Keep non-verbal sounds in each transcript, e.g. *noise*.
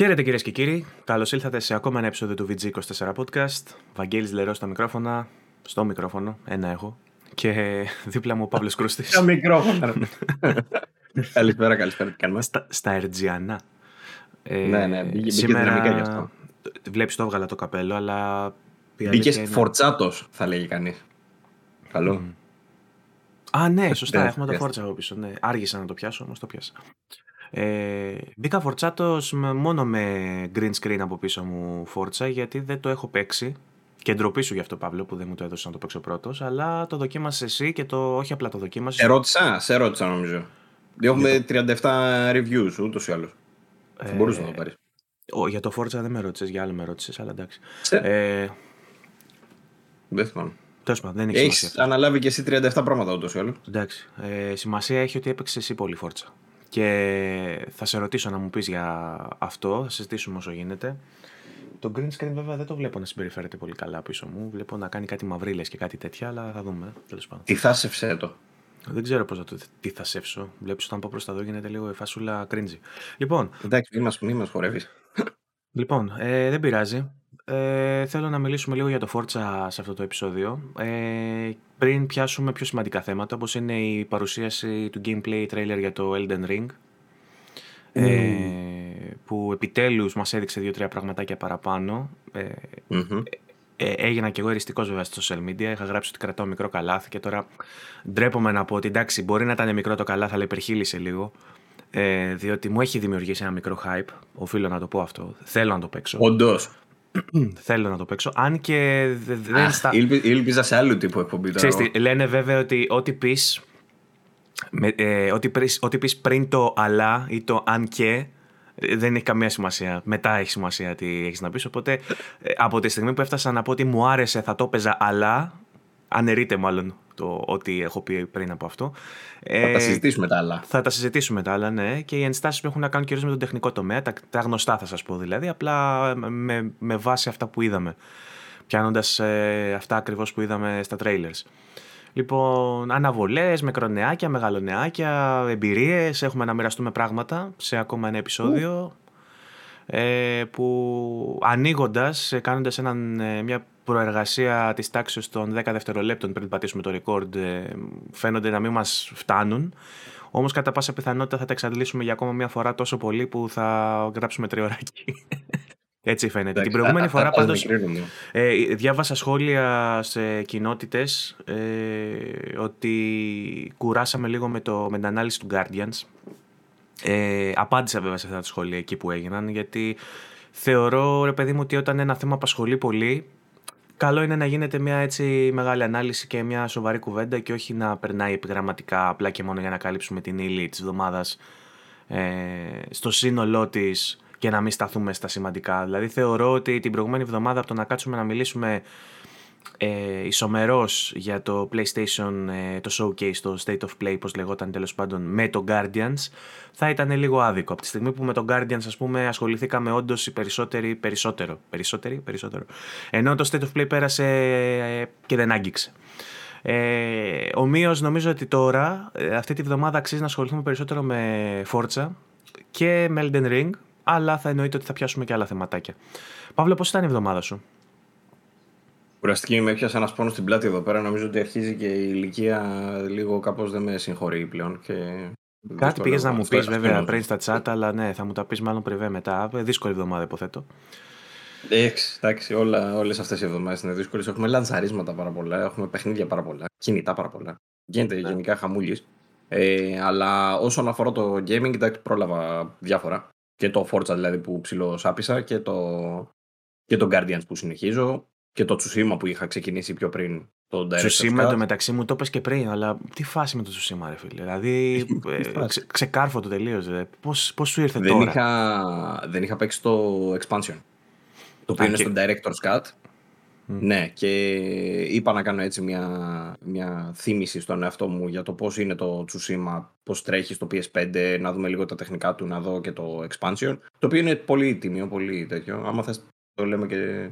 Χαίρετε κυρίες και κύριοι. Καλώς ήλθατε σε ακόμα ένα επεισόδιο του VG24 Podcast. Βαγγέλης Λερό στα μικρόφωνα. Στο μικρόφωνο, ένα έχω. Και δίπλα μου ο Παύλος Κρούστης. Στα μικρόφωνα. *laughs* καλησπέρα, καλησπέρα. Τι κάνουμε; Στα, στα Ερτζιανά. Ε, ναι, ναι, μπήκε, σήμερα... δυναμικά γι' αυτό. Βλέπεις το έβγαλα το καπέλο, αλλά. Μπήκες είναι... φορτσάτος, θα λέγει κανείς. Καλό. Mm. Α, ναι, σωστά. Έχουμε το φόρτσα από πίσω. Ναι. Άργησα να το πιάσω, όμως το πιάσα. Ε, μπήκα φορτσάτος μόνο με green screen από πίσω μου φόρτσα γιατί δεν το έχω παίξει και ντροπή σου γι' αυτό, Παύλο, που δεν μου το έδωσες να το παίξω πρώτος. Αλλά το δοκίμασες εσύ και το όχι απλά το δοκίμασες. Σε ρώτησα, σε ρώτησα νομίζω. Έχουμε 37 reviews ούτως ή άλλως. Ε, Θα μπορούσες να το πάρεις. Για το Forza δεν με ρώτησες, για άλλο με ρώτησες, αλλά εντάξει. Σε... Ε, δεν θυμάμαι. Τέλος πάντων, δεν έχει Έχεις αναλάβει και εσύ 37 πράγματα ούτως ή άλλως. Εντάξει. Ε, σημασία έχει ότι έπαιξες εσύ πολύ φόρτσα. Και θα σε ρωτήσω να μου πεις για αυτό, θα συζητήσουμε όσο γίνεται. Το green screen βέβαια δεν το βλέπω να συμπεριφέρεται πολύ καλά πίσω μου. Βλέπω να κάνει κάτι μαυρίλες και κάτι τέτοια, αλλά θα δούμε. Τέλος πάντων. Τι θα σε το; Δεν ξέρω πώς θα το τι θα σέψω. Βλέπεις όταν πάω προς τα δω γίνεται λίγο η φασούλα cringy. Λοιπόν. Εντάξει, μην μας χορεύεις. Λοιπόν, ε, δεν πειράζει. Ε, θέλω να μιλήσουμε λίγο για το Forza σε αυτό το επεισόδιο. Ε, πριν πιάσουμε πιο σημαντικά θέματα, όπως είναι η παρουσίαση του gameplay trailer για το Elden Ring, ε, που επιτέλους μας έδειξε δύο-τρία πραγματάκια παραπάνω. Ε, ε, έγινα και εγώ εριστικός βέβαια στα social media. Είχα γράψει ότι κρατάω μικρό καλάθι και τώρα ντρέπομαι να πω ότι εντάξει, μπορεί να ήταν μικρό το καλάθι, αλλά υπερχείλησε λίγο. Ε, διότι μου έχει δημιουργήσει ένα μικρό hype. Οφείλω να το πω αυτό. Θέλω να το παίξω. Όντως. *clears throat* Θέλω να το παίξω. Αν και δεν στα. Ήλπιζα σε άλλου τύπου εκπομπή τώρα. Ξέρεις, λένε βέβαια ότι ό,τι πεις. Ε, ό,τι, πεις, ό,τι πεις πριν το αλλά ή το αν και ε, δεν έχει καμία σημασία. Μετά έχει σημασία τι έχεις να πεις. Οπότε ε, από τη στιγμή που έφτασα να πω ότι μου άρεσε θα το έπαιζα αλλά αναιρείται μάλλον το ότι έχω πει πριν από αυτό. Θα ε, τα συζητήσουμε τα άλλα. Θα τα συζητήσουμε τα άλλα, ναι. Και οι ενστάσεις που έχουν να κάνουν κυρίως με τον τεχνικό τομέα, τα, τα γνωστά θα σας πω δηλαδή, απλά με, με βάση αυτά που είδαμε. Πιάνοντας ε, αυτά ακριβώς που είδαμε στα trailers. Λοιπόν, αναβολές, μικρονεάκια, μεγαλονεάκια, εμπειρίες. Έχουμε να μοιραστούμε πράγματα σε ακόμα ένα επεισόδιο. Ε, που ανοίγοντας, κάνοντας ε, μια προεργασία της τάξης των 10 δευτερολέπτων πριν πατήσουμε το record ε, φαίνονται να μην μας φτάνουν. Όμως, κατά πάσα πιθανότητα θα τα εξαντλήσουμε για ακόμα μια φορά τόσο πολύ που θα γράψουμε τριωράκι. *laughs* Έτσι φαίνεται. Την προηγούμενη φορά πάντως. Ε, διάβασα σχόλια σε κοινότητες ε, ότι κουράσαμε λίγο με, το, με την ανάλυση του Guardians. Ε, απάντησα βέβαια σε αυτά τα σχόλια εκεί που έγιναν γιατί θεωρώ ρε παιδί μου ότι όταν ένα θέμα απασχολεί πολύ καλό είναι να γίνεται μια έτσι μεγάλη ανάλυση και μια σοβαρή κουβέντα και όχι να περνάει επιγραμματικά απλά και μόνο για να καλύψουμε την ύλη της εβδομάδας ε, στο σύνολό της και να μην σταθούμε στα σημαντικά. Δηλαδή θεωρώ ότι την προηγούμενη εβδομάδα από το να κάτσουμε να μιλήσουμε ε, ισομερός για το PlayStation, ε, το showcase, το State of Play, πώς λεγόταν τέλος πάντων, με το Guardians, θα ήταν λίγο άδικο. Από τη στιγμή που με το Guardians, ας πούμε, ασχοληθήκαμε όντως οι περισσότεροι, περισσότερο, περισσότεροι, περισσότερο. Ενώ το State of Play πέρασε ε, και δεν άγγιξε. Ε, Ομοίω νομίζω ότι τώρα, ε, αυτή τη βδομάδα αξίζει να ασχοληθούμε περισσότερο με Forza και με Elden Ring, αλλά θα εννοείται ότι θα πιάσουμε και άλλα θεματάκια. Παύλο, πώς ήταν η εβδομάδα σου; Κουραστική με έπιασε ένας πόνος στην πλάτη εδώ πέρα. Νομίζω ότι αρχίζει και η ηλικία λίγο κάπως δεν με συγχωρεί πλέον. Και... Κάτι πήγες να μου πεις βέβαια πριν στα chat, αλλά ναι, θα μου τα πεις μάλλον πριβέ μετά. Δύσκολη εβδομάδα, υποθέτω. Εντάξει, όλες αυτές οι εβδομάδες είναι δύσκολες. Έχουμε λανσαρίσματα πάρα πολλά, έχουμε παιχνίδια πάρα πολλά, κινητά πάρα πολλά. Γίνεται ναι. γενικά χαμούλης. Ε, αλλά όσον αφορά το gaming, εντάξει, πρόλαβα διάφορα. Και το Forza δηλαδή που ψιλοσάπησα και το, και το Guardians που συνεχίζω και το Τσουσίμα που είχα ξεκινήσει πιο πριν. Το Τσουσίμα το μεταξύ μου το πες και πριν, αλλά τι φάση με το Τσουσίμα ρε φίλε. Δηλαδή *laughs* ε, ξε, ξεκάρφω το τελείω. Πώς, πώς σου ήρθε δεν τώρα; Είχα, δεν είχα παίξει το expansion. Το οποίο είναι στο Director's Cut. Ναι, και είπα να κάνω έτσι μια, μια θύμηση στον εαυτό μου για το πώς είναι το Tsushima, πώς τρέχει στο PS5, να δούμε λίγο τα τεχνικά του, να δω και το expansion, το οποίο είναι πολύ τιμίο, πολύ τέτοιο. Άμα θες το λέμε και...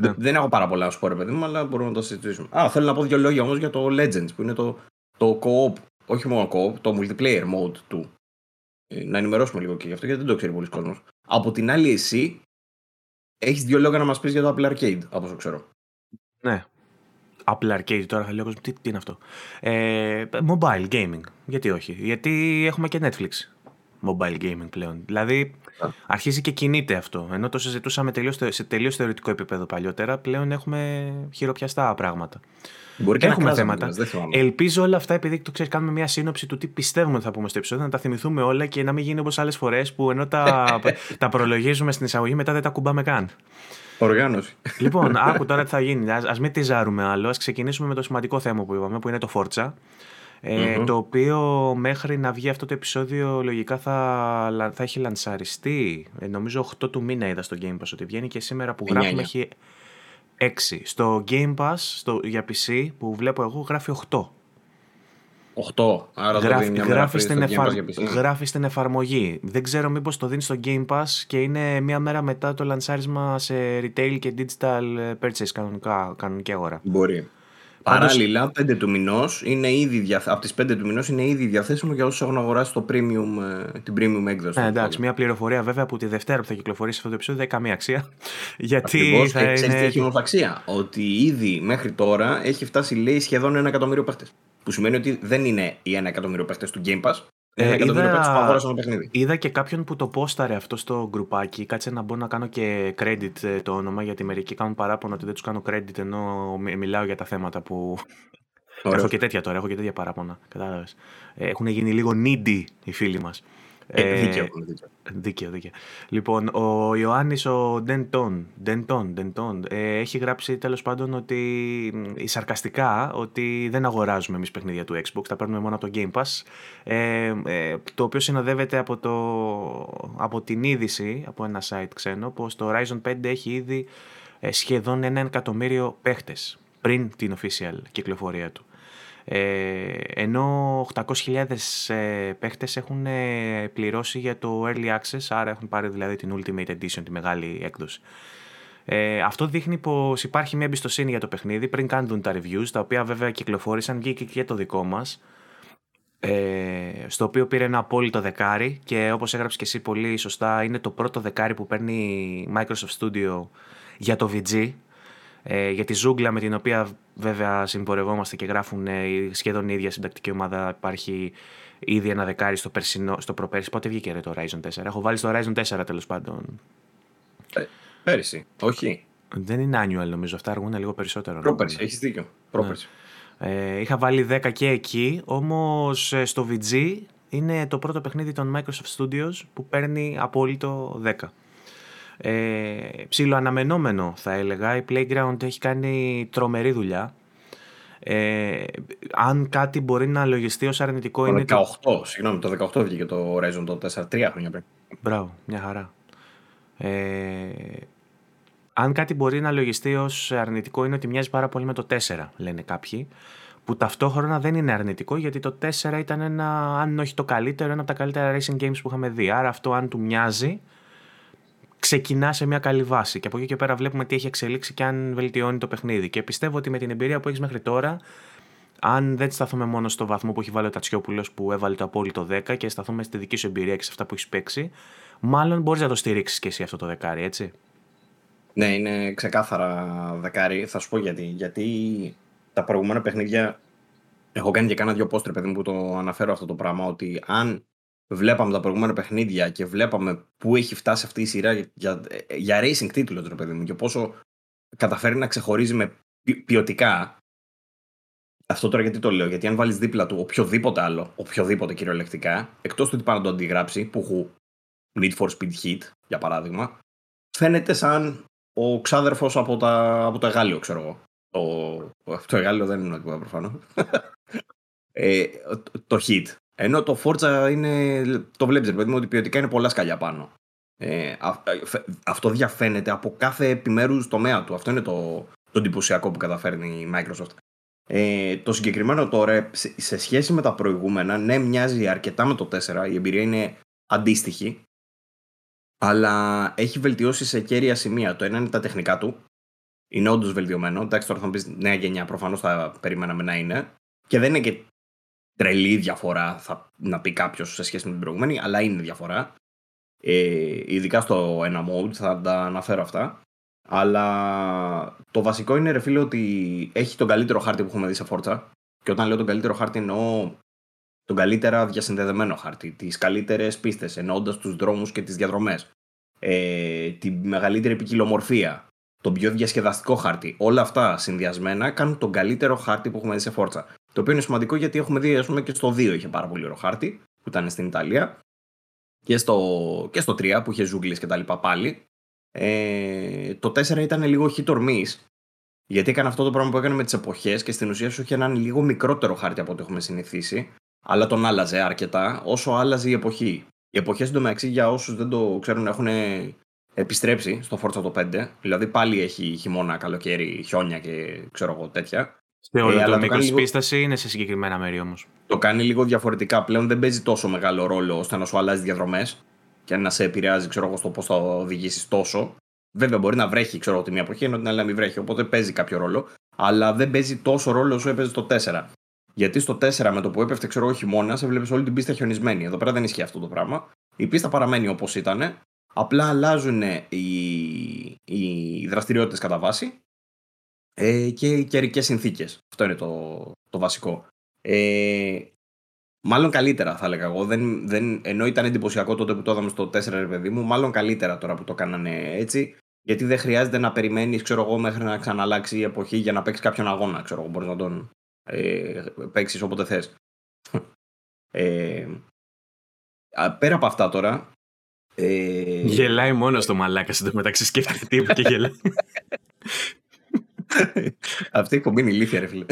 Ναι. Δεν έχω πάρα πολλά να σου πω ρε παιδί μου, αλλά μπορούμε να το συζητήσουμε. Α, θέλω να πω δύο λόγια όμως για το Legends, που είναι το, το co-op, όχι μόνο co-op, το multiplayer mode του. Ε, να ενημερώσουμε λίγο και γι' αυτό, γιατί δεν το ξέρει πολλοί κόσμος. Από την άλλη εσύ έχεις δύο λόγια να μας πεις για το Apple Arcade, από όσο ξέρω. Ναι. Apple Arcade τώρα θα λέω τι, τι είναι αυτό; Ε, mobile gaming. Γιατί όχι; Γιατί έχουμε και Netflix mobile gaming πλέον. Δηλαδή αρχίζει και κινείται αυτό. Ενώ το συζητούσαμε τελείως, σε τελείως θεωρητικό επίπεδο παλιότερα, πλέον έχουμε χειροπιαστά πράγματα. Μπορεί και Έχουμε να θέματα. Ελπίζω όλα αυτά, επειδή το ξέρει, κάνουμε μια σύνοψη του τι πιστεύουμε ότι θα πούμε στο επεισόδιο, να τα θυμηθούμε όλα και να μην γίνει όπως άλλες φορές που ενώ τα, *laughs* τα προλογίζουμε στην εισαγωγή, μετά δεν τα κουμπάμε καν. Οργάνωση. Λοιπόν, *laughs* άκου τώρα τι θα γίνει. Α μην τη ζάρουμε άλλο. Α ξεκινήσουμε με το σημαντικό θέμα που είπαμε, που είναι το Forza. Ε, Το οποίο μέχρι να βγει αυτό το επεισόδιο λογικά θα, θα έχει λανσαριστεί. Ε, νομίζω 8 του μήνα είδα στο Game Pass ότι βγαίνει και σήμερα που γράφουμε έχει 6. Στο Game Pass στο, για PC που βλέπω εγώ γράφει 8. 8. Άρα γράφει, το γράφει, στην εφαρ... γράφει στην εφαρμογή. Δεν ξέρω μήπως το δίνει στο Game Pass και είναι μία μέρα μετά το λανσάρισμα σε retail και digital purchase κανονικά, κανονική αγορά. Μπορεί. Παράλληλα, 5 του μηνός είναι ήδη διαθ... από τις 5 του μηνός είναι ήδη διαθέσιμο για όσους έχουν αγοράσει το premium, ε, την premium έκδοση. Ναι, εντάξει, μια πληροφορία βέβαια που τη Δευτέρα που θα κυκλοφορήσει αυτό το επεισόδιο δεν έχει καμία αξία. *laughs* Γιατί Ακριβώς, θα και είναι... τι έχει όμω αξία. Ότι ήδη μέχρι τώρα έχει φτάσει λέει σχεδόν ένα εκατομμύριο παίχτες. Που σημαίνει ότι δεν είναι οι ένα εκατομμύριο παίχτες του Game Pass, ε, είδα, είδα και κάποιον που το πόσταρε αυτό στο γκρουπάκι. Κάτσε να μπορώ να κάνω και credit ε, το όνομα, γιατί μερικοί κάνουν παράπονο ότι δεν τους κάνω credit ενώ μιλάω για τα θέματα που. Έχω και τέτοια τώρα, έχω και τέτοια παράπονα. Κατάλαβες. Έχουν γίνει λίγο needy οι φίλοι μας. Ε, δίκαιο, δίκαιο. Δίκαιο, Λοιπόν, ο Ιωάννης ο Ντεντών, Ντεντών, Ντεντών ε, έχει γράψει τέλος πάντων ότι, σαρκαστικά, ότι δεν αγοράζουμε εμείς παιχνίδια του Xbox, τα παίρνουμε μόνο από το Game Pass, ε, ε, το οποίο συνοδεύεται από, το, από την είδηση, από ένα site ξένο, πως το Horizon 5 έχει ήδη ε, σχεδόν ένα εκατομμύριο παίχτες πριν την official κυκλοφορία του. Ε, ενώ 800.000 ε, παίχτες έχουν ε, πληρώσει για το Early Access, άρα έχουν πάρει δηλαδή την Ultimate Edition, τη μεγάλη έκδοση. Ε, αυτό δείχνει πως υπάρχει μια εμπιστοσύνη για το παιχνίδι πριν κάνουν τα reviews, τα οποία βέβαια κυκλοφόρησαν και, και το δικό μας, ε, στο οποίο πήρε ένα απόλυτο δεκάρι και όπως έγραψες και εσύ πολύ σωστά είναι το πρώτο δεκάρι που παίρνει Microsoft Studio για το VG, ε, για τη ζούγκλα με την οποία βέβαια συμπορευόμαστε και γράφουν ε, σχεδόν η ίδια συντακτική ομάδα. Υπάρχει ήδη ένα δεκάρι στο, περσινό, στο προπέρσι. Πότε βγήκε ρε, το Horizon 4. Έχω βάλει στο Horizon 4 τέλος πάντων. Ε, πέρυσι, όχι. Δεν είναι annual νομίζω, αυτά αργούν λίγο περισσότερο. Πρόπερσι, έχεις δίκιο. Πρόπερσι. Ναι. Ε, είχα βάλει 10 και εκεί, όμως ε, στο VG είναι το πρώτο παιχνίδι των Microsoft Studios που παίρνει απόλυτο 10 ε, ψιλοαναμενόμενο θα έλεγα. Η Playground έχει κάνει τρομερή δουλειά. Ε, αν κάτι μπορεί να λογιστεί ως αρνητικό το είναι... 18, το... συγγνώμη, το 18 βγήκε το Horizon το 4, τρία χρόνια πριν. Μπράβο, μια χαρά. Ε, αν κάτι μπορεί να λογιστεί ως αρνητικό είναι ότι μοιάζει πάρα πολύ με το 4, λένε κάποιοι, που ταυτόχρονα δεν είναι αρνητικό γιατί το 4 ήταν ένα, αν όχι το καλύτερο, ένα από τα καλύτερα racing games που είχαμε δει. Άρα αυτό αν του μοιάζει, ξεκινά σε μια καλή βάση. Και από εκεί και πέρα βλέπουμε τι έχει εξελίξει και αν βελτιώνει το παιχνίδι. Και πιστεύω ότι με την εμπειρία που έχεις μέχρι τώρα, αν δεν σταθούμε μόνο στο βαθμό που έχει βάλει ο Τατσιόπουλος που έβαλε το απόλυτο 10 και σταθούμε στη δική σου εμπειρία και σε αυτά που έχεις παίξει, μάλλον μπορείς να το στηρίξεις και εσύ αυτό το δεκάρι, έτσι. Ναι, είναι ξεκάθαρα δεκάρι. Θα σου πω γιατί. Γιατί τα προηγούμενα παιχνίδια. Έχω κάνει και κάνα δύο πόστρε, παιδί μου, που το αναφέρω αυτό το πράγμα. Ότι αν βλέπαμε τα προηγούμενα παιχνίδια και βλέπαμε πού έχει φτάσει αυτή η σειρά για, για, racing τίτλο, ρε παιδί μου, και πόσο καταφέρει να ξεχωρίζει με ποιοτικά. Αυτό τώρα γιατί το λέω, γιατί αν βάλεις δίπλα του οποιοδήποτε άλλο, οποιοδήποτε κυριολεκτικά, εκτός του ότι πάει να το αντιγράψει, που έχω Need for Speed Heat, για παράδειγμα, φαίνεται σαν ο ξάδερφος από, τα, από το Εγάλιο, ξέρω εγώ. Το, το Εγάλιο δεν είναι ότι προφανώ. *laughs* ε, το Heat. Ενώ το Forza είναι, το βλέπεις ρε παιδί μου ότι ποιοτικά είναι πολλά σκαλιά πάνω. Ε, αυτό διαφαίνεται από κάθε επιμέρους τομέα του. Αυτό είναι το, το εντυπωσιακό που καταφέρνει η Microsoft. Ε, το συγκεκριμένο τώρα, σε σχέση με τα προηγούμενα, ναι, μοιάζει αρκετά με το 4. Η εμπειρία είναι αντίστοιχη. Αλλά έχει βελτιώσει σε κέρια σημεία. Το ένα είναι τα τεχνικά του. Είναι όντως βελτιωμένο. Εντάξει, τώρα θα μου πεις νέα γενιά, προφανώς θα περιμέναμε να είναι. Και δεν είναι και τρελή διαφορά, θα, να πει κάποιος σε σχέση με την προηγούμενη, αλλά είναι διαφορά. Ε, ειδικά στο ένα mode, θα τα αναφέρω αυτά. Αλλά το βασικό είναι ρε φίλε ότι έχει τον καλύτερο χάρτη που έχουμε δει σε Forza. Και όταν λέω τον καλύτερο χάρτη εννοώ τον καλύτερα διασυνδεδεμένο χάρτη, τις καλύτερες πίστες, εννοώντας τους δρόμους και τις διαδρομές, ε, τη μεγαλύτερη ποικιλομορφία, τον πιο διασκεδαστικό χάρτη. Όλα αυτά συνδυασμένα κάνουν τον καλύτερο χάρτη που έχουμε δει σε Forza. Το οποίο είναι σημαντικό γιατί έχουμε δει, ας πούμε, και στο 2 είχε πάρα πολύ ωραίο χάρτη, που ήταν στην Ιταλία. Και στο, και στο 3 που είχε ζούγκλες και τα λοιπά πάλι. Ε, το 4 ήταν λίγο hit or miss. Γιατί έκανε αυτό το πράγμα που έκανε με τις εποχές και στην ουσία σου είχε έναν λίγο μικρότερο χάρτη από ό,τι έχουμε συνηθίσει. Αλλά τον άλλαζε αρκετά όσο άλλαζε η εποχή. Οι εποχές εντωμεταξύ για όσους δεν το ξέρουν έχουν επιστρέψει στο Forza το 5. Δηλαδή πάλι έχει χειμώνα, καλοκαίρι, χιόνια και ξέρω εγώ τέτοια. Σε όλο ε, το μικρό λίγο... πίστασης είναι σε συγκεκριμένα μέρη όμως. Το κάνει λίγο διαφορετικά. Πλέον δεν παίζει τόσο μεγάλο ρόλο ώστε να σου αλλάζει διαδρομές και να σε επηρεάζει ξέρω εγώ, στο πώς θα οδηγήσεις τόσο. Βέβαια, μπορεί να βρέχει ξέρω, τη μία εποχή ενώ την άλλη να μην βρέχει. Οπότε παίζει κάποιο ρόλο. Αλλά δεν παίζει τόσο ρόλο όσο έπαιζε στο 4. Γιατί στο 4 με το που έπεφτε ξέρω εγώ χειμώνας, σε βλέπει όλη την πίστα χιονισμένη. Εδώ πέρα δεν ισχύει αυτό το πράγμα. Η πίστα παραμένει όπως ήταν. Απλά αλλάζουν οι, οι δραστηριότητες κατά βάση ε, και οι καιρικές συνθήκες. Αυτό είναι το, το βασικό. Ε, μάλλον καλύτερα θα έλεγα εγώ. Δεν, δεν, ενώ ήταν εντυπωσιακό τότε που το είδαμε στο 4 ρε παιδί μου, μάλλον καλύτερα τώρα που το κάνανε έτσι. Γιατί δεν χρειάζεται να περιμένεις, ξέρω εγώ, μέχρι να ξαναλλάξει η εποχή για να παίξεις κάποιον αγώνα. Ξέρω εγώ, μπορείς να τον ε, παίξεις όποτε θες. Ε, πέρα από αυτά τώρα. Ε... Γελάει μόνος στο μαλάκα μεταξύ σκέφτεται τύπου και γελάει. *laughs* Αυτή η εκπομπή είναι ηλίθια, ρε φίλε.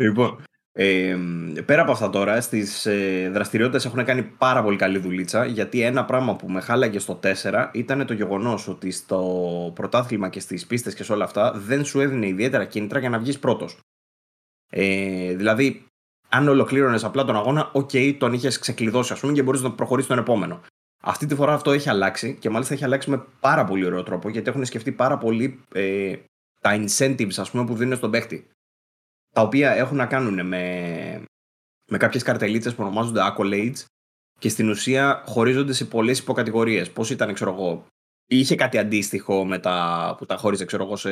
λοιπόν, ε, πέρα από αυτά τώρα, στις ε, δραστηριότητες έχουν κάνει πάρα πολύ καλή δουλίτσα. Γιατί ένα πράγμα που με χάλαγε στο 4 ήταν το γεγονός ότι στο πρωτάθλημα και στις πίστες και σε όλα αυτά δεν σου έδινε ιδιαίτερα κίνητρα για να βγεις πρώτος. Ε, δηλαδή, αν ολοκλήρωνες απλά τον αγώνα, OK, okay, τον είχες ξεκλειδώσει, ας πούμε, και μπορείς να προχωρήσεις τον επόμενο. Αυτή τη φορά αυτό έχει αλλάξει και μάλιστα έχει αλλάξει με πάρα πολύ ωραίο τρόπο γιατί έχουν σκεφτεί πάρα πολύ ε, τα incentives ας πούμε που δίνουν στον παίχτη τα οποία έχουν να κάνουν με, με κάποιες καρτελίτσες που ονομάζονται accolades και στην ουσία χωρίζονται σε πολλές υποκατηγορίες. Πώς ήταν, ξέρω εγώ, είχε κάτι αντίστοιχο με τα, που τα χώριζε, ξέρω εγώ, σε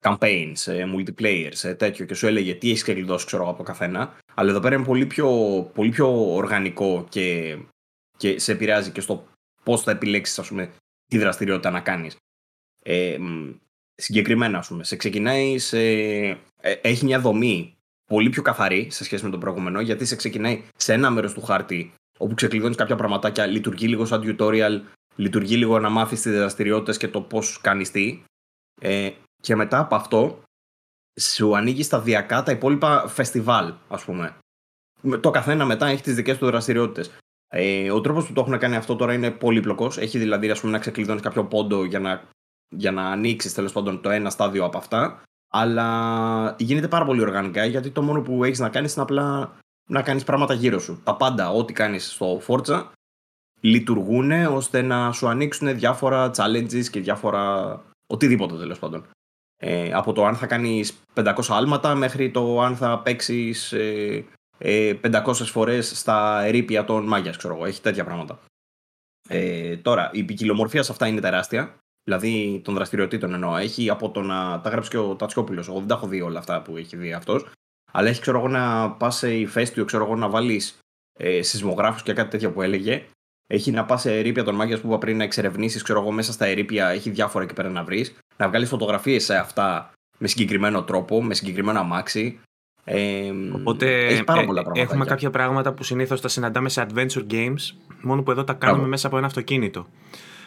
campaigns, σε multiplayer, σε τέτοιο και σου έλεγε τι έχεις κλειδώσει, ξέρω εγώ, από το καθένα. Αλλά εδώ πέρα είναι πολύ πιο, πολύ πιο οργανικό και, και σε επηρεάζει και στο πώς θα επιλέξεις, ας πούμε, τη δραστηριότητα να κάνεις. Ε, συγκεκριμένα, ας πούμε, σε ξεκινάει σε... Ε, έχει μια δομή πολύ πιο καθαρή σε σχέση με το προηγούμενο, γιατί σε ξεκινάει σε ένα μέρος του χάρτη όπου ξεκλειδώνεις κάποια πραγματάκια, λειτουργεί λίγο σαν tutorial, λειτουργεί λίγο να μάθεις τις δραστηριότητες και το πώς κάνεις τι. Ε, και μετά από αυτό σου ανοίγει σταδιακά τα υπόλοιπα φεστιβάλ, ας πούμε. Το καθένα μετά έχει τις δικές του δραστηριότητες. Ε, ο τρόπος που το έχουν κάνει αυτό τώρα είναι πολύπλοκος. Έχει δηλαδή ας πούμε, να ξεκλειδώνεις κάποιο πόντο για να για να ανοίξεις τέλος πάντων το ένα στάδιο από αυτά. Αλλά γίνεται πάρα πολύ οργανικά γιατί το μόνο που έχεις να κάνεις είναι απλά να κάνεις πράγματα γύρω σου. Τα πάντα, ό,τι κάνεις στο Forza, λειτουργούν ώστε να σου ανοίξουν διάφορα challenges και διάφορα. οτιδήποτε τέλος πάντων. Ε, από το αν θα κάνεις 500 άλματα μέχρι το αν θα παίξεις ε, ε, 500 φορές στα ερήπια των μάγιας, ξέρω εγώ. Έχει τέτοια πράγματα. Ε, τώρα, η ποικιλομορφία σε αυτά είναι τεράστια. Δηλαδή των δραστηριοτήτων εννοώ. Έχει από το να. Τα γράψει και ο Τατσιόπουλο. Εγώ δεν τα έχω δει όλα αυτά που έχει δει αυτός. Αλλά έχει ξέρω εγώ να πας σε ηφαίστειο, ξέρω εγώ να βάλεις ε, σεισμογράφους και κάτι τέτοιο που έλεγε. Έχει να πας σε ερήπια των μάγια που είπα πριν να εξερευνήσεις, ξέρω εγώ μέσα στα ερήπια. Έχει διάφορα εκεί πέρα να βρεις. Να βγάλεις φωτογραφίες σε αυτά με συγκεκριμένο τρόπο, με συγκεκριμένο αμάξι. Ε, Οπότε έχει πάρα πολλά ε, έχουμε κάποια πράγματα που συνήθως τα συναντάμε σε adventure games, μόνο που εδώ τα κάνουμε μέσα από ένα αυτοκίνητο.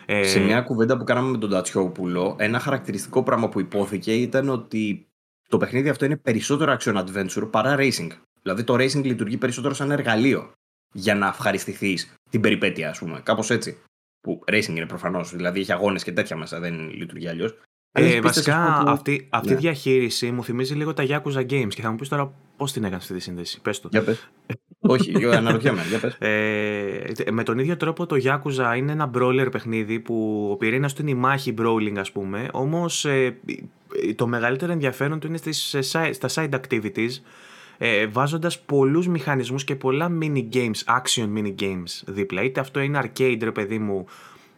Ε... Σε μια κουβέντα που κάναμε με τον Τατσιόπουλο, ένα χαρακτηριστικό πράγμα που υπόθηκε ήταν ότι το παιχνίδι αυτό είναι περισσότερο action adventure παρά racing. Δηλαδή το racing λειτουργεί περισσότερο σαν εργαλείο για να ευχαριστηθείς την περιπέτεια, ας πούμε. Κάπως έτσι. Που racing είναι προφανώς, δηλαδή έχει αγώνες και τέτοια μέσα, δεν λειτουργεί αλλιώς. Ε, βασικά αυτή, αυτή η ναι. διαχείριση μου θυμίζει λίγο τα Yakuza Games και θα μου πεις τώρα πώς την έκανες αυτή τη σύνδεση. Πες το. Για πες. Όχι, αναρωτιέμαι. Για πες. Ε, με τον ίδιο τρόπο το Yakuza είναι ένα brawler παιχνίδι που ο πυρήνας του είναι η μάχη brawling, ας πούμε. Όμως ε, το μεγαλύτερο ενδιαφέρον του είναι στις, ε, στα side activities. Ε, βάζοντας πολλούς μηχανισμούς και πολλά mini games, action mini games δίπλα. Είτε αυτό είναι arcade ρε παιδί μου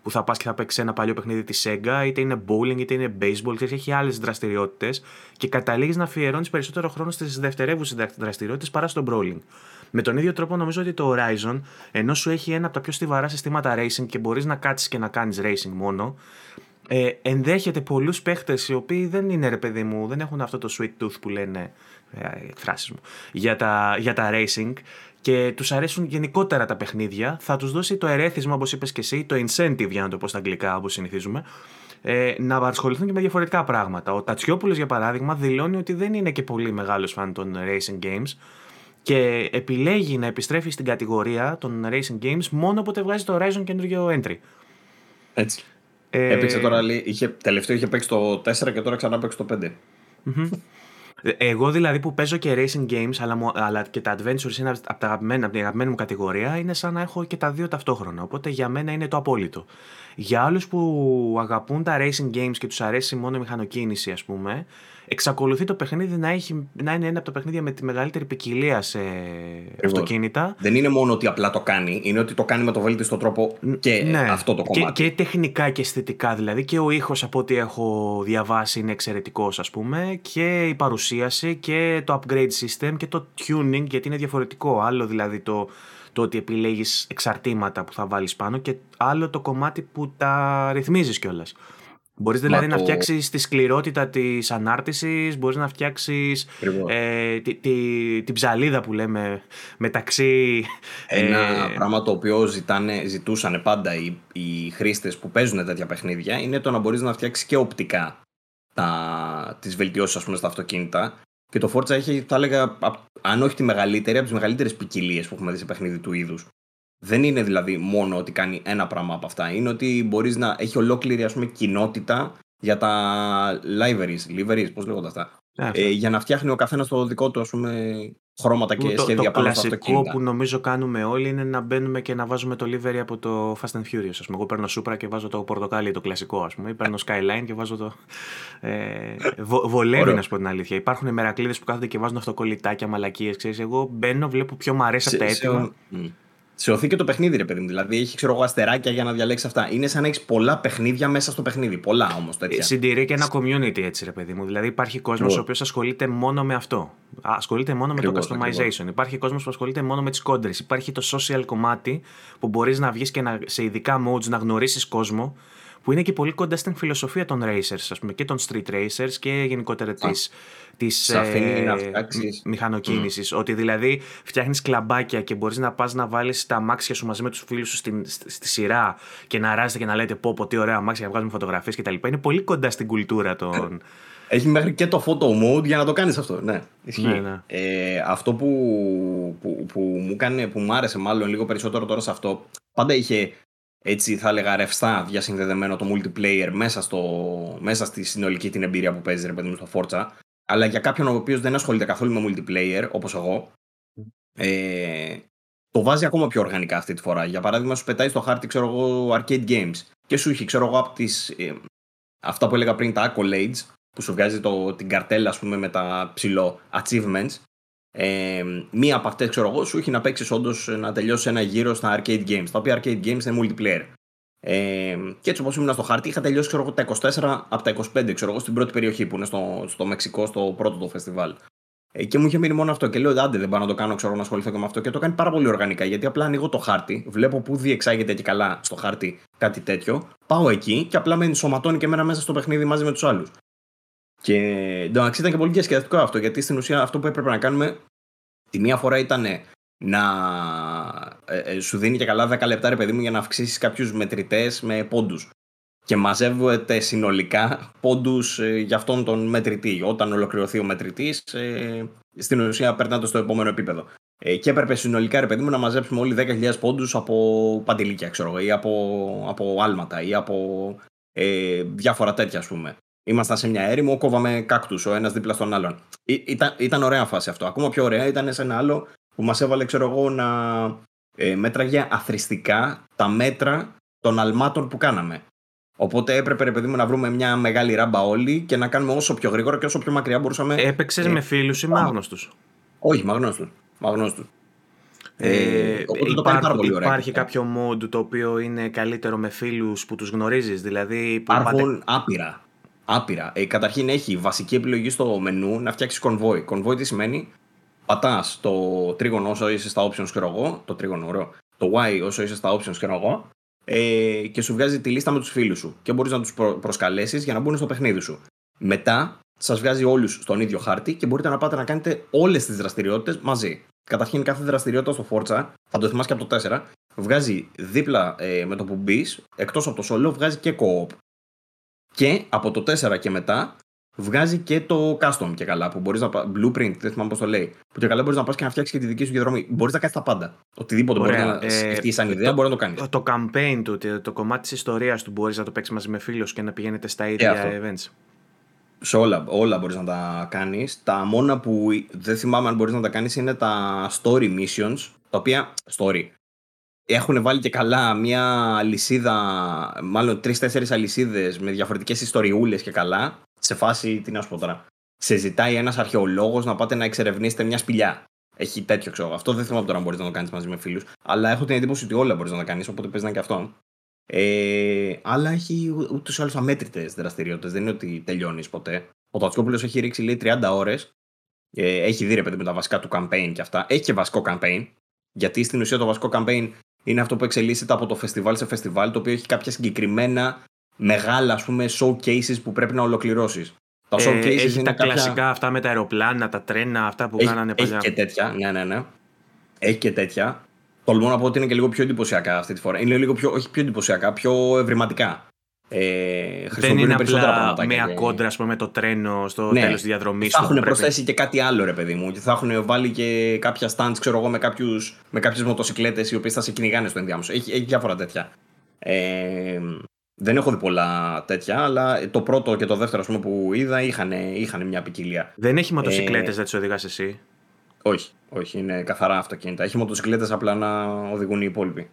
που θα πας και θα παίξεις ένα παλιό παιχνίδι της Sega, είτε είναι bowling, είτε είναι baseball, ξέρεις, έχει άλλες δραστηριότητες και καταλήγεις να αφιερώνεις περισσότερο χρόνο στις δευτερεύουσες δραστηριότητες παρά στο bowling. Με τον ίδιο τρόπο νομίζω ότι το Horizon, ενώ σου έχει ένα από τα πιο στιβαρά συστήματα racing και μπορείς να κάτσεις και να κάνεις racing μόνο, ε, ενδέχεται πολλούς παίχτες οι οποίοι δεν είναι ρε παιδί μου, δεν έχουν αυτό το sweet tooth που λένε ε, εκφράσει μου για τα, για τα racing και τους αρέσουν γενικότερα τα παιχνίδια, θα τους δώσει το ερέθισμα, όπως είπες και εσύ, το incentive, για να το πω στα αγγλικά, όπως συνηθίζουμε, ε, να ασχοληθούν και με διαφορετικά πράγματα. Ο Τατσιόπουλος, για παράδειγμα, δηλώνει ότι δεν είναι και πολύ μεγάλος φαν των racing games και επιλέγει να επιστρέφει στην κατηγορία των racing games μόνο όποτε βγάζει το Horizon καινούργιο entry. Έτσι. Ε... Έπαιξε τώρα, είχε, τελευταίο είχε παίξει το 4 και τώρα ξανά παίξει το 5. Εγώ δηλαδή που παίζω και racing games αλλά, αλλά και τα adventures είναι από, τα αγαπημένα, από την αγαπημένη μου κατηγορία είναι σαν να έχω και τα δύο ταυτόχρονα. Οπότε για μένα είναι το απόλυτο. Για άλλους που αγαπούν τα racing games και τους αρέσει μόνο η μηχανοκίνηση ας πούμε εξακολουθεί το παιχνίδι να, έχει, να είναι ένα από τα παιχνίδια με τη μεγαλύτερη ποικιλία σε αυτοκίνητα. Δεν είναι μόνο ότι απλά το κάνει, είναι ότι το κάνει με το βέλτιστο τρόπο και ναι. αυτό το κομμάτι. Και, και τεχνικά και αισθητικά δηλαδή. Και ο ήχος από ό,τι έχω διαβάσει είναι εξαιρετικός, ας πούμε. Και η παρουσίαση και το upgrade system και το tuning γιατί είναι διαφορετικό. Άλλο δηλαδή το, το ότι επιλέγεις εξαρτήματα που θα βάλεις πάνω και άλλο το κομμάτι που τα ρυθμίζεις κιόλας. Μπορείς δηλαδή να φτιάξεις τη σκληρότητα της ανάρτησης, μπορείς να φτιάξεις ε, τη, τη, την ψαλίδα που λέμε μεταξύ. Ένα ε, πράγμα το οποίο ζητάνε, ζητούσαν πάντα οι, οι χρήστες που παίζουν τέτοια παιχνίδια είναι το να μπορείς να φτιάξεις και οπτικά τις βελτιώσεις στα αυτοκίνητα. Και το Forza έχει, θα έλεγα, αν όχι τη μεγαλύτερη, από τις μεγαλύτερες ποικιλίες που έχουμε δει σε παιχνίδι του είδους. Δεν είναι δηλαδή μόνο ότι κάνει ένα πράγμα από αυτά. Είναι ότι μπορείς να έχει ολόκληρη ας πούμε, κοινότητα για τα liveries, liveries πώς λέγονται αυτά. Ναι, ε, για να φτιάχνει ο καθένας το δικό του ας πούμε, χρώματα και το, σχέδια το, πάνω στο αυτοκίνητα. Το κλασικό που νομίζω κάνουμε όλοι είναι να μπαίνουμε και να βάζουμε το livery από το Fast and Furious. Ας πούμε. Εγώ παίρνω Supra και βάζω το πορτοκάλι το κλασικό, ας πούμε. Ή παίρνω Skyline και βάζω το. Ε, βο, βολεύει, να σου πω την αλήθεια. Υπάρχουν μερακλείδες που κάθονται και βάζουν αυτοκολλητάκια, μαλακίες. Εγώ μπαίνω, βλέπω πιο μου αρέσει από τα έτοιμα σωθεί και το παιχνίδι, ρε παιδί μου. Δηλαδή έχει ξέρω εγώ αστεράκια για να διαλέξει αυτά. Είναι σαν να έχεις πολλά παιχνίδια μέσα στο παιχνίδι. Πολλά όμως τέτοια. Συντηρεί και ένα community έτσι, ρε παιδί μου. Δηλαδή υπάρχει κόσμος ο οποίος ασχολείται μόνο με αυτό. Ασχολείται μόνο με το customization. Υπάρχει κόσμος που ασχολείται μόνο με τις κόντρες. Υπάρχει το social κομμάτι που μπορείς να βγεις και να, σε ειδικά modes να γνωρίσεις κόσμο που είναι και πολύ κοντά στην φιλοσοφία των racers, ας πούμε, και των street racers και γενικότερα της, της ε, μηχανοκίνησης. Mm. Ότι δηλαδή φτιάχνεις κλαμπάκια και μπορείς να πας να βάλεις τα αμάξια σου μαζί με τους φίλους σου στη, στη, σειρά και να ράζετε και να λέτε πω πω τι ωραία αμάξια να βγάζουμε φωτογραφίες κτλ. Είναι πολύ κοντά στην κουλτούρα των... *coughs* Έχει μέχρι και το photo mode για να το κάνεις αυτό. Ναι, ναι, ναι. Ε, αυτό που, που, που, μου κάνει, που μου άρεσε μάλλον λίγο περισσότερο τώρα σε αυτό, πάντα είχε έτσι θα έλεγα ρευστά διασυνδεδεμένο το multiplayer μέσα, στο, μέσα στη συνολική την εμπειρία που παίζει ρε παιδί μου στο Forza. Αλλά για κάποιον ο οποίος δεν ασχολείται καθόλου με multiplayer, όπως εγώ, ε, το βάζει ακόμα πιο οργανικά αυτή τη φορά. Για παράδειγμα, σου πετάει στο χάρτη, ξέρω εγώ, arcade games και σου έχει, ξέρω εγώ, από τις, ε, αυτά που έλεγα πριν, τα accolades, που σου βγάζει το, την καρτέλα, ας πούμε, με τα ψηλό achievements, ε, μία από αυτές, ξέρω εγώ, σου έχει να παίξεις όντως να τελειώσεις ένα γύρο στα arcade games. Τα οποία arcade games είναι multiplayer. Ε, και έτσι όπως ήμουν στο χάρτη, είχα τελειώσει ξέρω, τα 24 από τα 25 ξέρω, εγώ, στην πρώτη περιοχή που είναι στο, στο Μεξικό, στο πρώτο το φεστιβάλ. Ε, και μου είχε μείνει μόνο αυτό. Και λέω: Άντε, δεν πάω να το κάνω, ξέρω να ασχοληθώ και με αυτό. Και το κάνει πάρα πολύ οργανικά. Γιατί απλά ανοίγω το χάρτη, βλέπω πού διεξάγεται και καλά στο χάρτη κάτι τέτοιο. Πάω εκεί και απλά με ενσωματώνει και εμένα μέσα στο παιχνίδι μαζί με τους άλλους. Και εντάξει, ήταν και πολύ διασκεδαστικό αυτό, γιατί στην ουσία αυτό που έπρεπε να κάνουμε τη μία φορά ήταν να ε, ε, σου δίνει και καλά 10 λεπτά ρε παιδί μου για να αυξήσεις κάποιους μετρητές με πόντους. Και μαζεύετε συνολικά πόντους ε, για αυτόν τον μετρητή. Όταν ολοκληρωθεί ο μετρητής, ε, στην ουσία περνάτε στο επόμενο επίπεδο. Ε, και έπρεπε συνολικά, ρε παιδί μου, να μαζέψουμε όλοι 10.000 πόντους από παντελίκια, ξέρω ή από, από άλματα ή από ε, διάφορα τέτοια, ας πούμε. Ήμασταν σε μια έρημο, κόβαμε κάκτους ο ένας δίπλα στον άλλον. ήταν, ήταν ωραία φάση αυτό. Ακόμα πιο ωραία ήταν σε ένα άλλο που μας έβαλε, ξέρω εγώ, να ε, μέτραγε αθρηστικά τα μέτρα των αλμάτων που κάναμε. Οπότε έπρεπε, ρε παιδί μου, να βρούμε μια μεγάλη ράμπα όλοι και να κάνουμε όσο πιο γρήγορα και όσο πιο μακριά μπορούσαμε. Έπαιξες ε, με φίλους ή με άγνωστους; Όχι, με άγνωστους. Ε, ε, υπάρχει, υπάρχει κάποιο mod το οποίο είναι καλύτερο με φίλους που τους γνωρίζεις, δηλαδή... Υπάρχουν άπειρα. Άπειρα. Ε, καταρχήν έχει βασική επιλογή στο μενού να φτιάξει convoy. Convoy τι σημαίνει, πατάς το τρίγωνο όσο είσαι στα options, ξέρω εγώ, το τρίγωνο, ωραίο, το Y όσο είσαι στα options, ξέρω εγώ, ε, και σου βγάζει τη λίστα με τους φίλους σου. Και μπορείς να τους προ- προσκαλέσεις για να μπουν στο παιχνίδι σου. Μετά σας βγάζει όλους στον ίδιο χάρτη και μπορείτε να πάτε να κάνετε όλες τις δραστηριότητες μαζί. Καταρχήν, κάθε δραστηριότητα στο Forza, θα το θυμάσαι και από το 4, βγάζει δίπλα ε, με το που μπεις, εκτός από το solo, βγάζει και co-op. Και από το 4 και μετά βγάζει και το custom και καλά που μπορείς να Blueprint, δεν θυμάμαι πώς το λέει. Που και καλά μπορείς να πας και να φτιάξεις και τη δική σου διαδρομή. Μπορείς να κάνεις τα πάντα. Οτιδήποτε μπορείς να ε, σκεφτείς σαν ιδέα, μπορείς να το κάνεις. Το campaign του, το κομμάτι της ιστορίας του μπορείς να το παίξεις μαζί με φίλους και να πηγαίνετε στα ίδια events. Σε όλα, όλα μπορείς να τα κάνεις. Τα μόνα που δεν θυμάμαι αν μπορείς να τα κάνεις είναι τα story missions. Τα οποία. Story έχουν βάλει και καλά μια λυσίδα, μάλλον τρει-τέσσερι αλυσίδες με διαφορετικές ιστοριούλες και καλά. Σε φάση, τι να σου πω τώρα. Σε ζητάει ένας αρχαιολόγος να πάτε να εξερευνήσετε μια σπηλιά. Έχει τέτοιο ξέρω. Αυτό δεν θυμάμαι τώρα αν μπορείς να το κάνεις μαζί με φίλους. Αλλά έχω την εντύπωση ότι όλα μπορείς να τα κάνεις, οπότε παίζει να και αυτό. Ε, αλλά έχει ούτως ή άλλως αμέτρητες δραστηριότητες. Δεν είναι ότι τελειώνεις ποτέ. Ο Τατσιόπουλο έχει ρίξει λέει 30 ώρες. Ε, έχει δει ρε παιδί με τα βασικά του campaign και αυτά. Έχει και βασικό campaign. Γιατί στην ουσία το βασικό campaign είναι αυτό που εξελίσσεται από το φεστιβάλ σε φεστιβάλ, το οποίο έχει κάποια συγκεκριμένα μεγάλα ας πούμε, showcases που πρέπει να ολοκληρώσεις. Τα showcases ε, έχει είναι τα κάποια... κλασικά αυτά με τα αεροπλάνα, τα τρένα, αυτά που έχει, κάνανε παλιά. Έχει και τέτοια, ναι, ναι, ναι. Έχει και τέτοια. Τολμώ να πω ότι είναι και λίγο πιο εντυπωσιακά αυτή τη φορά. Είναι λίγο πιο, όχι πιο εντυπωσιακά, πιο ευρηματικά. Ε, δεν είναι απλά μια και... κόντρα πούμε, με το τρένο στο ναι, τέλος της διαδρομής. Θα έχουν πρέπει... προσθέσει και κάτι άλλο, ρε παιδί μου. Και θα έχουν βάλει και κάποια stands, ξέρω εγώ, με, κάποιους, με κάποιες μοτοσυκλέτες οι οποίες θα σε κυνηγάνε στο ενδιάμεσο. Έχει, έχει διάφορα τέτοια. Ε, δεν έχω δει πολλά τέτοια, αλλά το πρώτο και το δεύτερο πούμε, που είδα είχαν, είχαν μια ποικιλία. Δεν έχει μοτοσυκλέτες, ε, δεν τις οδηγάς εσύ; Όχι, όχι, είναι καθαρά αυτοκίνητα. Έχει μοτοσυκλέτες απλά να οδηγούν οι υπόλοιποι.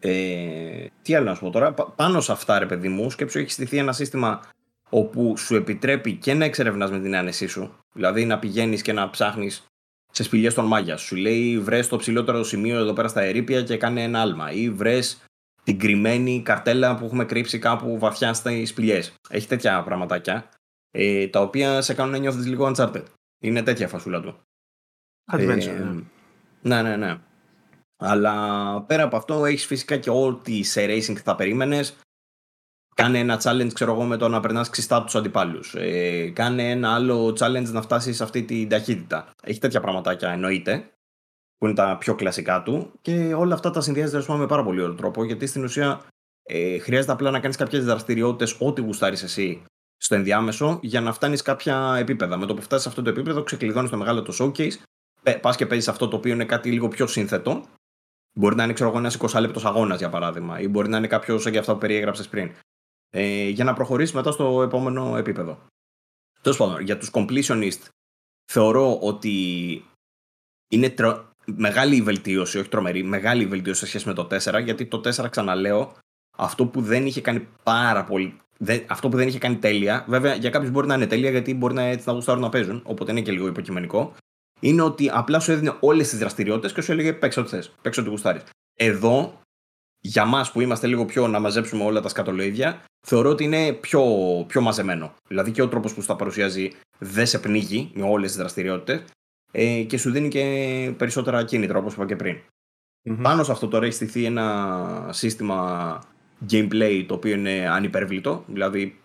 Ε, τι άλλο να σου πω τώρα; Πάνω σε αυτά, ρε παιδί μου, σκέψου έχει στηθεί ένα σύστημα όπου σου επιτρέπει και να εξερευνάς με την άνεσή σου. Δηλαδή να πηγαίνεις και να ψάχνεις σε σπηλιές των μάγια. Σου λέει βρες το ψηλότερο σημείο εδώ πέρα στα ερήπια και κάνε ένα άλμα. Ή βρες την κρυμμένη καρτέλα που έχουμε κρύψει κάπου βαθιά στις σπηλιές. Έχει τέτοια πραγματάκια. Ε, τα οποία σε κάνουν να νιώθεις λίγο uncharted. Είναι τέτοια φασούλα του. Adventure. Ε, ναι, ναι, ναι. Αλλά πέρα από αυτό έχεις φυσικά και ό,τι σε racing θα περίμενες. Κάνε ένα challenge, ξέρω εγώ, με το να περνάς ξιστά από τους αντιπάλους. Ε, κάνε ένα άλλο challenge να φτάσεις σε αυτή την ταχύτητα. Έχει τέτοια πραγματάκια εννοείται, που είναι τα πιο κλασικά του. Και όλα αυτά τα συνδυάζει με πάρα πολύ ωραίο τρόπο, γιατί στην ουσία ε, χρειάζεται απλά να κάνεις κάποιες δραστηριότητες, ό,τι γουστάρεις εσύ στο ενδιάμεσο, για να φτάνεις κάποια επίπεδα. Με το που φτάσεις σε αυτό το επίπεδο, ξεκλειδώνεις το μεγάλο το showcase, πας και παίζεις αυτό το οποίο είναι κάτι λίγο πιο σύνθετο Μπορεί να είναι ξέρω, ένας 20 λεπτό αγώνας για παράδειγμα, ή μπορεί να είναι κάποιος σαν και αυτά που περιέγραψες πριν. Ε, για να προχωρήσεις μετά στο επόμενο επίπεδο. Τέλος πάντων, για τους completionist θεωρώ ότι είναι τρο... μεγάλη η βελτίωση, όχι τρομερή, μεγάλη η βελτίωση σε σχέση με το 4, γιατί το 4 ξαναλέω, αυτό που δεν είχε κάνει πάρα πολύ. Δεν, αυτό που δεν είχε κάνει τέλεια, βέβαια για κάποιους μπορεί να είναι τέλεια γιατί μπορεί να, έτσι, να γουστάρουν να παίζουν, οπότε είναι και λίγο υποκειμενικό είναι ότι απλά σου έδινε όλες τις δραστηριότητες και σου έλεγε παίξε ό,τι θες, παίξε ό,τι γουστάρεις. Εδώ, για μας που είμαστε λίγο πιο να μαζέψουμε όλα τα σκατολοίδια, θεωρώ ότι είναι πιο, πιο μαζεμένο. Δηλαδή και ο τρόπος που σου τα παρουσιάζει δεν σε πνίγει με όλες τις δραστηριότητες ε, και σου δίνει και περισσότερα κίνητρα, όπως είπα και πριν. Mm-hmm. Πάνω σε αυτό τώρα έχει στηθεί ένα σύστημα gameplay το οποίο είναι ανυπερβλητό. Δηλαδή,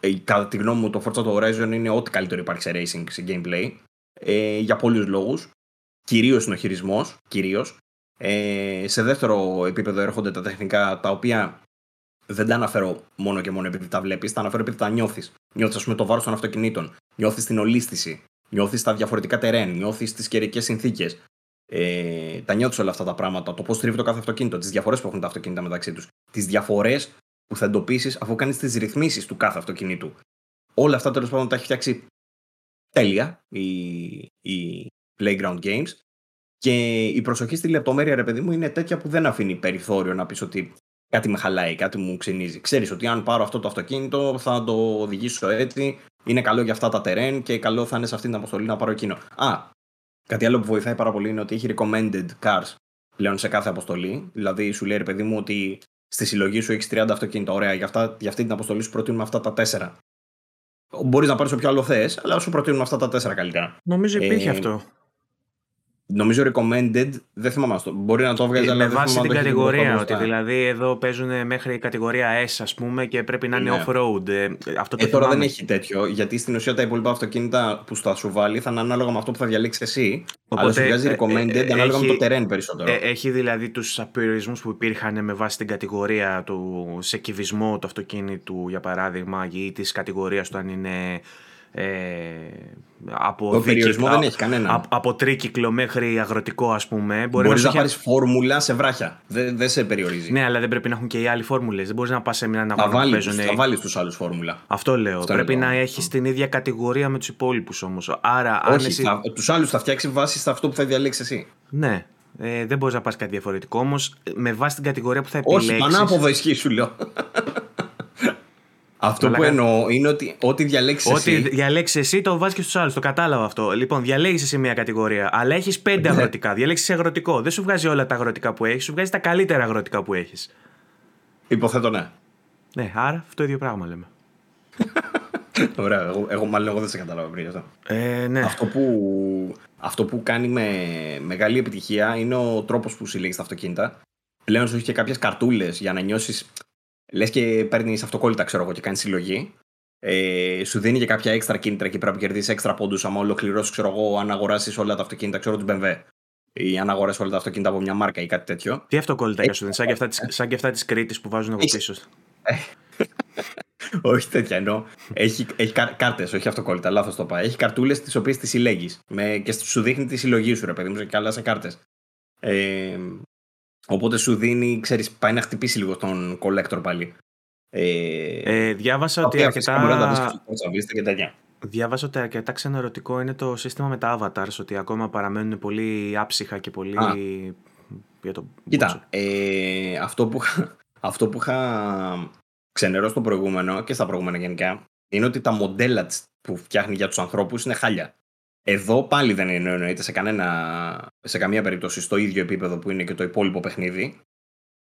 ε, κατά τη γνώμη μου, το Forza Horizon είναι ό,τι καλύτερο υπάρχει σε racing, σε gameplay ε, για πολλούς λόγους. Κυρίως είναι ο χειρισμός, κυρίως. Ε, σε δεύτερο επίπεδο έρχονται τα τεχνικά τα οποία δεν τα αναφέρω μόνο και μόνο επειδή τα βλέπεις, τα αναφέρω επειδή τα νιώθεις. Νιώθεις, ας πούμε, το βάρος των αυτοκινήτων. Νιώθεις την ολίσθηση. Νιώθεις τα διαφορετικά τερέν. Νιώθεις τις καιρικές συνθήκες. Ε, τα νιώθεις όλα αυτά τα πράγματα. Το πώς τρίβει το κάθε αυτοκίνητο. Τις διαφορές που έχουν τα αυτοκίνητα μεταξύ τους. Τις διαφορές που θα εντοπίσεις αφού κάνεις τις ρυθμίσεις του κάθε αυτοκινήτου. Όλα αυτά τέλος πάντων τα έχει φτιάξει τέλεια η, η Playground Games. Και η προσοχή στη λεπτομέρεια, ρε παιδί μου, είναι τέτοια που δεν αφήνει περιθώριο να πεις ότι κάτι με χαλάει, κάτι μου ξενίζει. Ξέρεις ότι αν πάρω αυτό το αυτοκίνητο θα το οδηγήσω έτσι, είναι καλό για αυτά τα terrain και καλό θα είναι σε αυτή την αποστολή να πάρω εκείνο. Α, κάτι άλλο που βοηθάει πάρα πολύ είναι ότι έχει recommended cars πλέον σε κάθε αποστολή. Δηλαδή σου λέει ρε παιδί μου ότι στη συλλογή σου έχεις 30 αυτοκίνητα. Ωραία, για, αυτά, για αυτή την αποστολή σου προτείνουμε αυτά τα 4. Μπορείς να πάρεις όποιο άλλο θες, αλλά σου προτείνουμε αυτά τα 4 καλύτερα. Νομίζω υπήρχε ε, αυτό. Νομίζω recommended, δεν θυμάμαι αυτό. Μπορεί να το βγάζει, αλλά Με βάση την κατηγορία. Ότι δηλαδή εδώ παίζουν μέχρι κατηγορία S, ας πούμε, και πρέπει να είναι ναι. off-road. Ε, αυτό το ε, τώρα δεν έχει τέτοιο, γιατί στην ουσία τα υπόλοιπα αυτοκίνητα που θα σου βάλει θα είναι ανάλογα με αυτό που θα διαλέξεις εσύ. Οπότε, αλλά σου βγάζει ε, recommended ε, ανάλογα έχει, με το terrain περισσότερο. Ε, έχει δηλαδή τους περιορισμού που υπήρχαν με βάση την κατηγορία του σε κυβισμό του αυτοκίνητου, για παράδειγμα, ή της κατηγορίας του αν είναι ε, από το περιορισμό δεν έχει κανένα. Από, από τρίκυκλο μέχρι αγροτικό, ας πούμε. Μπορεί Μπορείς να, να πάρεις φόρμουλα σε βράχια. Δεν, δεν σε περιορίζει. Ναι, αλλά δεν πρέπει να έχουν και οι άλλοι φόρμουλες. Δεν μπορείς να πας σε μια να βάλεις Θα βάλεις τους άλλους φόρμουλα. Αυτό λέω. Αυτό πρέπει να έχεις την ίδια κατηγορία με τους υπόλοιπους όμως. Άρα, Όχι, εσύ... τους άλλους θα φτιάξει βάσει σε αυτό που θα διαλέξεις εσύ. Ναι. Ε, δεν μπορείς να πας κάτι διαφορετικό όμως με βάση την κατηγορία που θα επιλέξει. Όχι, πανάποδο ισχύει, σου λέω. Αυτό που εννοώ είναι ότι ό,τι διαλέξεις εσύ. Ό,τι διαλέξεις εσύ το βάζεις και στους άλλους. Το κατάλαβα αυτό. Λοιπόν, διαλέγεις εσύ μια κατηγορία, αλλά έχεις πέντε ναι. αγροτικά. Διαλέξεις αγροτικό. Δεν σου βγάζει όλα τα αγροτικά που έχεις, σου βγάζει τα καλύτερα αγροτικά που έχεις. Υποθέτω ναι. Ναι, άρα αυτό το ίδιο πράγμα λέμε. *laughs* Ωραία, εγώ, εγώ μάλλον εγώ δεν σε κατάλαβα πριν αυτό. Ε, ναι. αυτό, που, αυτό που κάνει με μεγάλη επιτυχία είναι ο τρόπος που συλλέγεις τα αυτοκίνητα. Πλέον σου έχει και κάποιες καρτούλες για να νιώσεις λες και παίρνεις αυτοκόλλητα, ξέρω εγώ, και κάνεις συλλογή. Ε, σου δίνει και κάποια έξτρα κίνητρα και πρέπει να κερδίσει έξτρα πόντους. Αν ολοκληρώσεις, ξέρω εγώ, αν αγοράσεις όλα τα αυτοκίνητα, ξέρω του BMW. Ή αν αγοράσεις όλα τα αυτοκίνητα από μια μάρκα ή κάτι τέτοιο. Τι αυτοκόλλητα σου δίνει, σαν και αυτά, σαν και αυτά τη Κρήτης που βάζουν από πίσω. Ε, *laughs* όχι τέτοια εννοώ. Έχει, έχει κάρτες, όχι αυτοκόλλητα, λάθος το πάει. Έχει καρτούλες τις οποίες τις συλλέγεις. Και σου δείχνει τη συλλογή σου, ρε παιδί μου, και άλλα σε κάρτες. Ε, Οπότε σου δίνει, ξέρεις, πάει να χτυπήσει λίγο τον collector πάλι. Ε, ε, διάβασα ότι αρκετά... και τέτοια. Διάβασα ότι αρκετά ξενερωτικό είναι το σύστημα με τα avatars, ότι ακόμα παραμένουν πολύ άψυχα και πολύ... Α. Για το Κοίτα, ε, αυτό, που, αυτό που είχα ξενερώσει στο προηγούμενο και στα προηγούμενα γενικά, είναι ότι τα μοντέλα που φτιάχνει για τους ανθρώπους είναι χάλια. Εδώ πάλι δεν είναι εννοείται σε, κανένα, σε καμία περίπτωση στο ίδιο επίπεδο που είναι και το υπόλοιπο παιχνίδι.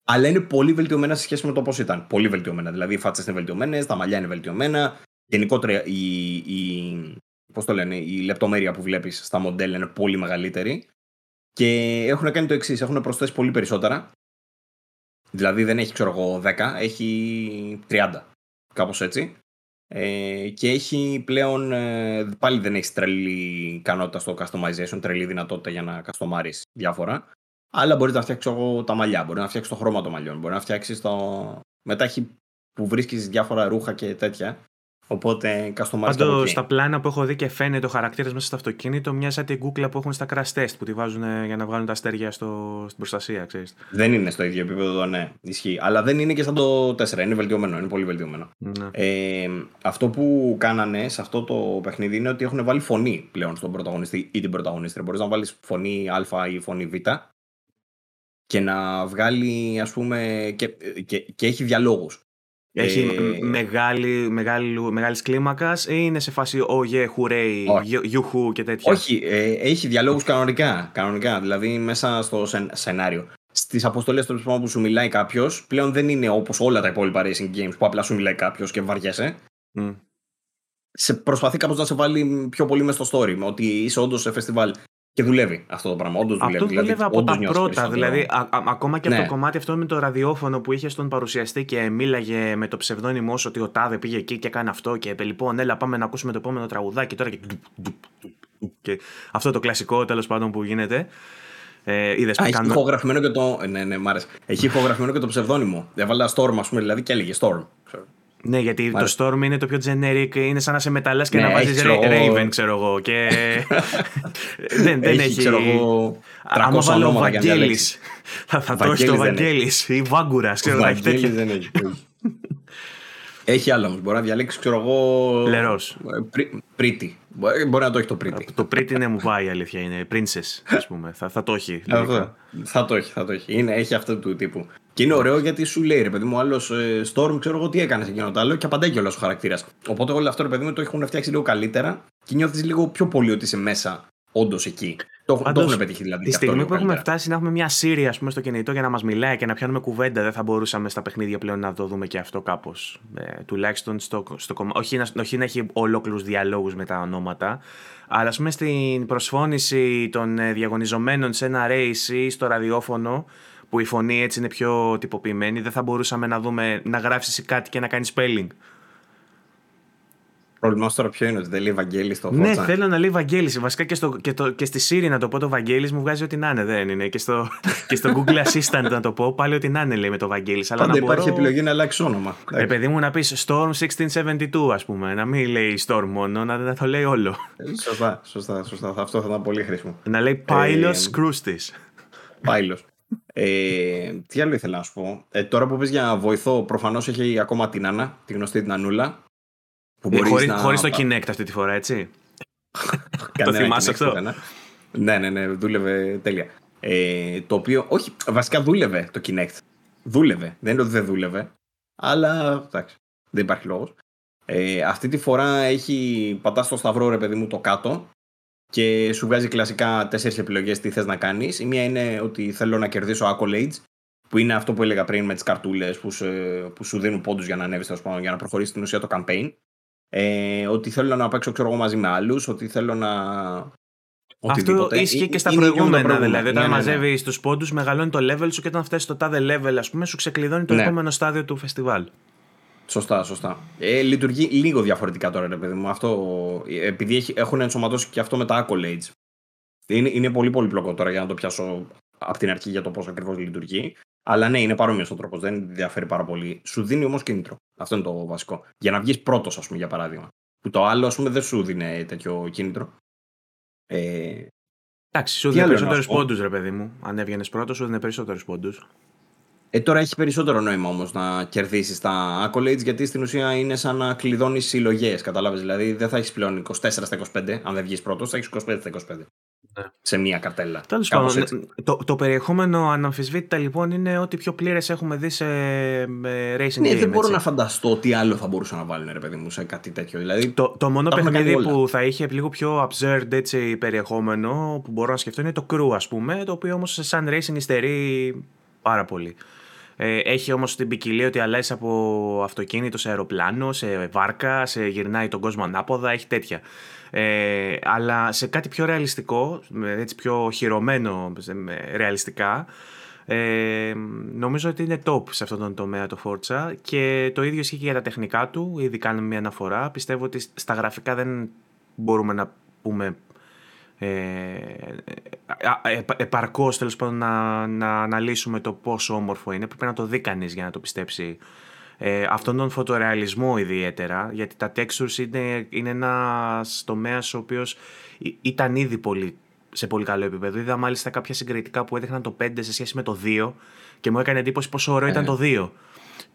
Αλλά είναι πολύ βελτιωμένα σε σχέση με το πώς ήταν. Πολύ βελτιωμένα. Δηλαδή οι φάτσες είναι βελτιωμένες, τα μαλλιά είναι βελτιωμένα. Γενικότερα η, η, πώς το λένε, η λεπτομέρεια που βλέπεις στα μοντέλα είναι πολύ μεγαλύτερη. Και έχουν κάνει το εξής: έχουν προσθέσει πολύ περισσότερα. Δηλαδή δεν έχει, ξέρω εγώ, 10, έχει 30. Κάπως έτσι. Ε, και έχει πλέον, ε, πάλι δεν έχεις τρελή ικανότητα στο customization, τρελή δυνατότητα για να καστομάρεις διάφορα. Αλλά μπορείς να φτιάξεις τα μαλλιά, μπορεί να φτιάξεις το χρώμα των μαλλιών, μπορεί να φτιάξεις το. Μετά έχει που βρίσκεις διάφορα ρούχα και τέτοια. Οπότε customize Πάντως στα πλάνα που έχω δει και φαίνεται ο χαρακτήρας μέσα στο αυτοκίνητο, μιας σαν την κούκλα που έχουν στα crash test που τη βάζουν για να βγάλουν τα αστέρια στο, στην προστασία, ξέρεις. Δεν είναι στο ίδιο επίπεδο, ναι, ισχύει. Αλλά δεν είναι και σαν το 4, είναι βελτιωμένο, είναι πολύ βελτιωμένο. Ναι. Ε, αυτό που κάνανε σε αυτό το παιχνίδι είναι ότι έχουν βάλει φωνή πλέον στον πρωταγωνιστή ή την πρωταγωνίστρια. Μπορείς να βάλεις φωνή Α ή φωνή Β και να βγάλει, ας πούμε, και, και, και έχει διαλόγους. Έχει ε... μεγάλη, μεγάλη, μεγάλης κλίμακας ή είναι σε φάση oh yeah, hooray, γιουχού και τέτοια; Όχι, ε, έχει διαλόγους κανονικά, κανονικά, δηλαδή μέσα στο σενάριο. Στις αποστολές που σου μιλάει κάποιος, πλέον δεν είναι όπως όλα τα υπόλοιπα racing games που απλά σου μιλάει κάποιος και βαριέσαι. Mm. Σε προσπαθεί κάπως να σε βάλει πιο πολύ μες στο story. Ότι είσαι όντως σε φεστιβάλ και δουλεύει αυτό το πράγμα. Όντως δουλεύει. Αυτό δηλαδή, δουλεύει από τα πρώτα. Δηλαδή, α, α, ακόμα και ναι. από το κομμάτι αυτό με το ραδιόφωνο που είχε στον παρουσιαστή και μίλαγε με το ψευδόνυμό ότι ο Τάδε πήγε εκεί και έκανε αυτό. Και λοιπόν, έλα, πάμε να ακούσουμε το επόμενο τραγουδάκι τώρα. Και, και αυτό το κλασικό τέλος πάντων που γίνεται. Ε, είδες α, έχει κάνω... ηχογραφημένο και το. Ναι, ναι, μ' άρεσε. Έχει ηχογραφημένο και το ψευδόνυμο. Έβαλα Storm, ας πούμε, δηλαδή και έλεγε Storm. Ναι, γιατί το Storm είναι το πιο generic, είναι σαν να σε μεταλλάς και ναι, να βάζεις Raven, ξέρω εγώ. Και... *laughs* δεν, δεν έχει... Ξέρω εγώ, Άμα βάλω Βαγγέλης, *laughs* θα, θα το έχεις το Βαγγέλης ή Βάγκουρας, ξέρω Βαγγέλης δεν έχει. Έχει άλλα όμως. Μπορεί να διαλέξει, ξέρω εγώ. Λερός. Πρίτη. Μπορεί, μπορεί να το έχει το πρίτη. Το πρίτη ναι, μου πάει η αλήθεια. Είναι princess, ας πούμε. θα, θα το έχει. Αυτό. Θα το έχει, θα το έχει. Είναι, έχει αυτό του τύπου. Και είναι ωραίο γιατί σου λέει ρε παιδί μου, άλλος ε, Storm, ξέρω εγώ τι έκανες εκείνο το άλλο και απαντάει κιόλας ο χαρακτήρας. Οπότε όλο αυτό ρε παιδί μου το έχουν φτιάξει λίγο καλύτερα και νιώθεις λίγο πιο πολύ ότι είσαι μέσα όντως εκεί. Το, Πάντως, το έχουν πετύχει δηλαδή. Τη στιγμή που έχουμε φτάσει να έχουμε μια σύρια ας πούμε, στο κινητό για να μας μιλάει και να πιάνουμε κουβέντα, δεν θα μπορούσαμε στα παιχνίδια πλέον να το δούμε και αυτό κάπως. Ε, τουλάχιστον στο, στο κομμάτι. Όχι, όχι να έχει ολόκληρους διαλόγους με τα ονόματα, αλλά ας πούμε στην προσφώνηση των ε, διαγωνιζομένων σε ένα race ή στο ραδιόφωνο, που η φωνή έτσι είναι πιο τυποποιημένη, δεν θα μπορούσαμε να δούμε να γράψεις κάτι και να κάνεις spelling πρόβλημα τώρα ποιο είναι, ότι δεν λέει Βαγγέλης στο Ναι, θέλω να λέει Βαγγέλης. Βασικά και, στο, και, το, και στη Siri να το πω το Βαγγέλης μου βγάζει ότι να είναι, δεν είναι. Και στο, *laughs* και στο Google Assistant να το πω πάλι ότι να είναι λέει με το Βαγγέλης. Αλλά Πάντα υπάρχει επιλογή να αλλάξει όνομα. Ε, παιδί μου να πεις Storm 1672, ας πούμε. Να μην λέει Storm μόνο, να, να το λέει όλο. Ε, σωστά, σωστά, σωστά. Αυτό θα ήταν πολύ χρήσιμο. Να λέει Pylos ε, Κρούστη. Pylos. Ε, τι άλλο ήθελα να σου πω. Ε, τώρα που πεις για βοηθό, προφανώς έχει ακόμα την Άννα, τη γνωστή την Ανούλα. Που ε, χωρίς, να... χωρίς το Kinect αυτή τη φορά, έτσι. *laughs* το θυμάσαι αυτό; Ναι, ναι, ναι, δούλευε τέλεια. Ε, το οποίο, όχι, βασικά δούλευε το Kinect. Δούλευε. Δεν είναι ότι δεν δούλευε. Αλλά, εντάξει, δεν υπάρχει λόγος. Ε, αυτή τη φορά έχει πατά στο σταυρό, ρε παιδί μου, το κάτω και σου βγάζει κλασικά τέσσερις επιλογές τι θες να κάνεις. Η μία είναι ότι θέλω να κερδίσω accolades, που είναι αυτό που έλεγα πριν με τις καρτούλες που, που σου δίνουν πόντους για να ανέβεις, για να προχωρήσεις στην ουσία το campaign ε, ότι θέλω να παίξω ξέρω, μαζί με άλλους, ότι θέλω να. Αυτό ίσχυε και στα προηγούμενα. Δηλαδή, όταν ναι, ναι, ναι. μαζεύεις τους πόντους, μεγαλώνει το level σου και όταν φτάσεις στο τάδε level, ας πούμε, σου ξεκλειδώνει το ναι. επόμενο στάδιο του φεστιβάλ. Σωστά, σωστά. Ε, λειτουργεί λίγο διαφορετικά τώρα, ρε παιδί μου. Αυτό, επειδή έχουν ενσωματώσει και αυτό με τα accolades. Είναι, είναι πολύ πολύπλοκο τώρα για να το πιάσω από την αρχή για το πώς ακριβώς λειτουργεί. Αλλά ναι, είναι παρόμοιος ο τρόπος. Δεν διαφέρει πάρα πολύ. Σου δίνει όμως κίνητρο. Αυτό είναι το βασικό. Για να βγεις πρώτος, ας πούμε, για παράδειγμα. Που το άλλο, ας πούμε, δεν σου δίνει τέτοιο κίνητρο. Ε... Εντάξει, σου δίνει περισσότερους πόντους, ρε παιδί μου. Αν έβγαινες πρώτος, σου δίνει περισσότερους πόντους. Ε, τώρα έχει περισσότερο νόημα όμως να κερδίσεις τα accolades γιατί στην ουσία είναι σαν να κλειδώνεις συλλογές. Κατάλαβες; Δηλαδή δεν θα έχεις πλέον 24 στα 25, αν δεν βγεις πρώτος, θα έχεις 25 στα 25 ναι. σε μία καρτέλα. Τέλος πάντων, το, το περιεχόμενο αναμφισβήτητα λοιπόν είναι ότι πιο πλήρες έχουμε δει σε racing ναι, game. δεν μπορώ να φανταστώ τι άλλο θα μπορούσαν να βάλουν ρε παιδί μου σε κάτι τέτοιο. Δηλαδή, το, το μόνο παιχνίδι που θα είχε λίγο πιο absurd έτσι, περιεχόμενο που μπορώ να σκεφτώ είναι το crew ας πούμε, το οποίο όμως σαν racing υστερεί πάρα πολύ. Ε, έχει όμως την ποικιλία ότι αλλάζει από αυτοκίνητο σε αεροπλάνο, σε βάρκα, σε γυρνάει τον κόσμο ανάποδα, έχει τέτοια. Ε, αλλά σε κάτι πιο ρεαλιστικό, έτσι πιο χειρωμένο ρεαλιστικά, ε, νομίζω ότι είναι top σε αυτόν τον τομέα το Forza και το ίδιο ισχύει και για τα τεχνικά του, ήδη κάνουμε μια αναφορά. Πιστεύω ότι στα γραφικά δεν μπορούμε να πούμε ε, ε, επαρκώς τέλος πάντων να, να αναλύσουμε το πόσο όμορφο είναι. Πρέπει να το δει κανείς για να το πιστέψει ε, αυτόν τον φωτορεαλισμό ιδιαίτερα, γιατί τα textures είναι, είναι ένας τομέας ο οποίος ήταν ήδη πολύ, σε πολύ καλό επίπεδο. Είδα μάλιστα κάποια συγκριτικά που έδειχναν το 5 σε σχέση με το 2 και μου έκανε εντύπωση πόσο ωραίο ήταν ε. το 2.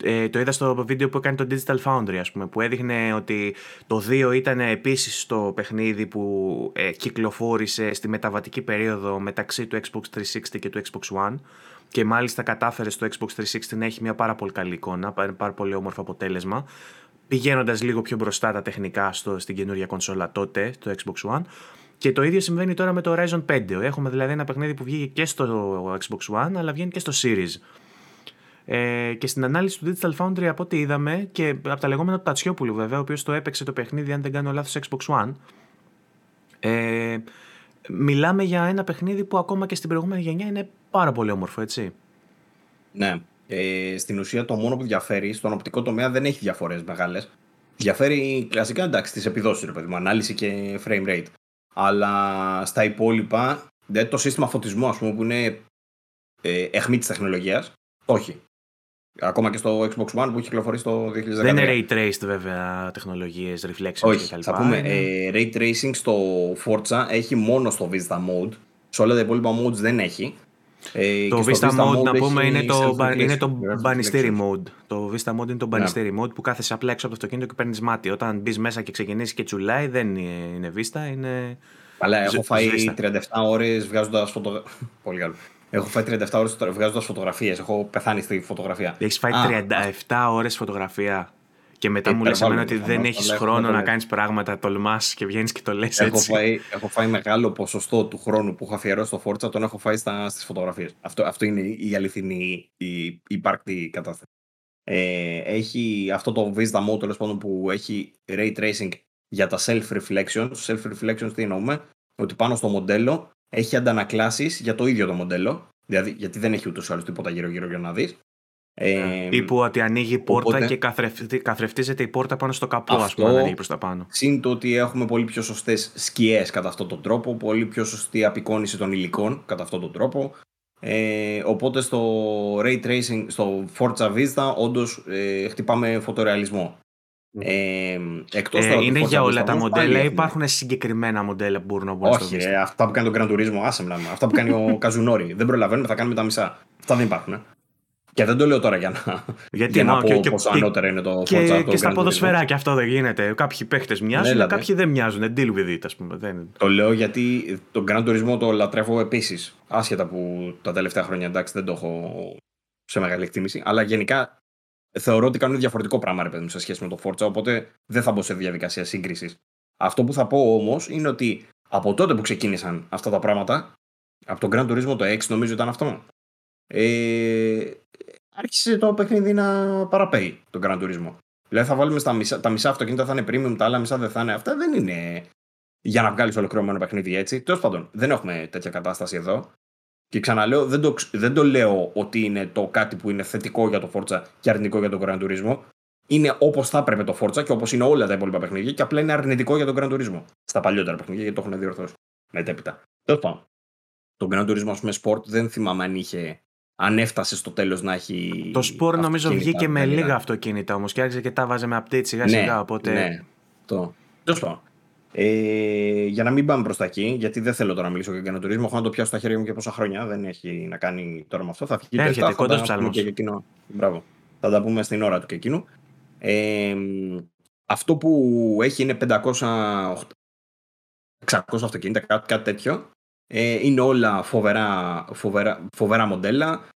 Ε, το είδα στο βίντεο που έκανε το Digital Foundry, ας πούμε, που έδειχνε ότι το 2 ήταν επίσης το παιχνίδι που ε, κυκλοφόρησε στη μεταβατική περίοδο μεταξύ του Xbox 360 και του Xbox One και μάλιστα κατάφερε στο Xbox 360 να έχει μια πάρα πολύ καλή εικόνα, πάρα πολύ όμορφο αποτέλεσμα. Πηγαίνοντας λίγο πιο μπροστά τα τεχνικά στο, στην καινούργια κονσόλα τότε, το Xbox One. Και το ίδιο συμβαίνει τώρα με το Horizon 5. Έχουμε δηλαδή ένα παιχνίδι που βγήκε και στο Xbox One, αλλά βγαίνει και στο Series. Ε, και στην ανάλυση του Digital Foundry, από ό,τι είδαμε, και από τα λεγόμενα του Τατσιόπουλου βέβαια, ο οποίος το έπαιξε το παιχνίδι, αν δεν κάνω λάθος, Xbox One. Ε, μιλάμε για ένα παιχνίδι που ακόμα και στην προηγούμενη γενιά είναι πάρα πολύ όμορφο, έτσι. Ναι. Ε, στην ουσία το μόνο που διαφέρει στον οπτικό τομέα δεν έχει διαφορές μεγάλες. Διαφέρει κλασικά εντάξει τις επιδόσεις, ρε παιδί μου, ανάλυση και frame rate. Αλλά στα υπόλοιπα, το σύστημα φωτισμού, ας πούμε, που είναι ε, αιχμής της τεχνολογίας, όχι. Ακόμα και στο Xbox One που έχει κυκλοφορήσει το 2013. Δεν είναι ray traced βέβαια τεχνολογίες, reflections Όχι, Θα πούμε ε, ray tracing στο Forza έχει μόνο στο Vista Mode. Σε όλα τα υπόλοιπα modes δεν έχει. Ε, το και στο Vista, Mode, να πούμε, έχει είναι το, self-reflection, είναι το self-reflection. μπανιστήρι mode. Το Vista Mode είναι το Ναι. μπανιστήρι mode που κάθεσαι απλά έξω από το αυτοκίνητο και παίρνεις μάτι. Όταν μπεις μέσα και ξεκινήσεις και τσουλάει, δεν είναι, είναι Vista, είναι. Αλλά έχω Ζ- φάει σβήστα. 37 ώρες βγάζοντας φωτογραφίε. *laughs* Πολύ καλό. Έχω φάει 37 ώρες βγάζοντας φωτογραφίες. Έχω πεθάνει στη φωτογραφία. Έχεις φάει Α, 37 ώρες φωτογραφία. Και μετά Ε, μου λες εμένα ότι υπερβάλλουμε δεν προφανώς, έχεις αλλά χρόνο έχουμε να το- κάνεις πράγματα, τολμάς και βγαίνεις και το λες Έχω έτσι. φάει, έχω φάει μεγάλο ποσοστό του χρόνου που έχω αφιερώσει στο Forza, τον έχω φάει στα, στις φωτογραφίες. Αυτό, αυτό είναι η αληθινή, η, η υπάρκτη κατάσταση. Ε, έχει αυτό το Vista Mode τέλος πάντων που έχει Ray Tracing για τα self-reflections. Self-reflections τι εννοούμε, ότι πάνω στο μοντέλο έχει αντανακλάσεις για το ίδιο το μοντέλο, δηλαδή γιατί δεν έχει ούτως ή άλλως τίποτα γύρω-γύρω για να δεις. Ε, Ή που ότι ανοίγει η πόρτα οπότε- και καθρεφτεί- καθρεφτίζεται η πόρτα πάνω στο καπό, ας Αυτό- πούμε, αν ανοίγει προς τα πάνω. Συν το ότι έχουμε πολύ πιο σωστές σκιές κατά αυτόν τον τρόπο, πολύ πιο σωστή απεικόνηση των υλικών κατά αυτόν τον τρόπο. Ε, οπότε στο Ray Tracing, στο Forza Vista, όντως ε, χτυπάμε φωτορεαλισμό. Ε, εκτός Ε, τώρα του είναι Forza για όλα Vista τα όμως, μοντέλα πάλι ή έχουμε. υπάρχουν συγκεκριμένα μοντέλα που μπορούν να μπουν στο Όχι, Vista. ε, αυτά που κάνει τον Gran Turismo, άσε μιλάμε. Αυτά που κάνει ο *laughs* Καζουνόρη. δεν προλαβαίνουμε, θα κάνουμε τα μισά. Αυτά δεν υπάρχουν. Ε. Και δεν το λέω τώρα για να, Γιατί για να μα, πω και, και, πόσο και- ανώτερο είναι το Forza και, από το και στα Gran Turismo. ποδοσφαιρά και αυτό δεν γίνεται. Κάποιοι παίχτες μοιάζουν, Ναι, κάποιοι δεν μοιάζουν. Deal with it, ας πούμε. Δεν... Το λέω γιατί τον Gran Turismo το λατρεύω επίσης. Άσχετα που τα τελευταία χρόνια εντάξει δεν το έχω σε μεγάλη εκτίμηση. Αλλά γενικά θεωρώ ότι κάνουν διαφορετικό πράγμα ρε παιδί μου σε σχέση με το Forza. Οπότε δεν θα μπω σε διαδικασία σύγκρισης. Αυτό που θα πω όμως είναι ότι από τότε που ξεκίνησαν αυτά τα πράγματα, από τον Gran Turismo το 6 νομίζω ήταν αυτό. Ε, άρχισε το παιχνίδι να παραπέει τον Gran Turismo. Δηλαδή θα βάλουμε στα μισά, τα μισά αυτοκίνητα θα είναι premium, τα άλλα μισά δεν θα είναι. Αυτά δεν είναι για να βγάλεις ολοκληρωμένο παιχνίδι έτσι. Τέλος πάντων, δεν έχουμε τέτοια κατάσταση εδώ. Και ξαναλέω, δεν το, ξ- δεν το λέω ότι είναι το κάτι που είναι θετικό για το Forza και αρνητικό για τον Gran Turismo. Είναι όπως θα έπρεπε το Forza και όπως είναι όλα τα υπόλοιπα παιχνίδια και απλά είναι αρνητικό για τον Gran Turismo. Στα παλιότερα παιχνίδια γιατί το έχουν διορθώσει μετέπειτα. Τέλος πάντων. Το Gran Turismo, ας πούμε, Sport δεν θυμάμαι αν είχε. Αν έφτασε στο τέλος να έχει. Το Sport νομίζω αυτοκίνητα, βγήκε με καλύτερα. λίγα αυτοκίνητα όμως και άρχισε και τα βάζε με update σιγά Ναι, σιγά. Οπότε. Ναι, το. Τέλος πάντων. Ε, για να μην πάμε προς τα εκεί, γιατί δεν θέλω τώρα να μιλήσω για τον τουρισμό, έχω να το πιάσω στα χέρια μου και πόσα χρόνια. Δεν έχει να κάνει τώρα με αυτό. Θα φύγει Έρχεται, το 7, θα κοντός τα πούμε ψαλμός. και για εκείνο. Μπράβο. Θα τα πούμε στην ώρα του και εκείνου. Ε, αυτό που έχει είναι 500, 600 αυτοκίνητα, κάτι, κάτι τέτοιο. Ε, είναι όλα φοβερά, φοβερά, φοβερά μοντέλα.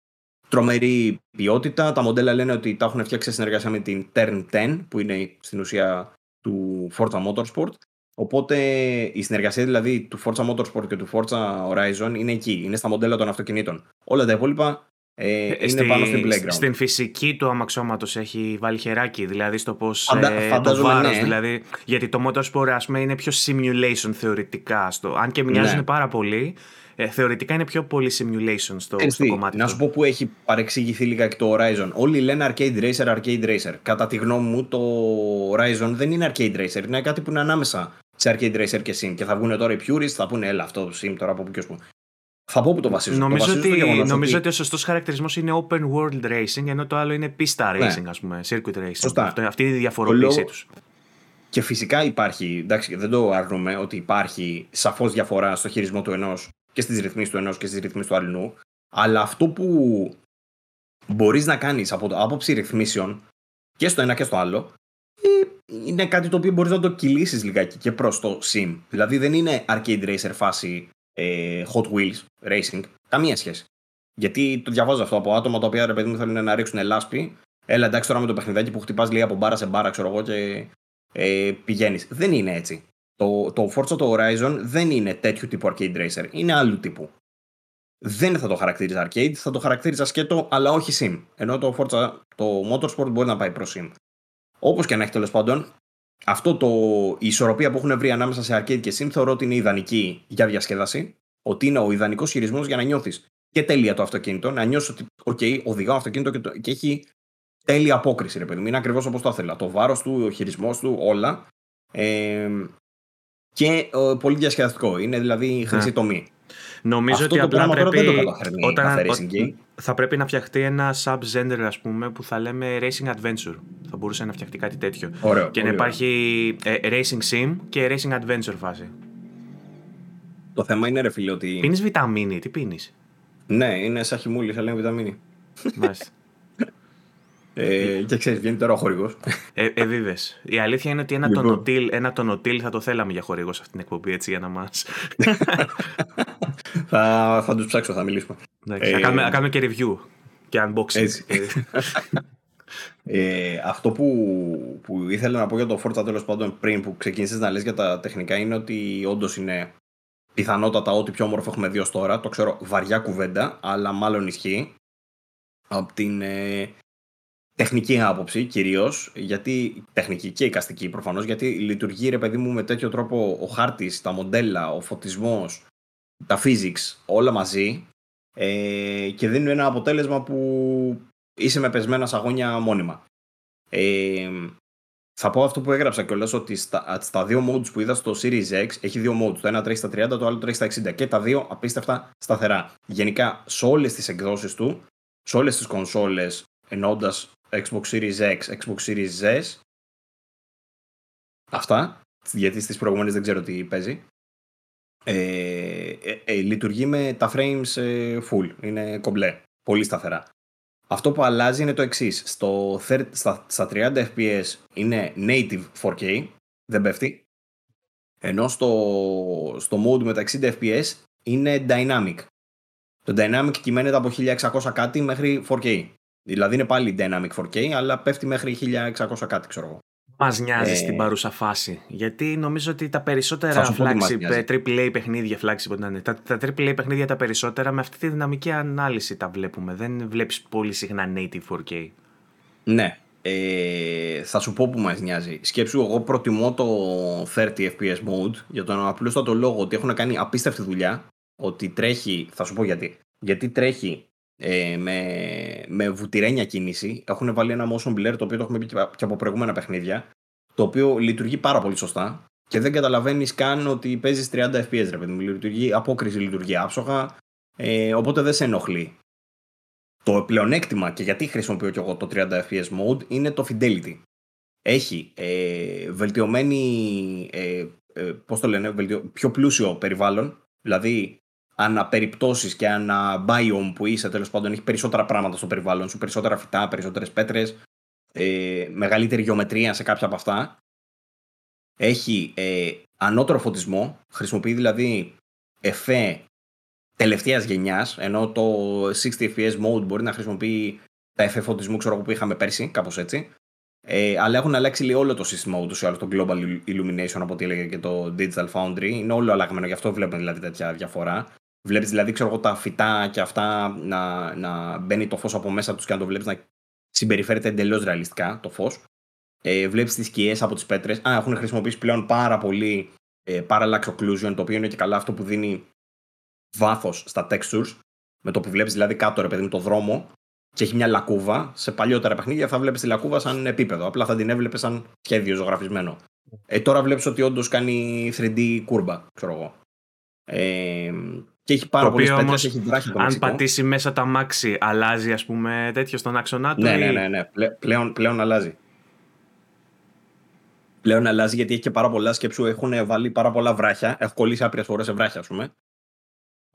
Τρομερή ποιότητα. Τα μοντέλα λένε ότι τα έχουν φτιάξει σε συνεργασία με την Turn 10, που είναι στην ουσία του Forza Motorsport. Οπότε η συνεργασία δηλαδή του Forza Motorsport και του Forza Horizon είναι εκεί, είναι στα μοντέλα των αυτοκινήτων. Όλα τα υπόλοιπα ε, είναι Στη- πάνω στην playground. Στην φυσική του αμαξώματος έχει βάλει χεράκι, δηλαδή στο πώς. Φαντα- το φαντάζομαι, βάρος, ναι. δηλαδή. Γιατί το Motorsport, ας πούμε, είναι πιο simulation θεωρητικά. Στο, αν και μοιάζουν Ναι. πάρα πολύ, ε, θεωρητικά είναι πιο πολύ simulation στο, Ξέρεις στο τι, κομμάτι να του. σου πω που έχει παρεξηγηθεί λίγα και το Horizon. Όλοι λένε arcade racer, arcade racer. Κατά τη γνώμη μου, το Horizon δεν είναι arcade racer. Είναι κάτι που είναι ανάμεσα σε arcade racer και sim. Και θα βγουν τώρα οι purists, θα πούνε έλα αυτό sim τώρα από πού και ως πού. Θα πω που το βασίζω. Νομίζω, το βασίζω στο ότι, γεγονός νομίζω ότι ο σωστός χαρακτηρισμός είναι open world racing, ενώ το άλλο είναι pista Ναι. racing, ας πούμε, circuit racing. Σωστά. Αυτό, αυτή είναι η διαφοροποίησή λόγο- τους. Και φυσικά υπάρχει, εντάξει, δεν το αρνούμε ότι υπάρχει σαφώς διαφορά στο χειρισμό του ενός και στις ρυθμίσεις του ενός και στις ρυθμίσεις του αλλού. Αλλά αυτό που μπορείς να κάνεις από το άποψη ρυθμίσεων και στο ένα και στο άλλο ε, είναι κάτι το οποίο μπορείς να το κυλήσεις λιγάκι και προς το sim. Δηλαδή δεν είναι arcade racer φάση ε, Hot Wheels racing. Καμία σχέση. Γιατί το διαβάζω αυτό από άτομα τα οποία ρε παιδί μου θέλουν να ρίξουν λάσπη. Έλα εντάξει τώρα με το παιχνιδάκι που χτυπάς λέει από μπάρα σε μπάρα, ξέρω εγώ, και ε, πηγαίνεις. Δεν είναι έτσι. Το, το Forza το Horizon δεν είναι τέτοιου τύπου arcade racer. Είναι άλλου τύπου. Δεν θα το χαρακτήριζα arcade, θα το χαρακτήριζα σκέτο, αλλά όχι sim. Ενώ το Forza, το Motorsport μπορεί να πάει προς sim. Όπως και να έχει τέλος πάντων, αυτό το, η ισορροπία που έχουν βρει ανάμεσα σε arcade και sim θεωρώ ότι είναι ιδανική για διασκέδαση. Ότι είναι ο ιδανικός χειρισμός για να νιώθεις και τέλεια το αυτοκίνητο, να νιώσεις ότι, OK, οδηγάω αυτοκίνητο και, το, και έχει τέλεια απόκριση, ρε παιδί μου. Είναι ακριβώς όπως το ήθελα. Το βάρος του, ο χειρισμός του, όλα. Ε, και ε, πολύ διασκεδαστικό. Είναι δηλαδή η χρυσή Ναι. τομή. Νομίζω Αυτό ότι το απλά πράγμα τώρα πρέπει. δεν το καταφέρνει κάθε racing game. θα πρέπει να φτιαχτεί ένα sub-genre, ας πούμε, που θα λέμε racing adventure. Θα μπορούσε να φτιαχτεί κάτι τέτοιο. Ωραίο. και να πολύ υπάρχει ε, racing sim και racing adventure φάση. ωραίο. Το θέμα είναι, ρε φίλε, ότι. Πίνεις βιταμίνη, τι πίνεις; Ναι, είναι σαν χυμούλης, θα λέμε βιταμίνη. Μάλιστα. Ε, και ξέρεις, βγαίνει τώρα ο χορηγός. Ε, ε, Η αλήθεια είναι ότι ένα, Λοιπόν. τονοτήλ, ένα τονοτήλ θα το θέλαμε για χορηγό σε αυτή την εκπομπή, έτσι, για να μα. *laughs* θα θα τους ψάξω, θα μιλήσουμε. θα, Ε, κάνουμε, θα κάνουμε και review και unboxing. Έτσι. *laughs* Ε, αυτό που, που ήθελα να πω για το Forza τέλος πάντων πριν που ξεκίνησε να λες για τα τεχνικά είναι ότι όντως είναι πιθανότατα ό,τι πιο όμορφο έχουμε δει ως τώρα. Το ξέρω βαριά κουβέντα, αλλά μάλλον ισχύει. Από την ε, τεχνική άποψη κυρίως, γιατί τεχνική και εικαστική προφανώς, γιατί λειτουργεί ρε παιδί μου με τέτοιο τρόπο ο χάρτης, τα μοντέλα, ο φωτισμός, τα physics, όλα μαζί ε, και δίνουν ένα αποτέλεσμα που είσαι με πεσμένα σαγόνια μόνιμα. Ε, θα πω αυτό που έγραψα κιόλας ότι στα, στα δύο modes που είδα στο Series X έχει δύο modes. Το ένα τρέχει στα 30, το άλλο τρέχει στα 60 και τα δύο απίστευτα σταθερά. Γενικά σε όλες τις εκδόσεις του, σε όλες τις κονσόλες εννοώντας Xbox Series X, Xbox Series S. Αυτά. Γιατί στις προηγούμενες δεν ξέρω τι παίζει. Ε, ε, ε, λειτουργεί με τα frames ε, full. Είναι κομπλέ. Πολύ σταθερά. Αυτό που αλλάζει είναι το εξής. Στο, thir- στα, στα 30 FPS είναι native 4K, δεν πέφτει. Ενώ στο, στο mode με τα 60 FPS είναι dynamic. Το dynamic κυμαίνεται από 1600 κάτι μέχρι 4K. Δηλαδή είναι πάλι dynamic 4K, αλλά πέφτει μέχρι 1600 κάτι, ξέρω εγώ. Μας νοιάζει Ε, στην παρούσα φάση. Γιατί νομίζω ότι τα Θα περισσότερα σου πω τι μας flagship, νοιάζει. ε, AAA παιχνίδια, flagship ό,τι να είναι, τα, τα AAA παιχνίδια τα περισσότερα με αυτή τη δυναμική ανάλυση τα βλέπουμε. Δεν βλέπεις πολύ συχνά native 4K. Ναι. Ε, θα σου πω που μας νοιάζει. Σκέψου, εγώ προτιμώ το 30 FPS mode για τον απλούστατο λόγο ότι έχουν κάνει απίστευτη δουλειά. Ότι τρέχει, θα σου πω γιατί. Γιατί τρέχει ε, με, με βουτυρένια κίνηση. Έχουν βάλει ένα motion blur το οποίο το έχουμε πει και και από προηγούμενα παιχνίδια. Το οποίο λειτουργεί πάρα πολύ σωστά. Και δεν καταλαβαίνεις καν ότι παίζεις 30 FPS, ρε παιδί μου. Λειτουργεί, απόκριση λειτουργεί άψογα. Ε, οπότε δεν σε ενοχλεί. Το πλεονέκτημα και γιατί χρησιμοποιώ και εγώ το 30 fps mode είναι το fidelity. Έχει ε, βελτιωμένη, ε, ε, πώς το λένε, βελτιω... πιο πλούσιο περιβάλλον, δηλαδή αναπεριπτώσεις και ανα biome που είσαι τέλος πάντων έχει περισσότερα πράγματα στο περιβάλλον σου, περισσότερα φυτά, περισσότερες πέτρες, ε, μεγαλύτερη γεωμετρία σε κάποια από αυτά. Έχει ε, ανώτερο φωτισμό, χρησιμοποιεί δηλαδή εφέ τελευταίας γενιάς, ενώ το 60 fps mode μπορεί να χρησιμοποιεί τα εφέ φωτισμού ξέρω εγώ, που είχαμε πέρσι, κάπως έτσι. Ε, αλλά έχουν αλλάξει λίγο όλο το σύστημα ούτως ή άλλως, το Global Illumination από ό,τι έλεγε και το Digital Foundry. Είναι όλο αλλαγμένο, γι' αυτό βλέπουμε δηλαδή τέτοια διαφορά. Βλέπεις δηλαδή, ξέρω εγώ, τα φυτά και αυτά να, να μπαίνει το φως από μέσα τους και να το βλέπεις να συμπεριφέρεται εντελώς ρεαλιστικά το φως. Ε, βλέπεις τις σκιές από τις πέτρες. Α, έχουν χρησιμοποιήσει πλέον πάρα πολύ ε, parallax occlusion, το οποίο είναι και καλά αυτό που δίνει βάθος στα textures. Με το που βλέπεις δηλαδή κάτω, ρε παιδί μου, το δρόμο και έχει μια λακκούβα. Σε παλιότερα παιχνίδια θα βλέπεις τη λακκούβα σαν επίπεδο. Απλά θα την έβλεπες σαν σχέδιο ζωγραφισμένο. Ε, τώρα βλέπεις ότι όντως κάνει 3D κούρμπα, ξέρω εγώ. Ε, και έχει πάρα Το πολλές οποίο πέτρες, όμως, έχει βράχει το Αν Μεξικό. πατήσει μέσα τα μάξι, αλλάζει ας πούμε τέτοιο στον άξονά του. Ναι, ή- ναι, ναι, ναι. Πλέ- πλέον, πλέον αλλάζει. Πλέον αλλάζει γιατί έχει και πάρα πολλά σκέψου. Έχουν βάλει πάρα πολλά βράχια. Έχω κολλήσει άπειρες φορές σε βράχια, ας πούμε.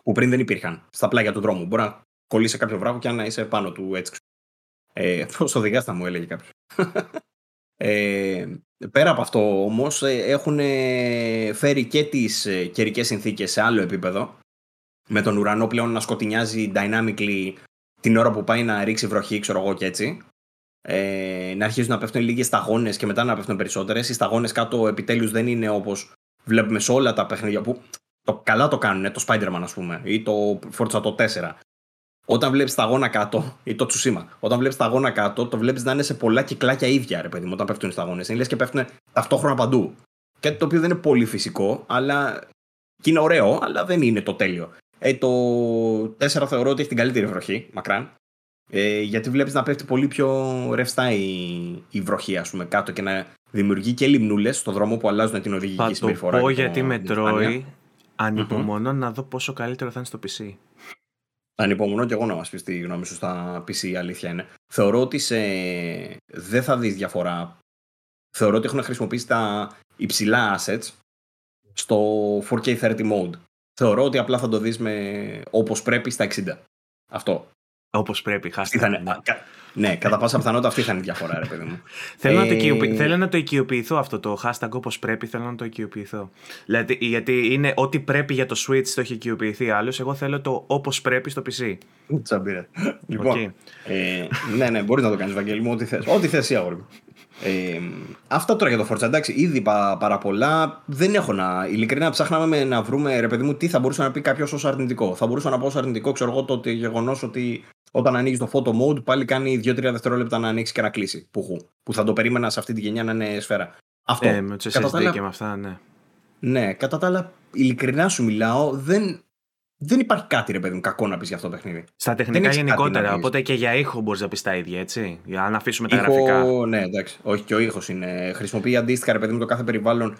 Που πριν δεν υπήρχαν στα πλάγια του δρόμου. Μπορεί να κολλήσει σε κάποιο βράχο και να είσαι πάνω του έτσι. Ε, Πώ οδηγά θα μου έλεγε κάποιος. *laughs* Ε, πέρα από αυτό όμως έχουν φέρει και τις καιρικές συνθήκες σε άλλο επίπεδο. Με τον ουρανό πλέον να σκοτεινιάζει dynamically την ώρα που πάει να ρίξει βροχή, ξέρω εγώ και έτσι. Ε, να αρχίζουν να πέφτουν λίγες σταγόνες και μετά να πέφτουν περισσότερες. Οι σταγόνες κάτω επιτέλους δεν είναι όπως βλέπουμε σε όλα τα παιχνίδια που το καλά το κάνουν, το Spider-Man ας πούμε, ή το Forza το 4. Όταν βλέπεις σταγόνα κάτω, ή το Tsushima, όταν βλέπεις σταγόνα κάτω, το βλέπεις να είναι σε πολλά κυκλάκια ίδια, ρε παιδί μου, όταν πέφτουν οι σταγόνες. Είναι λες και πέφτουν ταυτόχρονα παντού. Κάτι το οποίο δεν είναι πολύ φυσικό, αλλά. και είναι ωραίο, αλλά δεν είναι το τέλειο. Ε, το 4 θεωρώ ότι έχει την καλύτερη βροχή, μακράν. Ε, γιατί βλέπεις να πέφτει πολύ πιο ρευστά η, η βροχή, ας πούμε, κάτω και να δημιουργεί και λιμνούλες στο δρόμο που αλλάζουν την οδηγική Θα το συμπεριφορά. πω και το- γιατί με την διαφάνεια. τρώει. Ανυπομονώ να δω πόσο καλύτερο θα είναι στο PC. Ανυπομονώ και εγώ να μας πεις τη γνώμη σου στα PC, η αλήθεια είναι. Θεωρώ ότι σε... δεν θα δεις διαφορά. Θεωρώ ότι έχουν χρησιμοποιήσει τα υψηλά assets στο 4K 30 mode. Θεωρώ ότι απλά θα το δεις με... όπως πρέπει στα 60. Αυτό. Όπως πρέπει, χάστε. Ναι. ναι, κατά πάσα πιθανότητα αυτή θα είναι η διαφορά, ρε παιδί μου. *laughs* θέλω, να το ε, θέλω να το οικειοποιηθώ αυτό το hashtag όπως πρέπει, θέλω να το οικειοποιηθώ. Δηλαδή, γιατί είναι ό,τι πρέπει για το Switch το έχει οικειοποιηθεί άλλος. Εγώ θέλω το όπως πρέπει στο PC. Τσαμπίρε. Λοιπόν. Okay. Ε, ναι, ναι, μπορείς να το κάνεις, Βαγγέλη μου, ό,τι θες. Ό,τι θες, αγόρι ε, αυτά τώρα για το Forza. Εντάξει, ήδη είπα πάρα πολλά. Δεν έχω να. Ειλικρινά ψάχναμε να βρούμε, ρε παιδί μου, τι θα μπορούσε να πει κάποιος ως αρνητικό. Θα μπορούσα να πω ως αρνητικό, ξέρω εγώ, το γεγονός ότι όταν ανοίγεις το photo mode, πάλι κάνει 2-3 δευτερόλεπτα να ανοίξεις και να κλείσει. Που, που θα το περίμενα σε αυτή τη γενιά να είναι σφαίρα. Αυτό. Ε, με το SSD και με αυτά, ναι. Ναι, κατά τα άλλα, ειλικρινά σου μιλάω, δεν, δεν υπάρχει κάτι ρε παιδί μου κακό να πεις για αυτό το παιχνίδι. Στα τεχνικά γενικότερα. Οπότε και για ήχο μπορείς να πεις τα ίδια, έτσι. Για να αφήσουμε τα ήχο, γραφικά. Ναι, εντάξει. Όχι και ο ήχος είναι. Χρησιμοποιεί αντίστοιχα ρε παιδί μου το κάθε περιβάλλον.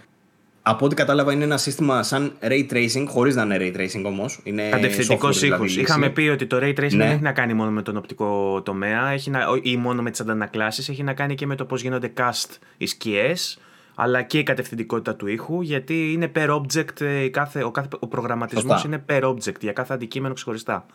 Από ό,τι κατάλαβα είναι ένα σύστημα σαν ray tracing, χωρίς να είναι ray tracing όμως. Κατευθυντικός ήχος. Δηλαδή, Είχαμε πει ότι το ray tracing ναι. δεν έχει να κάνει μόνο με τον οπτικό τομέα έχει να, ή μόνο με τις αντανακλάσεις. Έχει να κάνει και με το πώς γίνονται cast οι σκιές αλλά και η κατευθυντικότητα του ήχου, γιατί είναι per object, ε, κάθε, ο, κάθε, ο προγραμματισμός είναι per object για κάθε αντικείμενο ξεχωριστά.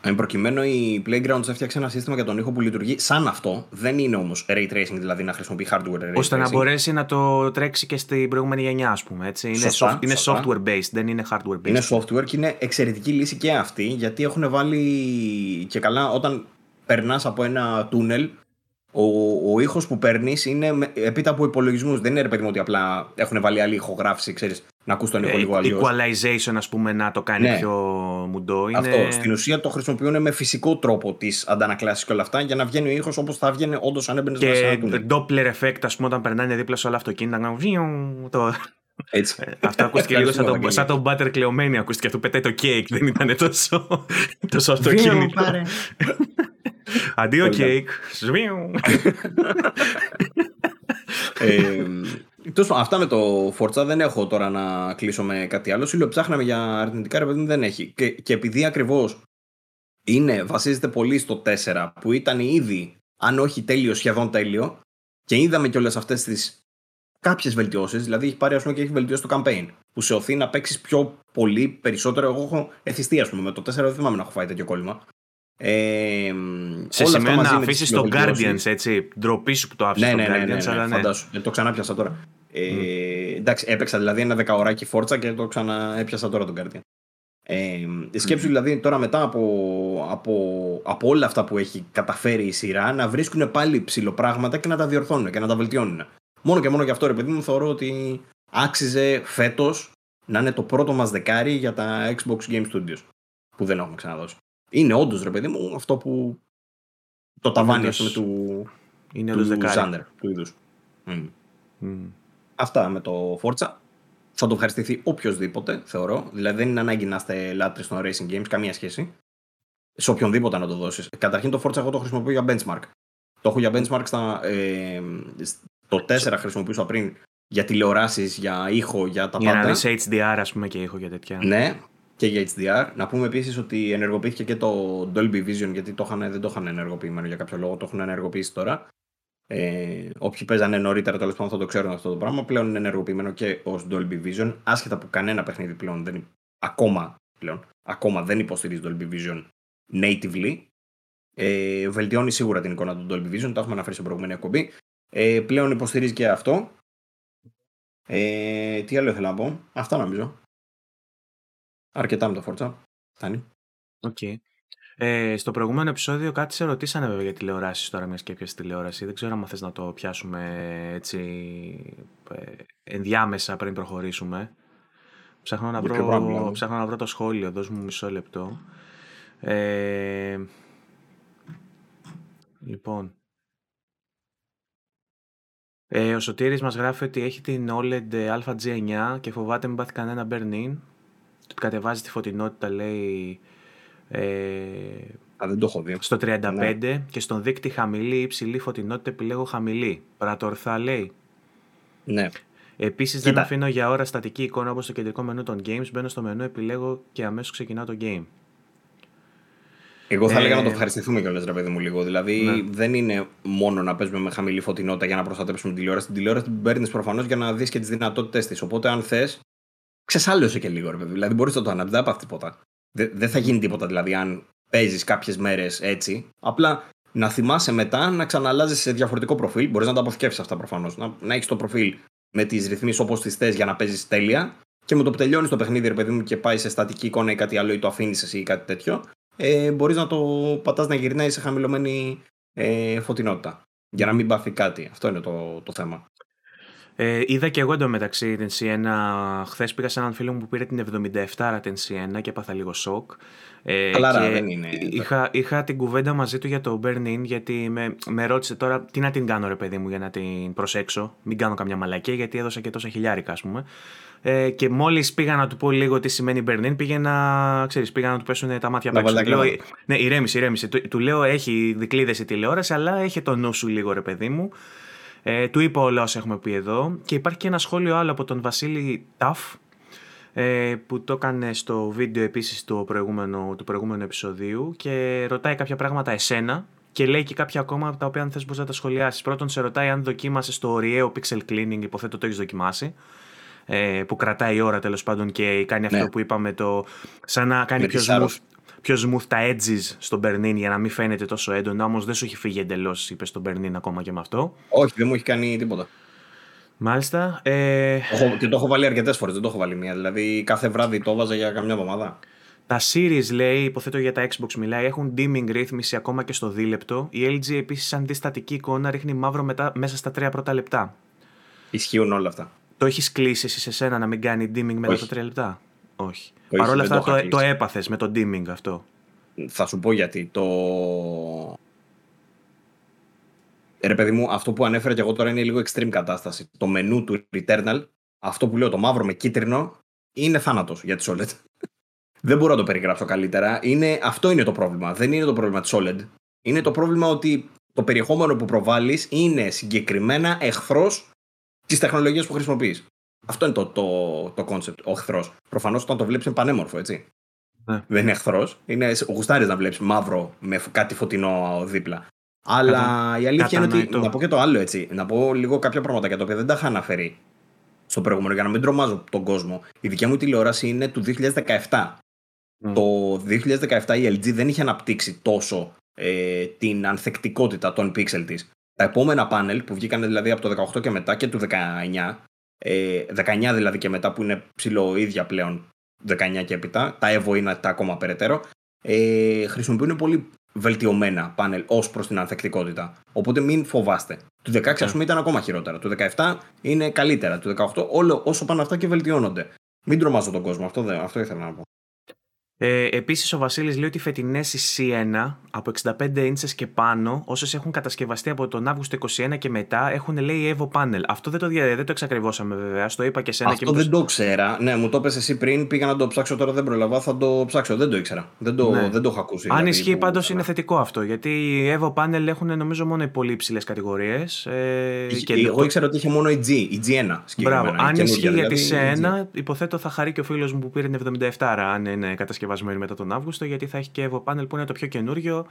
Εν προκειμένου, η Playgrounds έφτιαξε ένα σύστημα για τον ήχο που λειτουργεί σαν αυτό. Δεν είναι όμως ray tracing, δηλαδή να χρησιμοποιεί hardware ray Ώστε να μπορέσει να το τρέξει και στην προηγούμενη γενιά, ας πούμε. Έτσι. Είναι, σωστά, είναι software based, δεν είναι hardware based. Είναι software και είναι εξαιρετική λύση και αυτή, γιατί έχουν βάλει και καλά όταν περνάς από ένα τούνελ ο, ο ήχος που παίρνεις είναι επίτα από υπολογισμούς. Δεν είναι ρε παιδί μου ότι απλά έχουν βάλει άλλη ηχογράφηση, ξέρεις, να ακούς τον ήχο ε, λίγο αλλιώς. Equalization, ας πούμε, να το κάνει ναι. πιο μουντό. Είναι... Αυτό. Στην ουσία το χρησιμοποιούν με φυσικό τρόπο τις αντανακλάσεις και όλα αυτά για να βγαίνει ο ήχος όπως θα βγαίνει όντως αν έμπαινες μέσα σε ένα Και Doppler effect, ας πούμε, όταν περνάνε δίπλα σε όλα αυτοκίνητα. Να το... Έτσι. Ε, αυτό ακούστηκε λίγο σαν το, σαν το butter κλεωμένη ακούστηκε. Αυτό πετάει το cake. Δεν ήταν τόσο, τόσο αυτοκίνητο. Αντίο κέικ. Τόσο, αυτά με το Forza δεν έχω τώρα να κλείσω με κάτι άλλο. Σύλλογο ψάχναμε για αρνητικά ρε παιδί δεν έχει. Και, και επειδή ακριβώς είναι, βασίζεται πολύ στο 4 που ήταν ήδη, αν όχι τέλειο, σχεδόν τέλειο, και είδαμε και όλε αυτές τις κάποιες βελτιώσεις. Δηλαδή έχει πάρει ας πούμε, και έχει βελτιώσει το campaign. Που σε οθεί να παίξεις πιο πολύ, περισσότερο. Εγώ έχω εθιστεί, ας πούμε, με το 4 δεν θυμάμαι να έχω φάει τέτοιο κόλλημα. Ε, σε σημαίνει να αφήσεις τον Guardians, έτσι. Ντροπή σου που το άφησες ναι, ναι, ναι, ναι, ναι, ναι, φαντάσου. Ε, το ξανάπιασα τώρα. Ε, εντάξει, έπαιξα δηλαδή ένα δεκαωράκι φόρτσα και το ξαναέπιασα τώρα τον Guardian. Ε, σκέψου δηλαδή τώρα μετά από, από, από όλα αυτά που έχει καταφέρει η σειρά να βρίσκουν πάλι ψηλοπράγματα και να τα διορθώνουν και να τα βελτιώνουν. Μόνο και μόνο γι' αυτό ρε παιδί μου θεωρώ ότι άξιζε φέτος να είναι το πρώτο μας δεκάρι για τα Xbox Game Studios που δεν έχουμε ξαναδώσει είναι όντως ρε παιδί μου αυτό που. το ταβάνι πούμε, του. Είναι του Ζάντερ, του είδους. Mm. Mm. Αυτά με το Forza. Θα το ευχαριστηθεί οποιοδήποτε, θεωρώ. Δηλαδή δεν είναι ανάγκη να είστε λάτρε των racing games, καμία σχέση. Σε οποιονδήποτε να το δώσεις. Καταρχήν το Forza εγώ το χρησιμοποιώ για benchmark. Το έχω για benchmark στα. Ε, το 4 χρησιμοποιούσα πριν για τηλεοράσεις, για ήχο, για τα για πάντα. Για να δει HDR, ας πούμε, και ήχο για τέτοια. Ναι, και για HDR. Να πούμε επίσης ότι ενεργοποιήθηκε και το Dolby Vision, γιατί το είχαν, δεν το είχαν ενεργοποιημένο για κάποιο λόγο, το έχουν ενεργοποιήσει τώρα. Ε, όποιοι παίζανε νωρίτερα τέλος πάντων θα το ξέρουν αυτό το πράγμα. Πλέον είναι ενεργοποιημένο και ως Dolby Vision, άσχετα που κανένα παιχνίδι πλέον δεν, ακόμα, πλέον, ακόμα δεν υποστηρίζει Dolby Vision natively. Ε, βελτιώνει σίγουρα την εικόνα του Dolby Vision, το έχουμε αναφέρει σε προηγούμενη εκπομπή. Ε, πλέον υποστηρίζει και αυτό. Ε, τι άλλο ήθελα να πω; Αυτά νομίζω. Αρκετά με το Forza. Φτάνει. OK. Okay. Ε, στο προηγούμενο επεισόδιο κάτι σε ρωτήσανε βέβαια για τηλεοράσεις τώρα, μιας και έπιασες τηλεόραση. Δεν ξέρω αν θες να το πιάσουμε έτσι ε, ενδιάμεσα πριν προχωρήσουμε. Ψάχνω να, βρω, ψάχνω να βρω το σχόλιο, δώσ' μου μισό λεπτό. Ε, λοιπόν. Ε, ο Σωτήρης μας γράφει ότι έχει την OLED AG9 και φοβάται μην πάθει κανένα burn-in κατεβάζει τη φωτεινότητα λέει ε, Α, δεν το έχω δει. στο 35 ναι. και στον δείκτη χαμηλή ή υψηλή φωτεινότητα επιλέγω χαμηλή. Πρατορθά λέει. Ναι. Επίσης δεν αφήνω για ώρα στατική εικόνα όπως το κεντρικό μενού των games. Μπαίνω στο μενού, επιλέγω και αμέσως ξεκινάω το game. Εγώ θα ε... έλεγα να το ευχαριστηθούμε κιόλας, ρε παιδί μου, λίγο. Δηλαδή, ναι. δεν είναι μόνο να παίζουμε με χαμηλή φωτεινότητα για να προστατέψουμε την τηλεόραση. Την τηλεόραση την παίρνεις προφανώς για να δεις και τις δυνατότητές της. Οπότε, αν θες, ξεσάλωσε και λίγο, ρε παιδί. Δηλαδή, μπορείς να το αναπτύξει, δεν τίποτα. Δεν, δεν θα γίνει τίποτα, δηλαδή, αν παίζεις κάποιες μέρες έτσι. Απλά να θυμάσαι μετά να ξαναλάζεις σε διαφορετικό προφίλ. Μπορείς να τα αποθηκεύσεις αυτά προφανώς. Να, να έχεις το προφίλ με τις ρυθμίσεις όπως τις θες για να παίζεις τέλεια. Και με το που τελειώνεις το παιχνίδι, ρε παιδί μου, και πάει σε στατική εικόνα ή κάτι άλλο, ή το αφήνεις εσύ ή κάτι τέτοιο, ε, μπορείς να το πατάς να γυρνάει σε χαμηλωμένη ε, φωτεινότητα. Για να μην πάθει κάτι. Αυτό είναι το, το θέμα. Ε, είδα και εγώ εντωμεταξύ την Siena. Χθες πήγα σε έναν φίλο μου που πήρε την 77 την Siena και έπαθα λίγο σοκ. Ε, Καλά, δεν είναι. Είχα, είχα την κουβέντα μαζί του για το Burn In γιατί με, με ρώτησε τώρα τι να την κάνω ρε παιδί μου για να την προσέξω. Μην κάνω καμιά μαλακία γιατί έδωσα και τόσα χιλιάρικα ας πούμε. Ε, και μόλις πήγα να του πω λίγο τι σημαίνει Burn In, πήγα να, ξέρεις, πήγα να του πέσουν τα μάτια απ' έξω. ναι, ηρέμησε, ηρέμησε. Του, του λέω έχει δικλείδες η τηλεόραση, αλλά έχει το νου σου λίγο ρε παιδί μου. Ε, του είπα όλα όσα έχουμε πει εδώ και υπάρχει και ένα σχόλιο άλλο από τον Βασίλη Ταφ ε, που το έκανε στο βίντεο επίσης του προηγούμενου, του προηγούμενου επεισοδίου και ρωτάει κάποια πράγματα εσένα και λέει και κάποια ακόμα από τα οποία αν θες μπορείς να τα σχολιάσεις. Πρώτον σε ρωτάει αν δοκίμασες το ωριαίο pixel cleaning, υποθέτω το έχεις δοκιμάσει ε, που κρατάει η ώρα τέλος πάντων και κάνει αυτό ναι. που είπαμε το σαν να κάνει πιο smooth, πιο smooth τα edges στον Bernin για να μην φαίνεται τόσο έντονα. Όμως δεν σου έχει φύγει εντελώς, είπες στον Bernin ακόμα και με αυτό. Όχι, δεν μου έχει κάνει τίποτα. Μάλιστα. Ε... Και το έχω βάλει αρκετές φορές, δεν το έχω βάλει μία. Δηλαδή κάθε βράδυ το έβαζα για καμιά εβδομάδα. Τα series λέει, υποθέτω για τα Xbox μιλάει, έχουν dimming ρύθμιση ακόμα και στο δίλεπτο. Η LG επίσης, σαν δει στατική εικόνα, ρίχνει μαύρο μετά, μέσα στα τρία πρώτα λεπτά. Ισχύουν όλα αυτά. Το έχεις κλείσει εσύ σε σένα να μην κάνει dimming μετά τα τρία λεπτά; Όχι. Παρ' όλα αυτά το, το, έπαθες με το dimming αυτό. Θα σου πω γιατί. Το. Ε, ρε παιδί μου, αυτό που ανέφερα και εγώ τώρα είναι λίγο extreme κατάσταση. Το μενού του Returnal, αυτό που λέω το μαύρο με κίτρινο, είναι θάνατος για τη OLED. *laughs* Δεν μπορώ να το περιγράψω καλύτερα. Είναι, αυτό είναι το πρόβλημα. Δεν είναι το πρόβλημα της OLED. Είναι το πρόβλημα ότι το περιεχόμενο που προβάλλεις είναι συγκεκριμένα εχθρός της τεχνολογίας που χρησιμοποιείς. Αυτό είναι το, το, το concept, ο εχθρός. Προφανώς όταν το βλέπεις είναι πανέμορφο, έτσι. Ναι. Δεν είναι εχθρός. Είναι γουστάρι να βλέπεις μαύρο με κάτι φωτεινό δίπλα. Αλλά Κατα... η αλήθεια είναι ότι. Να πω και το άλλο έτσι. Να πω λίγο κάποια πράγματα για τα οποία δεν τα είχα αναφέρει στο προηγούμενο για να μην τρομάζω τον κόσμο. Η δικιά μου τηλεόραση είναι του 2017. Το 2017 η LG δεν είχε αναπτύξει τόσο ε, την ανθεκτικότητα των pixel της. Τα επόμενα πάνελ που βγήκαν δηλαδή από το 18 και μετά και του 19, ε, 19 δηλαδή και μετά που είναι ψηλό ίδια πλέον 19 και έπειτα, τα Evo είναι τα ακόμα περαιτέρω, ε, χρησιμοποιούν πολύ βελτιωμένα πάνελ ως προς την ανθεκτικότητα. Οπότε μην φοβάστε. Του 16 ας πούμε ήταν ακόμα χειρότερα. Του 17 είναι καλύτερα. Του 18 όλο όσο πάνε αυτά και βελτιώνονται. Μην τρομάζω τον κόσμο. Αυτό, δεν, αυτό ήθελα να πω. Ε, Επίσης, ο Βασίλης λέει ότι οι φετινές η C1 από 65 ίντσες και πάνω, όσες έχουν κατασκευαστεί από τον Αύγουστο 21 και μετά, έχουν λέει Evo Panel. Αυτό δεν το, δεν το εξακριβώσαμε βέβαια. Στο είπα και σένα Αυτό και δεν το ξέρα. Ναι, μου το έπεσε εσύ πριν. Πήγα να το ψάξω τώρα, δεν προλαβά. Θα το ψάξω. Δεν το ήξερα. Δεν το, ναι. δεν το έχω ακούσει. Αν δηλαδή, ισχύει, πάντως είναι θετικό αυτό. Γιατί οι Evo Panel έχουν νομίζω μόνο οι πολύ υψηλές κατηγορίες. Ε, και εγώ το... ήξερα ότι είχε μόνο η G, η G1. Μπράβο. Αν ισχύει για τη C1, υποθέτω θα χαρεί και ο φίλος μου που πήρε την 77 αν είναι κατασκευασμένη μετά τον Αύγουστο, γιατί θα έχει και Evo Panel που είναι το πιο καινούριο.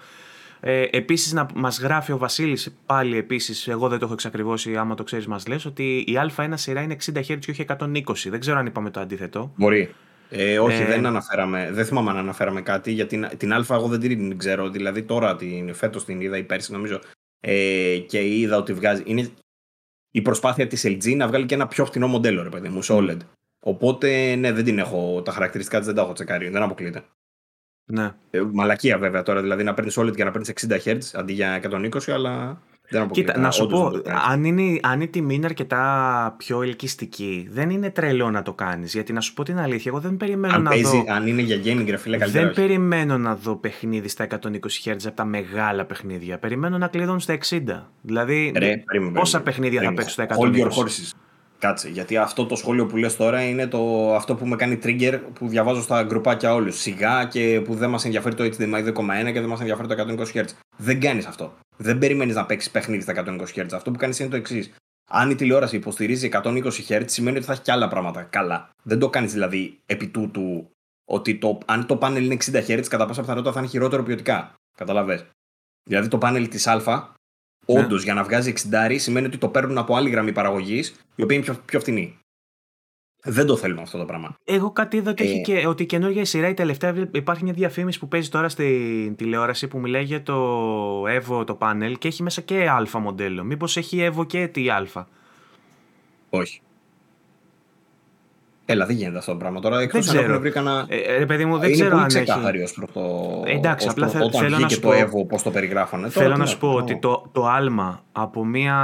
Ε, επίσης, να μας γράφει ο Βασίλης πάλι επίσης, εγώ δεν το έχω εξακριβώσει, άμα το ξέρεις, μας λες, ότι η Α1 σειρά είναι 60 Hz και όχι 120. Δεν ξέρω αν είπαμε το αντίθετο. Μπορεί. Ε, όχι, ε... δεν αναφέραμε. Δεν θυμάμαι αν αναφέραμε κάτι. Γιατί την, την Α εγώ δεν την ξέρω. Δηλαδή τώρα την φέτος την είδα ή πέρσι νομίζω. Ε, και είδα ότι βγάζει. Είναι η προσπάθεια της LG να βγάλει και ένα πιο φθηνό μοντέλο, ρε παιδί μου, σε OLED. Οπότε, ναι, δεν την έχω. Τα χαρακτηριστικά της δεν τα έχω τσεκάρει. Δεν αποκλείεται. Ναι. Ε, μαλακία βέβαια τώρα, δηλαδή να παίρνεις OLED και να παίρνεις 60 Hz αντί για 120, αλλά δεν Κοίτα, να σου πω, αν, είναι, αν η τιμή είναι αρκετά πιο ελκυστική, δεν είναι τρελό να το κάνεις. Γιατί να σου πω την αλήθεια, εγώ δεν περιμένω αν να παίζει, δω. Αν είναι για gaming, ρε φίλε, καλύτερα. Δεν περιμένω να δω παιχνίδι στα 120 Hz από τα μεγάλα παιχνίδια. Περιμένω να κλειδώνουν στα 60. Δηλαδή, ρε, πόσα παιχνίδια θα παίξουν στα 120. Hold your horses. Κάτσε, γιατί αυτό το σχόλιο που λες τώρα είναι το, αυτό που με κάνει trigger που διαβάζω στα γκρουπάκια όλους. Σιγά και που δεν μας ενδιαφέρει το HDMI 2.1 και δεν μας ενδιαφέρει το 120 Hz. Δεν κάνεις αυτό. Δεν περιμένεις να παίξεις παιχνίδι στα 120 Hz. Αυτό που κάνεις είναι το εξής. Αν η τηλεόραση υποστηρίζει 120 Hz, σημαίνει ότι θα έχει και άλλα πράγματα καλά. Δεν το κάνεις δηλαδή επί τούτου ότι το, αν το πάνελ είναι 60 Hz, κατά πάσα πιθανότητα θα είναι χειρότερο ποιοτικά. Καταλαβέ. Δηλαδή το πάνελ της Α ναι. Όντως, για να βγάζει 60 σημαίνει ότι το παίρνουν από άλλη γραμμή παραγωγής, η οποία είναι πιο, πιο φθηνή. Δεν το θέλουμε αυτό το πράγμα. Εγώ κάτι είδα ότι, ε... και, ότι η καινούργια σειρά, η τελευταία, υπάρχει μια διαφήμιση που παίζει τώρα στην τηλεόραση που μιλάει για το Evo το πάνελ και έχει μέσα και Α μοντέλο. Μήπως έχει Evo και τι Α; Όχι. Έλα, δεν γίνεται αυτό το πράγμα τώρα. Εκτός αν έχουν βρει κανένα. Ε, ε, παιδί μου, δεν είναι ξέρω πολύ αν ξεκάθαρη έχει. ως προς το. Εντάξει, απλά ως θε- προ- όταν θέλω να βγήκε σου το πω- Evo, πώς το περιγράφανε. Τώρα Θέλω τι να σου πω πω. ότι το, το άλμα από μια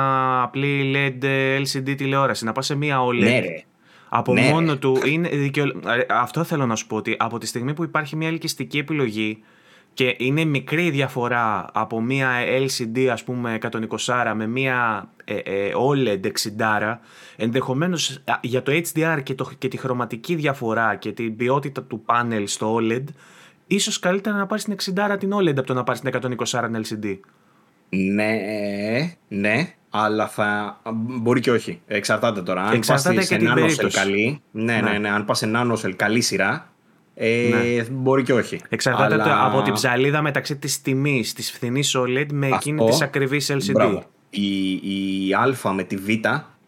απλή LED LCD τηλεόραση να πας σε μια OLED Ναι, ρε. από Ναι, μόνο ρε. του είναι δικαιολο... Ε, Αυτό θέλω να σου πω ότι από τη στιγμή που υπάρχει μια ελκυστική επιλογή και είναι μικρή η διαφορά από μια LCD ας πούμε 120 με μια ε, ε, OLED 60 ενδεχομένως α, για το HDR και, το, και τη χρωματική διαφορά και την ποιότητα του πάνελ στο OLED ίσως καλύτερα να πάρεις την 60 την OLED από το να πάρεις την 120 LCD. Ναι, ναι, αλλά θα. Μπορεί και όχι. Εξαρτάται τώρα. Αν Εξαρτάται πας και σε την Nanoscell περίπτωση. καλή. Ναι, ναι, Ναι. ναι. Αν πας σε Nanoscell καλή σειρά. Ε, Ναι. Μπορεί και όχι. Εξαρτάται Αλλά- το- από την ψαλίδα μεταξύ της τιμής της φθηνής OLED με εκείνη Αυτό- της ακριβής LCD. Μπράβο. Η, η Α με τη Β,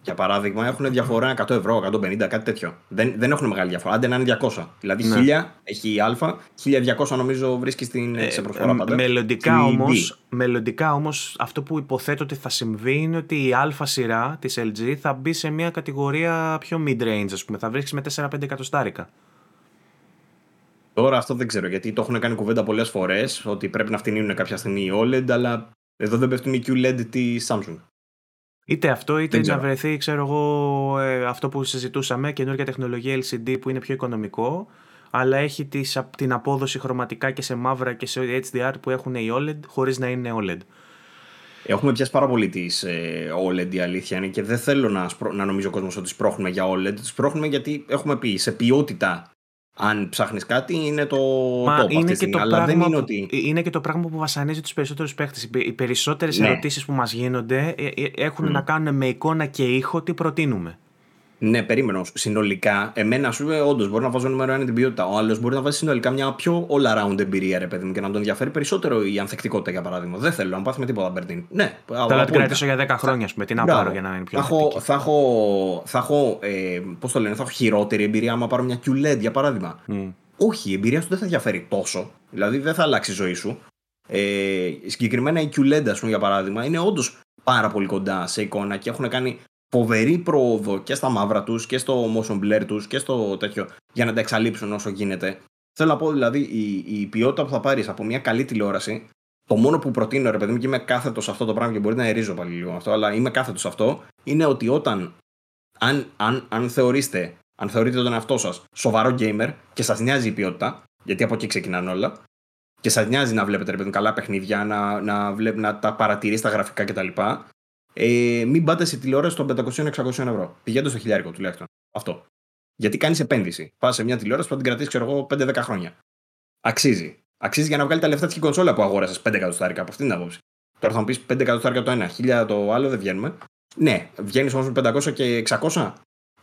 για παράδειγμα, έχουν διαφορά 100 ευρώ, 150, κάτι τέτοιο. Δεν, δεν έχουν μεγάλη διαφορά. Άντε να είναι 200. Δηλαδή Ναι. 1000 έχει η Α, 1200 νομίζω βρίσκει στην, σε προσφορά Ε, πάντα. μελλοντικά, Στη όμως, μελλοντικά όμως αυτό που υποθέτω ότι θα συμβεί είναι ότι η α σειρά της LG θα μπει σε μια κατηγορία πιο mid-range ας πούμε. Θα βρίσκεις με 4-5 εκατοστάρικα. Τώρα αυτό δεν ξέρω γιατί το έχουν κάνει κουβέντα πολλές φορές ότι πρέπει να φτηνίνουν κάποια στιγμή οι OLED, αλλά εδώ δεν πέφτουν οι QLED της Samsung. Είτε αυτό είτε Δεν να ξέρω. βρεθεί ξέρω εγώ ε, αυτό που συζητούσαμε καινούργια τεχνολογία LCD που είναι πιο οικονομικό αλλά έχει τις, απ- την απόδοση χρωματικά και σε μαύρα και σε HDR που έχουν οι OLED χωρίς να είναι OLED. Έχουμε πιάσει πάρα πολύ τις ε, OLED η αλήθεια είναι και δεν θέλω να, σπρω- να νομίζω ο κόσμος ότι σπρώχνουμε για OLED. Σπρώχνουμε γιατί έχουμε πει σε ποιότητα. Αν ψάχνεις κάτι, είναι το Μα top αυτή είναι τη και, στιγμή. το Αλλά δεν πράγμα είναι που, ότι. είναι και το πράγμα που βασανίζει τους περισσότερους παίχτες. Οι πε- Οι περισσότερες Ναι. ερωτήσεις που μας γίνονται ε, ε, έχουν Μμ. να κάνουν με εικόνα και ήχο τι προτείνουμε. Ναι, περίμενο. όμως. Συνολικά, εμένα ας πούμε, όντως μπορεί να βάζω νούμερο ένα την ποιότητα. Ο άλλος μπορεί να βάζει συνολικά μια πιο all around εμπειρία, ρε παιδί μου, και να τον ενδιαφέρει περισσότερο η ανθεκτικότητα για παράδειγμα. Δεν θέλω να πάθει με τίποτα Μπερντίν. Ναι, Θέλω να την κρατήσω για 10 χρόνια, ας πούμε. Τι να Μπράβο. πάρω για να είναι πιο θα έχω, ανθεκτική. θα έχω, θα έχω ε, πώς το λένε, θα έχω χειρότερη εμπειρία άμα πάρω μια QLED για παράδειγμα. Μμ. Όχι, η εμπειρία σου δεν θα διαφέρει τόσο. Δηλαδή δεν θα αλλάξει η ζωή σου. Ε, συγκεκριμένα η QLED, ας πούμε, για παράδειγμα, είναι όντως πάρα πολύ κοντά σε εικόνα και έχουν κάνει φοβερή πρόοδο και στα μαύρα τους και στο motion blur τους και στο τέτοιο για να τα εξαλείψουν όσο γίνεται. Θέλω να πω δηλαδή η, η ποιότητα που θα πάρεις από μια καλή τηλεόραση, το μόνο που προτείνω, ρε παιδί μου, και είμαι κάθετος σε αυτό το πράγμα και μπορεί να ερίζω πάλι λίγο αυτό, αλλά είμαι κάθετος σε αυτό, είναι ότι όταν αν, αν, αν θεωρείστε, αν θεωρείτε τον εαυτό σας σοβαρό gamer και σας νοιάζει η ποιότητα, γιατί από εκεί ξεκινάνε όλα, και σας νοιάζει να βλέπετε ρε παιδί μου, καλά παιχνίδια, να, να, βλέπ, να τα παρατηρείς τα γραφικά κτλ. Ε, μην πάτε σε τηλεόραση των 500-600 ευρώ. Πηγαίνετε στο χιλιάρικο τουλάχιστον. Αυτό. Γιατί κάνεις επένδυση. Πας σε μια τηλεόραση που θα την κρατήσεις, ξέρω εγώ, 5-10 χρόνια. Αξίζει. Αξίζει για να βγάλει τα λεφτά της κονσόλα που αγόρασες 5 εκατοστάρικα από αυτήν την άποψη. Τώρα θα μου πεις 5 εκατοστάρικα το ένα, 1000 το άλλο, δεν βγαίνουμε. Ναι, βγαίνεις όμως με 500 και 600.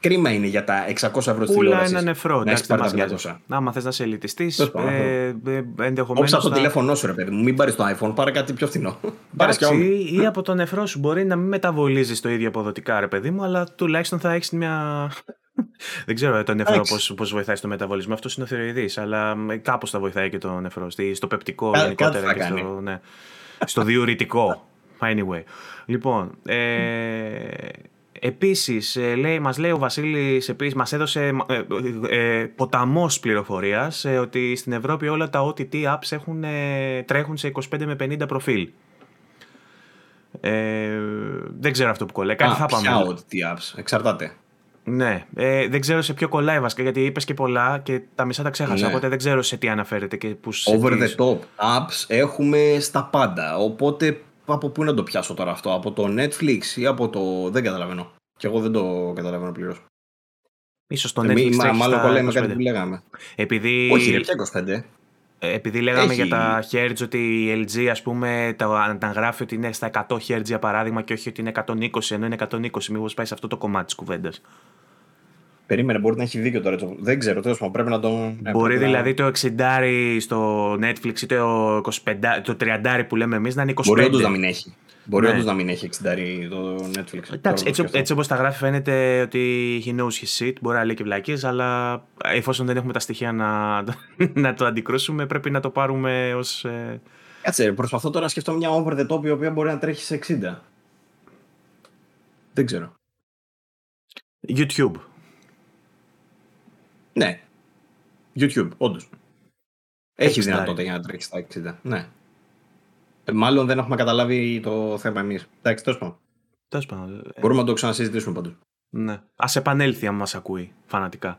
Κρίμα είναι για τα 600 ευρώ της Πούλα τηλεόρασης. ένα νεφρό. Να Εντάξει, έχεις δεν πάρει μας τα νοιάζει. 500. Άμα θες να είσαι ελιτιστής, Τέλος πάντων, ε, ε, ενδεχομένως. Όψα το τηλέφωνό σου, ρε παιδί μου. Μην πάρεις το iPhone, πάρε κάτι πιο φθηνό. Πάρε και όμω. ή, ή από το νεφρό σου μπορεί να μην μεταβολίζεις το ίδιο αποδοτικά, ρε παιδί μου, αλλά τουλάχιστον θα έχεις μια. *laughs* Δεν ξέρω το νεφρό Εντάξει. πώς βοηθάει στο μεταβολισμό. Αυτό είναι ο θηροειδής, αλλά κάπως θα βοηθάει και το νεφρό. στη- Στο πεπτικό Κα- γενικότερα κάτι θα και στο, κάνει. ναι, στο διουρητικό. *laughs* Anyway. Λοιπόν, ε, επίσης, ε, λέει, μας λέει ο Βασίλης, επίσης, μας έδωσε ε, ε, ε, ποταμός πληροφορίας ε, ότι στην Ευρώπη όλα τα OTT apps έχουν, ε, τρέχουν σε 25 με 50 προφίλ. Ε, δεν ξέρω αυτό που κολλάει. Κάτι θα πάμε. Ποια OTT apps, εξαρτάται. Ναι, ε, δεν ξέρω σε ποιο κολλάει βασικά γιατί είπες και πολλά και τα μισά τα ξέχασα. Ναι. Οπότε δεν ξέρω σε τι αναφέρεται και που σε Over τι- the top apps έχουμε στα πάντα. Οπότε από πού να το πιάσω τώρα αυτό, από το Netflix ή από το. Δεν καταλαβαίνω. Και εγώ δεν το καταλαβαίνω πλήρως. Ίσως το Netflix Μα, τρέχει μάλλον στα κολλάει με 25. κάτι που λέγαμε. Επειδή, Όχι, ρε, πια 25. ε, επειδή λέγαμε Έχει- για τα hertz ότι η LG ας πούμε τα, τα γράφει ότι είναι στα 100 hertz για παράδειγμα και όχι ότι είναι 120 ενώ είναι 120 μήπως πάει σε αυτό το κομμάτι της κουβέντας. Περίμενε, μπορεί να έχει δίκιο τώρα. το- Δεν ξέρω, τέλος πάντων πρέπει να το. ναι, Μπορεί πρέπει να- δηλαδή το 60 στο Netflix ή το, 25, το 30 που λέμε εμείς να είναι 25. Μπορεί όντως να μην έχει. Μπορεί Ναι. όντως να μην έχει 60 το Netflix. Εντάξει, Τώρα έτσι, το σκέφτομαι. έτσι όπως τα γράφει φαίνεται ότι he knows his shit, μπορεί να λέει και βλακίες, αλλά εφόσον δεν έχουμε τα στοιχεία να, *laughs* να το αντικρούσουμε, πρέπει να το πάρουμε ως... ε, Κάτσε, προσπαθώ τώρα να σκεφτώ μια over the top η οποία μπορεί να τρέχει σε 60. Δεν ξέρω. YouTube. Ναι. YouTube, όντως. Έχει 60. δυνατότητα για να τρέξει στα 60. Ναι. Ε, μάλλον δεν έχουμε καταλάβει το θέμα εμείς. Εντάξει, τέλος πάντων. Τέλος πάντων. ε, Μπορούμε να το ξανασυζητήσουμε πάντως. Ναι. Α επανέλθει αν μας ακούει φανατικά.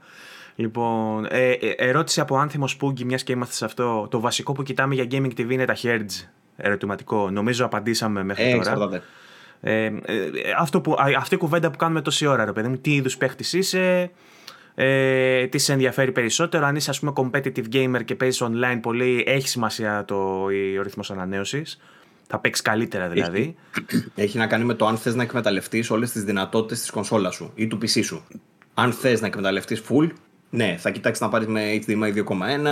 Λοιπόν, ε, ε, ερώτηση από άνθιμος Spooky, μιας και είμαστε σε αυτό. Το βασικό που κοιτάμε για Gaming TV είναι τα hertz. Ερωτηματικό. Νομίζω απαντήσαμε μέχρι Ε, τώρα. εξαρτάται. Ε, ε, αυτό που, α, αυτή η κουβέντα που κάνουμε τόση ώρα, ρε παιδί μου, τι είδους παίχτης είσαι, ε, τις σε ενδιαφέρει περισσότερο. Αν είσαι, ας πούμε, competitive gamer και παίζεις online πολύ, έχει σημασία το, ο ρυθμός ανανέωσης. Θα παίξεις καλύτερα δηλαδή. Έχει να κάνει με το αν θες να εκμεταλλευτείς όλες τις δυνατότητες της κονσόλας σου ή του PC σου. Αν θες να εκμεταλλευτείς full, ναι, θα κοιτάξεις να πάρεις με HDMI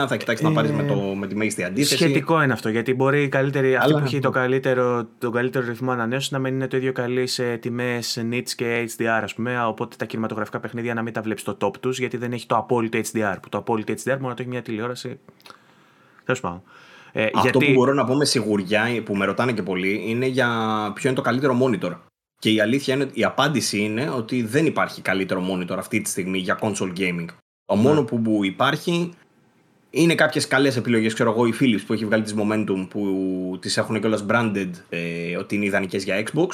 2.1, θα κοιτάξεις να πάρεις με, το, με τη μέγιστη αντίθεση. Σχετικό είναι αυτό, γιατί μπορεί η καλύτερη, αυτή Αλλά- που έχει το καλύτερο, τον καλύτερο ρυθμό ανανέωσης να μην είναι το ίδιο καλή σε τιμές nits και HDR, ας πούμε. Οπότε τα κινηματογραφικά παιχνίδια να μην τα βλέπεις στο top τους, γιατί δεν έχει το απόλυτο HDR. Που το απόλυτο HDR μπορεί να το έχει μια τηλεόραση. Τέλος πάντων. Ε, Αυτό γιατί... που μπορώ να πω με σιγουριά, που με ρωτάνε και πολλοί, είναι για ποιο είναι το καλύτερο monitor. Και η αλήθεια είναι, η απάντηση είναι ότι δεν υπάρχει καλύτερο monitor αυτή τη στιγμή για console gaming. Το Ναι. μόνο που, που υπάρχει είναι κάποιες καλές επιλογές. Ξέρω εγώ, η Philips που έχει βγάλει τι Momentum που τις έχουν κιόλας branded ε, ότι είναι ιδανικές για Xbox.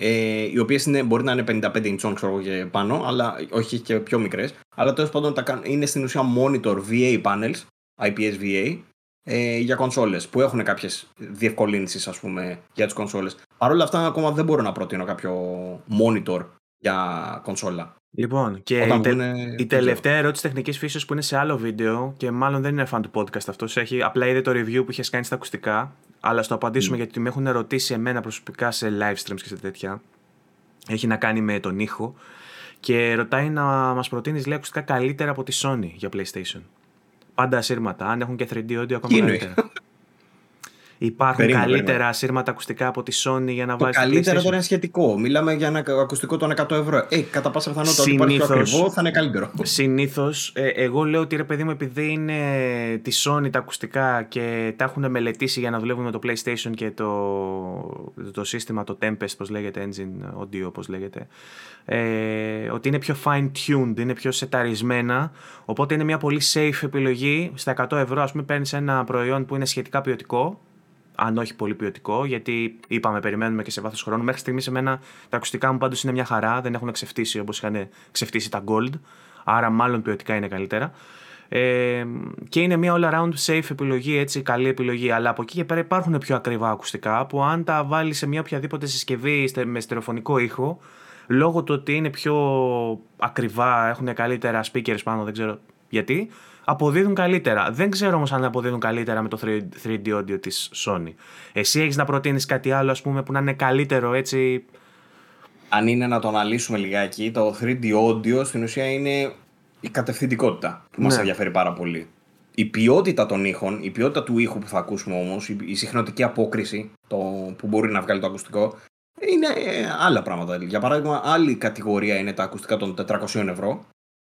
Ε, οι οποίες μπορεί να είναι 55 inch ξέρω εγώ και πάνω, αλλά όχι και πιο μικρές. Αλλά τέλος πάντων τα κάν- είναι στην ουσία monitor VA panels, IPS VA, ε, για κονσόλες που έχουν κάποιες διευκολύνσεις, ας πούμε, για τις κονσόλες. Παρ' όλα αυτά, ακόμα δεν μπορώ να προτείνω κάποιο monitor για κονσόλα. Λοιπόν, και Όταν η, τε- βγουνε, η δεν τελευταία ερώτηση τεχνικής φύσεως που είναι σε άλλο βίντεο και μάλλον δεν είναι fan του podcast αυτός. Έχει, απλά είδε το review που είχες κάνει στα ακουστικά. Αλλά στο απαντήσουμε γιατί με έχουν ερωτήσει εμένα προσωπικά σε live streams και σε τέτοια. Έχει να κάνει με τον ήχο. Και ρωτάει να μας προτείνεις λέει ακουστικά καλύτερα από τη Sony για PlayStation. Πάντα ασύρματα. Αν έχουν και 3D audio, ακόμα Τι εννοείς; καλύτερα. Υπάρχουν Περίμενε, καλύτερα περίμενε. ασύρματα ακουστικά από τη Sony για να Το βάλει καλύτερο τώρα είναι σχετικό. Μιλάμε για ένα ακουστικό των 100 ευρώ. Ε, κατά πάσα πιθανότητα ότι υπάρχει πιο Συνήθως- ακριβό θα είναι καλύτερο. Συνήθως, εγώ λέω ότι ρε παιδί μου, επειδή είναι τη Sony τα ακουστικά και τα έχουν μελετήσει για να δουλεύουν με το PlayStation και το, το σύστημα, το Tempest, πώς λέγεται, Engine Audio, πώς λέγεται, ε, ότι είναι πιο fine-tuned, είναι πιο σεταρισμένα, οπότε είναι μια πολύ safe επιλογή. Στα 100 ευρώ, ας πούμε, παίρνεις ένα προϊόν που είναι σχετικά ποιοτικό, αν όχι πολύ ποιοτικό, γιατί είπαμε, περιμένουμε και σε βάθος χρόνου. Μέχρι στιγμής, εμένα τα ακουστικά μου πάντως είναι μια χαρά, δεν έχουν ξεφτύσει όπως είχαν ξεφτύσει τα Gold. Άρα, μάλλον ποιοτικά είναι καλύτερα. Ε, και είναι μια all around safe επιλογή, έτσι, καλή επιλογή. Αλλά από εκεί και πέρα υπάρχουν πιο ακριβά ακουστικά που αν τα βάλεις σε μια οποιαδήποτε συσκευή στε- με στερεοφωνικό ήχο, λόγω του ότι είναι πιο ακριβά, έχουν καλύτερα speakers πάνω, δεν ξέρω γιατί, αποδίδουν καλύτερα. Δεν ξέρω όμως αν αποδίδουν καλύτερα με το 3D audio της Sony. Εσύ έχεις να προτείνεις κάτι άλλο, ας πούμε, που να είναι καλύτερο έτσι; Αν είναι να το αναλύσουμε λιγάκι, το 3D audio στην ουσία είναι η κατευθυντικότητα που μας Ναι. ενδιαφέρει πάρα πολύ. Η ποιότητα των ήχων, η ποιότητα του ήχου που θα ακούσουμε όμως, η, η συχνοτική απόκριση το, που μπορεί να βγάλει το ακουστικό, είναι ε, άλλα πράγματα. Για παράδειγμα, άλλη κατηγορία είναι τα ακουστικά των 400 ευρώ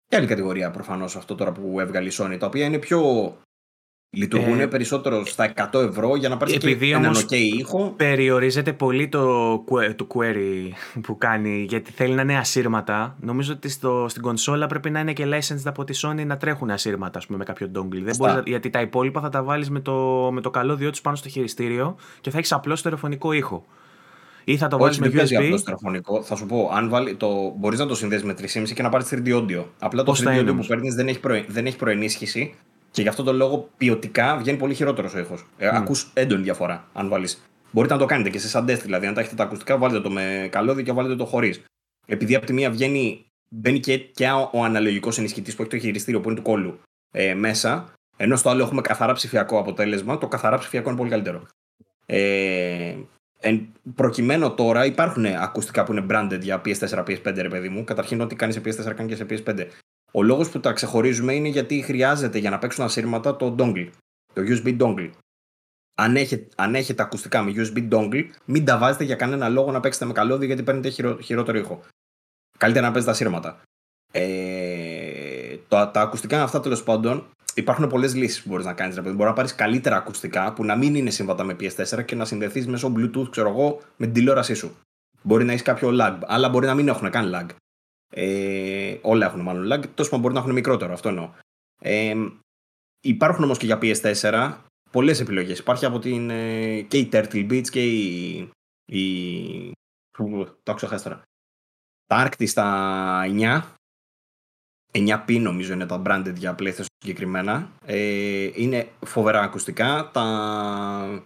και άλλη κατηγορία προφανώς αυτό τώρα που έβγαλε η Sony, τα οποία είναι πιο... Λειτουργούν Ε, περισσότερο στα 100 ευρώ για να πάρει και επειδή έναν όμως- ok ήχο. Περιορίζεται πολύ το, que- το query που κάνει γιατί θέλει να είναι ασύρματα. Νομίζω ότι στο, στην κονσόλα πρέπει να είναι και licensed από τη Sony να τρέχουν ασύρματα ας πούμε, με κάποιο dongle. Δεν Σωστά. μπορείς, να- γιατί τα υπόλοιπα θα τα βάλεις με το, με το καλώδιό τους πάνω στο χειριστήριο και θα έχεις απλό στερεοφωνικό ήχο. Ή θα το βάλεις Όχι, με δεν παίζει απλό USB. στερεοφωνικό. Θα σου πω, αν βάλει, το, μπορείς να το συνδέσεις με 3,5 και να πάρεις 3D audio. Απλά το Πώς θα 3D είναι audio που όμως; παίρνεις δεν, έχει προ, δεν έχει προενίσχυση και γι' αυτό το λόγο ποιοτικά βγαίνει πολύ χειρότερος ο ήχος. Ε, Ακούς έντονη διαφορά αν βάλεις. Μπορείτε να το κάνετε και σε σαν test, δηλαδή. Αν τα έχετε τα ακουστικά, βάλτε το με καλώδιο και βάλετε το χωρίς. Επειδή από τη μία βγαίνει, μπαίνει και, και ο αναλογικός ενισχυτής που έχει το χειριστήριο που είναι του κόλλου ε, μέσα, ενώ στο άλλο έχουμε καθαρά ψηφιακό αποτέλεσμα, το καθαρά ψηφιακό είναι πολύ καλύτερο. Ε, εν προκειμένου τώρα υπάρχουν ακουστικά που είναι branded για PS4, PS5, ρε παιδί μου. Καταρχήν, ό,τι κάνεις σε PS4 κάνει και σε PS5. Ο λόγος που τα ξεχωρίζουμε είναι γιατί χρειάζεται για να παίξουν ασύρματα το dongle, το USB dongle. αν έχετε, αν έχετε ακουστικά με USB dongle, μην τα βάζετε για κανένα λόγο να παίξετε με καλώδιο γιατί παίρνετε χειρο, χειρότερο ήχο. Καλύτερα να παίζετε ασύρματα. Ε, το, τα ακουστικά αυτά τέλος πάντων υπάρχουν πολλές λύσεις που μπορείς να κάνεις. Μπορεί να πάρεις καλύτερα ακουστικά που να μην είναι σύμβατα με PS4 και να συνδεθείς μέσω Bluetooth, ξέρω εγώ, με την τηλεόρασή σου. Μπορεί να έχεις κάποιο lag, αλλά μπορεί να μην έχουν καν lag. Ε, όλα έχουν μάλλον lag. Τόσο που μπορεί να έχουν μικρότερο, αυτό εννοώ. Ε, υπάρχουν όμως και για PS4 πολλές επιλογές. Υπάρχει από την, ε, και η Turtle Beach και η. η το ξεχάσει τώρα. Τα Arctis στα 9. 9P νομίζω είναι τα branded για PlayStation συγκεκριμένα. Ε, είναι φοβερά ακουστικά. Τα...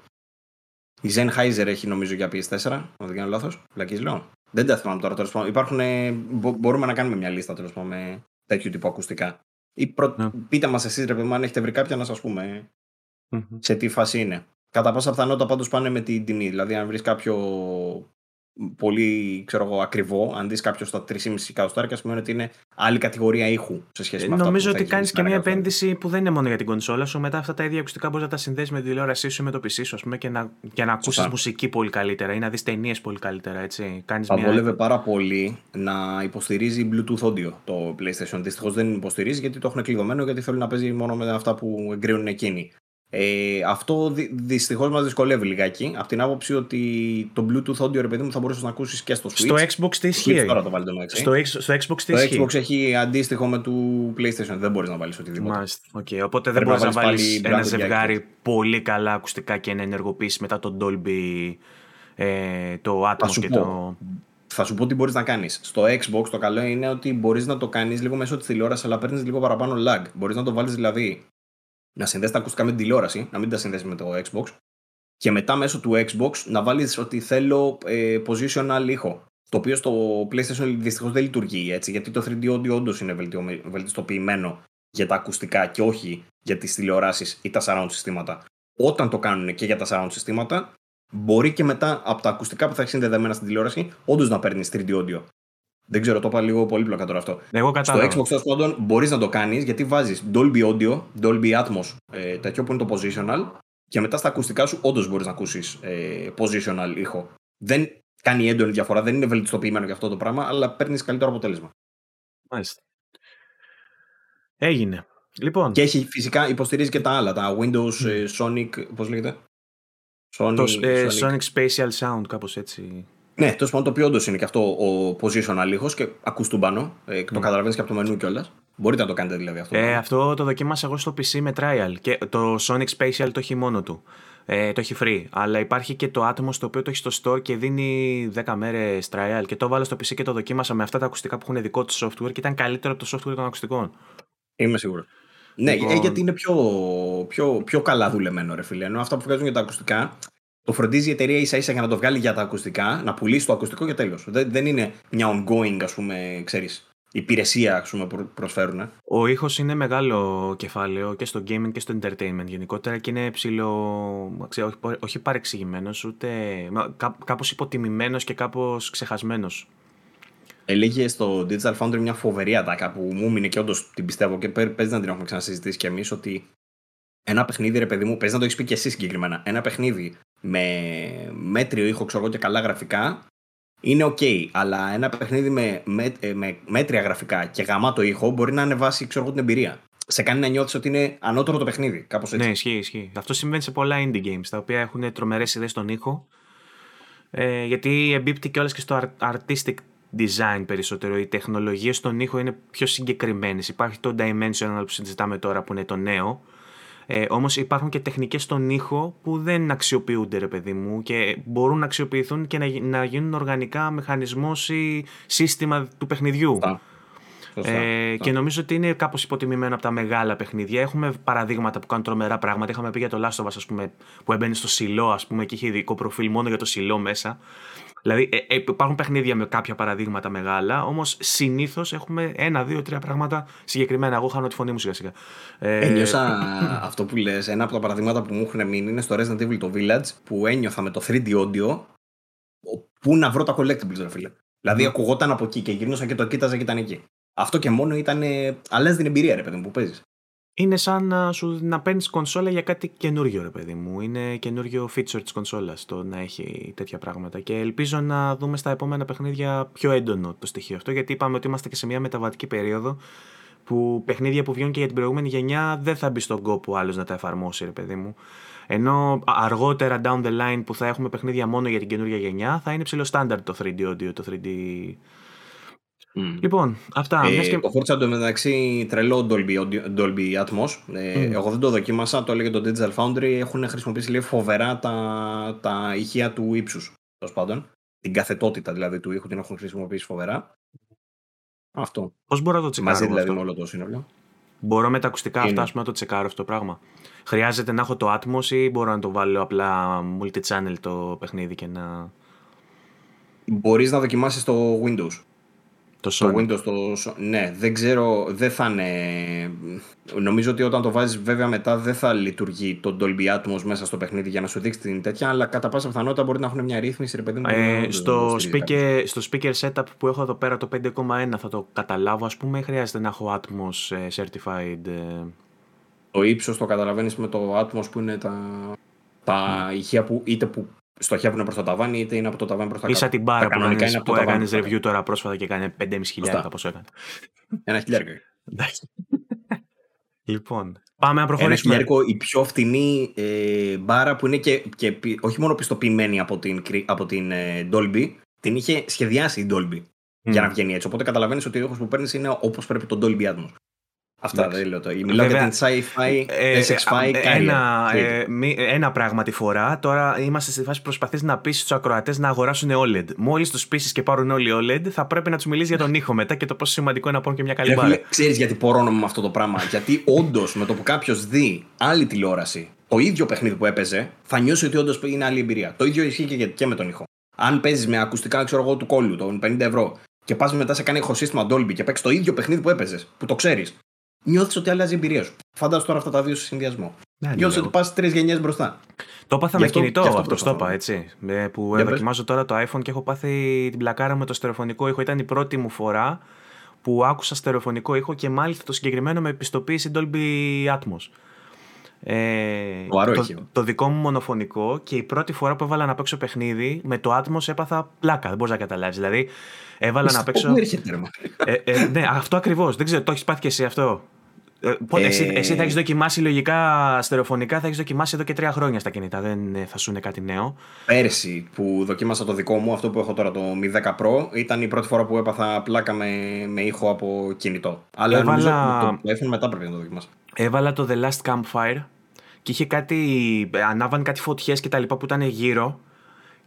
Η Sennheiser έχει νομίζω για PS4, αν δεν κάνω λάθος. Λακής λέω. Δεν τα θυμάμαι τώρα. Τέλος Υπάρχουν, μπορούμε να κάνουμε μια λίστα τέλος με τέτοιου τύπου ακουστικά. Ή προ... yeah. Ναι. πείτε μας εσείς ρε παιδί αν έχετε βρει κάποια να σας πούμε mm-hmm. σε τι φάση είναι. Κατά πάσα πιθανότητα πάντως πάνε με την τιμή. Δηλαδή αν βρεις κάποιο πολύ ξέρω εγώ, ακριβό. Αν δεις κάποιος στα 3,5 εκατοστάρια, σημαίνει ότι είναι άλλη κατηγορία ήχου σε σχέση με αυτό. Νομίζω ότι κάνεις και μια επένδυση που δεν είναι μόνο για την κονσόλα σου. Μετά αυτά τα ίδια ακουστικά μπορείς να τα συνδέσει με τη τηλεόρασή σου ή με το PC σου, ας πούμε, και να, και να ακούσεις μουσική πολύ καλύτερα ή να δεις ταινίες πολύ καλύτερα. Έτσι. Κάνεις Θα μια... βολεύει πάρα πολύ να υποστηρίζει Bluetooth audio το PlayStation. Δυστυχώς δεν υποστηρίζει γιατί το έχουν κλειδωμένο γιατί θέλει να παίζει μόνο με αυτά που εγκρίνουν εκείνοι. Ε, αυτό δυ, δυστυχώς μας δυσκολεύει λιγάκι. Από την άποψη ότι το Bluetooth audio, ρε παιδί μου, θα μπορούσες να ακούσεις και στο Switch. Στο Xbox τι ισχύει; Τώρα το βάλετε στο, στο Xbox τι ισχύει; Το Xbox έχει αντίστοιχο με του PlayStation. Δεν μπορείς να βάλεις οτιδήποτε. Μάλιστα. Okay. Οπότε δεν μπορείς να βάλεις ένα ζευγάρι πολύ καλά ακουστικά και να ενεργοποιήσεις μετά το Dolby, ε, το Atmos και το. Θα σου πω τι μπορείς να κάνεις. Στο Xbox το καλό είναι ότι μπορείς να το κάνεις λίγο μέσω της τηλεόρασης, αλλά παίρνεις λίγο παραπάνω lag. Μπορείς να το βάλεις δηλαδή να συνδέσεις τα ακουστικά με την τηλεόραση, να μην τα συνδέσεις με το Xbox. Και μετά μέσω του Xbox να βάλεις ότι θέλω ε, positional ήχο. Το οποίο στο PlayStation δυστυχώς δεν λειτουργεί έτσι, γιατί το 3D audio όντως είναι βελτιστοποιημένο για τα ακουστικά και όχι για τις τηλεοράσεις ή τα surround συστήματα. Όταν το κάνουν και για τα surround συστήματα, μπορεί και μετά από τα ακουστικά που θα έχει συνδεδεμένα στην τηλεόραση, όντως να παίρνεις 3D audio. Δεν ξέρω, το είπα λίγο πολύπλοκα τώρα αυτό. Εγώ κατάλαβα. Στο Xbox τέλος πάντων μπορείς να το κάνεις γιατί βάζεις Dolby Audio, Dolby Atmos, ε, τέτοιο που είναι το positional, και μετά στα ακουστικά σου όντως μπορείς να ακούσεις ε, positional ήχο. Δεν κάνει έντονη διαφορά, δεν είναι βελτιστοποιημένο για αυτό το πράγμα, αλλά παίρνεις καλύτερο αποτέλεσμα. Μάλιστα. Έγινε. Λοιπόν. Και έχει φυσικά υποστηρίζει και τα άλλα, τα Windows ε, Sonic. Πώς λέγεται; Sonic, το, ε, Sonic. Sonic Spatial Sound, κάπως έτσι. Ναι, τέλο πάντων το οποίο όντως είναι και αυτό ο positional ήχος και ακούς του πάνω. Ε, Το καταλαβαίνεις και από το μενού κιόλας. Μπορείτε να το κάνετε δηλαδή αυτό. Ε, αυτό το δοκίμασα εγώ στο PC με trial. Και το Sonic Spatial το έχει μόνο του. Ε, το έχει free. Αλλά υπάρχει και το Atmos το οποίο το έχει στο store και δίνει 10 μέρες trial. Και το βάλω στο PC και το δοκίμασα με αυτά τα ακουστικά που έχουν δικό του software και ήταν καλύτερο από το software των ακουστικών. Είμαι σίγουρος. Ναι, λοιπόν... γιατί είναι πιο, πιο, πιο καλά δουλεμένο, ρε φίλε. Ενώ αυτά που βγάζουν για τα ακουστικά το φροντίζει η εταιρεία ίσα ίσα για να το βγάλει για τα ακουστικά, να πουλήσει το ακουστικό και τέλος. Δεν, δεν είναι μια ongoing, ας πούμε, ξέρεις, υπηρεσία ας πούμε, που προσφέρουν. Ο ήχος είναι μεγάλο κεφάλαιο και στο gaming και στο entertainment γενικότερα και είναι ψηλό, ξέρω, όχι, όχι παρεξηγημένος, ούτε κά, κάπως υποτιμημένος και κάπως ξεχασμένος. Έλεγε στο Digital Foundry μια φοβερή ατάκα που μου έμεινε και όντως την πιστεύω και παίζει να την έχουμε ξανασυζητήσει κι εμείς ότι ένα παιχνίδι, ρε παιδί μου, παίζει να το έχεις πει και εσύ συγκεκριμένα. Ένα παιχνίδι με μέτριο ήχο ξέρω και καλά γραφικά είναι ok. Αλλά ένα παιχνίδι με, με, ε, με μέτρια γραφικά και γαμάτο ήχο μπορεί να ανεβάσει ξέρω την εμπειρία. Σε κάνει να νιώθεις ότι είναι ανώτερο το παιχνίδι. Κάπως έτσι. Ναι, ισχύει, ισχύει. Αυτό συμβαίνει σε πολλά indie games τα οποία έχουν τρομερές ιδέες στον ήχο. Ε, γιατί εμπίπτει και όλες και στο artistic design περισσότερο. Οι τεχνολογίες στον ήχο είναι πιο συγκεκριμένες. Υπάρχει το Dimensional που συζητάμε τώρα που είναι το νέο ε, Όμως υπάρχουν και τεχνικές στον ήχο που δεν αξιοποιούνται, ρε παιδί μου, και μπορούν να αξιοποιηθούν και να, να γίνουν οργανικά μηχανισμός ή σύστημα του παιχνιδιού. ε, Και νομίζω ότι είναι κάπως υποτιμημένο από τα μεγάλα παιχνίδια. Έχουμε παραδείγματα που κάνουν τρομερά πράγματα. Είχαμε πει για το Last of Us, πούμε, που έμπαινε στο σιλό, ας πούμε, και είχε ειδικό προφίλ μόνο για το σιλό μέσα. Δηλαδή ε, ε, υπάρχουν παιχνίδια με κάποια παραδείγματα μεγάλα, όμως συνήθως έχουμε ένα, δύο, τρία πράγματα συγκεκριμένα. Εγώ χάνω τη φωνή μου σιγά σιγά. Ε, Ένιωσα αυτό που λες. Ένα από τα παραδείγματα που μου έχουν μείνει είναι στο Resident Evil το Village που ένιωθα με το 3D audio. Πού να βρω τα collectibles, ρε φίλε. Δηλαδή, mm. ακουγόταν από εκεί και γύρνωσα και το κοίταζα και ήταν εκεί. Αυτό και μόνο ήταν. Αλλάζει την εμπειρία, ρε παιδί μου, που παίζεις. Είναι σαν να, σου, να παίρνεις κονσόλα για κάτι καινούριο, ρε παιδί μου. Είναι καινούριο feature της κονσόλας το να έχει τέτοια πράγματα. Και ελπίζω να δούμε στα επόμενα παιχνίδια πιο έντονο το στοιχείο αυτό, γιατί είπαμε ότι είμαστε και σε μια μεταβατική περίοδο που παιχνίδια που βγαίνουν και για την προηγούμενη γενιά δεν θα μπει στον κόπο άλλος να τα εφαρμόσει, ρε παιδί μου. Ενώ αργότερα down the line που θα έχουμε παιχνίδια μόνο για την καινούργια γενιά θα είναι ψηλό στάνταρ το 3D audio, το 3D Mm. Λοιπόν, αυτά. Ε, και... Το Forza εντωμεταξύ τρελό Dolby, Dolby Atmos. Ε, mm. Εγώ δεν το δοκίμασα, το έλεγε το Digital Foundry. Έχουν χρησιμοποιήσει λίγο φοβερά τα, τα ηχεία του ύψους. Τέλος πάντων. Την καθετότητα δηλαδή του ήχου την έχουν χρησιμοποιήσει φοβερά. Αυτό. Πώς μπορώ να το τσεκάρω. Μαζί δηλαδή με όλο το σύνολο. Μπορώ με τα ακουστικά αυτά να το τσεκάρω αυτό το πράγμα. Χρειάζεται να έχω το Atmos ή μπορώ να το βάλω απλά multi-channel το παιχνίδι και να. Μπορείς να δοκιμάσεις το Windows. Το, το Windows, το... ναι, δεν ξέρω, δεν θα είναι... Νομίζω ότι όταν το βάζεις βέβαια μετά δεν θα λειτουργεί το Dolby Atmos μέσα στο παιχνίδι για να σου δείξει την τέτοια, αλλά κατά πάσα πιθανότητα μπορεί να έχουν μια ρύθμιση, ρε παιδί μου. Ε, στο, speaker, στο speaker setup που έχω εδώ πέρα το 5,1 θα το καταλάβω, ας πούμε, χρειάζεται να έχω Atmos ε, certified. Ε. Το ύψος το καταλαβαίνεις με το Atmos που είναι τα, τα mm. ηχεία που είτε που στοχεύουν προς το ταβάνι, είτε είναι από το ταβάνι προς τα κάτω. Ίσα την μπάρα που, είναι που έκανες review τώρα πρόσφατα και έκανε 5,5 χιλιάρικα. Πόσο έκανε. Ένα χιλιάρικο. *laughs* λοιπόν, πάμε να προχωρήσουμε. Ένα χιλιάρικο, η πιο φτηνή ε, μπάρα που είναι και, και, όχι μόνο πιστοποιημένη από την, από την ε, Dolby, την είχε σχεδιάσει η Dolby mm. για να βγαίνει έτσι. Οπότε καταλαβαίνεις ότι ο ήχος που παίρνεις είναι όπως πρέπει το Dolby Atmos. Αυτά δεν λέω το. Μιλάω για την sci-fi, ε, SX-fi, ε, ένα, ε, ένα πράγμα τη φορά. Τώρα είμαστε στη φάση προσπαθείς να πείσει τους ακροατές να αγοράσουν OLED. Μόλις τους πείσει και πάρουν όλοι OLED, θα πρέπει να τους μιλήσεις για τον ήχο μετά και το πόσο σημαντικό είναι να πάρουν και μια καλή μπάρα. Ξέρεις γιατί πορώνομαι με αυτό το πράγμα. γιατί όντως με το που κάποιος δει άλλη τηλεόραση, το ίδιο παιχνίδι που έπαιζε, θα νιώσει ότι όντως είναι άλλη εμπειρία. Το ίδιο ισχύει και, και με τον ήχο. Αν παίζεις με ακουστικά, ξέρω εγώ, του κόλλου, των 50 ευρώ, και πας μετά σε κάνει ηχοσύστημα Dolby και παίξεις το ίδιο παιχνίδι που έπαιζες, που το ξέρεις, νιώθεις ότι αλλάζει η εμπειρία σου. Φαντάζομαι τώρα αυτά τα δύο σε συνδυασμό. Ναι, νιώθεις ότι πας τρεις γενιές μπροστά. Το έπαθα με κινητό αυτό, αυτό το είπα, έτσι. Που Για δοκιμάζω τώρα το iPhone και έχω πάθει την πλακάρα με το στερεοφωνικό ήχο. Ήταν η πρώτη μου φορά που άκουσα στερεοφωνικό ήχο και μάλιστα το συγκεκριμένο με επιστοποίηση Dolby Atmos. Ε, το, το, δικό μου μονοφωνικό και η πρώτη φορά που έβαλα να παίξω παιχνίδι με το Atmos έπαθα πλάκα. Δεν μπορεί να καταλάβεις. Δηλαδή, έβαλα να παίξω. ε, ε, ναι, αυτό ακριβώς. Δεν ξέρω, το έχεις πάθει και εσύ αυτό; Ε, ε, εσύ, εσύ θα έχεις δοκιμάσει λογικά στερεοφωνικά, θα έχεις δοκιμάσει εδώ και τρία χρόνια στα κινητά. Δεν ε, θα σου είναι κάτι νέο. Πέρσι που δοκίμασα το δικό μου, αυτό που έχω τώρα το Mi 10 Pro, ήταν η πρώτη φορά που έπαθα πλάκα με, με ήχο από κινητό. Αλλά Έβαλα... νομίζω το iPhone μετά πρέπει να το δοκιμάσω. Έβαλα το The Last Campfire και είχε κάτι. Ανάβαν κάτι φωτιές και τα λοιπά που ήταν γύρω.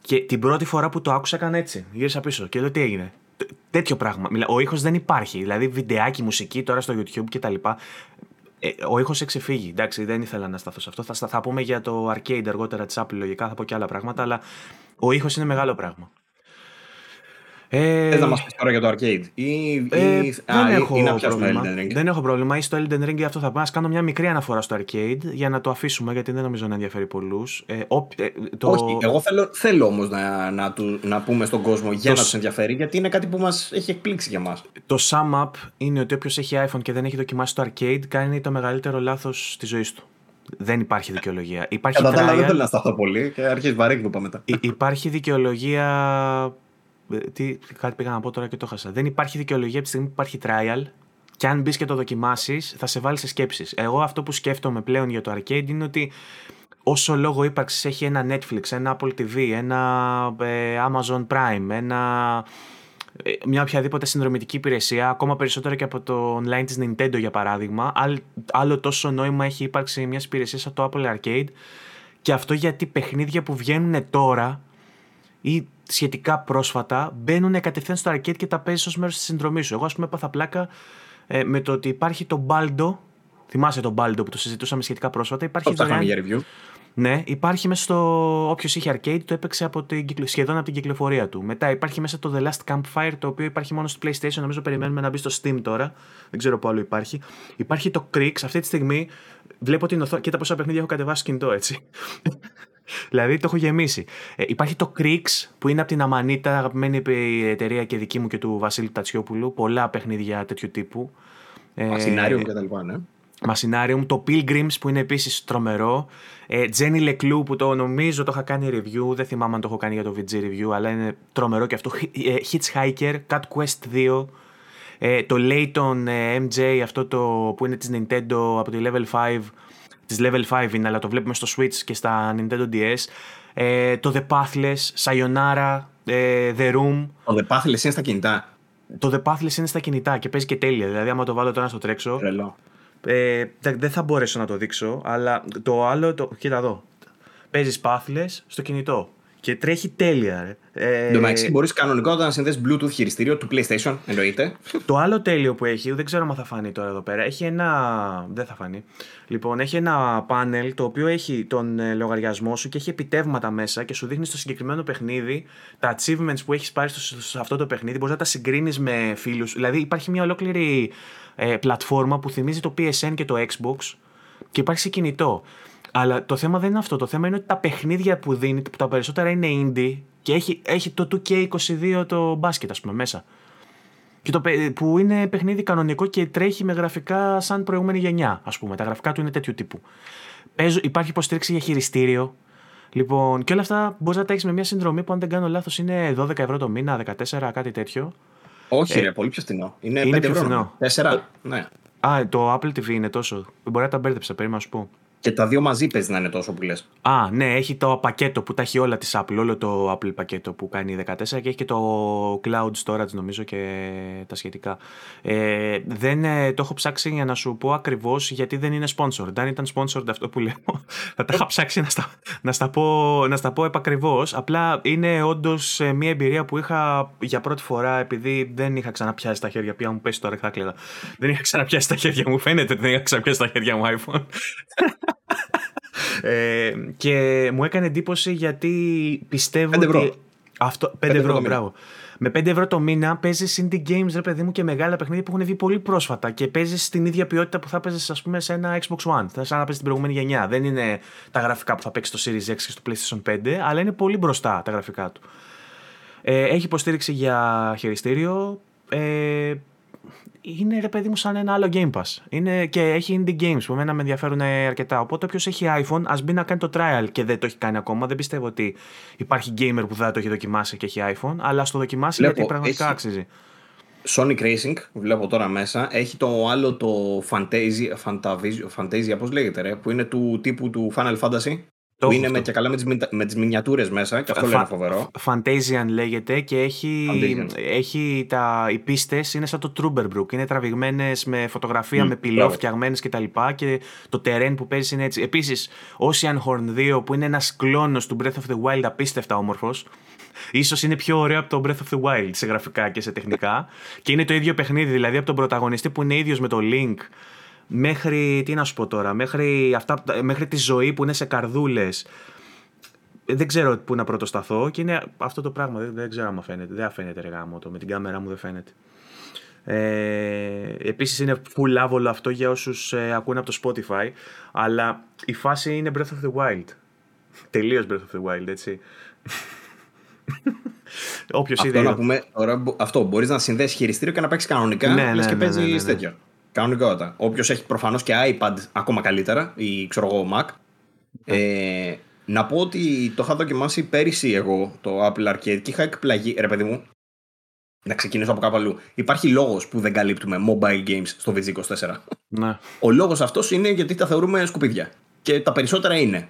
Και την πρώτη φορά που το άκουσα έκανε έτσι. Γύρισα πίσω και εδώ τι έγινε; Τέτοιο πράγμα. Ο ήχος δεν υπάρχει. Δηλαδή, βιντεάκι, μουσική τώρα στο YouTube κτλ. Ε, ο ήχος εξεφύγει. Εντάξει, δεν ήθελα να σταθώ σε αυτό. Θα, θα πούμε για το arcade αργότερα της Apple λογικά, θα πω και άλλα πράγματα, αλλά ο ήχος είναι μεγάλο πράγμα. Ε, Θες να μας πεις τώρα για το arcade ή, ε, ή, δεν, έχω ή να πρόβλημα. Elden Ring; δεν έχω πρόβλημα ή στο Elden Ring αυτό θα πάω. κάνω μια μικρή αναφορά στο arcade για να το αφήσουμε γιατί δεν νομίζω να ενδιαφέρει πολλούς. Ε, ε, το... Όχι, εγώ θέλω, θέλω όμως να, να, του, να πούμε στον κόσμο για το... να τους ενδιαφέρει γιατί είναι κάτι που μας έχει εκπλήξει για μας. Το sum up είναι ότι όποιος έχει iPhone και δεν έχει δοκιμάσει το arcade κάνει το μεγαλύτερο λάθος της ζωής του. Δεν υπάρχει δικαιολογία. Υπάρχει Κατά τα άλλα δεν θέλω να σταθώ πολύ και αρχίζει βαρύκνου μετά. Υπάρχει δικαιολογία ε, τι, κάτι πήγα να πω τώρα και το χάσα. Δεν υπάρχει δικαιολογία από τη στιγμή που υπάρχει trial και αν μπεις και το δοκιμάσεις, θα σε βάλει σε σκέψεις. Εγώ αυτό που σκέφτομαι πλέον για το arcade είναι ότι όσο λόγο ύπαρξης έχει ένα Netflix, ένα Apple TV, ένα ε, Amazon Prime, ένα, ε, μια οποιαδήποτε συνδρομητική υπηρεσία, ακόμα περισσότερο και από το online της Nintendo για παράδειγμα, άλλο τόσο νόημα έχει ύπαρξη μιας υπηρεσίας σαν το Apple Arcade και αυτό γιατί παιχνίδια που βγαίνουν τώρα ή σχετικά πρόσφατα μπαίνουν κατευθείαν στο arcade και τα παίζει ως μέρος της συνδρομής σου. Εγώ, ας πούμε, έπαθα πλάκα ε, με το ότι υπάρχει το Baldo. Θυμάσαι το Baldo που το συζητούσαμε σχετικά πρόσφατα; Υπάρχει το δωρεάν... για review. Ναι, υπάρχει μέσα στο. Όποιος είχε arcade το έπαιξε από την... σχεδόν από την κυκλοφορία του. Μετά υπάρχει μέσα το The Last Campfire το οποίο υπάρχει μόνο στο PlayStation. Νομίζω περιμένουμε να μπει στο Steam τώρα. Δεν ξέρω πού άλλο υπάρχει. Υπάρχει το Crix. Αυτή τη στιγμή βλέπω την οθόνη. Κοίτα πόσα παιχνίδια έχω κατεβάσει κινητό έτσι δηλαδή το έχω γεμίσει. Ε, υπάρχει το Crix που είναι από την Αμανίτα, αγαπημένη εταιρεία και δική μου και του Βασίλη Τατσιόπουλου. Πολλά παιχνίδια τέτοιου τύπου. Ε, Σινάριο και τα λοιπά, ναι. Machinarium, το Pilgrims που είναι επίσης τρομερό, ε, Jenny Leclou που το νομίζω το είχα κάνει review, δεν θυμάμαι αν το έχω κάνει για το VG review, αλλά είναι τρομερό και αυτό, ε, Hitchhiker, Cat Quest 2, ε, το Layton ε, MJ, αυτό το που είναι της Nintendo από τη Level 5, της Level 5 είναι, αλλά το βλέπουμε στο Switch και στα Nintendo DS, ε, το The Pathless, Sayonara, ε, The Room. Το The Pathless είναι στα κινητά. Το The Pathless είναι στα κινητά και παίζει και τέλεια, δηλαδή άμα το βάλω τώρα στο τρέξω, Τρελό. ε, δεν δεν θα μπορέσω να το δείξω, αλλά το άλλο, το, κοίτα εδώ, παίζεις Pathless στο κινητό και τρέχει τέλεια. Ρε. Ε, Εν τω μεταξύ, μπορείς κανονικότατα να συνδέσεις Bluetooth χειριστήριο του PlayStation, εννοείται. Το άλλο τέλειο που έχει, δεν ξέρω αν θα φανεί τώρα εδώ πέρα, έχει ένα. Δεν θα φανεί. Λοιπόν, έχει ένα πάνελ το οποίο έχει τον ε, λογαριασμό σου και έχει επιτεύγματα μέσα και σου δείχνει στο συγκεκριμένο παιχνίδι τα achievements που έχεις πάρει στο, σε αυτό το παιχνίδι. Μπορείς να τα συγκρίνεις με φίλους. Δηλαδή, υπάρχει μια ολόκληρη ε, πλατφόρμα που θυμίζει το PSN και το Xbox και υπάρχει σε κινητό. Αλλά το θέμα δεν είναι αυτό. Το θέμα είναι ότι τα παιχνίδια που δίνει, που τα περισσότερα είναι indie και έχει, έχει το 2K22 το μπάσκετ, ας πούμε, μέσα. Και το, παι- που είναι παιχνίδι κανονικό και τρέχει με γραφικά σαν προηγούμενη γενιά, ας πούμε. Τα γραφικά του είναι τέτοιου τύπου. Παίζω, υπάρχει υποστήριξη για χειριστήριο. Λοιπόν, και όλα αυτά μπορείς να τα έχεις με μια συνδρομή που, αν δεν κάνω λάθος, είναι 12 ευρώ το μήνα, 14, κάτι τέτοιο. Όχι, ρε, πολύ πιο φθηνό. Είναι, Ε, είναι 5 πιο ευρώ. φθηνό. 4. Ναι. Α, το Apple TV είναι τόσο. Μπορεί να τα μπέρδεψα, περίμενα να σου πω. Και τα δύο μαζί παίζει να είναι τόσο που λες. Α, ναι, έχει το πακέτο που τα έχει όλα της Apple, όλο το Apple πακέτο που κάνει 14 και έχει και το Cloud Storage νομίζω και τα σχετικά. Ε, δεν ε, το έχω ψάξει για να σου πω ακριβώς γιατί δεν είναι sponsored. Αν ήταν sponsored αυτό που λέω, *laughs* θα τα είχα ψάξει να στα, να στα πω, να στα πω επακριβώς. Απλά είναι όντως μια εμπειρία που είχα για πρώτη φορά επειδή δεν είχα ξαναπιάσει τα χέρια. Πια μου πέσει τώρα, θα κλαίγα. Δεν είχα ξαναπιάσει τα χέρια μου. Φαίνεται ότι δεν είχα ξαναπιάσει τα χέρια μου iPhone. Ε, και μου έκανε εντύπωση γιατί πιστεύω Πέντε ευρώ. ότι. Αυτό, 5 Πέντε ευρώ, ευρώ το μήνα. μπράβο. Με 5 ευρώ το μήνα παίζει indie games, ρε παιδί μου, και μεγάλα παιχνίδια που έχουν βγει πολύ πρόσφατα και παίζει στην ίδια ποιότητα που θα παίζει, ας πούμε, σε ένα Xbox One. Θα σαν να παίζεις την προηγούμενη γενιά. Δεν είναι τα γραφικά που θα παίξεις στο Series X και στο PlayStation 5, αλλά είναι πολύ μπροστά τα γραφικά του. Ε, έχει υποστήριξη για χειριστήριο. Ε, είναι ρε παιδί μου σαν ένα άλλο Game Pass. Είναι, και έχει indie games που εμένα με ενδιαφέρουν αρκετά. Οπότε όποιος έχει iPhone, ας μπει να κάνει το trial και δεν το έχει κάνει ακόμα. Δεν πιστεύω ότι υπάρχει gamer που δεν το έχει δοκιμάσει και έχει iPhone, αλλά ας το δοκιμάσει Βλέπω, γιατί πραγματικά έχει- αξίζει. Sonic Racing, βλέπω τώρα μέσα, έχει το άλλο το Fantasia, Fantasia, Fantasia πώς λέγεται ρε, που είναι του τύπου του Final Fantasy. Το που έχω είναι με, αυτό. και καλά με τις, μιντα- με τις μινιατούρες μέσα και αυτό Φα- λένε φοβερό. Fantasian λέγεται και έχει, Fantasian. έχει τα, οι πίστες είναι σαν το Trooberbrook. Είναι τραβηγμένες με φωτογραφία, Μμ, με πυλό μπράβο. φτιαγμένες κτλ. Και το terrain που παίζει είναι έτσι. Επίσης, Ocean Horn 2 που είναι ένας κλόνος του Breath of the Wild απίστευτα όμορφος. Ίσως είναι πιο ωραίο από το Breath of the Wild σε γραφικά και σε τεχνικά. και είναι το ίδιο παιχνίδι, δηλαδή από τον πρωταγωνιστή που είναι ίδιος με το Link μέχρι, τι να σου πω τώρα, μέχρι, αυτά, μέχρι τη ζωή που είναι σε καρδούλες. Ε, Δεν ξέρω πού να πρωτοσταθώ και είναι αυτό το πράγμα. Δεν, δεν ξέρω αν φαίνεται. Δεν φαίνεται ρε γάμο το. Με την κάμερά μου δεν φαίνεται. Ε, επίσης είναι full άβολο αυτό για όσους ε, ακούνε από το Spotify αλλά η φάση είναι Breath of the Wild τελείως Breath of the Wild έτσι *laughs* Όποιος Αυτό είδε να πούμε, τώρα, μπο- αυτό μπορείς να συνδέσεις χειριστήριο και να παίξεις κανονικά, Ναι, λες ναι, και ναι, παίζεις ναι, ναι, ναι. τέτοιο. Κανονικότατα. Όποιος έχει προφανώς και iPad ακόμα καλύτερα ή ξέρω εγώ Mac. Ε, να πω ότι το είχα δοκιμάσει πέρυσι εγώ το Apple Arcade και είχα εκπλαγεί. Ρε παιδί μου, να ξεκινήσω από κάπου αλλού. Υπάρχει λόγος που δεν καλύπτουμε mobile games στο VG24. ναι. Ο λόγος αυτός είναι γιατί τα θεωρούμε σκουπίδια. Και τα περισσότερα είναι.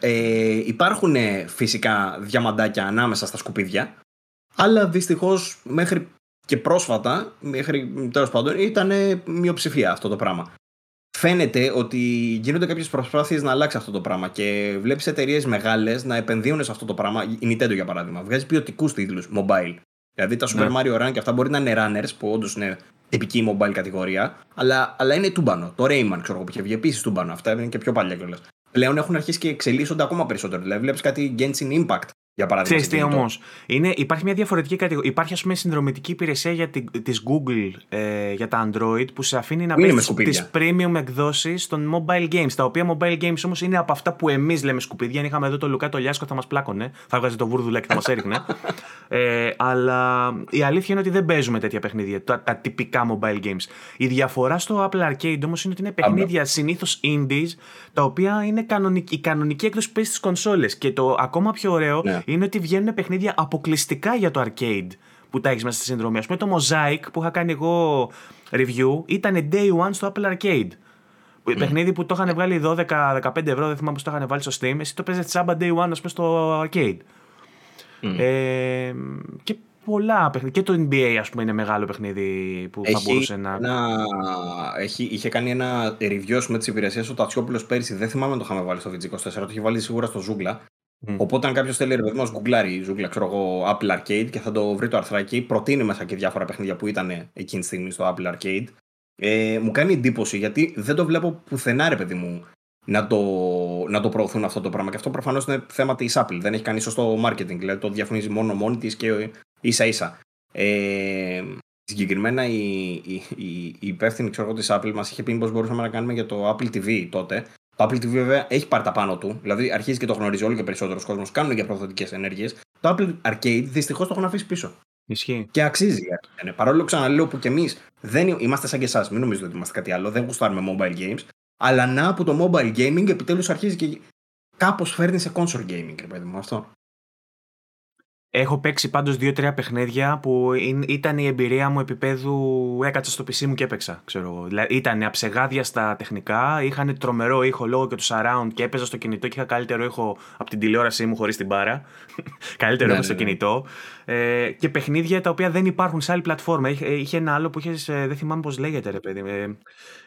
Ε, υπάρχουν ε, φυσικά διαμαντάκια ανάμεσα στα σκουπίδια, αλλά δυστυχώς μέχρι και πρόσφατα, μέχρι τέλος πάντων, ήταν ε, μειοψηφία αυτό το πράγμα. Φαίνεται ότι γίνονται κάποιες προσπάθειες να αλλάξει αυτό το πράγμα και βλέπεις εταιρείες μεγάλες να επενδύουν σε αυτό το πράγμα. Η Nintendo για παράδειγμα βγάζει ποιοτικούς τίτλους mobile. Δηλαδή τα Super Ναι. Mario Run και αυτά μπορεί να είναι runners που όντως είναι τυπική mobile κατηγορία, αλλά, αλλά είναι τούμπανο. Το Rayman, ξέρω εγώ, που είχε βγει επίσης τούμπανο. Αυτά είναι και πιο παλιά κιόλας. Πλέον έχουν αρχίσει και εξελίσσονται ακόμα περισσότερο. Δηλαδή, βλέπεις κάτι Genshin Impact για παράδειγμα. Ξέρεις όμως. Υπάρχει μια διαφορετική κατηγορία. Υπάρχει, ας πούμε, συνδρομητική υπηρεσία για της Google ε, για τα Android που σε αφήνει να παίρνει τις premium εκδόσεις των mobile games. Τα οποία mobile games όμως είναι από αυτά που εμείς λέμε σκουπίδια. Αν είχαμε εδώ το Λουκά το Λιάσκο θα μας πλάκωνε. Θα βγάζει το βούρδουλα και θα μας έριχνε. ε, αλλά η αλήθεια είναι ότι δεν παίζουμε τέτοια παιχνίδια. Τα, τα τυπικά mobile games. Η διαφορά στο Apple Arcade όμως είναι ότι είναι παιχνίδια συνήθως indies τα οποία είναι κανονική, η κανονική έκδοση που παίζεις στις κονσόλες. Και το ακόμα πιο ωραίο είναι ότι βγαίνουν παιχνίδια αποκλειστικά για το arcade που τα έχεις μέσα στη συνδρομή. Α πούμε το Mosaic που είχα κάνει εγώ review ήταν day one στο Apple Arcade. Mm. Παιχνίδι που το είχαν βγάλει 12-15 ευρώ, δεν θυμάμαι πώς το είχαν βάλει στο Steam. Εσύ το παίζες τσάμπα day one, ας πούμε, στο arcade. Mm. Ε, και πολλά παιχνίδια. Και το NBA, ας πούμε, είναι μεγάλο παιχνίδι που έχει θα μπορούσε να. Ένα... Έχει, είχε κάνει ένα review με τι υπηρεσίε του Τατσιόπουλος πέρυσι. Δεν θυμάμαι αν το είχαμε βάλει στο VG24, το είχε βάλει σίγουρα στο Ζούγκλα. Mm. Οπότε, αν κάποιος θέλει ρε να γκουγκλάρει ζούγκλα, ξέρω εγώ, Apple Arcade και θα το βρει το αρθράκι, προτείνει μέσα και διάφορα παιχνίδια που ήταν εκείνη τη στιγμή στο Apple Arcade. Ε, μου κάνει εντύπωση γιατί δεν το βλέπω πουθενά, ρε παιδί μου, να το, να το προωθούν αυτό το πράγμα. Και αυτό προφανώς είναι θέμα της Apple. Δεν έχει κάνει σωστό marketing. Δηλαδή το διαφημίζει μόνο μόνη της και ίσα ίσα. Ε, συγκεκριμένα η, η, η, η υπεύθυνη ξέρω, Apple μας είχε πει πώ μπορούσαμε να κάνουμε για το Apple TV τότε το Apple TV βέβαια έχει πάρει τα πάνω του. Δηλαδή αρχίζει και το γνωρίζει όλο και περισσότερο κόσμος. Κάνουν και προδοτικέ ενέργειες. Το Apple Arcade δυστυχώς το έχουν αφήσει πίσω. Ισχύει. Και αξίζει. Ναι. Παρόλο ξαναλέω που κι εμείς δεν είμαστε σαν και εσάς. Μην νομίζετε ότι είμαστε κάτι άλλο. Δεν γουστάρουμε mobile games. Αλλά να που το mobile gaming επιτέλους αρχίζει και κάπως φέρνει σε console gaming, ρε παιδί μου αυτό. Έχω παίξει πάντως δύο-τρία παιχνίδια που ήταν η εμπειρία μου επίπεδου. Έκατσα στο PC μου και έπαιξα, ξέρω εγώ. Δηλαδή, ήταν αψεγάδια στα τεχνικά, είχαν τρομερό ήχο λόγω και του surround και έπαιζα στο κινητό και είχα καλύτερο ήχο από την τηλεόρασή μου χωρίς την μπάρα. *laughs* καλύτερο ναι, ήχο στο ναι, ναι. κινητό ε, και παιχνίδια τα οποία δεν υπάρχουν σε άλλη πλατφόρμα. Είχε, είχε ένα άλλο που είχες, ε, δεν θυμάμαι πώς λέγεται, ρε παιδί. Ε,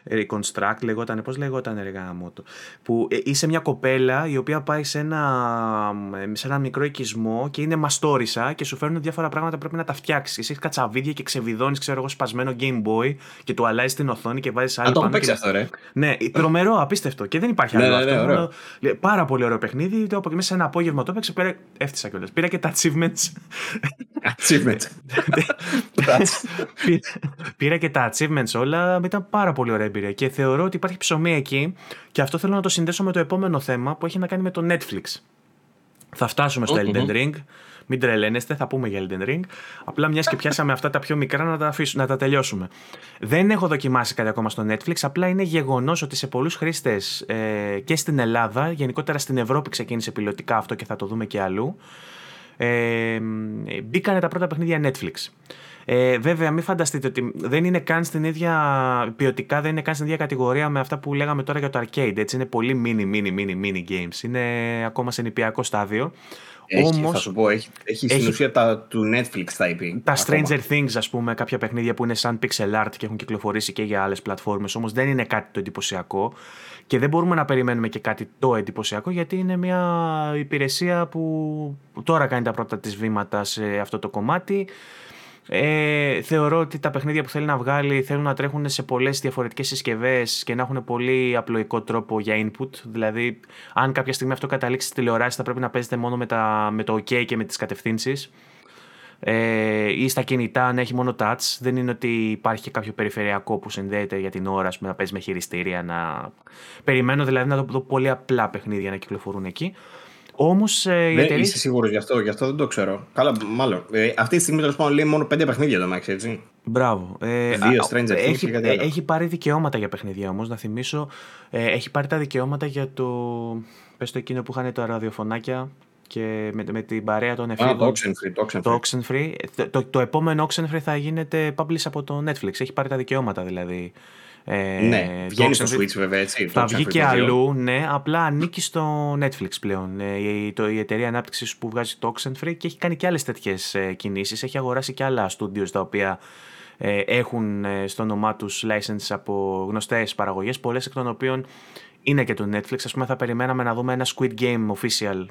ε, Reconstruct λεγόταν, πώς λεγόταν, ρε γάμοτο. Που είσαι μια κοπέλα η οποία πάει σε ένα, σε ένα μικρό οικισμό και είναι μαστόρισα και σου φέρνουν διάφορα πράγματα που πρέπει να τα φτιάξεις. Έχεις κατσαβίδια και ξεβιδώνεις, ξέρω εγώ, σπασμένο Game Boy και του αλλάζεις την οθόνη και βάζεις άλλο. Αν το παίξει αυτό, ρε. Ναι, τρομερό, απίστευτο. Και δεν υπάρχει ναι, άλλο. Ναι, αυτό, ναι, Πάρα πολύ ωραίο παιχνίδι. Το μέσα σε ένα απόγευμα το έπαιξε, έφτιασα κιόλας. Πήρα και τα achievements achievements. Πήρα και τα achievements όλα, ήταν πάρα πολύ ωραία εμπειρία και θεωρώ ότι υπάρχει ψωμί εκεί και αυτό θέλω να το συνδέσω με το επόμενο θέμα που έχει να κάνει με το Netflix. Θα φτάσουμε στο. Elden Ring, μην τρελαίνεστε, θα πούμε για Elden Ring. Απλά μιας και πιάσαμε αυτά τα πιο μικρά να τα, αφήσουμε, να τα τελειώσουμε. Δεν έχω δοκιμάσει κάτι ακόμα στο Netflix, απλά είναι γεγονός ότι σε πολλούς χρήστες ε, και στην Ελλάδα, γενικότερα στην Ευρώπη ξεκίνησε πιλωτικά αυτό και θα το δούμε και αλλού ε, μπήκανε τα πρώτα παιχνίδια Netflix. Ε, βέβαια, μην φανταστείτε ότι δεν είναι καν στην ίδια ποιοτικά, δεν είναι καν στην ίδια κατηγορία με αυτά που λέγαμε τώρα για το arcade. Έτσι, είναι πολύ mini, mini, mini, mini games. Είναι ακόμα σε νηπιακό στάδιο. Έχει, Όμως, θα σου πω, έχει, έχει, έχει στην ουσία τα του Netflix τα IP. Τα ακόμα. Stranger Things, ας πούμε, κάποια παιχνίδια που είναι σαν pixel art και έχουν κυκλοφορήσει και για άλλες πλατφόρμες, Όμως δεν είναι κάτι το εντυπωσιακό. Και δεν μπορούμε να περιμένουμε και κάτι το εντυπωσιακό, γιατί είναι μια υπηρεσία που τώρα κάνει τα πρώτα της βήματα σε αυτό το κομμάτι. Ε, θεωρώ ότι τα παιχνίδια που θέλει να βγάλει θέλουν να τρέχουν σε πολλές διαφορετικές συσκευές και να έχουν πολύ απλοϊκό τρόπο για input. Δηλαδή, αν κάποια στιγμή αυτό καταλήξει στη τηλεοράση, θα πρέπει να παίζετε μόνο με το OK και με τις κατευθύνσεις ε, ή στα κινητά να έχει μόνο touch. Δεν είναι ότι υπάρχει και κάποιο περιφερειακό που συνδέεται για την ώρα πούμε, να παίζει με χειριστήρια. Να... Περιμένω δηλαδή να δω, δω πολύ απλά παιχνίδια να κυκλοφορούν εκεί. Όμως. Ε, δεν ναι, εταιρείς... είσαι σίγουρος γι' αυτό, γι' αυτό δεν το ξέρω. Καλά, μάλλον. Ε, αυτή τη στιγμή τέλος πάντων λέει μόνο πέντε παιχνίδια το Max, έτσι. Μπράβο. Ε, ε Δύο Stranger Things έχει, και κάτι άλλο. Έχει πάρει δικαιώματα για παιχνίδια όμως, να θυμίσω. Ε, έχει πάρει τα δικαιώματα για το. Πες το εκείνο που είχαν τα ραδιοφωνάκια και με, με την παρέα των εφήβων. Ah, το Oxenfree. Το, Oxenfree. το, Oxenfree. το, το επόμενο Oxenfree θα γίνεται publish από το Netflix. Έχει πάρει τα δικαιώματα δηλαδή. Ε, ναι, βγαίνει στο Switch βέβαια έτσι. Θα βγει και αλλού, ναι, απλά ανήκει στο Netflix πλέον. Ε, η, το, η εταιρεία ανάπτυξης που βγάζει το Oxenfree και έχει κάνει και άλλες τέτοιες ε, κινήσεις. Έχει αγοράσει και άλλα studios τα οποία ε, έχουν ε, στο όνομά τους license από γνωστές παραγωγές, πολλές εκ των οποίων είναι και το Netflix. Α πούμε, θα περιμέναμε να δούμε ένα Squid Game official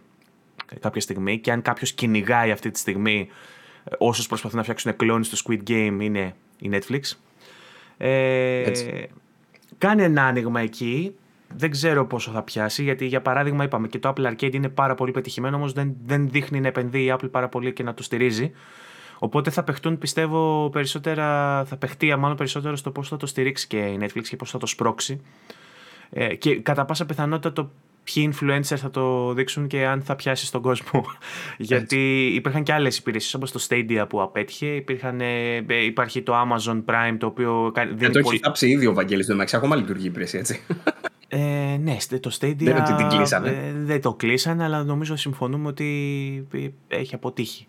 κάποια στιγμή και αν κάποιος κυνηγάει αυτή τη στιγμή ε, όσους προσπαθούν να φτιάξουν κλόνες στο Squid Game είναι η Netflix. Ε, Κάνει ένα άνοιγμα εκεί. Δεν ξέρω πόσο θα πιάσει, γιατί για παράδειγμα είπαμε και το Apple Arcade είναι πάρα πολύ πετυχημένο, όμως δεν, δεν δείχνει να επενδύει η Apple πάρα πολύ και να το στηρίζει. Οπότε θα παιχτούν, πιστεύω, περισσότερα, θα παιχτεί μάλλον περισσότερο στο πώς θα το στηρίξει και η Netflix και πώς θα το σπρώξει. Ε, και κατά πάσα πιθανότητα το ποιοι influencers θα το δείξουν και αν θα πιάσει στον κόσμο. *laughs* Γιατί υπήρχαν και άλλες υπηρεσίες όπως το Stadia που απέτυχε. Υπήρχαν, ε, υπάρχει το Amazon Prime το οποίο. Δεν το έχει θάψει ήδη ο Βαγγέλης το μεταξύ. Ακόμα λειτουργεί η υπηρεσία έτσι. *laughs* Ε, ναι, το Stadia. Δεν είναι ότι την κλείσανε. Ε, δεν το κλείσανε, αλλά νομίζω συμφωνούμε ότι έχει αποτύχει.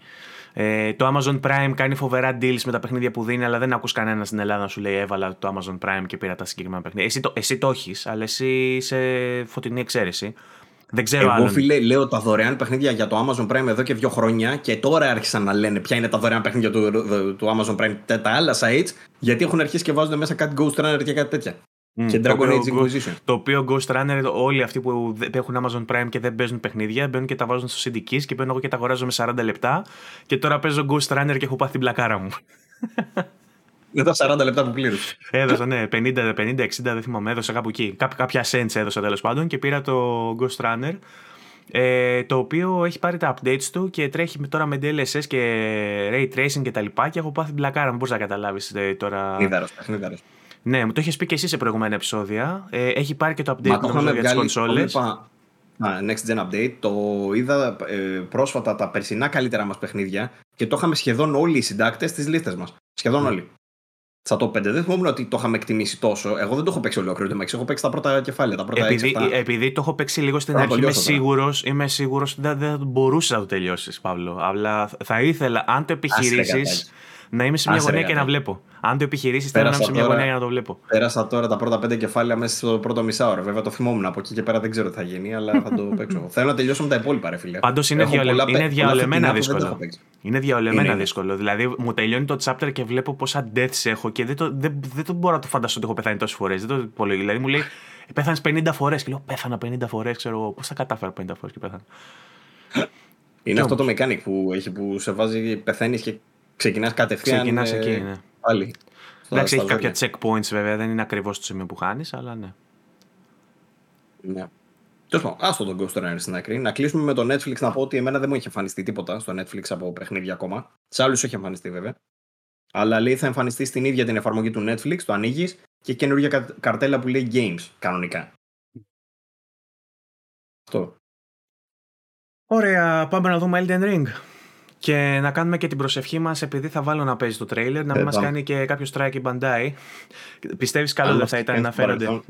Ε, το Amazon Prime κάνει φοβερά deals με τα παιχνίδια που δίνει, αλλά δεν ακούς κανένα στην Ελλάδα να σου λέει έβαλα το Amazon Prime και πήρα τα συγκεκριμένα παιχνίδια. Εσύ το, εσύ το έχεις, αλλά εσύ είσαι φωτεινή εξαίρεση. Δεν ξέρω Εγώ, άλλον. φίλε, λέω τα δωρεάν παιχνίδια για το Amazon Prime εδώ και δύο χρόνια και τώρα άρχισαν να λένε ποια είναι τα δωρεάν παιχνίδια του, του Amazon Prime τα άλλα sites, γιατί έχουν αρχίσει και βάζουν μέσα κάτι Ghost Runner και κάτι τέτοια. Mm, και Dragon Age Inquisition. Το οποίο Ghost Runner, όλοι αυτοί που έχουν Amazon Prime και δεν παίζουν παιχνίδια, μπαίνουν και τα βάζουν στο CD Keys και μπαίνω εγώ και τα αγοράζω με 40 λεπτά. Και τώρα παίζω Ghost Runner και έχω πάθει την πλακάρα μου. *laughs* Με τα 40 λεπτά που πλήρωσε. Έδωσα, ναι, 50, 50, 60, δεν θυμάμαι, έδωσα κάπου εκεί. Κά, κάποια cents έδωσα τέλος πάντων και πήρα το Ghost Runner. Ε, το οποίο έχει πάρει τα updates του και τρέχει τώρα με DLSS και Ray Tracing και τα λοιπά και έχω πάθει την πλακάρα μου, μπορείς να καταλάβεις ε, τώρα. Νίδαρος, παιχνίδαρος. Ναι, μου το είχες πει και εσύ σε προηγούμενα επεισόδια. Ε, έχει πάρει και το update νομίζω, για τις κονσόλες. Next Gen Update. Το είδα ε, πρόσφατα τα περσινά καλύτερα μας παιχνίδια και το είχαμε σχεδόν όλοι οι συντάκτες στις λίστες μας. Σχεδόν mm. όλοι. Στα top 5 δεν θυμόμουν ότι το είχαμε εκτιμήσει τόσο. Εγώ δεν το έχω παίξει ολόκληρο το Έχω παίξει τα πρώτα κεφάλαια. Τα πρώτα επειδή, 6, επειδή το έχω παίξει λίγο στην αρχή, είμαι σίγουρο είμαι σίγουρος ότι δεν, δεν μπορούσες να το τελειώσεις, Παύλο. Αλλά θα ήθελα, αν το επιχειρήσει, να είμαι σε μια γωνία και να βλέπω. Αν το επιχειρήσεις, θέλω να είμαι σε μια γωνία για να το βλέπω. Πέρασα τώρα τα πρώτα πέντε κεφάλαια μέσα στο πρώτο μισάωρο. Βέβαια το θυμόμουν από εκεί και πέρα δεν ξέρω τι θα γίνει, αλλά θα το *laughs* παίξω. θέλω να τελειώσω με τα υπόλοιπα, ρε φίλε. Πάντως είναι, διαολε... είναι διαολεμένα δύσκολο. Είναι διαολεμένα δύσκολο. Δηλαδή μου τελειώνει το chapter και βλέπω πόσα deaths έχω και δεν, το, δεν, δεν το μπορώ να το φανταστώ ότι έχω πεθάνει τόσες φορές. Δεν το υπολογίζω. Δηλαδή μου λέει πέθανες 50 φορές και λέω πέθανα 50 φορές. Ξέρω πώς θα κατάφερα 50 φορές και πέθανα; Είναι αυτό το mechanic που έχει που σε βάζει, πεθαίνεις και Ξεκινάς κατευθείαν. Ξεκινάς ε, εκεί, ναι. Πάλι. Εντάξει, έχει κάποια checkpoints βέβαια, δεν είναι ακριβώς το σημείο που χάνεις, αλλά ναι. Ναι. Τέλος πάντων, άστο τον Ghost Runner στην άκρη. Να κλείσουμε με το Netflix να πω ότι εμένα δεν μου έχει εμφανιστεί τίποτα στο Netflix από παιχνίδια ακόμα. Σε άλλους έχει εμφανιστεί βέβαια. Αλλά λέει θα εμφανιστεί στην ίδια την εφαρμογή του Netflix, το ανοίγεις και καινούργια καρτέλα που λέει Games κανονικά. Αυτό. Ωραία, πάμε να δούμε Elden Ring. Και να κάνουμε και την προσευχή μας, επειδή θα βάλω να παίζει το τρέιλερ, να μην μας κάνει και κάποιο strike η Bandai. Πιστεύεις καλό δεν θα ήταν να φέρονται.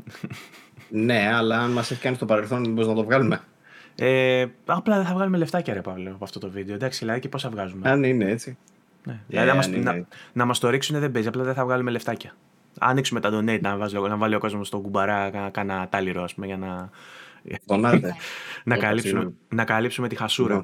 ναι, αλλά αν μας έχει κάνει στο παρελθόν, μήπως να το βγάλουμε; Ε, απλά δεν θα βγάλουμε λεφτάκια, ρε Παύλο, από αυτό το βίντεο. Εντάξει, δηλαδή και θα βγάζουμε; Αν είναι έτσι. Ναι. Yeah, δηλαδή, να, μας, να, να μας το ρίξουν δεν παίζει, απλά δεν θα βγάλουμε λεφτάκια. Ανοίξουμε τα donate, να, βάζει, να βάλει ο κόσμος στον κουμπαρά κάνα τάλιρο, ας πούμε, για να. *laughs* να, καλύψουμε, να καλύψουμε τη χασούρα.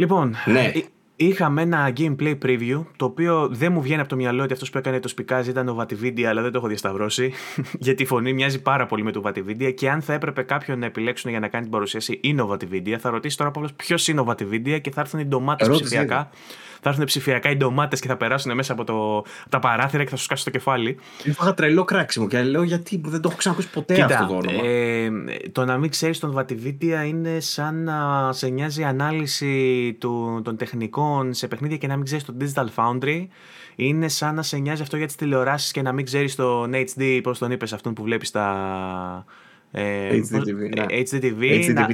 Ναι. Λοιπόν, ναι. Ε, είχαμε ένα gameplay preview το οποίο δεν μου βγαίνει από το μυαλό ότι αυτός που έκανε το σπικάζ ήταν ο Vatividia, αλλά δεν το έχω διασταυρώσει. *laughs* γιατί η φωνή μοιάζει πάρα πολύ με το Vatividia και αν θα έπρεπε κάποιον να επιλέξουν για να κάνει την παρουσίαση είναι ο Vatividia, θα ρωτήσει τώρα ποιος είναι ο Vatividia και θα έρθουν οι ντομάτες ψηφιακά θα έρθουν ψηφιακά οι ντομάτες και θα περάσουν μέσα από, το, τα παράθυρα και θα σου σκάσει το κεφάλι. Είχα τρελό κράξιμο και λέω γιατί δεν το έχω ξανακούσει ποτέ Κοίτα, αυτό το όνομα. Ε, το να μην ξέρεις τον Βατιβίτια είναι σαν να σε νοιάζει η ανάλυση του, των τεχνικών σε παιχνίδια και να μην ξέρεις τον Digital Foundry. Είναι σαν να σε νοιάζει αυτό για τις τηλεοράσεις και να μην ξέρεις τον HD, πώς τον είπες, αυτόν που βλέπεις τα HDTV, ναι. HDTV, HDTV να,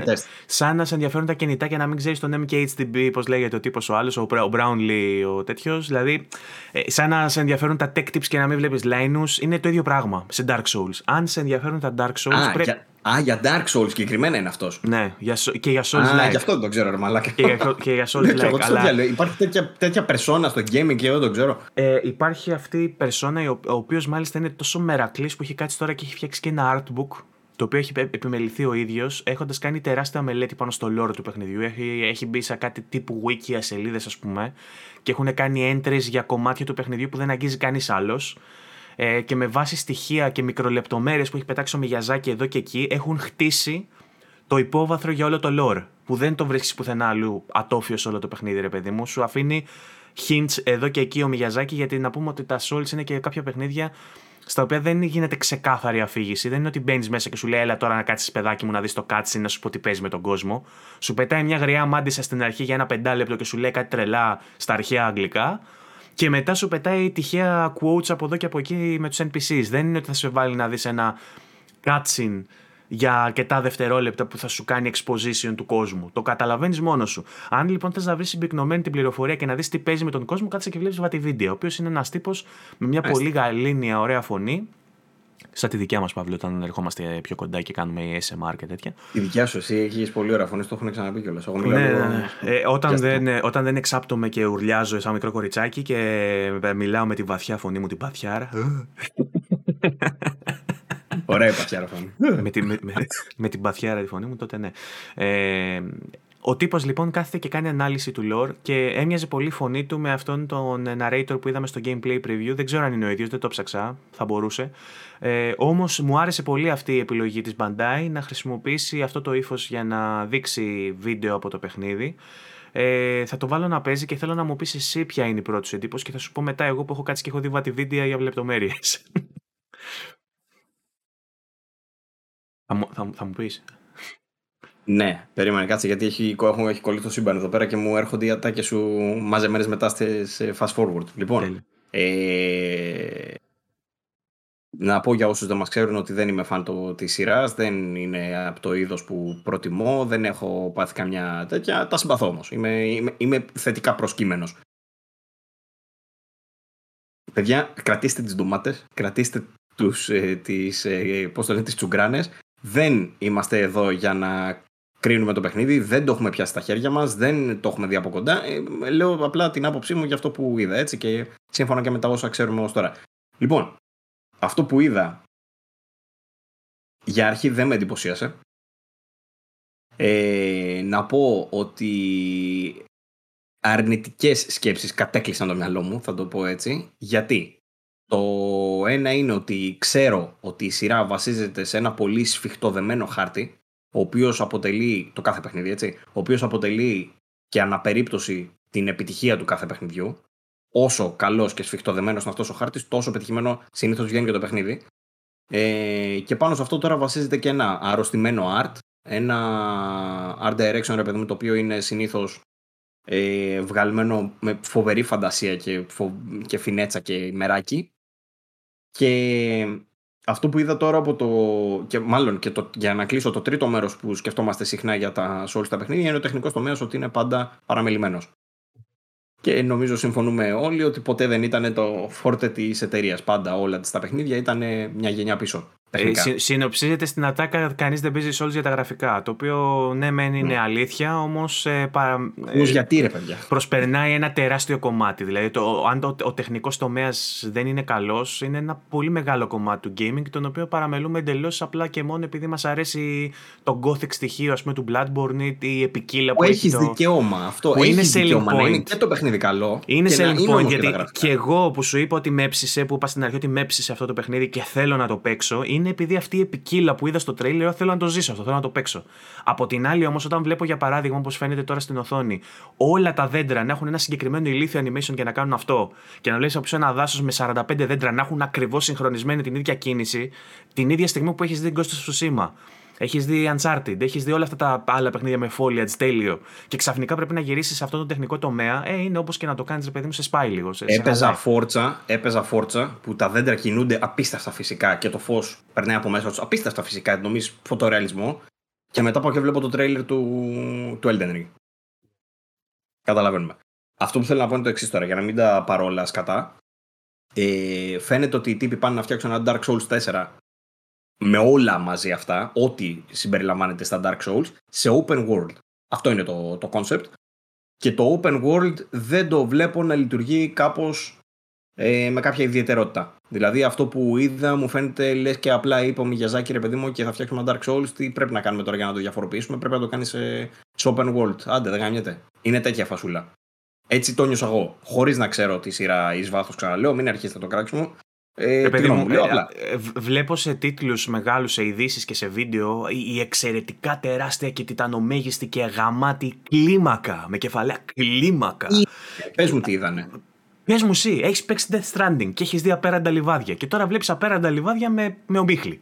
σαν να σε ενδιαφέρουν τα κινητά και να μην ξέρεις τον MKHDB, πώς λέγεται ο τύπος ο άλλος, ο Brownlee, ο τέτοιος. Δηλαδή, ε, σαν να σε ενδιαφέρουν τα tech tips και να μην βλέπεις Linus, είναι το ίδιο πράγμα σε Dark Souls. Αν σε ενδιαφέρουν τα Dark Souls. Α, πρέπει... για, α, για Dark Souls συγκεκριμένα είναι αυτός. Ναι, για, και για Souls Α, like. γι' αυτό δεν το ξέρω, ρε Μαλάκα. Και για, και για *laughs* Souls like. αλλά... Υπάρχει τέτοια, τέτοια περσόνα στο gaming και εγώ δεν το ξέρω. Ε, υπάρχει αυτή η περσόνα, ο, ο οποίος μάλιστα είναι τόσο μερακλής που έχει κάτσει τώρα και έχει φτιάξει και ένα artbook το οποίο έχει επιμεληθεί ο ίδιος, έχοντας κάνει τεράστια μελέτη πάνω στο lore του παιχνιδιού. Έχει, έχει μπει σε κάτι τύπου wiki σελίδες, ας πούμε, και έχουν κάνει entries για κομμάτια του παιχνιδιού που δεν αγγίζει κανείς άλλος. Ε, και με βάση στοιχεία και μικρολεπτομέρειες που έχει πετάξει ο Μιγιαζάκη εδώ και εκεί, έχουν χτίσει το υπόβαθρο για όλο το lore. Που δεν το βρίσκεις πουθενά αλλού ατόφιος όλο το παιχνίδι, ρε παιδί μου. Σου αφήνει hints εδώ και εκεί ο Μιγιαζάκη, γιατί να πούμε ότι τα Souls είναι και κάποια παιχνίδια στα οποία δεν γίνεται ξεκάθαρη αφήγηση. Δεν είναι ότι μπαίνεις μέσα και σου λέει, Έλα τώρα να κάτσεις παιδάκι μου να δεις το cutscene να σου πω τι παίζει με τον κόσμο. Σου πετάει μια γριά μάντισα στην αρχή για ένα πεντάλεπτο και σου λέει κάτι τρελά στα αρχαία αγγλικά. Και μετά σου πετάει τυχαία quotes από εδώ και από εκεί με τους NPCs. Δεν είναι ότι θα σε βάλει να δεις ένα cutscene για αρκετά δευτερόλεπτα που θα σου κάνει exposition του κόσμου. Το καταλαβαίνεις μόνος σου. Αν λοιπόν θες να βρεις συμπυκνωμένη την πληροφορία και να δεις τι παίζει με τον κόσμο, κάτσε και βλέπεις βάτι βίντεο. Ο οποίος είναι ένας τύπος με μια πολύ γαλήνια, ωραία φωνή. Σαν τη δικιά μας, Παύλο, όταν ερχόμαστε πιο κοντά και κάνουμε ASMR και τέτοια. Η δικιά σου, εσύ έχεις πολύ ωραία φωνή, το έχουν ξαναπεί κιόλας. Ναι, ναι, ναι. Ε, όταν, δεν, όταν δεν εξάπτομαι και ουρλιάζω σαν μικρό κοριτσάκι και μιλάω με τη βαθιά φωνή μου την παθιάρα. Ωραία η παθιάρα φωνή. με, τη, με, με, την παθιάρα τη φωνή μου, τότε ναι. Ε, ο τύπος λοιπόν κάθεται και κάνει ανάλυση του lore και έμοιαζε πολύ η φωνή του με αυτόν τον narrator που είδαμε στο gameplay preview. Δεν ξέρω αν είναι ο ίδιος, δεν το ψαξά, θα μπορούσε. Ε, όμως μου άρεσε πολύ αυτή η επιλογή της Bandai να χρησιμοποιήσει αυτό το ύφος για να δείξει βίντεο από το παιχνίδι. Ε, θα το βάλω να παίζει και θέλω να μου πεις εσύ ποια είναι η πρώτη σου εντύπωση και θα σου πω μετά εγώ που έχω κάτσει και έχω δει βάτη βίντεο για λεπτομέρειες. Θα μου, θα, θα μου πεις. Ναι, περίμενε κάτσε γιατί έχει, έχω, έχει κολλήσει το σύμπαν εδώ πέρα και μου έρχονται οι ατάκες σου μαζεμένες μετά σε fast forward. Λοιπόν, ε, να πω για όσους δεν μας ξέρουν ότι δεν είμαι φαν το, της σειράς, δεν είναι από το είδος που προτιμώ, δεν έχω πάθει καμιά τέτοια, τα συμπαθώ όμως. Είμαι, είμαι, είμαι θετικά προσκύμενος. Παιδιά, κρατήστε τις ντομάτες, κρατήστε τους, ε, τις, ε, πώς το λένε, τις τσουγκράνες δεν είμαστε εδώ για να κρίνουμε το παιχνίδι, δεν το έχουμε πιάσει στα χέρια μας, δεν το έχουμε δει από κοντά. Ε, λέω απλά την άποψή μου για αυτό που είδα, έτσι, και σύμφωνα και με τα όσα ξέρουμε ως τώρα. Λοιπόν, αυτό που είδα για αρχή δεν με εντυπωσίασε. Ε, να πω ότι αρνητικές σκέψεις κατέκλυσαν το μυαλό μου, θα το πω έτσι. Γιατί; Το ένα είναι ότι ξέρω ότι η σειρά βασίζεται σε ένα πολύ σφιχτοδεμένο χάρτη, ο οποίος αποτελεί. το κάθε παιχνίδι, έτσι. Ο οποίος αποτελεί και αναπερίπτωση την επιτυχία του κάθε παιχνιδιού. Όσο καλός και σφιχτοδεμένος είναι αυτός ο χάρτης, τόσο πετυχημένο συνήθως βγαίνει και το παιχνίδι. Ε, και πάνω σε αυτό τώρα βασίζεται και ένα αρρωστημένο art, ένα art direction, ρε παιδί μου, το οποίο είναι συνήθως ε, βγαλμένο με φοβερή φαντασία και, φο... και φινέτσα και μεράκι. Και αυτό που είδα τώρα από το. και μάλλον και το, για να κλείσω το τρίτο μέρος που σκεφτόμαστε συχνά για τα σε τα παιχνίδια είναι ο τεχνικός τομέας ότι είναι πάντα παραμελημένος. Και νομίζω συμφωνούμε όλοι ότι ποτέ δεν ήταν το φόρτε της εταιρείας. Πάντα όλα τα παιχνίδια ήταν μια γενιά πίσω. Ε, συνοψίζεται στην ατάκα κανείς δεν παίζει όλου για τα γραφικά. Το οποίο ναι, μεν είναι ναι. αλήθεια, όμως. Ε, παρα... ε, γιατί ρε παιδιά; Προσπερνάει ένα τεράστιο κομμάτι. Δηλαδή, το, αν το, ο τεχνικός τομέας δεν είναι καλός, είναι ένα πολύ μεγάλο κομμάτι του gaming, τον οποίο παραμελούμε εντελώς απλά και μόνο επειδή μας αρέσει το gothic στοιχείο ας πούμε, του Bloodborne ή η επικύλα που, που έχεις. Το... δικαίωμα αυτό. Που είναι selling point. Είναι και το παιχνίδι καλό. Είναι selling point. Γιατί και, εγώ που σου είπα ότι με έψησε, που είπα στην αρχή ότι με έψησε αυτό το παιχνίδι και θέλω να το παίξω, είναι επειδή αυτή η επικύλα που είδα στο τρέιλερ θέλω να το ζήσω αυτό, θέλω να το παίξω. Από την άλλη όμως, όταν βλέπω για παράδειγμα, όπως φαίνεται τώρα στην οθόνη, όλα τα δέντρα να έχουν ένα συγκεκριμένο ηλίθιο animation και να κάνουν αυτό, και να βλέπει από ένα δάσος με 45 δέντρα να έχουν ακριβώς συγχρονισμένη την ίδια κίνηση, την ίδια στιγμή που έχεις δει την του Σουσίμα. Έχεις δει Uncharted, έχεις δει όλα αυτά τα άλλα παιχνίδια με foliage τέλειο. Και ξαφνικά πρέπει να γυρίσεις σε αυτό το τεχνικό τομέα. Ε, είναι όπως και να το κάνεις, ρε παιδί μου, σε σπάει λίγο. Σε, έπαιζα φόρτσα, έπαιζα φόρτσα που τα δέντρα κινούνται απίστευτα φυσικά και το φως περνάει από μέσα τους απίστευτα φυσικά. Νομίζει φωτορεαλισμό. Και μετά πάω και βλέπω το τρέιλερ του, του Elden Ring. Καταλαβαίνουμε. Αυτό που θέλω να πω είναι το εξής τώρα, για να μην τα παρόλα σκατά. Ε, φαίνεται ότι οι τύποι πάνε να φτιάξουν ένα Dark Souls 4 με όλα μαζί αυτά, ό,τι συμπεριλαμβάνεται στα Dark Souls, σε open world. Αυτό είναι το, το concept. Και το open world δεν το βλέπω να λειτουργεί κάπως ε, με κάποια ιδιαιτερότητα. Δηλαδή αυτό που είδα μου φαίνεται λες και απλά είπε ο Μιγιαζάκη ρε παιδί μου και θα φτιάξουμε Dark Souls. Τι πρέπει να κάνουμε τώρα για να το διαφοροποιήσουμε. Πρέπει να το κάνεις σε, σε open world. Άντε, δεν γαμιέται. Είναι τέτοια φασούλα. Έτσι το νιώσα εγώ. Χωρίς να ξέρω τη σειρά εις βάθος, ξαναλέω. Μην αρχίσετε το κράξιμο. Ε, παιδί μου, ε, ε, βλέπω σε τίτλους μεγάλους, σε ειδήσεις και σε βίντεο η εξαιρετικά τεράστια και τιτανομέγιστη και γαμάτη κλίμακα, με κεφαλαία κλίμακα. Πες μου τι είδανε. Πες μου εσύ, έχεις παίξει Death Stranding και έχεις δει απέραντα λιβάδια. Και τώρα βλέπεις απέραντα λιβάδια με, με ομίχλη.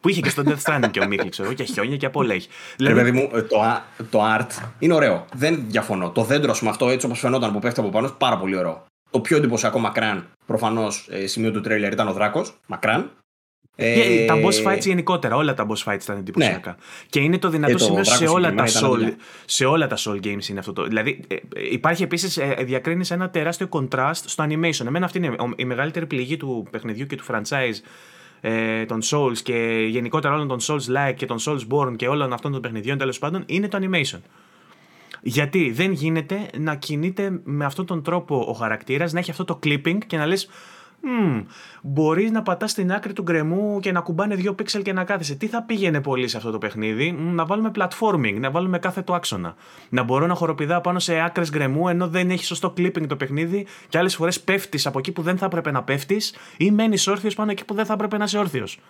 Που είχε και στο Death Stranding και ομίχλη, ξέρω και χιόνια και απ' όλα έχει. Δηλαδή... παιδί μου, το, το art είναι ωραίο. Δεν διαφωνώ. Το δέντρο, ας πούμε, αυτό έτσι όπως φαινόταν που πέφτει από πάνω, πάρα πολύ ωραίο. Το πιο εντυπωσιακό μακράν, προφανώς, ε, σημείο του τρέιλερ ήταν ο Δράκος. Μακράν. Ε, τα boss fights γενικότερα, όλα τα boss fights ήταν εντυπωσιακά. Ναι. Και είναι το δυνατό σημείο σε, όλα τα soul, σε όλα τα soul games είναι αυτό το. Δηλαδή ε, υπάρχει επίσης, ε, διακρίνεις ένα τεράστιο contrast στο animation. Εμένα αυτή είναι η μεγαλύτερη πληγή του παιχνιδιού και του franchise ε, των Souls και γενικότερα όλων των Souls-like και των Souls-born και όλων αυτών των παιχνιδιών τέλος πάντων είναι το animation. Γιατί δεν γίνεται να κινείται με αυτόν τον τρόπο ο χαρακτήρας, να έχει αυτό το clipping και να λες Mm, Μπορείς να πατάς στην άκρη του γκρεμού και να κουμπάνε δύο πίξελ και να κάθεσαι. Τι θα πήγαινε πολύ σε αυτό το παιχνίδι, να βάλουμε platforming, να βάλουμε κάθε το άξονα. Να μπορώ να χοροπηδάω πάνω σε άκρες γκρεμού ενώ δεν έχει σωστό clipping το παιχνίδι και άλλες φορές πέφτεις από εκεί που δεν θα έπρεπε να πέφτεις ή μένεις όρθιος πάνω εκεί που δεν θα έπρεπε να είσαι όρθιος.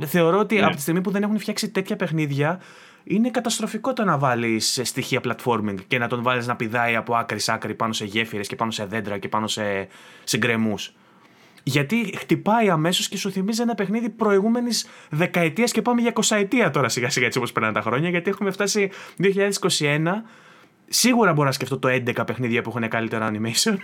Ε, θεωρώ ότι ναι. από τη στιγμή που δεν έχουν φτιάξει τέτοια παιχνίδια, είναι καταστροφικό το να βάλεις στοιχεία platforming και να τον βάλεις να πηδάει από άκρη σ' άκρη πάνω σε γέφυρες και πάνω σε δέντρα και πάνω σε, σε γκρεμούς. Γιατί χτυπάει αμέσως και σου θυμίζει ένα παιχνίδι προηγούμενης δεκαετίας και πάμε για εικοσαετία τώρα σιγά σιγά έτσι όπως περνάνε τα χρόνια. Γιατί έχουμε φτάσει 2021. Σίγουρα μπορώ να σκεφτώ το 11 παιχνίδια που έχουν καλύτερο animation.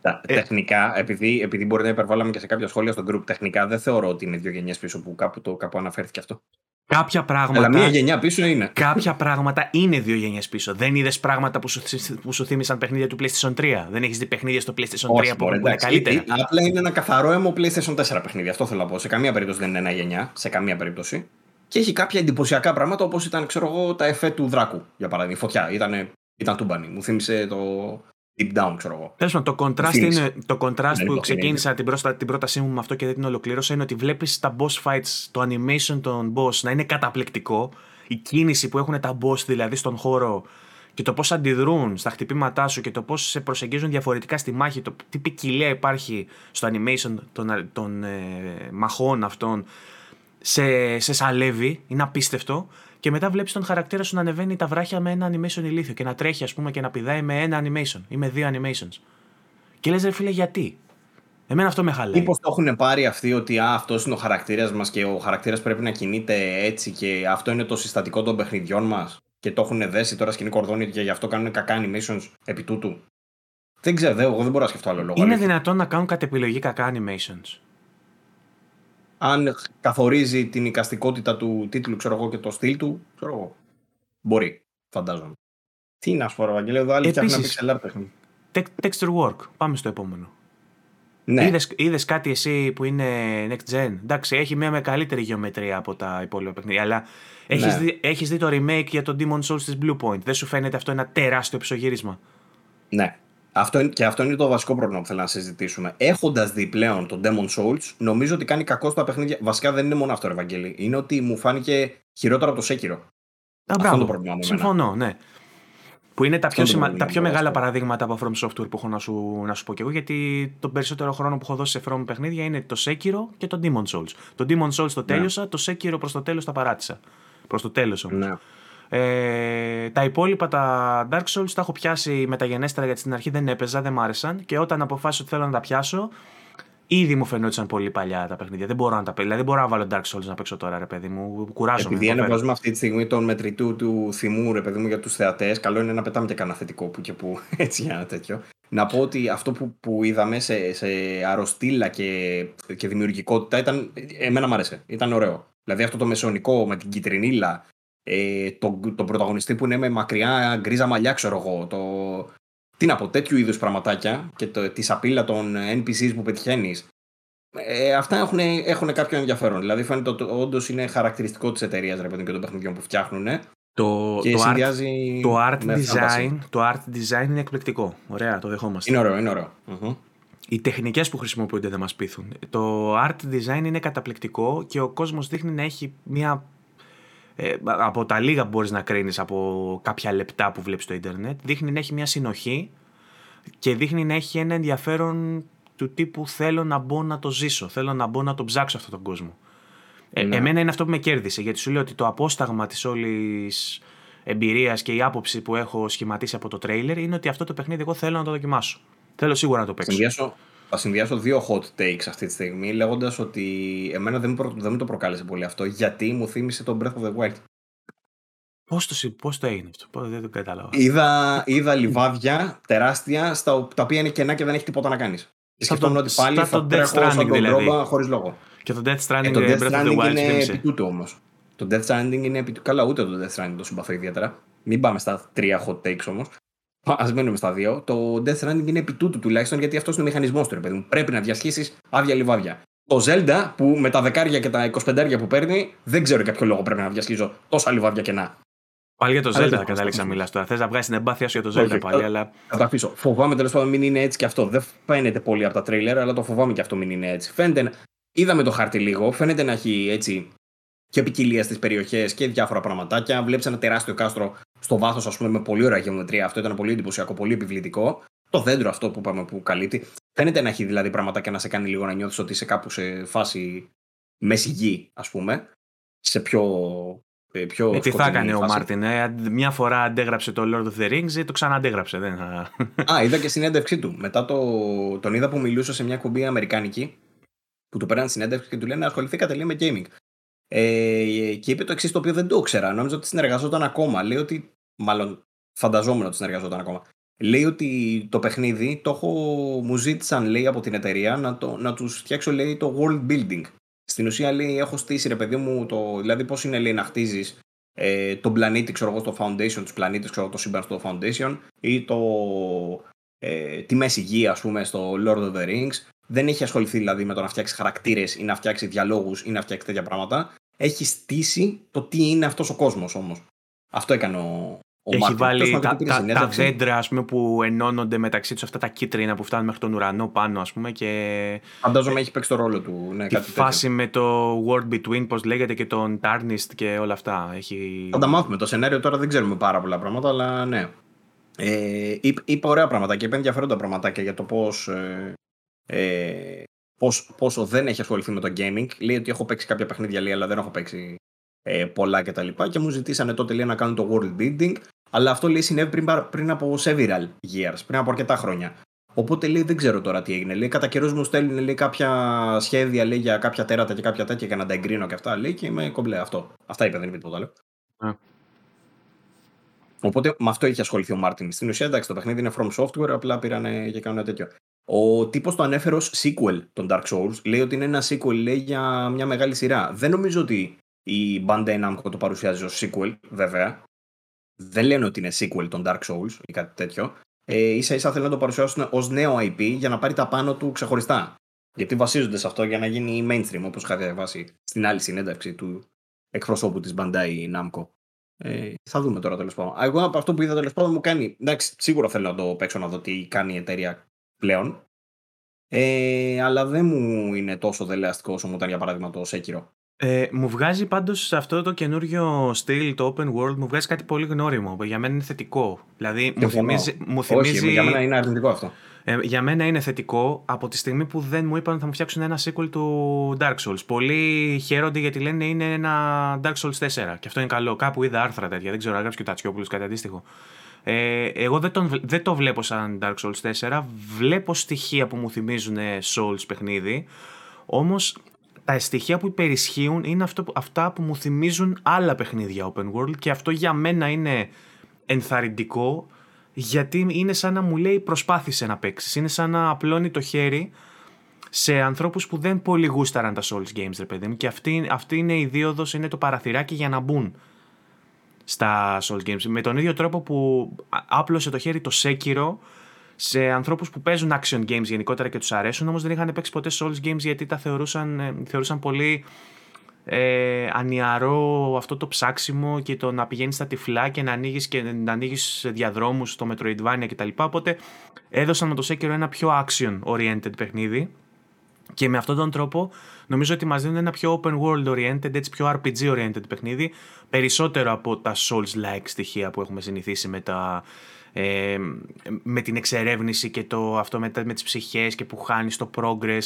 Ε, τεχνικά, επειδή, επειδή μπορεί να υπερβάλαμε και σε κάποια σχόλια στο group, τεχνικά δεν θεωρώ ότι είναι δύο γενιές πίσω που κάπου, το, κάπου αναφέρθηκε αυτό. Κάποια πράγματα. Αλλά μία γενιά πίσω είναι. Κάποια πράγματα είναι δύο γενιές πίσω. Δεν είδες πράγματα που σου, που σου θύμισαν παιχνίδια του PlayStation 3. Δεν έχεις δει παιχνίδια στο PlayStation 3 που είναι καλύτερα; Απλά είναι ένα καθαρό έμο PlayStation 4 παιχνίδι. Αυτό θέλω να πω. Σε καμία περίπτωση δεν είναι ένα γενιά. Σε καμία περίπτωση. Και έχει κάποια εντυπωσιακά πράγματα όπως ήταν ξέρω εγώ, τα εφέ του Δράκου για παράδειγμα. Η φωτιά. Ήταν, ήταν τούμπανη. Μου θύμισε το, deep down, ξέρω εγώ. Τέλος το contrast, είναι, το contrast που ξεκίνησα την, πρόστα, την πρότασή μου με αυτό και δεν την ολοκλήρωσα είναι ότι βλέπεις τα boss fights, το animation των boss να είναι καταπληκτικό. Η κίνηση που έχουν τα boss δηλαδή στον χώρο και το πώς αντιδρούν στα χτυπήματά σου και το πώς σε προσεγγίζουν διαφορετικά στη μάχη, το τι ποικιλία υπάρχει στο animation των, των ε, μαχών αυτών, σε, σε σαλεύει, είναι απίστευτο και μετά βλέπεις τον χαρακτήρα σου να ανεβαίνει τα βράχια με ένα animation ηλίθιο και να τρέχει, ας πούμε, και να πηδάει με ένα animation ή με δύο animations. Και λες, ρε φίλε, γιατί; Εμένα αυτό με χαλάει. Μήπως το έχουν πάρει αυτοί ότι αυτός είναι ο χαρακτήρας μας και ο χαρακτήρας πρέπει να κινείται έτσι και αυτό είναι το συστατικό των παιχνιδιών μας. Και το έχουν δέσει τώρα σκηνή κορδόνι και γι' αυτό κάνουν κακά animations επί τούτου; Δεν ξέρω, εγώ δεν μπορώ να σκεφτώ άλλο λόγο. Είναι δυνατόν να κάνουν κατ' επιλογή κακά animations; Αν καθορίζει την οικαστικότητα του τίτλου ξέρω εγώ, και το στυλ του, ξέρω εγώ. Μπορεί, φαντάζομαι. Τι να σου πω, Ευαγγελία, εδώ άλλοι φτιάχνουν pixel παιχνίδι. Texture work. Πάμε στο επόμενο. Ναι. Είδες, κάτι εσύ που είναι next gen; Εντάξει, έχει μια με καλύτερη γεωμετρία από τα υπόλοιπα παιχνίδια. Αλλά έχεις, ναι. δει, έχεις δει το remake για το Demon Souls της Blue Point. Δεν σου φαίνεται αυτό ένα τεράστιο ψωγύρισμα; Ναι. Αυτό και αυτό είναι το βασικό πρόβλημα που θέλω να συζητήσουμε. Έχοντας δει πλέον τον Demon Souls, νομίζω ότι κάνει κακό στα παιχνίδια. Βασικά δεν είναι μόνο αυτό, Ευαγγέλη. Είναι ότι μου φάνηκε χειρότερο από το Sekiro. αυτό είναι το πρόβλημα μου. Συμφωνώ, ναι. Που είναι τα πιο, σημα... τα πιο μεγάλα παραδείγματα από From Software που έχω να σου, να σου πω και εγώ, γιατί τον περισσότερο χρόνο που έχω δώσει σε From παιχνίδια είναι το Sekiro και το Demon Souls. Το Demon Souls το ναι. τέλειωσα, ναι. το Sekiro προς το τέλος τα παράτησα. Προς το τέλος όμως. Ναι. Ε, τα υπόλοιπα τα Dark Souls τα έχω πιάσει μεταγενέστερα γιατί στην αρχή δεν έπαιζα, δεν μ' άρεσαν και όταν αποφάσισα ότι θέλω να τα πιάσω, ήδη μου φαινόταν πολύ παλιά τα παιχνίδια. Δεν μπορώ να τα παίξω. Δηλαδή, δεν μπορώ να βάλω Dark Souls να παίξω τώρα, ρε παιδί μου. Κουράζομαι. Επειδή ανεβάζουμε αυτή τη στιγμή τον μετρητού του θυμού, ρε παιδί μου, για τους θεατές, καλό είναι να πετάμε και κανένα θετικό που και που *laughs* έτσι για ένα τέτοιο. Να πω ότι αυτό που, που είδαμε σε, σε αρρωστήλα και, και δημιουργικότητα ήταν. Εμένα μου άρεσε. Ήταν ωραίο. Δηλαδή αυτό το μεσονικό με την κυτρινίλα ε, τον, τον πρωταγωνιστή που είναι με μακριά γκρίζα μαλλιά, ξέρω εγώ. Το... Τι να πω, τέτοιου είδους πραγματάκια και το, τη σαπίλα των NPCs που πετυχαίνεις. Ε, αυτά έχουν, έχουν κάποιο ενδιαφέρον. Δηλαδή, φαίνεται ότι όντως είναι χαρακτηριστικό της εταιρείας ρε και των παιχνιδιών που φτιάχνουν. Το, και το, art, το, art design, το art design είναι εκπληκτικό. Ωραία, το δεχόμαστε. Είναι ωραίο, είναι ωραίο. Mm-hmm. Οι τεχνικές που χρησιμοποιούνται δεν μας πείθουν. Το art design είναι καταπληκτικό και ο κόσμος δείχνει να έχει μια ε, από τα λίγα που μπορείς να κρίνεις από κάποια λεπτά που βλέπεις το ίντερνετ δείχνει να έχει μια συνοχή και δείχνει να έχει ένα ενδιαφέρον του τύπου θέλω να μπω να το ζήσω, θέλω να μπω να το ψάξω αυτόν τον κόσμο. Ε, ναι. Εμένα είναι αυτό που με κέρδισε γιατί σου λέω ότι το απόσταγμα της όλης εμπειρίας και η άποψη που έχω σχηματίσει από το τρέιλερ είναι ότι αυτό το παιχνίδι εγώ θέλω να το δοκιμάσω. Θέλω σίγουρα να το παίξω. Συνδυάσω, θα συνδυάσω δύο hot takes αυτή τη στιγμή, λέγοντας ότι εμένα δεν, προ, δεν μου το προκάλεσε πολύ αυτό, γιατί μου θύμισε το Breath of the Wild. Πώς το, πώς το έγινε αυτό, δεν το κατάλαβα. Είδα, είδα λιβάδια τεράστια, στα, τα οποία είναι κενά και δεν έχει τίποτα να κάνεις. Σκεφτόμουν ότι πάλι θα τρέχω σαν τον δηλαδή. χωρίς λόγο. Και το Death Stranding, ε, το Death Stranding είναι επί τούτου όμως. Το Death Stranding είναι επί Καλά, ούτε το Death Stranding το συμπαθώ ιδιαίτερα. Μην πάμε στα τρία hot takes όμως. Α μένουμε στα δύο. Το Death Stranding είναι επί τούτου τουλάχιστον γιατί αυτός είναι ο μηχανισμός του, ρε παιδί μου. Πρέπει να διασχίσεις άδεια λιβάδια. Το Zelda που με τα δεκάρια και τα 25 που παίρνει, δεν ξέρω για ποιο λόγο πρέπει να διασχίζω τόσα λιβάδια κενά. Πάλι για το Zelda θα κατάληξα να μιλάς τώρα. Θες να βγάλεις την εμπάθεια σου για το Zelda πάλι, αλλά. Θα τα αφήσω. Φοβάμαι τέλος πάντων μην είναι έτσι και αυτό. Δεν φαίνεται πολύ από τα τρέιλερ, αλλά το φοβάμαι και αυτό μην είναι έτσι. Φαίνεται. Είδαμε το χάρτη λίγο. Φαίνεται να έχει έτσι και ποικιλία στις περιοχές και διάφορα πραγματάκια. Βλέπεις ένα τεράστιο κάστρο στο βάθος, ας πούμε, με πολύ ωραία γεωμετρία. Αυτό ήταν πολύ εντυπωσιακό, πολύ επιβλητικό. Το δέντρο αυτό που είπαμε που καλύπτει. Φαίνεται να έχει δηλαδή πραγματάκια να σε κάνει λίγο να νιώθεις ότι είσαι κάπου σε φάση μέση γη, ας πούμε. Σε πιο ε, πιο ε, τι θα έκανε ο Μάρτιν, ε; μια φορά αντέγραψε το Lord of the Rings, το ξανααντέγραψε. Δεν... Α, είδα και συνέντευξή του. Μετά το, τον είδα που μιλούσε σε μια κουμπί αμερικάνικη, που του πέραν συνέντευξη και του λένε ασχοληθήκατε λέει με gaming. Ε, και είπε το εξής το οποίο δεν το ήξερα. Νόμιζα ότι συνεργαζόταν ακόμα. Λέει ότι. Μάλλον φανταζόμενο ότι συνεργαζόταν ακόμα. Λέει ότι το παιχνίδι το έχω, μου ζήτησαν λέει από την εταιρεία να, το, να τους φτιάξω λέει το world building. Στην ουσία λέει έχω στήσει ρε παιδί μου το, δηλαδή πώς είναι λέει να χτίζεις ε, τον πλανήτη ξέρω εγώ στο foundation, του πλανήτε ξέρω το σύμπαν στο foundation ή το, ε, τη μέση γη ας πούμε στο Lord of the Rings δεν έχει ασχοληθεί δηλαδή με το να φτιάξει χαρακτήρες ή να φτιάξει διαλόγους ή να φτιάξει τέτοια πράγματα. Έχει στήσει το τι είναι αυτός ο κόσμος όμως. Αυτό έκανε ο, ο έχει βάλει τα, τα, τα, δέντρα ας πούμε, που ενώνονται μεταξύ τους αυτά τα κίτρινα που φτάνουν μέχρι τον ουρανό πάνω ας πούμε, και... Φαντάζομαι έχει παίξει το ρόλο του. Ναι, τη φάση με το World Between, πώς λέγεται, και τον Tarnished και όλα αυτά. Έχει... Θα τα μάθουμε. Το σενάριο τώρα δεν ξέρουμε πάρα πολλά πράγματα, αλλά ναι. Ε, είπε ωραία πράγματα και είπε ενδιαφέροντα πραγματάκια για το πώς ε, ε, πώς, πόσο δεν έχει ασχοληθεί με το gaming. Λέει ότι έχω παίξει κάποια παιχνίδια, λέει, αλλά δεν έχω παίξει ε, πολλά κτλ. Και, τα λοιπά. και μου ζητήσανε τότε λέει, να κάνω το world building. Αλλά αυτό λέει συνέβη πριν, πριν από several years, πριν από αρκετά χρόνια. Οπότε λέει δεν ξέρω τώρα τι έγινε. Λέει κατά καιρούς μου στέλνουν λέει, κάποια σχέδια λέει, για κάποια τέρατα και κάποια τέτοια για να τα εγκρίνω και αυτά. Λέει και είμαι κομπλέ αυτό. Αυτά είπε, δεν είπε τίποτα άλλο. Οπότε με αυτό είχε ασχοληθεί ο Μάρτιν. Στην ουσία εντάξει το παιχνίδι είναι from software, απλά πήραν και κάνουν ένα τέτοιο. Ο τύπος το ανέφερε ως sequel των Dark Souls. Λέει ότι είναι ένα sequel λέει, για μια μεγάλη σειρά. Δεν νομίζω ότι η Bandai Namco το παρουσιάζει ως sequel, βέβαια. Δεν λένε ότι είναι sequel των Dark Souls ή κάτι τέτοιο. Ε, ίσα ίσα θέλουν να το παρουσιάσουν ως νέο IP για να πάρει τα πάνω του ξεχωριστά. Γιατί βασίζονται σε αυτό για να γίνει mainstream, όπως είχα διαβάσει στην άλλη συνέντευξη του εκπροσώπου της Bandai Namco. Ε, θα δούμε τώρα τέλος πάντων. Εγώ από αυτό που είδα τέλος πάντων μου κάνει. Εντάξει, σίγουρα θέλω να το παίξω να δω τι κάνει η εταιρεία πλέον. Ε, αλλά δεν μου είναι τόσο δελεαστικό όσο μου ήταν για παράδειγμα το Sekiro. Ε, μου βγάζει πάντως αυτό το καινούριο στυλ, το open world, μου βγάζει κάτι πολύ γνώριμο. Για μένα είναι θετικό. Δηλαδή, μου θυμίζει, μου θυμίζει... Όχι, για μένα είναι αρνητικό αυτό. Ε, για μένα είναι θετικό από τη στιγμή που δεν μου είπαν ότι θα μου φτιάξουν ένα sequel του Dark Souls. Πολλοί χαίρονται γιατί λένε είναι ένα Dark Souls 4 και αυτό είναι καλό. Κάπου είδα άρθρα τέτοια, δεν ξέρω, έγραψε και ο Τατσιόπουλο κάτι αντίστοιχο. Ε, εγώ δεν, τον, δεν το βλέπω σαν Dark Souls 4. Βλέπω στοιχεία που μου θυμίζουν Souls παιχνίδι. Όμως τα στοιχεία που υπερισχύουν είναι αυτό, αυτά που μου θυμίζουν άλλα παιχνίδια open world και αυτό για μένα είναι ενθαρρυντικό γιατί είναι σαν να μου λέει προσπάθησε να παίξεις. Είναι σαν να απλώνει το χέρι σε ανθρώπους που δεν πολύ γούσταραν τα Souls Games, ρε παιδί μου. Και αυτή, αυτή είναι η δίωδος, είναι το παραθυράκι για να μπουν στα Souls Games. Με τον ίδιο τρόπο που άπλωσε το χέρι το Sekiro σε ανθρώπους που παίζουν action games γενικότερα και τους αρέσουν, όμως δεν είχαν παίξει ποτέ Souls Games γιατί τα θεωρούσαν, ε, θεωρούσαν πολύ ε, ανιαρό αυτό το ψάξιμο και το να πηγαίνεις στα τυφλά και να ανοίγεις και να ανοίγεις διαδρόμους στο Metroidvania κτλ. Οπότε έδωσαν με το Sekiro ένα πιο action oriented παιχνίδι και με αυτόν τον τρόπο νομίζω ότι μας δίνουν ένα πιο open world oriented, έτσι πιο RPG oriented παιχνίδι, περισσότερο από τα Souls-like στοιχεία που έχουμε συνηθίσει με, τα, ε, με την εξερεύνηση και το, αυτό με, με τις ψυχές και που χάνει το progress.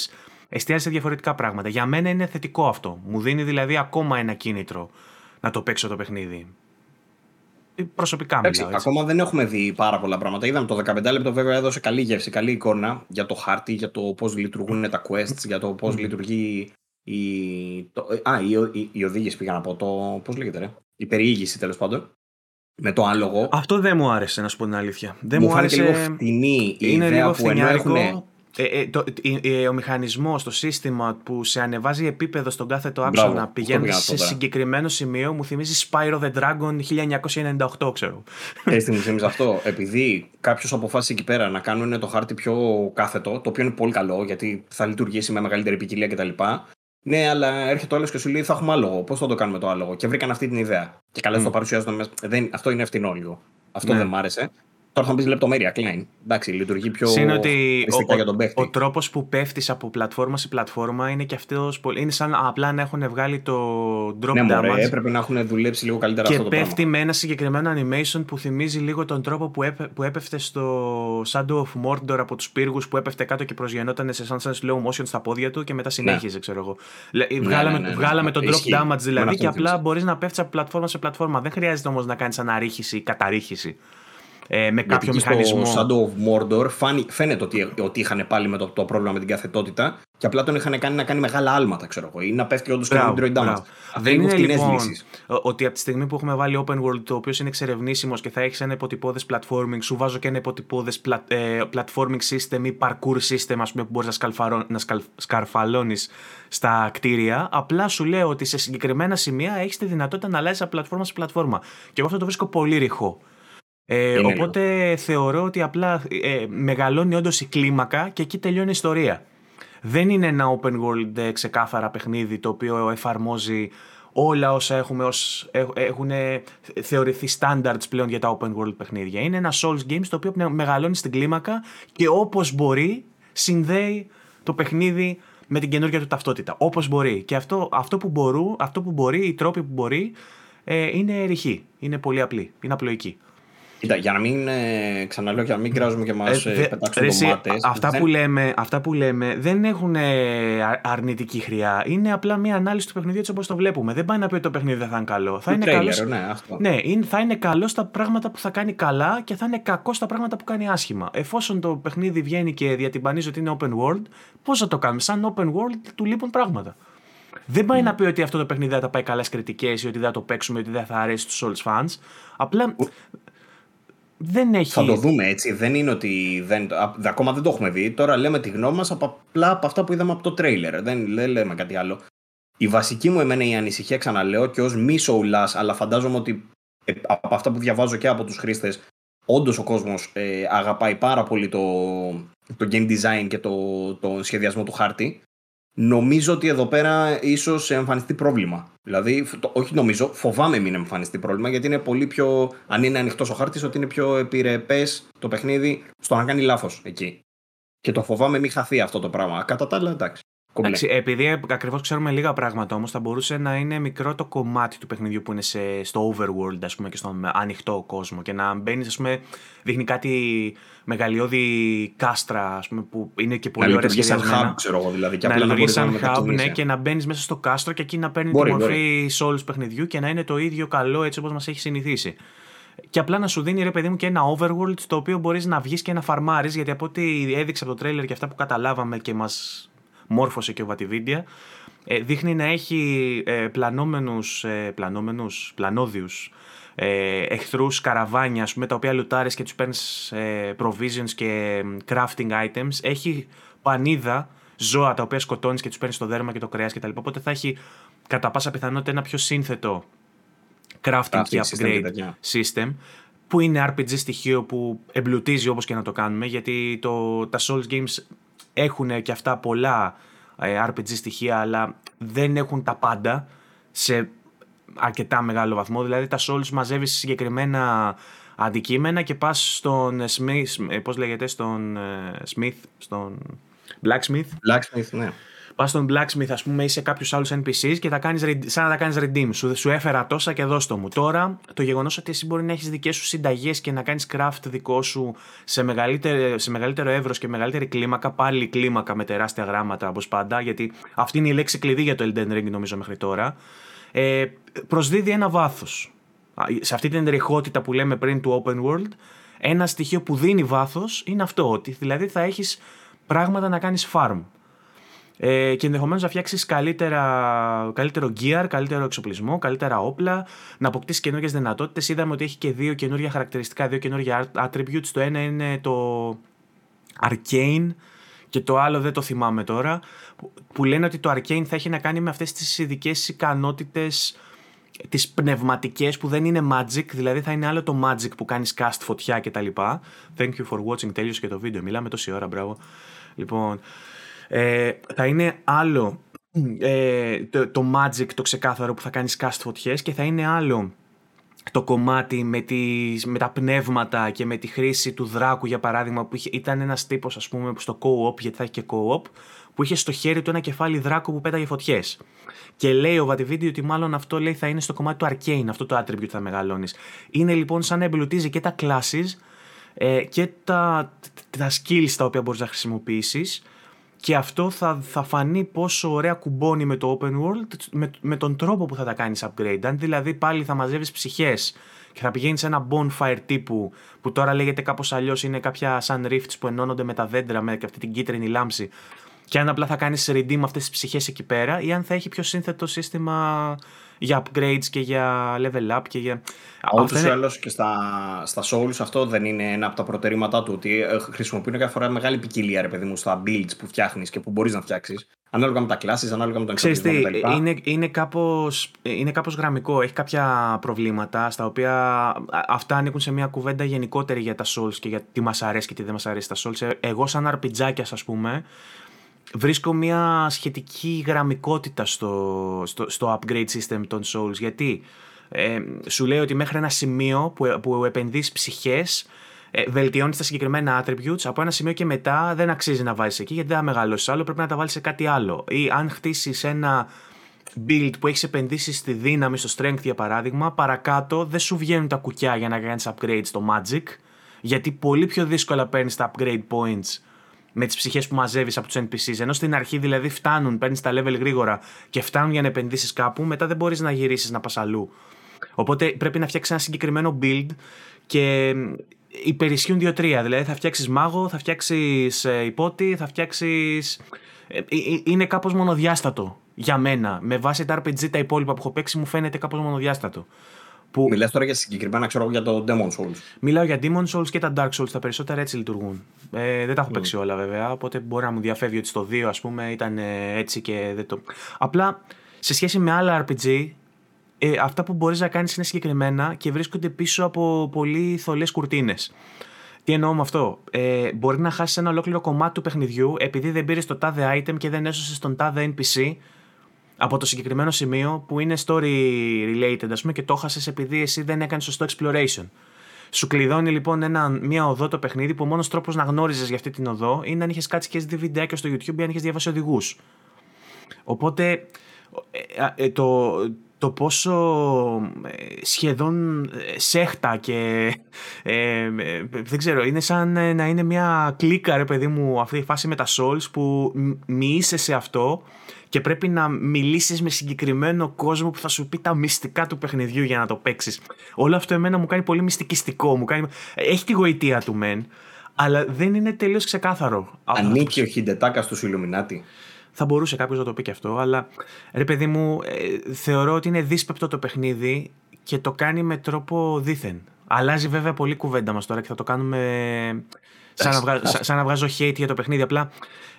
Εστιάζει σε διαφορετικά πράγματα. Για μένα είναι θετικό αυτό. Μου δίνει δηλαδή ακόμα ένα κίνητρο να το παίξω το παιχνίδι. Προσωπικά Εντάξει, μιλάω. Έτσι. ακόμα δεν έχουμε δει πάρα πολλά πράγματα. Είδαμε το 15 λεπτό, βέβαια, έδωσε καλή γεύση, καλή εικόνα για το χάρτη, για το πώς λειτουργούν τα quests, για το πώς λειτουργεί η. Το, α, η, η, η οδήγηση πήγα να πω. Το, πώς λέγεται, ρε. Η περιήγηση τέλος πάντων. Με το άλογο. Αυτό δεν μου άρεσε, να σου πω την αλήθεια. Δεν μου μου, φάνηκε άρεσε. λίγο φτηνή η είναι ιδέα λίγο που ενώ έχουν. φθηνιάρικο. Ε, ε, το, ε, ε, ο μηχανισμός, το σύστημα που σε ανεβάζει επίπεδο στον κάθε το Μπράβο, άξονα αυτό πηγαίνοντα πήγα να σε πω τώρα. συγκεκριμένο σημείο μου θυμίζεις Spyro the Dragon 1998, ξέρω. Έτσι μου θυμίζεις αυτό. Επειδή κάποιος αποφάσισε εκεί πέρα να κάνουν το χάρτη πιο κάθετο, το οποίο είναι πολύ καλό γιατί θα λειτουργήσει με μεγαλύτερη ποικιλία κτλ. Ναι, αλλά έρχεται ο άλλος και σου λέει: Θα έχουμε άλογο. Πώς θα το κάνουμε το άλογο; Και βρήκαν αυτή την ιδέα. Και καλά, Μμ. το παρουσιάζουν μέσα. Δεν, αυτό είναι ευθυνό λίγο. Αυτό Ναι. δεν μ' άρεσε. Τώρα θα μου πεις λεπτομέρεια, Klein. Εντάξει, λειτουργεί πιο Συν ότι χρηστικά ο, για τον παίχτη. ο, ο τρόπος που πέφτεις από πλατφόρμα σε πλατφόρμα είναι και αυτός. Είναι σαν απλά να έχουν βγάλει το drop ναι, damage. μωρέ, έπρεπε να έχουν δουλέψει λίγο καλύτερα Και αυτό το πέφτει πράγμα. με ένα συγκεκριμένο animation που θυμίζει λίγο τον τρόπο που, έπε, που έπεφτε στο Shadow of Mordor από τους πύργους που έπεφτε κάτω και προσγειωνόταν σε σαν, σαν slow motion στα πόδια του και μετά συνέχιζε, ξέρω εγώ. Λε- βγάλαμε ναι, ναι, βγάλαμε ναι. τον drop Ισχύει. damage Εμένα δηλαδή αυτό και μου απλά θύμισε. μπορείς να πέφτεις από πλατφόρμα σε πλατφόρμα. Δεν χρειάζεται όμως να κάνεις αναρρίχηση ή καταρρίχηση ε, με Γιατί κάποιο εκεί μηχανισμό. Στο Shadow of Mordor φάνη, φαίνεται ότι, ότι είχαν πάλι με το, το πρόβλημα με την καθετότητα και απλά τον είχαν κάνει να κάνει μεγάλα άλματα, ξέρω εγώ, ή να πέφτει όντως και Μπράβο, Android damage. μπράβο. Αυτά Δεν λίγο είναι φτηνές λοιπόν λύσεις. ο- ότι από τη στιγμή που έχουμε βάλει open world το οποίο είναι εξερευνήσιμος και θα έχεις ένα υποτυπώδες platforming, σου βάζω και ένα υποτυπώδες platforming system ή parkour system, ας πούμε, που μπορείς να, σκαλφαρώ- να σκαλ, σκαρφαλώνεις στα κτίρια. Απλά σου λέω ότι σε συγκεκριμένα σημεία έχεις τη δυνατότητα να αλλάζεις από πλατφόρμα σε πλατφόρμα. Και εγώ αυτό το βρίσκω πολύ ρηχό. Ε, Είναι οπότε θεωρώ ότι απλά ε, μεγαλώνει όντως η κλίμακα και εκεί τελειώνει η ιστορία. Δεν είναι ένα open world ε, ξεκάθαρα παιχνίδι το οποίο εφαρμόζει όλα όσα έχουμε ως, έχ- έχουν ε, θεωρηθεί standards πλέον για τα open world παιχνίδια. Είναι ένα Souls Games το οποίο πνε- μεγαλώνει στην κλίμακα και όπως μπορεί συνδέει το παιχνίδι με την καινούργια του ταυτότητα. Όπως μπορεί. Και αυτό, αυτό, που, μπορού, αυτό που μπορεί, οι τρόποι που μπορεί, ε, είναι ρηχοί. Είναι πολύ απλή. Είναι απλοϊκή. Κοίτα, για να μην ε, ξαναλέω και να μην κράζουμε και μας Ε, ε, δε- πετάξουν ρε εσύ, ντομάτες, α- αυτά, δεν- που λέμε, αυτά που λέμε δεν έχουν ε, α- αρνητική χρειά. Είναι απλά μια ανάλυση του παιχνιδιού έτσι όπως το βλέπουμε. Δεν πάει να πει ότι το παιχνίδι δεν θα είναι καλό. Θα του είναι τρέιλερ, καλό. ναι, αυτό. Ναι, είναι, θα είναι καλός στα πράγματα που θα κάνει καλά και θα είναι κακό στα πράγματα που κάνει άσχημα. Εφόσον το παιχνίδι βγαίνει και διατυμπανίζει ότι είναι open world, πώς θα το κάνουμε; Σαν open world του λείπουν πράγματα. Δεν πάει να πει ότι αυτό το παιχνίδι δεν θα πάει καλά κριτικές ή ότι δεν θα το παίξουμε ή ότι δεν θα αρέσει στους Souls fans. Απλά δεν έχει. Θα το δούμε έτσι. Δεν είναι ότι. Δεν, α- ακόμα δεν το έχουμε δει. Τώρα λέμε τη γνώμη μας απλά από αυτά που είδαμε από το τρέιλερ. Δεν, δεν λέμε κάτι άλλο. Η βασική μου εμένα η ανησυχία, ξαναλέω, και ως μη σοουλά, αλλά φαντάζομαι ότι ε, από αυτά που διαβάζω και από τους χρήστες, όντως ο κόσμος ε, αγαπάει πάρα πολύ το, το game design και το, το σχεδιασμό του χάρτη. Νομίζω ότι εδώ πέρα ίσως εμφανιστεί πρόβλημα. Δηλαδή, φ- το, όχι νομίζω, φοβάμαι μην εμφανιστεί πρόβλημα γιατί είναι πολύ πιο. Αν είναι ανοιχτός ο χάρτης, ότι είναι πιο επιρρεπές το παιχνίδι στο να κάνει λάθος εκεί. Και το φοβάμαι μην χαθεί αυτό το πράγμα. Κατά τα άλλα, εντάξει. Κομπλέ. Εντάξει, επειδή ακριβώς ξέρουμε λίγα πράγματα όμως, θα μπορούσε να είναι μικρό το κομμάτι του παιχνιδιού που είναι σε, στο overworld, ας πούμε, και στον ανοιχτό κόσμο. Και να μπαίνεις, ας πούμε, δείχνει κάτι μεγαλειώδη κάστρα, ας πούμε, που είναι και να πολύ ωραία λειτουργείς σαν σχεδιασμένα. hub, ξέρω εγώ δηλαδή. Και να απλά να λειτουργείς μπορεί να σαν hub, ναι, μετακινείσαι. και να μπαίνεις μέσα στο κάστρο και εκεί να παίρνει Μπορεί, τη μορφή Souls παιχνιδιού και να είναι το ίδιο καλό έτσι όπως μας έχει συνηθίσει. Και απλά να σου δίνει ρε παιδί μου και ένα overworld το οποίο μπορείς να βγεις και να φαρμάρεις, γιατί από ό,τι έδειξε από το τρέλερ και αυτά που καταλάβαμε και μας μόρφωσε και ο Vatividia, ε, δείχνει να έχει ε, πλανόμενους, ε, πλανόμενους, πλανόδιους ε, εχθρούς καραβάνια ας πούμε, τα οποία λουτάρεις και τους παίρνεις ε, provisions και ε, crafting items έχει πανίδα ζώα τα οποία σκοτώνεις και τους παίρνεις το δέρμα και το κρέας κτλ. Οπότε θα έχει κατά πάσα πιθανότητα ένα πιο σύνθετο crafting και Crafting system και upgrade τέτοια. system που είναι RPG στοιχείο που εμπλουτίζει όπως και να το κάνουμε γιατί το, τα Souls Games έχουν και αυτά πολλά ε, RPG στοιχεία αλλά δεν έχουν τα πάντα σε αρκετά μεγάλο βαθμό δηλαδή τα Souls μαζεύεις συγκεκριμένα αντικείμενα και πας στον Smith, ε, πώς λέγεται, στον ε, Smith, στον Blacksmith Blacksmith, ναι. Πας στον blacksmith, ας πούμε, ή σε κάποιους άλλους NPCs και τα κάνεις, re- σαν να τα κάνεις redeem. Σου, σου έφερα τόσα και δώσ' το μου. Τώρα, το γεγονός ότι εσύ μπορεί να έχεις δικές σου συνταγές και να κάνεις craft δικό σου σε μεγαλύτερο, σε μεγαλύτερο εύρος και μεγαλύτερη κλίμακα, πάλι κλίμακα με τεράστια γράμματα όπως πάντα, γιατί αυτή είναι η λέξη κλειδί για το Elden Ring, νομίζω, μέχρι τώρα. Ε, προσδίδει ένα βάθος. σε αυτή την ρηχότητα που λέμε πριν του open world, ένα στοιχείο που δίνει βάθος είναι αυτό, ότι δηλαδή θα έχεις πράγματα να κάνεις farm. Ε, και ενδεχομένως να φτιάξεις καλύτερο gear, καλύτερο εξοπλισμό, καλύτερα όπλα, να αποκτήσεις καινούργιες δυνατότητες. Είδαμε ότι έχει και δύο καινούργια χαρακτηριστικά, δύο καινούργια attributes. Το ένα είναι το Arcane και το άλλο δεν το θυμάμαι τώρα. Που λένε ότι το Arcane θα έχει να κάνει με αυτές τις ειδικές ικανότητες τις πνευματικές που δεν είναι magic, δηλαδή θα είναι άλλο το magic που κάνεις cast φωτιά κτλ. Thank you for watching, τέλειωσε και το βίντεο, μιλάμε τόση ώρα, μπράβο. Λοιπόν, ε, θα είναι άλλο ε, το, το magic το ξεκάθαρο που θα κάνεις cast φωτιές και θα είναι άλλο το κομμάτι με, τις, με τα πνεύματα και με τη χρήση του δράκου για παράδειγμα που είχε, ήταν ένας τύπος ας πούμε στο co-op γιατί θα έχει και co-op που είχε στο χέρι του ένα κεφάλι δράκου που πέταγε φωτιές. Και λέει ο Βατιβίδη ότι μάλλον αυτό λέει θα είναι στο κομμάτι του arcane αυτό το attribute θα μεγαλώνεις. Είναι λοιπόν σαν να εμπλουτίζει και τα classes ε, και τα, τα skills τα οποία μπορείς να χρησιμοποιήσεις και αυτό θα, θα φανεί πόσο ωραία κουμπώνει με το open world με, με τον τρόπο που θα τα κάνεις upgrade. Αν δηλαδή πάλι θα μαζεύεις ψυχές και θα πηγαίνεις σε ένα bonfire τύπου που τώρα λέγεται κάπως αλλιώς είναι κάποια sun rifts που ενώνονται με τα δέντρα με αυτή την κίτρινη λάμψη και αν απλά θα κάνεις redeem αυτές τις ψυχές εκεί πέρα ή αν θα έχει πιο σύνθετο σύστημα για upgrades και για level up και για... Ούτως ή άλλως και στα, στα Souls αυτό δεν είναι ένα από τα προτερήματά του ότι ε, χρησιμοποιούν κάθε φορά μεγάλη ποικιλία ρε παιδί μου στα builds που φτιάχνεις και που μπορείς να φτιάξεις ανάλογα με τα classes, ανάλογα με τον εξοπλισμό κτλ. Είναι, είναι, κάπως, είναι κάπως γραμμικό, έχει κάποια προβλήματα στα οποία αυτά ανήκουν σε μια κουβέντα γενικότερη για τα Souls και για τι μας αρέσει και τι δεν μας αρέσει τα Souls. Ε, εγώ σαν αρπιτζάκιας ας πούμε βρίσκω μια σχετική γραμμικότητα στο, στο, στο upgrade system των Souls. Γιατί ε, σου λέει ότι μέχρι ένα σημείο που, που επενδύεις ψυχές ε, βελτιώνεις τα συγκεκριμένα attributes. Από ένα σημείο και μετά δεν αξίζει να βάζει εκεί γιατί δεν θα μεγαλώσεις άλλο. Πρέπει να τα βάλεις σε κάτι άλλο. Ή αν χτίσεις ένα build που έχεις επενδύσει στη δύναμη, στο strength για παράδειγμα, παρακάτω δεν σου βγαίνουν τα κουκιά για να κάνεις upgrade στο magic. Γιατί πολύ πιο δύσκολα παίρνεις τα upgrade points με τις ψυχές που μαζεύεις από τους NPCs. Ενώ στην αρχή δηλαδή φτάνουν, παίρνεις τα level γρήγορα και φτάνουν για να επενδύσεις κάπου, μετά δεν μπορείς να γυρίσεις να πας αλλού. Οπότε πρέπει να φτιάξεις ένα συγκεκριμένο build και υπερισχύουν δύο-τρία. Δηλαδή θα φτιάξεις μάγο, θα φτιάξεις ε, υπότι, θα φτιάξεις. Ε, ε, είναι κάπως μονοδιάστατο για μένα. Με βάση τα RPG τα υπόλοιπα που έχω παίξει μου φαίνεται κάπως μονοδιάστατο. Που... Μιλάς τώρα για συγκεκριμένα, ξέρω για το Demon Souls. Μιλάω για Demon Souls και τα Dark Souls, τα περισσότερα έτσι λειτουργούν. Ε, δεν τα έχω mm. παίξει όλα βέβαια, οπότε μπορεί να μου διαφεύγει ότι στο 2 ας πούμε ήταν έτσι και δεν το... Απλά σε σχέση με άλλα RPG, ε, αυτά που μπορείς να κάνεις είναι συγκεκριμένα και βρίσκονται πίσω από πολύ θολές κουρτίνες. Τι εννοώ με αυτό; Ε, μπορεί να χάσεις ένα ολόκληρο κομμάτι του παιχνιδιού επειδή δεν πήρες το τάδε item και δεν έσωσες τον τάδε NPC από το συγκεκριμένο σημείο που είναι story related, ας πούμε, και το χάσε επειδή εσύ δεν έκανες σωστό exploration. Σου κλειδώνει λοιπόν ένα, μια οδό το παιχνίδι που ο μόνος τρόπος να γνώριζες για αυτή την οδό είναι αν είχες κάτσει και δει βιντεάκια στο YouTube ή αν είχες διαβάσει οδηγούς. Οπότε ε, ε, το, το πόσο ε, σχεδόν σέχτα και ε, δεν ξέρω, είναι σαν να είναι μια κλίκα ρε παιδί μου αυτή η φάση με τα souls που μοιείσαι σε αυτό και πρέπει να μιλήσεις με συγκεκριμένο κόσμο που θα σου πει τα μυστικά του παιχνιδιού για να το παίξεις. Όλο αυτό εμένα μου κάνει πολύ μυστικιστικό. Μου κάνει... Έχει τη γοητεία του μεν, αλλά δεν είναι τελείως ξεκάθαρο. Ανήκει ο Χιντετάκα του Ιλουμινάτη. Θα μπορούσε κάποιος να το πει και αυτό, αλλά ρε παιδί μου, ε, θεωρώ ότι είναι δύσπεπτο το παιχνίδι και το κάνει με τρόπο δίθεν. Αλλάζει βέβαια πολύ κουβέντα μας τώρα και θα το κάνουμε σαν να, βγάζω, σαν να βγάζω hate για το παιχνίδι. Απλά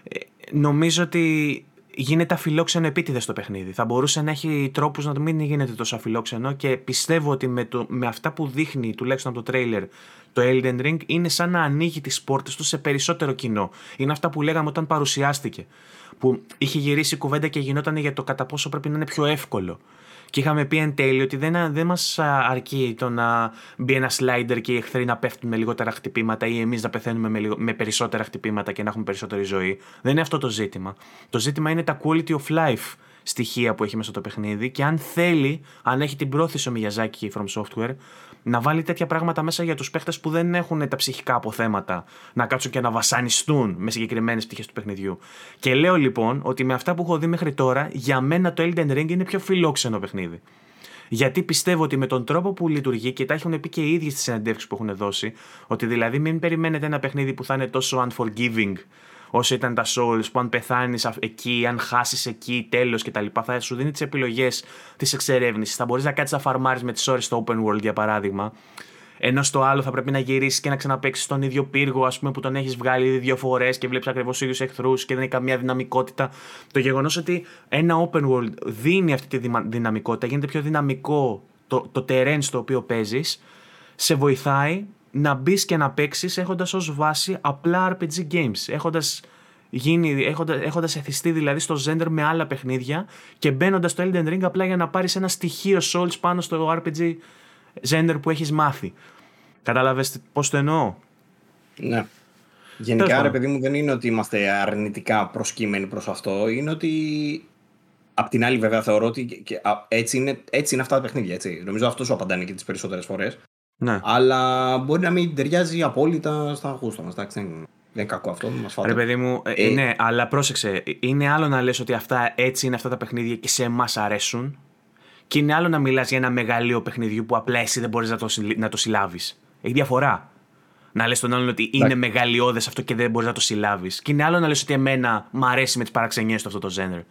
ε, νομίζω ότι γίνεται αφιλόξενο επίτηδες το παιχνίδι. Θα μπορούσε να έχει τρόπους να μην γίνεται τόσο αφιλόξενο και πιστεύω ότι με, το, με αυτά που δείχνει τουλάχιστον από το τρέιλερ το Elden Ring είναι σαν να ανοίγει τις πόρτες του σε περισσότερο κοινό. Είναι αυτά που λέγαμε όταν παρουσιάστηκε. Που είχε γυρίσει η κουβέντα και γινόταν για το κατά πόσο πρέπει να είναι πιο εύκολο. Και είχαμε πει εν τέλει ότι δεν, δεν μας αρκεί το να μπει ένα slider και οι εχθροί να πέφτουν με λιγότερα χτυπήματα ή εμείς να πεθαίνουμε με, με περισσότερα χτυπήματα και να έχουμε περισσότερη ζωή. Δεν είναι αυτό το ζήτημα. Το ζήτημα είναι τα quality of life στοιχεία που έχει μέσα το παιχνίδι και αν θέλει, αν έχει την πρόθεση ο Miyazaki και η From Software, να βάλει τέτοια πράγματα μέσα για τους παίχτες που δεν έχουν τα ψυχικά αποθέματα να κάτσουν και να βασανιστούν με συγκεκριμένες πτυχές του παιχνιδιού. Και λέω λοιπόν ότι με αυτά που έχω δει μέχρι τώρα, για μένα το Elden Ring είναι πιο φιλόξενο παιχνίδι. Γιατί πιστεύω ότι με τον τρόπο που λειτουργεί και τα έχουν πει και οι ίδιοι στις συνεντεύξεις που έχουν δώσει, ότι δηλαδή μην περιμένετε ένα παιχνίδι που θα είναι τόσο unforgiving όσο ήταν τα Souls, που αν πεθάνεις εκεί, αν χάσεις εκεί, τέλος κτλ. Θα σου δίνει τις επιλογές της εξερεύνησης. Θα μπορείς να κάτσεις να φαρμάρεις με τις ώρες στο open world για παράδειγμα. Ενώ στο άλλο θα πρέπει να γυρίσεις και να ξαναπέξει τον ίδιο πύργο, ας πούμε, που τον έχεις βγάλει ήδη δύο φορές και βλέπεις ακριβώς του ίδιους εχθρούς και δεν έχει καμία δυναμικότητα. Το γεγονός ότι ένα open world δίνει αυτή τη δυναμικότητα, γίνεται πιο δυναμικό το, το terrain στο οποίο παίζεις, σε βοηθάει να μπεις και να παίξεις έχοντας ως βάση απλά RPG games. Έχοντας γίνει, έχοντας, έχοντας εθιστεί δηλαδή στο Zender με άλλα παιχνίδια και μπαίνοντας στο Elden Ring απλά για να πάρεις ένα στοιχείο Souls πάνω στο RPG Zender που έχεις μάθει. Κατάλαβες πώς το εννοώ; Ναι. Γενικά, ρε παιδί μου, δεν είναι ότι είμαστε αρνητικά προσκύμενοι προς αυτό. Είναι ότι Απ' την άλλη, βέβαια, θεωρώ ότι έτσι, είναι, έτσι είναι αυτά τα παιχνίδια. Έτσι. Νομίζω αυτός σου απαντάνε και τις περισσότερες φορές. Ναι. Αλλά μπορεί να μην ταιριάζει απόλυτα στα γούστα μα. Δεν είναι κακό αυτό, μα φάτε. Ρε παιδί μου, ε, ε, ναι, αλλά πρόσεξε. Είναι άλλο να λες ότι αυτά έτσι είναι αυτά τα παιχνίδια και σε εμάς αρέσουν. Και είναι άλλο να μιλάς για ένα μεγαλείο παιχνιδιού που απλά εσύ δεν μπορείς να το, να το συλλάβεις. Έχει διαφορά. Να λες τον άλλον ότι είναι μεγαλειώδες αυτό και δεν μπορείς να το συλλάβεις. Και είναι άλλο να λες ότι εμένα μου αρέσει με τις παραξενιές του αυτό το genre.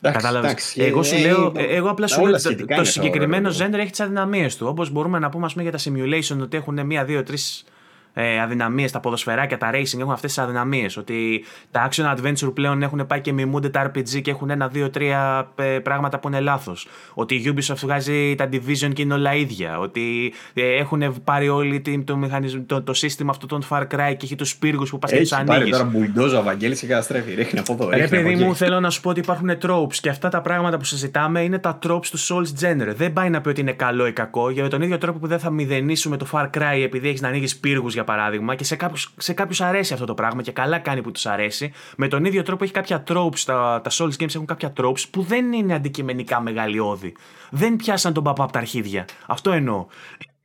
Κατάλαβες. Εγώ σου λέω, ε, εγώ απλά σου λέω το, το συγκεκριμένο genre έχει τις αδυναμίες του. Όπως μπορούμε να πούμε πούμε, για τα simulation ότι έχουν μία, δύο, τρεις ε, αδυναμίες, τα ποδοσφαιράκια, τα racing έχουν αυτές τις αδυναμίες. Ότι τα action adventure πλέον έχουν πάει και μιμούνται τα RPG και έχουν ένα, δύο, τρία ε, πράγματα που είναι λάθος. Ότι η Ubisoft βγάζει τα division και είναι όλα ίδια. Ότι ε, έχουν πάρει όλη το, μηχανισμό, το, το σύστημα αυτό των Far Cry και έχει τους πύργους που πας και τους ανοίγει. Έχει πάρει τώρα μπουλντόζο, Βαγγέλης και καταστρέφει. Ρίχνει από εδώ. Ρε παιδί μου, θέλω να σου πω ότι υπάρχουν tropes και αυτά τα πράγματα που συζητάμε είναι τα tropes του Souls Genre. Δεν πάει να πει ότι είναι καλό ή κακό, για τον ίδιο τρόπο που δεν θα μηδενίσουμε το Far Cry επειδή έχεις να ανοίγεις πύργους για παράδειγμα, και σε κάποιους σε κάποιους αρέσει αυτό το πράγμα και καλά κάνει που τους αρέσει. Με τον ίδιο τρόπο έχει κάποια tropes, τα, τα Souls Games έχουν κάποια tropes που δεν είναι αντικειμενικά μεγαλειώδη. Δεν πιάσαν τον παπά από τα αρχίδια. Αυτό εννοώ.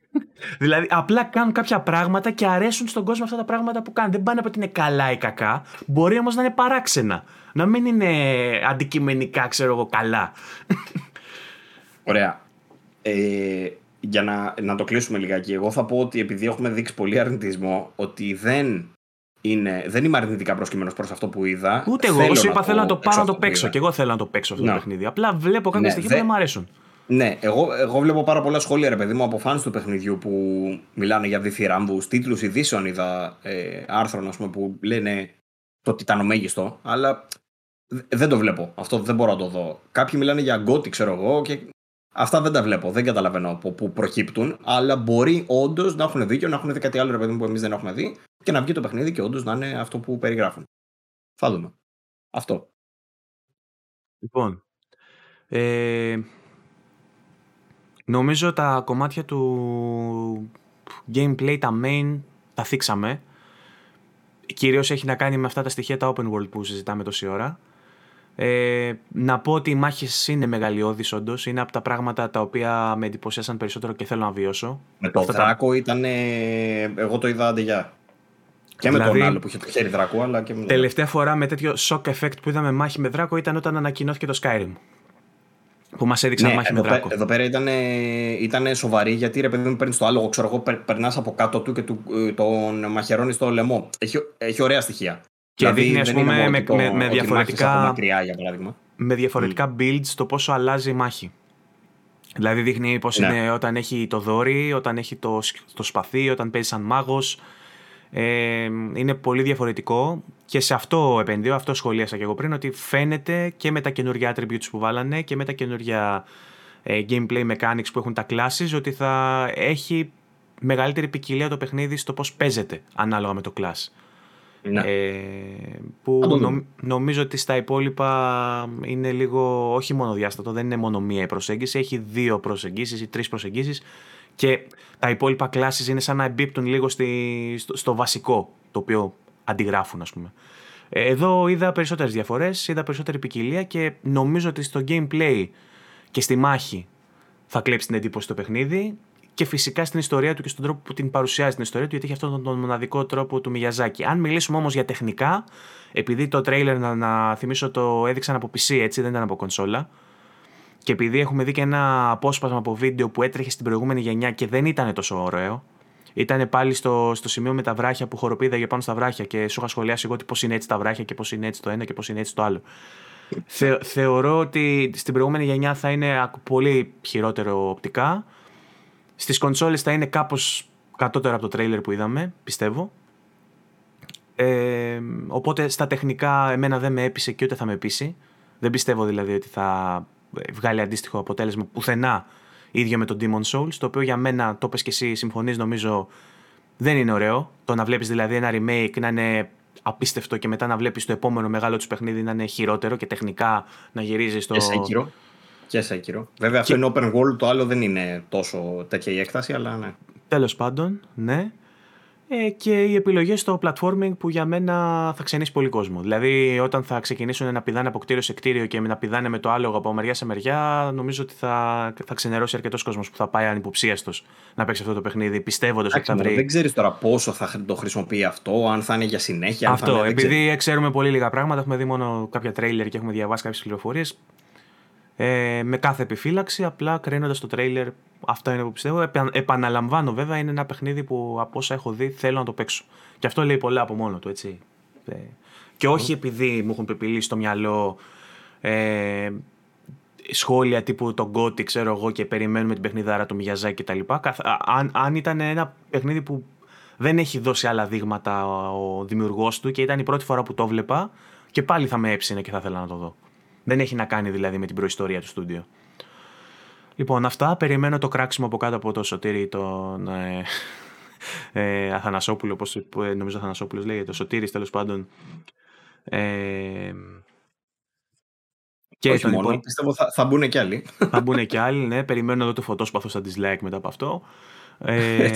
*laughs* δηλαδή, απλά κάνουν κάποια πράγματα και αρέσουν στον κόσμο αυτά τα πράγματα που κάνουν. Δεν πάνε από ότι είναι καλά ή κακά. Μπορεί όμως να είναι παράξενα. Να μην είναι αντικειμενικά, ξέρω εγώ, καλά. Ωραία. Ε, για να, να το κλείσουμε λιγάκι, εγώ θα πω ότι επειδή έχουμε δείξει πολύ αρνητισμό, ότι δεν, είναι, δεν είμαι αρνητικά προσκύμενο προς αυτό που είδα. Ούτε εγώ. Εγώ σου είπα θέλω να το πάω να το παίξω. Και εγώ θέλω να το παίξω αυτό το παιχνίδι. Απλά βλέπω κάποια ναι, στοιχεία που δεν μου αρέσουν. Ναι, εγώ, εγώ βλέπω πάρα πολλά σχόλια, ρε παιδί μου, από φάνου του παιχνιδιού που μιλάνε για διθυράμβου, τίτλους ειδήσεων. Είδα ε, άρθρων, πούμε, που λένε το ότι ήταν ο μέγιστο, αλλά δεν το βλέπω. Αυτό δεν μπορώ να το δω. Κάποιοι μιλάνε για γκότι, ξέρω εγώ, και Αυτά δεν τα βλέπω, δεν καταλαβαίνω από πού προκύπτουν, αλλά μπορεί όντως να έχουν δίκιο, να έχουν δει κάτι άλλο ρε παιδί που εμείς δεν έχουμε δει και να βγει το παιχνίδι και όντως να είναι αυτό που περιγράφουν. Θα δούμε. Αυτό. Λοιπόν. Ε, νομίζω τα κομμάτια του gameplay, τα main, τα θίξαμε. Κυρίως έχει να κάνει με αυτά τα στοιχεία τα open world που συζητάμε τόση ώρα. Ε, να πω ότι οι μάχες είναι μεγαλειώδεις, όντως. Είναι από τα πράγματα τα οποία με εντυπωσίασαν περισσότερο και θέλω να βιώσω. Με το Δράκο τα... ήταν. Εγώ το είδα αντεγιά. Και με δηλαδή, τον άλλο που είχε το χέρι Δράκο, αλλά και με. Τελευταία φορά με τέτοιο shock effect που είδαμε μάχη με Δράκο ήταν όταν ανακοινώθηκε το Skyrim. Που μας έδειξαν ναι, μάχη με Δράκο. Εδώ πέρα ήταν, ήταν σοβαρή γιατί ρε παιδί μου παίρνεις το άλογο, ξέρω εγώ, περνάς από κάτω του και του, ε, τον μαχαιρώνεις στο λαιμό. Έχει, έχει ωραία στοιχεία. Και δηλαδή, δείχνει, ας πούμε, με, με, με, διαφορετικά, μακριά, για παράδειγμα. με διαφορετικά mm. builds το πόσο αλλάζει η μάχη. Δηλαδή δείχνει πώς ναι. είναι όταν έχει το δόρυ, όταν έχει το, το σπαθί, όταν παίζει σαν μάγος. Ε, είναι πολύ διαφορετικό και σε αυτό επενδύω, αυτό σχολίασα και εγώ πριν, ότι φαίνεται και με τα καινούργια attributes που βάλανε και με τα καινούργια ε, gameplay mechanics που έχουν τα classes, ότι θα έχει μεγαλύτερη ποικιλία το παιχνίδι στο πώς παίζεται ανάλογα με το class. Ναι. Ε, που νομίζω ότι στα υπόλοιπα είναι λίγο όχι μόνο διάστατο, δεν είναι μόνο μία η προσέγγιση, έχει δύο προσεγγίσεις ή τρεις προσεγγίσεις και τα υπόλοιπα κλάσεις είναι σαν να εμπίπτουν λίγο στη, στο, βασικό το οποίο αντιγράφουν ας πούμε. Ε, εδώ είδα περισσότερες διαφορές, είδα περισσότερη ποικιλία και νομίζω ότι στο gameplay και στη μάχη θα κλέψει την εντύπωση το παιχνίδι και φυσικά στην ιστορία του και στον τρόπο που την παρουσιάζει την ιστορία του, γιατί έχει αυτόν τον μοναδικό τρόπο του Μιαζάκη. Αν μιλήσουμε όμως για τεχνικά, επειδή το τρέιλερ, να, να θυμίσω, το έδειξαν από PC, έτσι, δεν ήταν από κονσόλα. και επειδή έχουμε δει και ένα απόσπασμα από βίντεο που έτρεχε στην προηγούμενη γενιά και δεν ήταν τόσο ωραίο, ήταν πάλι στο, στο σημείο με τα βράχια που χοροπήδαγε πάνω στα βράχια και σου είχα σχολιάσει εγώ ότι πώς είναι έτσι τα βράχια και πώς είναι έτσι το ένα και πώς είναι έτσι το άλλο. Θε, θεωρώ ότι στην προηγούμενη γενιά θα είναι πολύ χειρότερο οπτικά. Στις κονσόλες θα είναι κάπως κατώτερο από το τρέιλερ που είδαμε, πιστεύω. Ε, οπότε στα τεχνικά εμένα δεν με έπεισε και ούτε θα με πείσει. Δεν πιστεύω δηλαδή ότι θα βγάλει αντίστοιχο αποτέλεσμα πουθενά ίδιο με τον Demon Souls, το οποίο για μένα, το πες και εσύ, συμφωνείς νομίζω, δεν είναι ωραίο. Το να βλέπεις δηλαδή ένα remake να είναι απίστευτο και μετά να βλέπεις το επόμενο μεγάλο τους παιχνίδι να είναι χειρότερο και τεχνικά να γυρίζεις στο... Και Sekiro. Και Sekiro. Βέβαια αυτό είναι open world, το άλλο δεν είναι τόσο τέτοια η έκταση, αλλά ναι. Τέλος πάντων, ναι. Ε, και οι επιλογές στο platforming που για μένα θα ξενήσει πολύ κόσμο. Δηλαδή, όταν θα ξεκινήσουν να πηδάνε από κτίριο σε κτίριο και να πηδάνε με το άλογο από μεριά σε μεριά, νομίζω ότι θα, θα ξενερώσει αρκετός κόσμος που θα πάει ανυποψίαστος να παίξει αυτό το παιχνίδι, πιστεύοντας ότι θα βρει. Δεν ξέρεις τώρα πόσο θα το χρησιμοποιεί αυτό, αν θα είναι για συνέχεια. Αυτό, αν θα είναι, επειδή ξέρουμε πολύ λίγα πράγματα, έχουμε δει μόνο κάποια τρέιλερ και έχουμε διαβάσει κάποιες πληροφορίες. Ε, με κάθε επιφύλαξη, απλά κρίνοντας το τρέιλερ, αυτό είναι που πιστεύω. Επαναλαμβάνω βέβαια, είναι ένα παιχνίδι που από όσα έχω δει θέλω να το παίξω. Και αυτό λέει πολλά από μόνο του, έτσι. Ε, και όχι επειδή μου έχουν πεπιλήσει στο μυαλό ε, σχόλια τύπου τον Γκότι, ξέρω εγώ, και περιμένουμε την παιχνιδάρα του Μιαζάκη κτλ. Αν, αν ήταν ένα παιχνίδι που δεν έχει δώσει άλλα δείγματα ο δημιουργός του και ήταν η πρώτη φορά που το βλέπα, και πάλι θα με έψινε και θα ήθελα να το δω. Δεν έχει να κάνει δηλαδή με την προϊστορία του στούντιο. Λοιπόν, αυτά. Περιμένω το κράξιμο από κάτω από το σωτήρι τον ε, ε, Αθανασόπουλο, πώς, ε, νομίζω Αθανασόπουλος λέγεται, το σωτήρι τέλος πάντων. Ε, και Όχι μόνο, λοιπόν, πιστεύω θα, θα μπουν και άλλοι. *laughs* Θα μπουν και άλλοι, ναι. Περιμένω να δω το φωτόσπαθο στα dislike μετά από αυτό. Ε,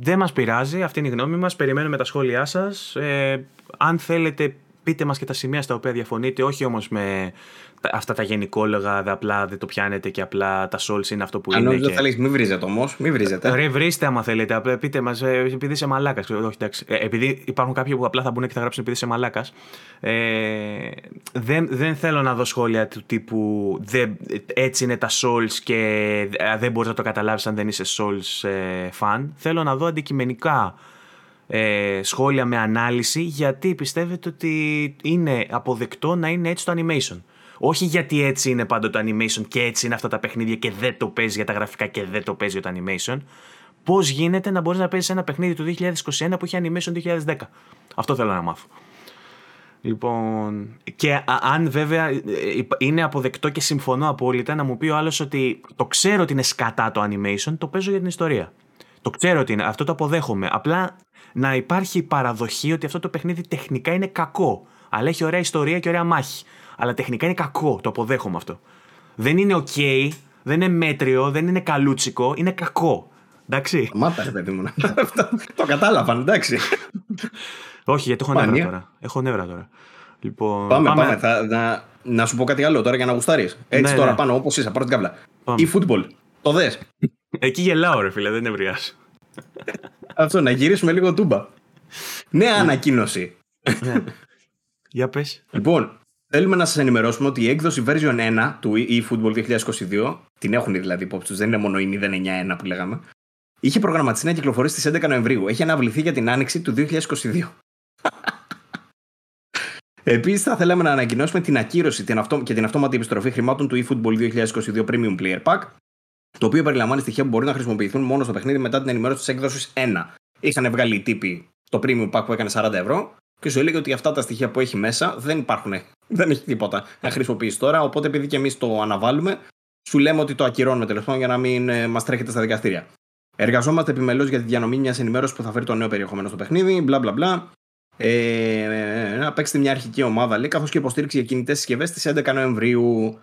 δεν μας πειράζει, αυτή είναι η γνώμη μας. Περιμένουμε τα σχόλιά σας. Ε, αν θέλετε πείτε μας και τα σημεία στα οποία διαφωνείτε, όχι όμως με αυτά τα γενικόλογα, απλά δεν το πιάνετε και απλά τα souls είναι αυτό που Αν είναι. Αν και... θα λες, μην βρίζετε όμως, μην βρίζετε. Ρε βρίστε άμα θέλετε, απλά πείτε μας, ε, επειδή είσαι μαλάκας. Όχι, εντάξει. Ε, επειδή υπάρχουν κάποιοι που απλά θα μπουν και θα γράψουν επειδή είσαι μαλάκας. Ε, δεν, δεν θέλω να δω σχόλια του τύπου δεν, έτσι είναι τα souls και ε, δεν μπορείς να το καταλάβεις αν δεν είσαι souls fan. Θέλω να δω αντικειμενικά ε, σχόλια με ανάλυση γιατί πιστεύετε ότι είναι αποδεκτό να είναι έτσι το animation. Όχι γιατί έτσι είναι πάντα το animation και έτσι είναι αυτά τα παιχνίδια και δεν το παίζει για τα γραφικά και δεν το παίζει για το animation. Πώς γίνεται να μπορείς να παίζεις ένα παιχνίδι του 2021 που έχει animation 2010. Αυτό θέλω να μάθω. Λοιπόν, και αν βέβαια ε, είναι αποδεκτό και συμφωνώ απόλυτα να μου πει ο άλλος ότι το ξέρω ότι είναι σκατά το animation, το παίζω για την ιστορία. Το ξέρω ότι είναι, αυτό το αποδέχομαι. Απλά να υπάρχει παραδοχή ότι αυτό το παιχνίδι τεχνικά είναι κακό. Αλλά έχει ωραία ιστορία και ωραία μάχη. Αλλά τεχνικά είναι κακό, το αποδέχομαι αυτό. Δεν είναι ok, δεν είναι μέτριο, δεν είναι καλούτσικο, είναι κακό. Εντάξει. Μάτα, ρε παιδί μου. το κατάλαβαν, εντάξει. Όχι, γιατί έχω νεύρα τώρα. Έχω νεύρα τώρα. Λοιπόν, πάμε, πάμε. πάμε. Θα, να, να σου πω κάτι άλλο τώρα για να γουστάρεις. Έτσι ναι, τώρα ναι. πάνω, όπως είσαι, πάρω την κάβλα. Ή football. Το δες; Εκεί γελάω, ρε φίλε, δεν νευριάζει. Αυτό, να γυρίσουμε λίγο τούμπα. Νέα ανακοίνωση. Ναι. Για πες. Λοιπόν, θέλουμε να σας ενημερώσουμε ότι η έκδοση version 1 του eFootball 2022, την έχουν δηλαδή υπόψη τους, δεν είναι μόνο η 091 που λέγαμε, είχε προγραμματιστεί να κυκλοφορήσει στις 11 Νοεμβρίου. Έχει αναβληθεί για την άνοιξη του 2022. *laughs* Επίσης, θα θέλαμε να ανακοινώσουμε την ακύρωση και την αυτόματη επιστροφή χρημάτων του eFootball 2022 Premium Player Pack, το οποίο περιλαμβάνει στοιχεία που μπορεί να χρησιμοποιηθούν μόνο στο παιχνίδι μετά την ενημέρωση τη έκδοση 1. Είχαν βγάλει οι τύποι το premium pack που έκανε 40 ευρώ και σου έλεγε ότι αυτά τα στοιχεία που έχει μέσα δεν υπάρχουν. Δεν έχει τίποτα να χρησιμοποιήσει τώρα. Οπότε επειδή και εμεί το αναβάλουμε, σου λέμε ότι το ακυρώνουμε τέλο πάντων για να μην ε, μα τρέχετε στα δικαστήρια. Εργαζόμαστε επιμελώ για τη διανομή μια ενημέρωση που θα φέρει το νέο περιεχόμενο στο παιχνίδι, μπλα μπλα μπλα. Ε, να παίξετε μια αρχική ομάδα, λέει, καθώ και υποστήριξη για κινητέ συσκευέ στι 11 Νοεμβρίου.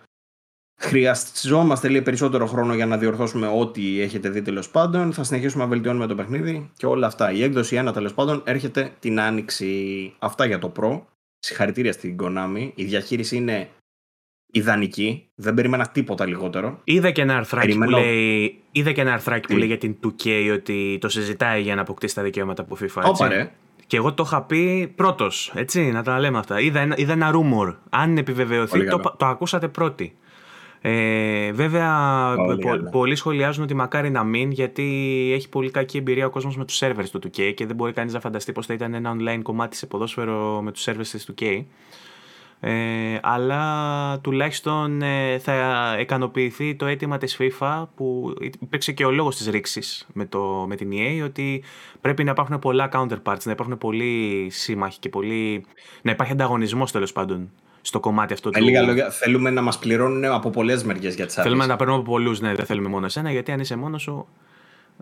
Χρειαζόμαστε λίγο περισσότερο χρόνο για να διορθώσουμε ό,τι έχετε δει τέλος πάντων. Θα συνεχίσουμε να βελτιώνουμε το παιχνίδι και όλα αυτά. Η έκδοση 1 τέλος πάντων έρχεται την άνοιξη. Αυτά για το Pro. Συγχαρητήρια στην Konami. Η διαχείριση είναι ιδανική. Δεν περίμενα τίποτα λιγότερο. Είδα και ένα αρθράκι, που, λέει, είδα και ένα αρθράκι που λέει για την 2K ότι το συζητάει για να αποκτήσει τα δικαιώματα από FIFA. Έτσι. Όπα, Και εγώ το είχα πει πρώτος, έτσι, να τα λέμε αυτά. Είδα ένα, είδα ένα rumor. Αν επιβεβαιωθεί, το, το ακούσατε πρώτοι. Ε, βέβαια, Πολύ πο- καλά. πολλοί σχολιάζουν ότι μακάρι να μην, γιατί έχει πολύ κακή εμπειρία ο κόσμος με τους servers του 2K και δεν μπορεί κανείς να φανταστεί πως θα ήταν ένα online κομμάτι σε ποδόσφαιρο με τους servers της 2K. Ε, αλλά τουλάχιστον ε, θα ικανοποιηθεί το αίτημα της FIFA που υπήρξε και ο λόγος της ρήξης με, το, με την EA ότι πρέπει να υπάρχουν πολλά counterparts, να υπάρχουν πολλοί σύμμαχοι και πολλοί, να υπάρχει ανταγωνισμός τέλος πάντων στο κομμάτι αυτό Με του... λίγα λόγια, θέλουμε να μας πληρώνουν από πολλές μεριές για τις άδειε. Θέλουμε να τα παίρνουμε από πολλούς, ναι, δεν θέλουμε μόνο εσένα, γιατί αν είσαι μόνος σου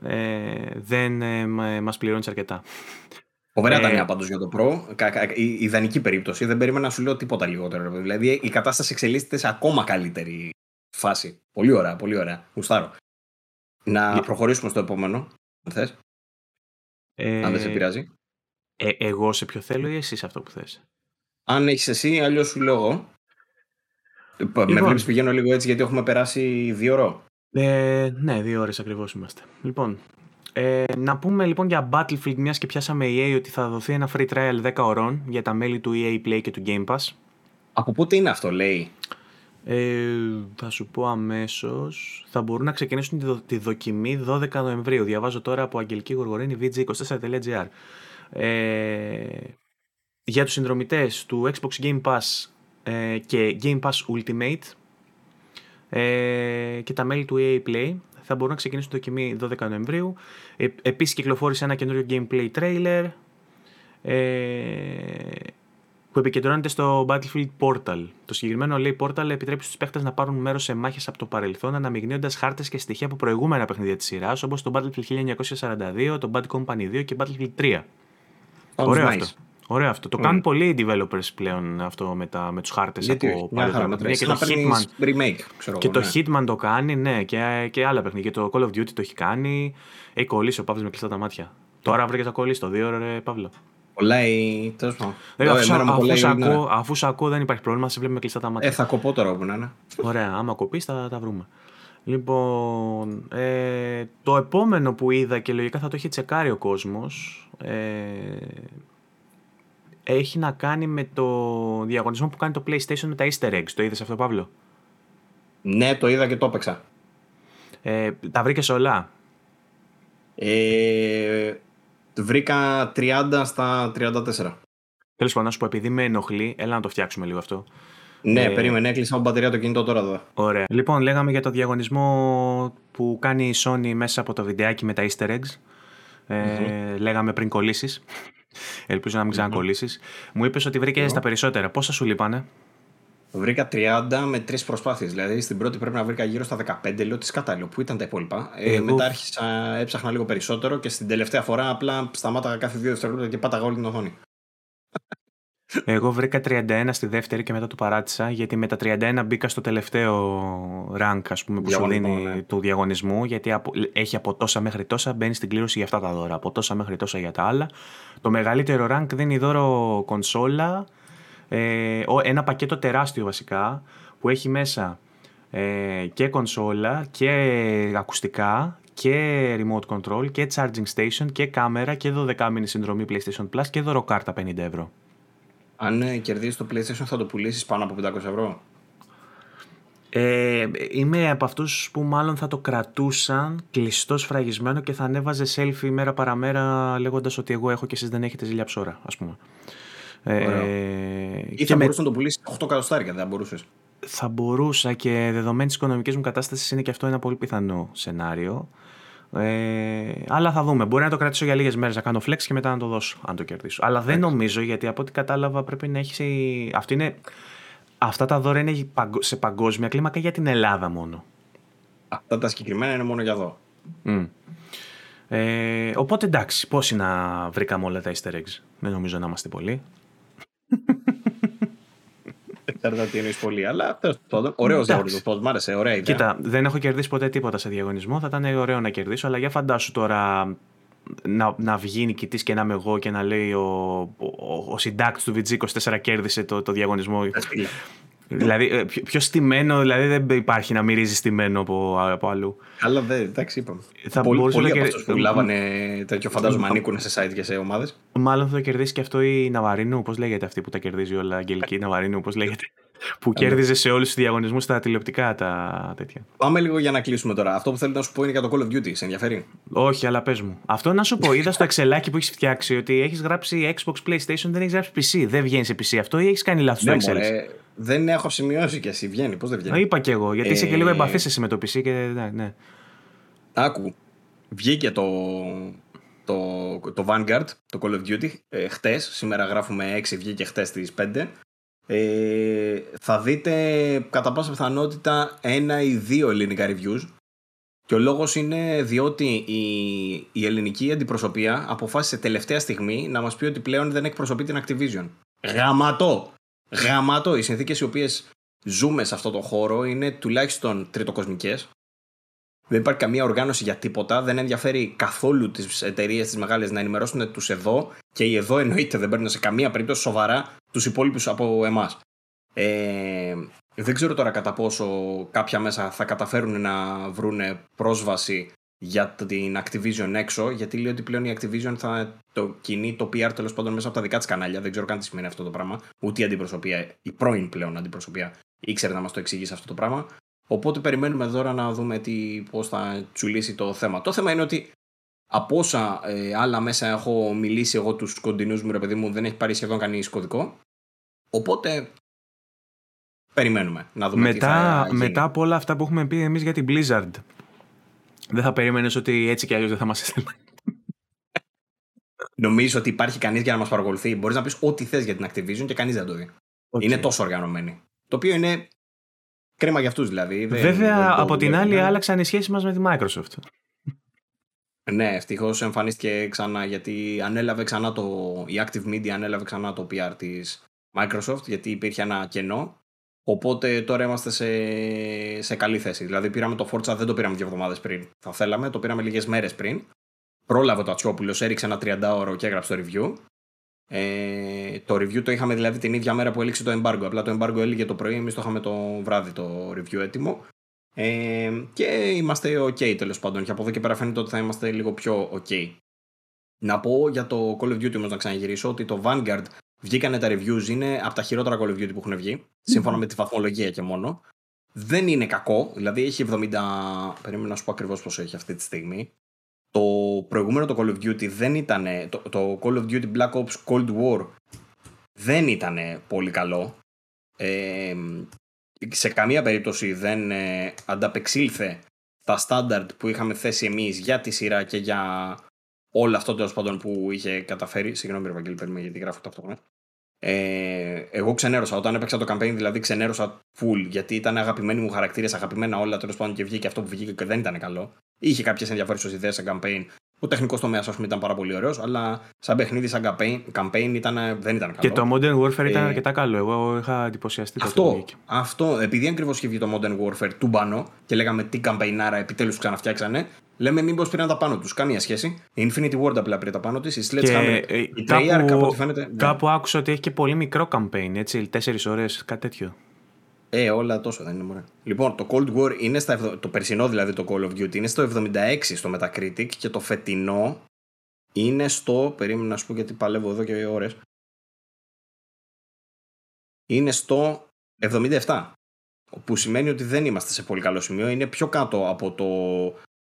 ε, δεν ε, μα- μας πληρώνεις αρκετά. Φοβερά τα Ε, νέα πάντως για το Pro. Κα- κα- Η η ιδανική περίπτωση. Δεν περίμενα να σου λέω τίποτα λιγότερο. ρε παιδί. Δηλαδή η κατάσταση εξελίσσεται σε ακόμα καλύτερη φάση. Πολύ ωραία, πολύ ωραία. Γουστάρω. Να Για- προχωρήσουμε στο επόμενο. Αν θες, Ε, αν δεν σε πειράζει. ε, εγώ σε ποιο θέλω ή εσύ σε αυτό που θες; Αν έχεις εσύ, αλλιώς σου λέω εγώ. Ε, Με Λοιπόν. βλέπεις πηγαίνω λίγο έτσι γιατί έχουμε περάσει δύο ώρο. Ε, ναι, δύο ώρες ακριβώς είμαστε. Λοιπόν, ε, να πούμε λοιπόν για Battlefield, μιας και πιάσαμε EA ότι θα δοθεί ένα free trial 10 ωρών για τα μέλη του EA Play και του Game Pass. Από πότε είναι αυτό, λέει; Ε, θα σου πω αμέσως. Θα μπορούν να ξεκινήσουν τη, δο- τη δοκιμή 12 Νοεμβρίου. Διαβάζω τώρα από Αγγελική Γοργορίνη vg24.gr. Ε, για τους συνδρομητές του Xbox Game Pass ε, και Game Pass Ultimate ε, και τα μέλη του EA Play θα μπορούν να ξεκινήσουν τη δοκιμή 12 Νοεμβρίου. Ε, επίσης κυκλοφόρησε ένα καινούριο gameplay trailer ε, που επικεντρώνεται στο Battlefield Portal. Το συγκεκριμένο λέει Portal επιτρέπει στους παίχτες να πάρουν μέρος σε μάχες από το παρελθόν αναμειγνύοντας χάρτες και στοιχεία από προηγούμενα παιχνίδια της σειράς όπως το Battlefield 1942, το Bad Company 2 και Battlefield 3. Sounds Ωραίο nice. αυτό. Ωραίο αυτό. Το Mm. κάνουν πολλοί developers πλέον αυτό με, τα, με τους χάρτες Γιατί από όχι, μια χαρά παλιότερα μετράει. παιχνίδια. Σαν Και να το Hitman παίρνεις remake, ξέρω και εγώ, το ναι. Hitman το κάνει, ναι, και, και άλλα παιχνίδια. Και το Call of Duty το έχει κάνει. Έχει κολλήσει ο Παύλος με κλειστά τα μάτια. Τώρα βρήκες να κολλήσει το δύο ρε Παύλο. Κολλάει. Τέλος πάντων. Δηλαδή, αφού, Εμένα μου αφού, κολλάει σ' όλη την ώρα. ακούω, αφού σ' ακούω δεν υπάρχει πρόβλημα, σε βλέπει με κλειστά τα μάτια. Ε, θα κοπώ τώρα όπου να είναι. Ωραία, άμα κοπείς θα τα βρούμε. Λοιπόν, ε, το επόμενο που είδα και λογικά θα το έχει τσεκάρει ο κόσμος ε, έχει να κάνει με το διαγωνισμό που κάνει το PlayStation με τα easter eggs. Το είδες αυτό Παύλο; Ναι, το είδα και το έπαιξα. Ε, τα βρήκες όλα; Ε, βρήκα 30 στα 34. Τέλος πάντων, να σου πω, επειδή με ενοχλεί, έλα να το φτιάξουμε λίγο αυτό. Ναι, Ε, περίμενε, έκλεισα από μπαταρία το κινητό τώρα εδώ. Ωραία. Λοιπόν, λέγαμε για το διαγωνισμό που κάνει η Sony μέσα από το βιντεάκι με τα easter eggs. Ε, Λέγαμε πριν κολλήσεις. Ελπίζω να μην ξανακολλήσεις. Μου είπες ότι βρήκες Εγώ. τα περισσότερα. Πόσα σου λείπανε; Βρήκα 30 με τρεις προσπάθειες. Δηλαδή στην πρώτη πρέπει να βρήκα γύρω στα 15. Λέω τι κατάλληλο. Πού ήταν τα υπόλοιπα; Ε, Εγώ- μετά άρχισα, έψαχνα λίγο περισσότερο και στην τελευταία φορά απλά σταμάταγα κάθε δύο δευτερόλεπτα και πάταγα όλη την οθόνη. Εγώ βρήκα 31 στη δεύτερη και μετά το παράτησα γιατί με τα 31 μπήκα στο τελευταίο rank ας πούμε, που σου Διαγωνισμό, δίνει ναι. του διαγωνισμού γιατί από, έχει από τόσα μέχρι τόσα μπαίνει στην κλήρωση για αυτά τα δώρα, από τόσα μέχρι τόσα για τα άλλα. Το μεγαλύτερο rank δίνει δώρο κονσόλα, ε, ο- ένα πακέτο τεράστιο βασικά που έχει μέσα ε, και κονσόλα και ακουστικά και remote control και charging station και κάμερα και 12 μήνη συνδρομή PlayStation Plus και δωροκάρτα 50 ευρώ. Αν ε, κερδίσει το PlayStation, θα το πουλήσεις πάνω από 500 ευρώ. Ε, είμαι από αυτούς που μάλλον θα το κρατούσαν κλειστός σφραγισμένο και θα ανέβαζε selfie μέρα παραμέρα λέγοντας ότι εγώ έχω και εσείς δεν έχετε ζήλια ψώρα, ας πούμε. Ωραίο. Ε, Ή και θα με- μπορούσες να το πουλήσεις 8 εκατοστάρια, δεν θα μπορούσες. θα μπορούσα και δεδομένη της οικονομικής μου κατάστασης είναι και αυτό ένα πολύ πιθανό σενάριο. Ε, αλλά θα δούμε. Μπορεί να το κρατήσω για λίγες μέρες να κάνω flex και μετά να το δώσω, αν το κερδίσω. Αλλά δεν νομίζω, γιατί από ό,τι κατάλαβα πρέπει να έχει. Αυτό είναι... Αυτά τα δώρα είναι παγκο- σε παγκόσμια κλίμακα για την Ελλάδα μόνο. Αυτά τα συγκεκριμένα είναι μόνο για εδώ. Μμ. Ε, οπότε εντάξει, πόσοι να βρήκαμε όλα τα easter eggs; Δεν νομίζω να είμαστε πολλοί. Δεν ξέρω τι εννοεί πολύ, αλλά τέλο πάντων. Ωραίος Εντάξει. διαγωνισμός. Μ' άρεσε, ωραία ιδέα. Κοίτα, δεν έχω κερδίσει ποτέ τίποτα σε διαγωνισμό. Θα ήταν ωραίο να κερδίσω, αλλά για φαντάσου τώρα να, να βγει νικητής και να είμαι εγώ και να λέει ο, ο, ο συντάκτης του VG24 κέρδισε το, το διαγωνισμό. Ε, φίλε. δηλαδή, ε, πιο, πιο στημένο, δηλαδή δεν υπάρχει να μυρίζει στημένο από, από αλλού. Αλλά δεν, εντάξει, είπαμε. Θα Πολύ, μπορούσε πολλοί να από κερδί- αυτούς που λάβανε τέτοιο φαντάζομαι ανήκουν σε site και σε ομάδες. Μάλλον θα το κερδίσει και αυτό η Ναβαρίνου, πώς λέγεται αυτή που τα κερδίζει όλα, Αγγελική Ναβαρίνου, πώς λέγεται; Που κέρδιζε σε όλους τους διαγωνισμούς στα τηλεοπτικά τα τέτοια. Πάμε λίγο για να κλείσουμε τώρα. Αυτό που θέλω να σου πω είναι για το Call of Duty. Σε ενδιαφέρει; Όχι, αλλά πες μου. Αυτό να σου πω, είδα στο Excelάκι που έχεις φτιάξει ότι έχεις γράψει Xbox PlayStation, δεν έχεις γράψει PC. Δεν βγαίνει σε PC αυτό ή έχεις κάνει λάθος στο Ναι, Excel. μωρέ, δεν έχω σημειώσει και εσύ. Βγαίνει, πώς δεν Το βγαίνει. είπα κι εγώ, γιατί είσαι και λίγο Ε, εμπαθής εσύ με το PC και. Ναι, ναι. Άκου. Βγήκε το, το, το Vanguard, το Call of Duty, ε, χτες. Σήμερα γράφουμε 6, βγήκε χτες στις 5. Ε, θα δείτε κατά πάσα πιθανότητα ένα ή δύο ελληνικά reviews. Και ο λόγος είναι διότι η, η ελληνική αντιπροσωπεία αποφάσισε τελευταία στιγμή να μας πει ότι πλέον δεν εκπροσωπεί την Activision. Γαματό! Γαματό! Οι συνθήκες οι οποίες ζούμε σε αυτό το χώρο είναι τουλάχιστον τριτοκοσμικές. Δεν υπάρχει καμία οργάνωση για τίποτα. Δεν ενδιαφέρει καθόλου τις εταιρείες τις μεγάλες να ενημερώσουν τους εδώ και οι εδώ εννοείται δεν παίρνουν σε καμία περίπτωση σοβαρά τους υπόλοιπους από εμάς. Ε, δεν ξέρω τώρα κατά πόσο κάποια μέσα θα καταφέρουν να βρούνε πρόσβαση για την Activision έξω, γιατί λέει ότι πλέον η Activision θα το κινεί το PR τέλος πάντων μέσα από τα δικά της κανάλια. Δεν ξέρω καν τι σημαίνει αυτό το πράγμα. Ούτε η αντιπροσωπεία, η πρώην πλέον αντιπροσωπεία, ήξερε να μας το εξηγήσει αυτό το πράγμα. Οπότε περιμένουμε τώρα να δούμε τι, πώς θα τσουλήσει το θέμα. Το θέμα είναι ότι από όσα ε, άλλα μέσα έχω μιλήσει εγώ τους κοντινούς μου ρε παιδί μου δεν έχει πάρει σχεδόν κανείς κωδικό. Οπότε περιμένουμε να δούμε τι θα Μετά, γίνει. μετά από όλα αυτά που έχουμε πει εμείς για την Blizzard, δεν θα περίμενε ότι έτσι κι αλλιώς δεν θα μας έστελνε. *laughs* Νομίζω ότι υπάρχει κανείς για να μας παρακολουθεί. Μπορείς να πεις ό,τι θες για την Activision και κανείς δεν το δει. Είναι τόσο οργανωμένοι. Το οποίο είναι κρίμα για αυτούς δηλαδή. Δεν- Βέβαια, δεν το από την βλέπουν. άλλη, άλλαξαν οι σχέσεις μας με τη Microsoft. Ναι, ευτυχώς εμφανίστηκε ξανά γιατί ανέλαβε ξανά το. Η Active Media ανέλαβε ξανά το PR της Microsoft γιατί υπήρχε ένα κενό. Οπότε τώρα είμαστε σε, σε καλή θέση. Δηλαδή πήραμε το Forza, δεν το πήραμε δύο εβδομάδες πριν. Θα θέλαμε, το πήραμε λίγες μέρες πριν. Πρόλαβε το Ατσιόπουλος, έριξε ένα 30ωρο και έγραψε το review. Ε, το review το είχαμε δηλαδή την ίδια μέρα που έληξε το embargo. Απλά το embargo έλυγε το πρωί, εμείς το είχαμε το βράδυ το review έτοιμο. Ε, και είμαστε ok τέλος πάντων. Και από εδώ και πέρα φαίνεται ότι θα είμαστε λίγο πιο ok. Να πω για το Call of Duty όμως να ξαναγυρίσω ότι το Vanguard βγήκανε τα reviews, είναι από τα χειρότερα Call of Duty που έχουν βγει, σύμφωνα με τη βαθμολογία και μόνο. Δεν είναι κακό, δηλαδή έχει 70. Περίμενα να σου πω ακριβώς πόσο έχει αυτή τη στιγμή. Το προηγούμενο το Call of Duty δεν ήταν. Το, το Call of Duty Black Ops Cold War δεν ήταν πολύ καλό. Ε, σε καμία περίπτωση δεν ε, ανταπεξήλθε τα στάνταρτ που είχαμε θέσει εμείς για τη σειρά και για όλο αυτό τέλος πάντων που είχε καταφέρει. Συγγνώμη, ρε Βαγγέλη, παίρνουμε γιατί γράφω ταυτόχρονα. Ε, εγώ ξενέρωσα. Όταν έπαιξα το campaign, δηλαδή ξενέρωσα full, γιατί ήταν αγαπημένοι μου χαρακτήρες, αγαπημένα όλα τέλος πάντων και βγήκε αυτό που βγήκε και δεν ήταν καλό. Είχε κάποιες ενδιαφέρουσες ιδέες σε campaign. Ο τεχνικός τομέας, ας πούμε, ήταν πάρα πολύ ωραίος, αλλά σαν παιχνίδι, σαν campaign, campaign ήταν, δεν ήταν καλό. Και το Modern Warfare ήταν Ε, αρκετά καλό. Εγώ είχα εντυπωσιαστεί τότε που Αυτό, βγήκε. αυτό, επειδή ακριβώς είχε βγει το Modern Warfare του μπανό και λέγαμε τι καμπαϊνάρα επιτέλους ξαναφτιάξανε, λέμε μήπως πήραν τα πάνω τους. Καμία σχέση. Η Infinity Ward απλά πήρε τα πάνω της. Η Και Sledgehammer, ε, η Treyarch, από ό,τι φαίνεται. ναι. κάπου άκουσα ότι έχει και πολύ μικρό campaign, έτσι, τέσσερις ώρες, κάτι τέτοιο. Ε, όλα τόσο δεν είναι μωρέ. Λοιπόν, το Cold War είναι στα. εβδο- Το περσινό δηλαδή το Call of Duty είναι στο 76 στο Metacritic και το φετινό είναι στο. Περίμενα να σου πω γιατί παλεύω εδώ και ώρες. Είναι στο 77. Που σημαίνει ότι δεν είμαστε σε πολύ καλό σημείο. Είναι πιο κάτω από το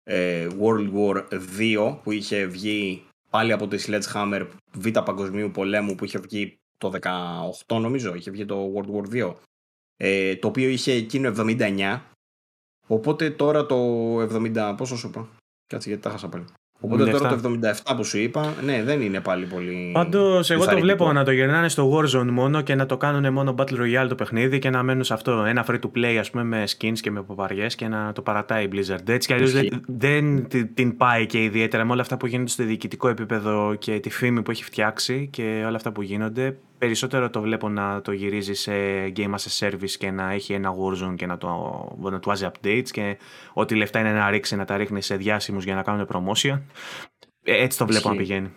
ε, World War 2 που είχε βγει πάλι από τη Sledgehammer Β' Παγκοσμίου Πολέμου που είχε βγει το 18 νομίζω. Είχε βγει το World War 2 ε, το οποίο είχε εκείνο 79. Οπότε τώρα το 70. Πόσο σου είπα; Κάτσε γιατί τα χάσα πάλι. Οπότε τώρα 77. το 77 που σου είπα, ναι, δεν είναι πάλι πολύ. Πάντως, εγώ το ενθαρρυντικό. βλέπω να το γυρνάνε στο Warzone μόνο και να το κάνουν μόνο Battle Royale το παιχνίδι και να μένουν σε αυτό. Ένα free to play, ας πούμε, με skins και με ποπαριέ και να το παρατάει η Blizzard. Έτσι κι αλλιώς Ισχύει. δεν, δεν την- την πάει και ιδιαίτερα με όλα αυτά που γίνονται στο διοικητικό επίπεδο και τη φήμη που έχει φτιάξει και όλα αυτά που γίνονται. Περισσότερο το βλέπω να το γυρίζει σε Game as a Service και να έχει ένα Warzone και να, το, να του βάζει updates και ό,τι λεφτά είναι να ρίξει να τα ρίχνει σε διάσημους για να κάνουν promotion. Ε, Έτσι το βλέπω να Ισχύει. πηγαίνει.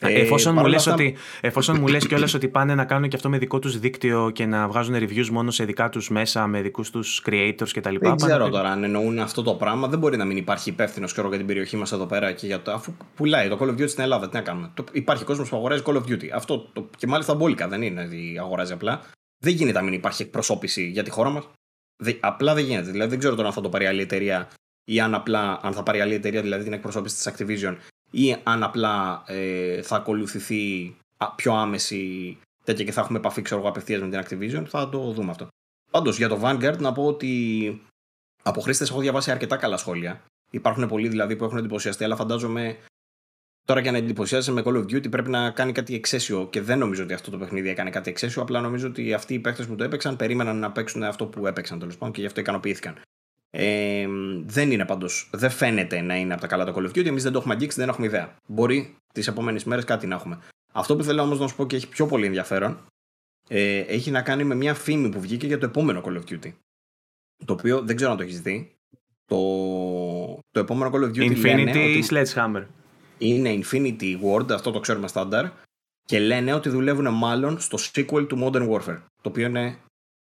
Ε, εφόσον, μου παρόλα λες αυτά- ότι, εφόσον μου λες κιόλας ότι πάνε να κάνουν και αυτό με δικό τους δίκτυο και να βγάζουν reviews μόνο σε δικά τους μέσα με δικούς τους creators κτλ. Δεν ξέρω τώρα αν εννοούν αυτό το πράγμα. Δεν μπορεί να μην υπάρχει υπεύθυνος ξέρω, για την περιοχή μας εδώ πέρα και για το. Αφού πουλάει το Call of Duty στην Ελλάδα, τι να κάνουμε; Το, υπάρχει κόσμος που αγοράζει Call of Duty. Αυτό το, και μάλιστα μπόλικα δεν είναι ότι αγοράζει απλά. Δεν γίνεται να μην υπάρχει εκπροσώπηση για τη χώρα μας. Απλά δεν γίνεται. Δηλαδή δεν ξέρω τώρα αν θα το πάρει άλλη εταιρεία ή αν απλά αν θα πάρει άλλη εταιρεία δηλαδή την εκπροσώπηση της Activision ή αν απλά ε, θα ακολουθηθεί πιο άμεση τέτοια και θα έχουμε επαφή ξέρω απευθείας με την Activision. Θα το δούμε αυτό. Πάντως για το Vanguard να πω ότι από χρήστες έχω διαβάσει αρκετά καλά σχόλια. Υπάρχουν πολλοί δηλαδή που έχουν εντυπωσιαστεί, αλλά φαντάζομαι τώρα για να εντυπωσιάζει με Call of Duty πρέπει να κάνει κάτι εξαίσιο και δεν νομίζω ότι αυτό το παιχνίδι έκανε κάτι εξαίσιο. Απλά νομίζω ότι αυτοί οι παίχτε που το έπαιξαν περίμεναν να παίξουν αυτό που έπαιξαν τέλος πάντων και γι' αυτό ικανοποιήθηκαν. Ε, δεν είναι πάντως, δεν φαίνεται να είναι από τα καλά το Call of Duty. Εμείς δεν το έχουμε αγγίξει, δεν έχουμε ιδέα. Μπορεί τις επόμενες μέρες κάτι να έχουμε. Αυτό που θέλω όμως να σου πω και έχει πιο πολύ ενδιαφέρον ε, έχει να κάνει με μια φήμη που βγήκε για το επόμενο Call of Duty. Το οποίο δεν ξέρω αν το έχεις δει. Το, το επόμενο Call of Duty Infinity ή Sledgehammer. Είναι Infinity Ward, αυτό το ξέρουμε στάνταρ. Και λένε ότι δουλεύουν μάλλον στο sequel του Modern Warfare. Το οποίο είναι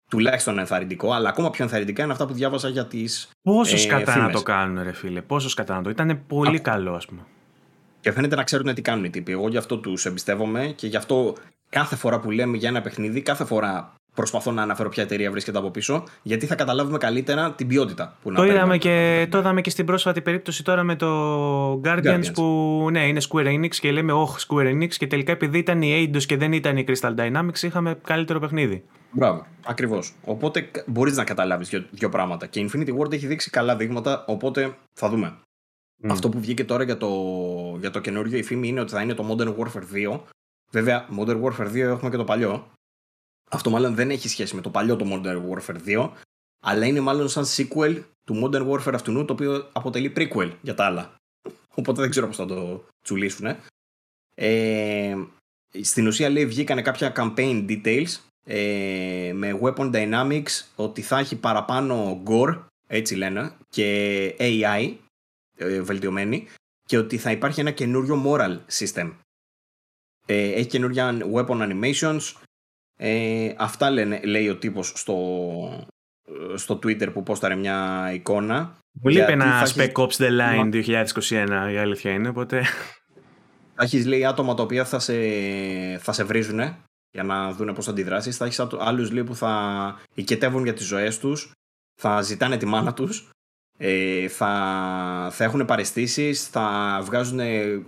τουλάχιστον ενθαρρυντικό, αλλά ακόμα πιο ενθαρρυντικά είναι αυτά που διάβασα για τις. Πόσο ε, σκατά να το κάνουν, ρε φίλε. Πόσο σκατά να το. Ήταν πολύ καλό, ας πούμε. Και φαίνεται να ξέρουν τι κάνουν οι τύποι. Εγώ γι' αυτό τους εμπιστεύομαι και γι' αυτό κάθε φορά που λέμε για ένα παιχνίδι, κάθε φορά προσπαθώ να αναφέρω ποια εταιρεία βρίσκεται από πίσω, γιατί θα καταλάβουμε καλύτερα την ποιότητα που να το είδαμε και Το είδαμε και στην πρόσφατη περίπτωση τώρα με το Guardians, Guardians. που ναι, είναι Square Enix και λέμε όχι Square Enix και τελικά επειδή ήταν η Eidos και δεν ήταν η Crystal Dynamics είχαμε καλύτερο παιχνίδι. Μπράβο, ακριβώς. Οπότε μπορείς να καταλάβεις δύο, δύο πράγματα. Και η Infinity Ward έχει δείξει καλά δείγματα, οπότε θα δούμε. Mm. Αυτό που βγήκε τώρα για το, για το καινούριο η φήμη είναι ότι θα είναι το Modern Warfare 2. Βέβαια, Modern Warfare 2 έχουμε και το παλιό. Αυτό μάλλον δεν έχει σχέση με το παλιό το Modern Warfare 2, αλλά είναι μάλλον σαν sequel του Modern Warfare αυτού, το οποίο αποτελεί prequel για τα άλλα. Οπότε δεν ξέρω πώς θα το τσουλήσουν. Ε, στην ουσία λέει βγήκανε κάποια campaign details ε, με weapon dynamics ότι θα έχει παραπάνω gore, έτσι λένε, και AI ε, βελτιωμένη και ότι θα υπάρχει ένα καινούριο moral system. Ε, έχει καινούρια weapon animations. Ε, αυτά λένε, λέει ο τύπος στο, στο Twitter που πόσταρε μια εικόνα. Μου λείπει ένα Spec Ops The Line 2021 η αλήθεια είναι, οπότε... Θα έχεις λέει άτομα τα οποία θα σε, θα σε βρίζουν για να δουν πώς θα αντιδράσεις. Θα έχεις άλλους που θα οικετεύουν για τις ζωές τους, θα ζητάνε τη μάνα τους, ε, θα, θα έχουν παρεστήσεις, θα, βγάζουν, ε,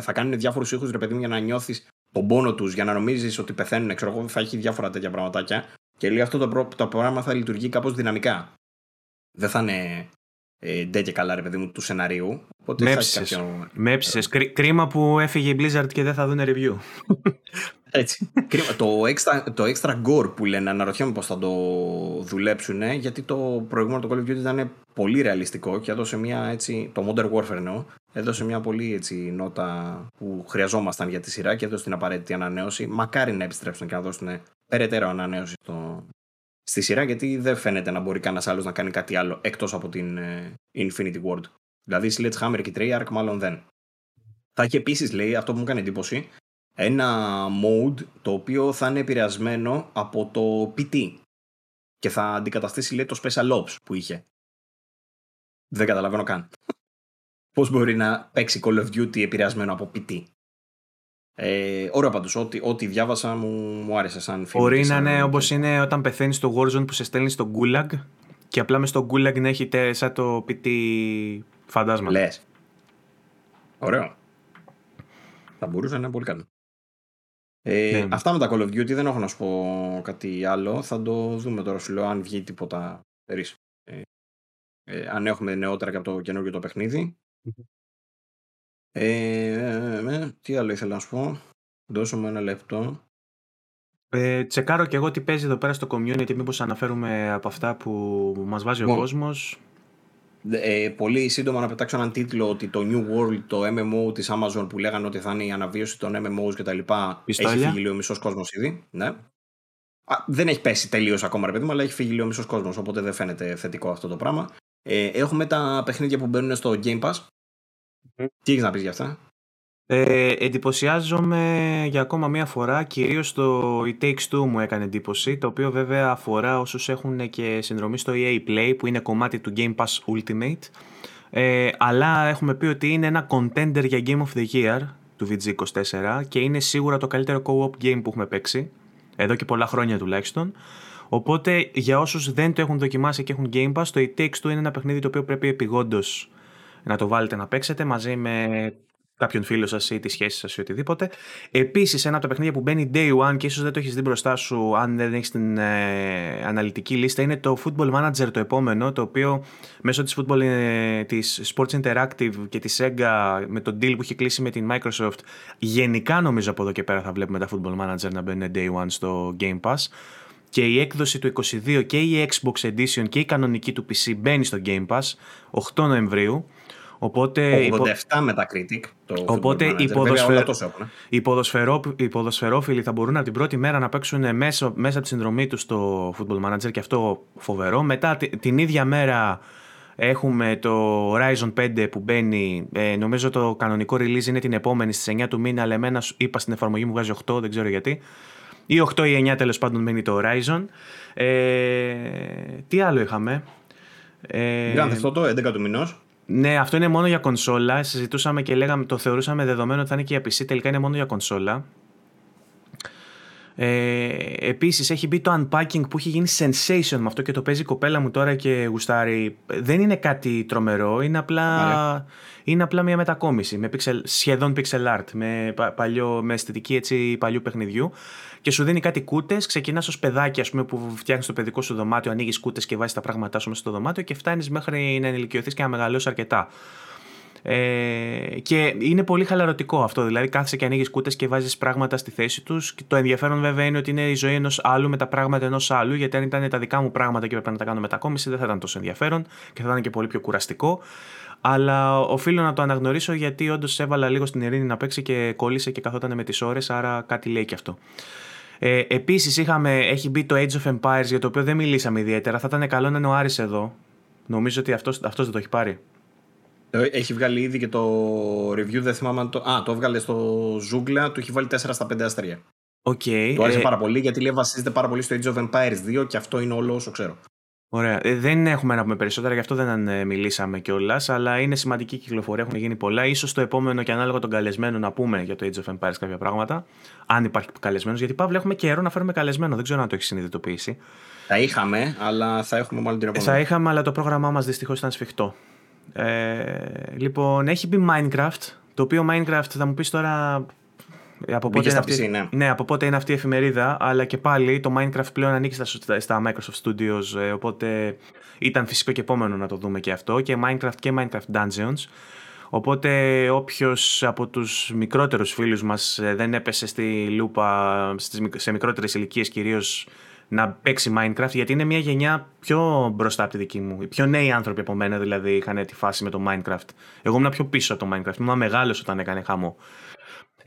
θα κάνουν διάφορους ήχους ρε παιδί μου για να νιώθεις τον πόνο τους, για να νομίζεις ότι πεθαίνουν. Ξέρω εγώ, θα έχει διάφορα τέτοια πραγματάκια. Και λέει αυτό το, το πρόγραμμα θα λειτουργεί κάπως δυναμικά. Δεν θα είναι ε, ντε και καλά, ρε παιδί μου, του σεναρίου. Με Κρίμα που έφυγε η Blizzard και δεν θα δουν review. *laughs* Έτσι. *laughs* Κρίμα. το, extra, το extra gore που λένε, αναρωτιέμαι πώς θα το δουλέψουν, γιατί το προηγούμενο το Call of Duty ήταν πολύ ρεαλιστικό και έδωσε μια έτσι. Το Modern Warfare εννοώ. Έδωσε μια πολύ έτσι νότα που χρειαζόμασταν για τη σειρά και έδωσε την απαραίτητη ανανέωση. Μακάρι να επιστρέψουν και να δώσουν περαιτέρω ανανέωση στο, στη σειρά, γιατί δεν φαίνεται να μπορεί κανένας άλλος να κάνει κάτι άλλο εκτός από την ε, Infinity Ward. Δηλαδή, Sledgehammer και Treyarch μάλλον δεν. Θα έχει επίσης, λέει, αυτό που μου έκανε εντύπωση, ένα mode το οποίο θα είναι επηρεασμένο από το PT και θα αντικαταστήσει, λέει, το Special Ops που είχε. Δεν καταλαβαίνω καν. Πώς μπορεί να παίξει Call of Duty επηρεασμένο από PT. Ε, ωραία πάντως, ό,τι, ό,τι διάβασα μου, μου άρεσε σαν φίλο. Μπορεί να είναι όπως είναι όταν πεθαίνεις στο Warzone που σε στέλνει στο Gulag και απλά μες στο Gulag να έχετε σαν το PT φαντάσμα. Λες. Ωραίο. Θα μπορούσε να είναι πολύ καλό. Ε, ναι. Αυτά με τα Call of Duty δεν έχω να σου πω κάτι άλλο. Θα το δούμε τώρα σου λέω αν βγει τίποτα ε, ε, αν έχουμε νεότερα και από το καινούργιο το παιχνίδι. Ε, ε, τι άλλο ήθελα να σου πω. Δώσω μου ένα λεπτό. Ε, τσεκάρω και εγώ τι παίζει εδώ πέρα στο community, μήπως αναφέρουμε από αυτά που μας βάζει ο κόσμος. Ε, πολύ σύντομα να πετάξω έναν τίτλο ότι το New World, το MMO της Amazon που λέγανε ότι θα είναι η αναβίωση των MMOs και τα λοιπά, έχει φύγει λίγο μισός κόσμος ήδη. Ναι. Α, δεν έχει πέσει τελείως ακόμα, ρε παιδί μου, αλλά έχει φύγει λίγο μισός κόσμος. Οπότε δεν φαίνεται θετικό αυτό το πράγμα. Ε, έχουμε τα παιχνίδια που μπαίνουν στο Game Pass. Τι έχεις να πεις για αυτά; Ε, εντυπωσιάζομαι για ακόμα μία φορά, κυρίως το It Takes Two μου έκανε εντύπωση, το οποίο βέβαια αφορά όσους έχουν και συνδρομή στο EA Play που είναι κομμάτι του Game Pass Ultimate, ε, αλλά έχουμε πει ότι είναι ένα contender για Game of the Year του VG24 και είναι σίγουρα το καλύτερο co-op game που έχουμε παίξει Εδώ και πολλά χρόνια τουλάχιστον. Οπότε για όσους δεν το έχουν δοκιμάσει και έχουν Game Pass, το It Takes Two είναι ένα παιχνίδι το οποίο πρέπει επιγόντως να το βάλετε να παίξετε μαζί με κάποιον φίλο σας ή τη σχέση σας ή οτιδήποτε. Επίσης, ένα από τα παιχνίδια που μπαίνει day one και ίσως δεν το έχεις δει μπροστά σου, αν δεν έχεις την ε, αναλυτική λίστα, είναι το Football Manager το επόμενο, το οποίο μέσω της Football, ε, της Sports Interactive και της Sega με τον deal που έχει κλείσει με την Microsoft, γενικά νομίζω από εδώ και πέρα θα βλέπουμε τα Football Manager να μπαίνουν day one στο Game Pass. Και η έκδοση του 22 και η Xbox Edition και η κανονική του PC μπαίνει στο Game Pass 8 Νοεμβρίου. Οπότε, 87 με τα Critic. Το οπότε οι, ποδοσφαι... οι, ποδοσφαιρό... οι ποδοσφαιρόφιλοι θα μπορούν από την πρώτη μέρα να παίξουν μέσα, μέσα από τη συνδρομή τους στο Football Manager και αυτό φοβερό. Μετά την ίδια μέρα έχουμε το Horizon 5 που μπαίνει. Ε, νομίζω το κανονικό release είναι την επόμενη στις 9 του μήνα, αλλά εμένα είπα στην εφαρμογή μου βγάζει 8, δεν ξέρω γιατί. Ή 8 ή 9 τέλος πάντων μπαίνει το Horizon. Ε, τι άλλο είχαμε; Ε, Grand Theft Auto 11 του μηνός. Ναι, αυτό είναι μόνο για κονσόλα. Συζητούσαμε και λέγαμε, το θεωρούσαμε δεδομένο ότι θα είναι και για PC. Τελικά είναι μόνο για κονσόλα. Ε, Επίσης έχει μπει το unpacking που έχει γίνει sensation με αυτό και το παίζει η κοπέλα μου τώρα και γουστάρει. Δεν είναι κάτι τρομερό, είναι απλά, είναι απλά μια μετακόμιση με pixel, σχεδόν pixel art, με, παλιό, με αισθητική έτσι, παλιού παιχνιδιού και σου δίνει κάτι κούτες. Ξεκινάς ως παιδάκι, ας πούμε, που φτιάχνεις το παιδικό σου δωμάτιο, ανοίγεις κούτες και βάζεις τα πράγματά σου μέσα στο δωμάτιο και φτάνεις μέχρι να ενηλικιωθείς και να μεγαλώσεις αρκετά. Ε, και είναι πολύ χαλαρωτικό αυτό. Δηλαδή, κάθεσαι και ανοίγεις κούτες και βάζεις πράγματα στη θέση τους. Το ενδιαφέρον, βέβαια, είναι ότι είναι η ζωή ενός άλλου με τα πράγματα ενός άλλου. Γιατί αν ήταν τα δικά μου πράγματα και έπρεπε να τα κάνω μετακόμιση, δεν θα ήταν τόσο ενδιαφέρον και θα ήταν και πολύ πιο κουραστικό. Αλλά οφείλω να το αναγνωρίσω γιατί όντως έβαλα λίγο στην ειρήνη να παίξει και κόλλησε και καθόταν με τις ώρες, άρα κάτι λέει και αυτό. Ε, Επίσης, έχει μπει το Age of Empires για το οποίο δεν μιλήσαμε ιδιαίτερα. Θα ήταν καλό να είναι ο Άρης εδώ. Νομίζω ότι αυτός αυτός δεν το έχει πάρει. Ε, έχει βγάλει ήδη και το review, δεν θυμάμαι αν το. Α, το έβγαλε στο Zoogla, του έχει βάλει 4 στα 5 αστρία. Okay, το άρεσε ε... πάρα πολύ γιατί λέει βασίζεται πάρα πολύ στο Age of Empires 2 και αυτό είναι όλο όσο ξέρω. Ωραία. Ε, δεν έχουμε να πούμε περισσότερα, γι' αυτό δεν ε, μιλήσαμε κιόλας, αλλά είναι σημαντική κυκλοφορία, έχουν γίνει πολλά. σω το επόμενο και ανάλογα τον καλεσμένο να πούμε για το Age of Empires κάποια πράγματα. Αν υπάρχει καλεσμένος, γιατί Παύλα έχουμε καιρό να φέρουμε καλεσμένο, δεν ξέρω αν το έχεις συνειδητοποιήσει. Θα είχαμε, αλλά θα έχουμε μάλλον την επόμενη. Θα είχαμε, αλλά το πρόγραμμά μας δυστυχώς ήταν σφιχτό. Ε, λοιπόν, έχει μπει Minecraft, το οποίο Minecraft θα μου πεις τώρα από πότε, είναι αυτή, ναι. ναι. από πότε είναι αυτή η εφημερίδα, αλλά και πάλι το Minecraft πλέον ανήκει στα, στα Microsoft Studios, ε, οπότε ήταν φυσικό και επόμενο να το δούμε και αυτό, και Minecraft και Minecraft Dungeons. Οπότε όποιος από τους μικρότερους φίλους μας ε, δεν έπεσε στη λούπα σε μικρότερες ηλικίες κυρίως να παίξει Minecraft, γιατί είναι μια γενιά πιο μπροστά από τη δική μου. Οι πιο νέοι άνθρωποι από μένα δηλαδή είχαν τη φάση με το Minecraft. Εγώ ήμουν πιο πίσω από το Minecraft. Ήμουν μεγάλος όταν έκανε χαμό.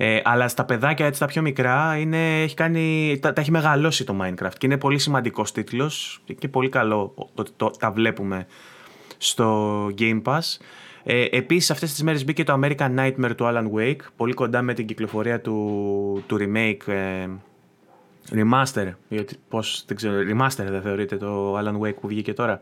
Ε, αλλά στα παιδάκια έτσι τα πιο μικρά είναι, έχει κάνει, τα, τα έχει μεγαλώσει το Minecraft και είναι πολύ σημαντικός τίτλος και πολύ καλό ότι το, τα βλέπουμε στο Game Pass. Ε, Επίσης, αυτές τις μέρες μπήκε το American Nightmare του Alan Wake, πολύ κοντά με την κυκλοφορία του, του remake. Ε, remaster, γιατί πώς, δεν ξέρω, remaster δεν θεωρείτε το Alan Wake που βγήκε τώρα;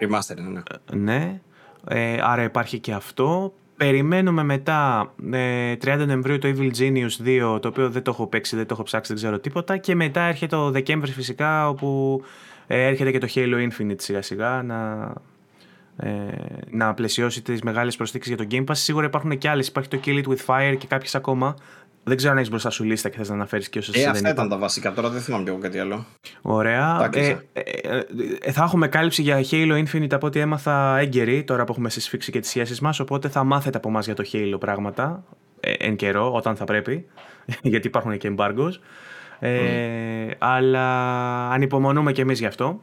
Remaster, ναι. Ε, ναι, ε, άρα υπάρχει και αυτό. Περιμένουμε μετά ε, 30 Νοεμβρίου το Evil Genius 2, το οποίο δεν το έχω παίξει, δεν το έχω ψάξει, δεν ξέρω τίποτα. Και μετά έρχεται το Δεκέμβρη φυσικά, όπου ε, έρχεται και το Halo Infinite σιγά σιγά να, ε, να πλαισιώσει τις μεγάλες προσθήκες για το Game Pass. Σίγουρα υπάρχουν και άλλες, υπάρχει το Kill It With Fire και κάποιες ακόμα. Δεν ξέρω αν έχεις μπροστά σου λίστα και θες να αναφέρεις και όσες. Ε, αυτά ήταν τα βασικά. Τώρα δεν θυμάμαι πιο κάτι άλλο. Ωραία. Ε, ε, ε, θα έχουμε κάλυψη για Halo Infinite από ό,τι έμαθα έγκαιρη τώρα που έχουμε συσφίξει και τις σχέσεις μας. Οπότε θα μάθετε από εμάς για το Halo πράγματα ε, εν καιρό, όταν θα πρέπει. *laughs* γιατί υπάρχουν και embargoes. Ε, mm. Αλλά ανυπομονούμε κι εμείς γι' αυτό.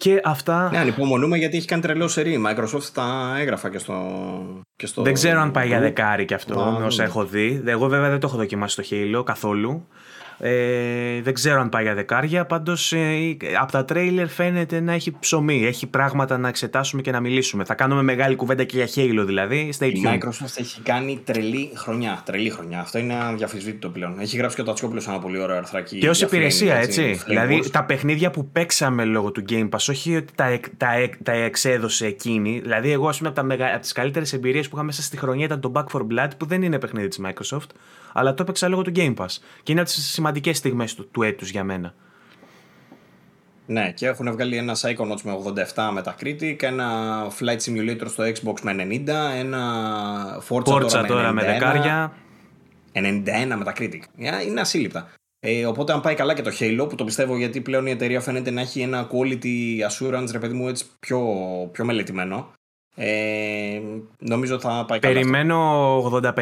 Και αυτά. Ναι, ανυπομονούμε γιατί έχει κάνει τρελό σερή. Η Microsoft τα έγραφα και στο. Και στο... Δεν ξέρω αν πάει για δεκάρι κι αυτό, με όσα έχω δει. Εγώ βέβαια δεν το έχω δοκιμάσει στο Halo καθόλου. Ε, δεν ξέρω αν πάει για δεκάρια. Πάντως ε, από τα τρέιλερ φαίνεται να έχει ψωμί. Έχει πράγματα να εξετάσουμε και να μιλήσουμε. Θα κάνουμε μεγάλη κουβέντα και για Halo δηλαδή. Stay Η Microsoft έχει κάνει τρελή χρονιά. Τρελή χρονιά. Αυτό είναι αδιαφυσβήτητο πλέον. Έχει γράψει και ο Τατσιόπουλος ένα πολύ ωραίο αρθράκι. Και ως υπηρεσία, έτσι. έτσι. Δηλαδή τα παιχνίδια που παίξαμε λόγω του Game Pass, όχι ότι τα, τα, τα εξέδωσε εκείνη. Δηλαδή, εγώ ας πούμε από, από τις καλύτερες εμπειρίες που είχα μέσα στη χρονιά ήταν το Back for Blood που δεν είναι παιχνίδι της Microsoft, αλλά το έπαιξα λόγω του Game Pass. Και είναι από τις σημαντικές στιγμές του, του έτους για μένα. Ναι, και έχουν βγάλει ένα Psychonauts με 87 Metacritic, ένα Flight Simulator στο Xbox με 90, ένα Forza, Forza τώρα, τώρα με δεκάρια. 91 Metacritic. Ε, Είναι ασύλληπτα. Ε, οπότε, αν πάει καλά και το Halo, που το πιστεύω γιατί πλέον η εταιρεία φαίνεται να έχει ένα quality assurance, ρε παιδί μου, έτσι πιο, πιο μελετημένο. Ε, νομίζω θα πάει καλά. Περιμένω 85,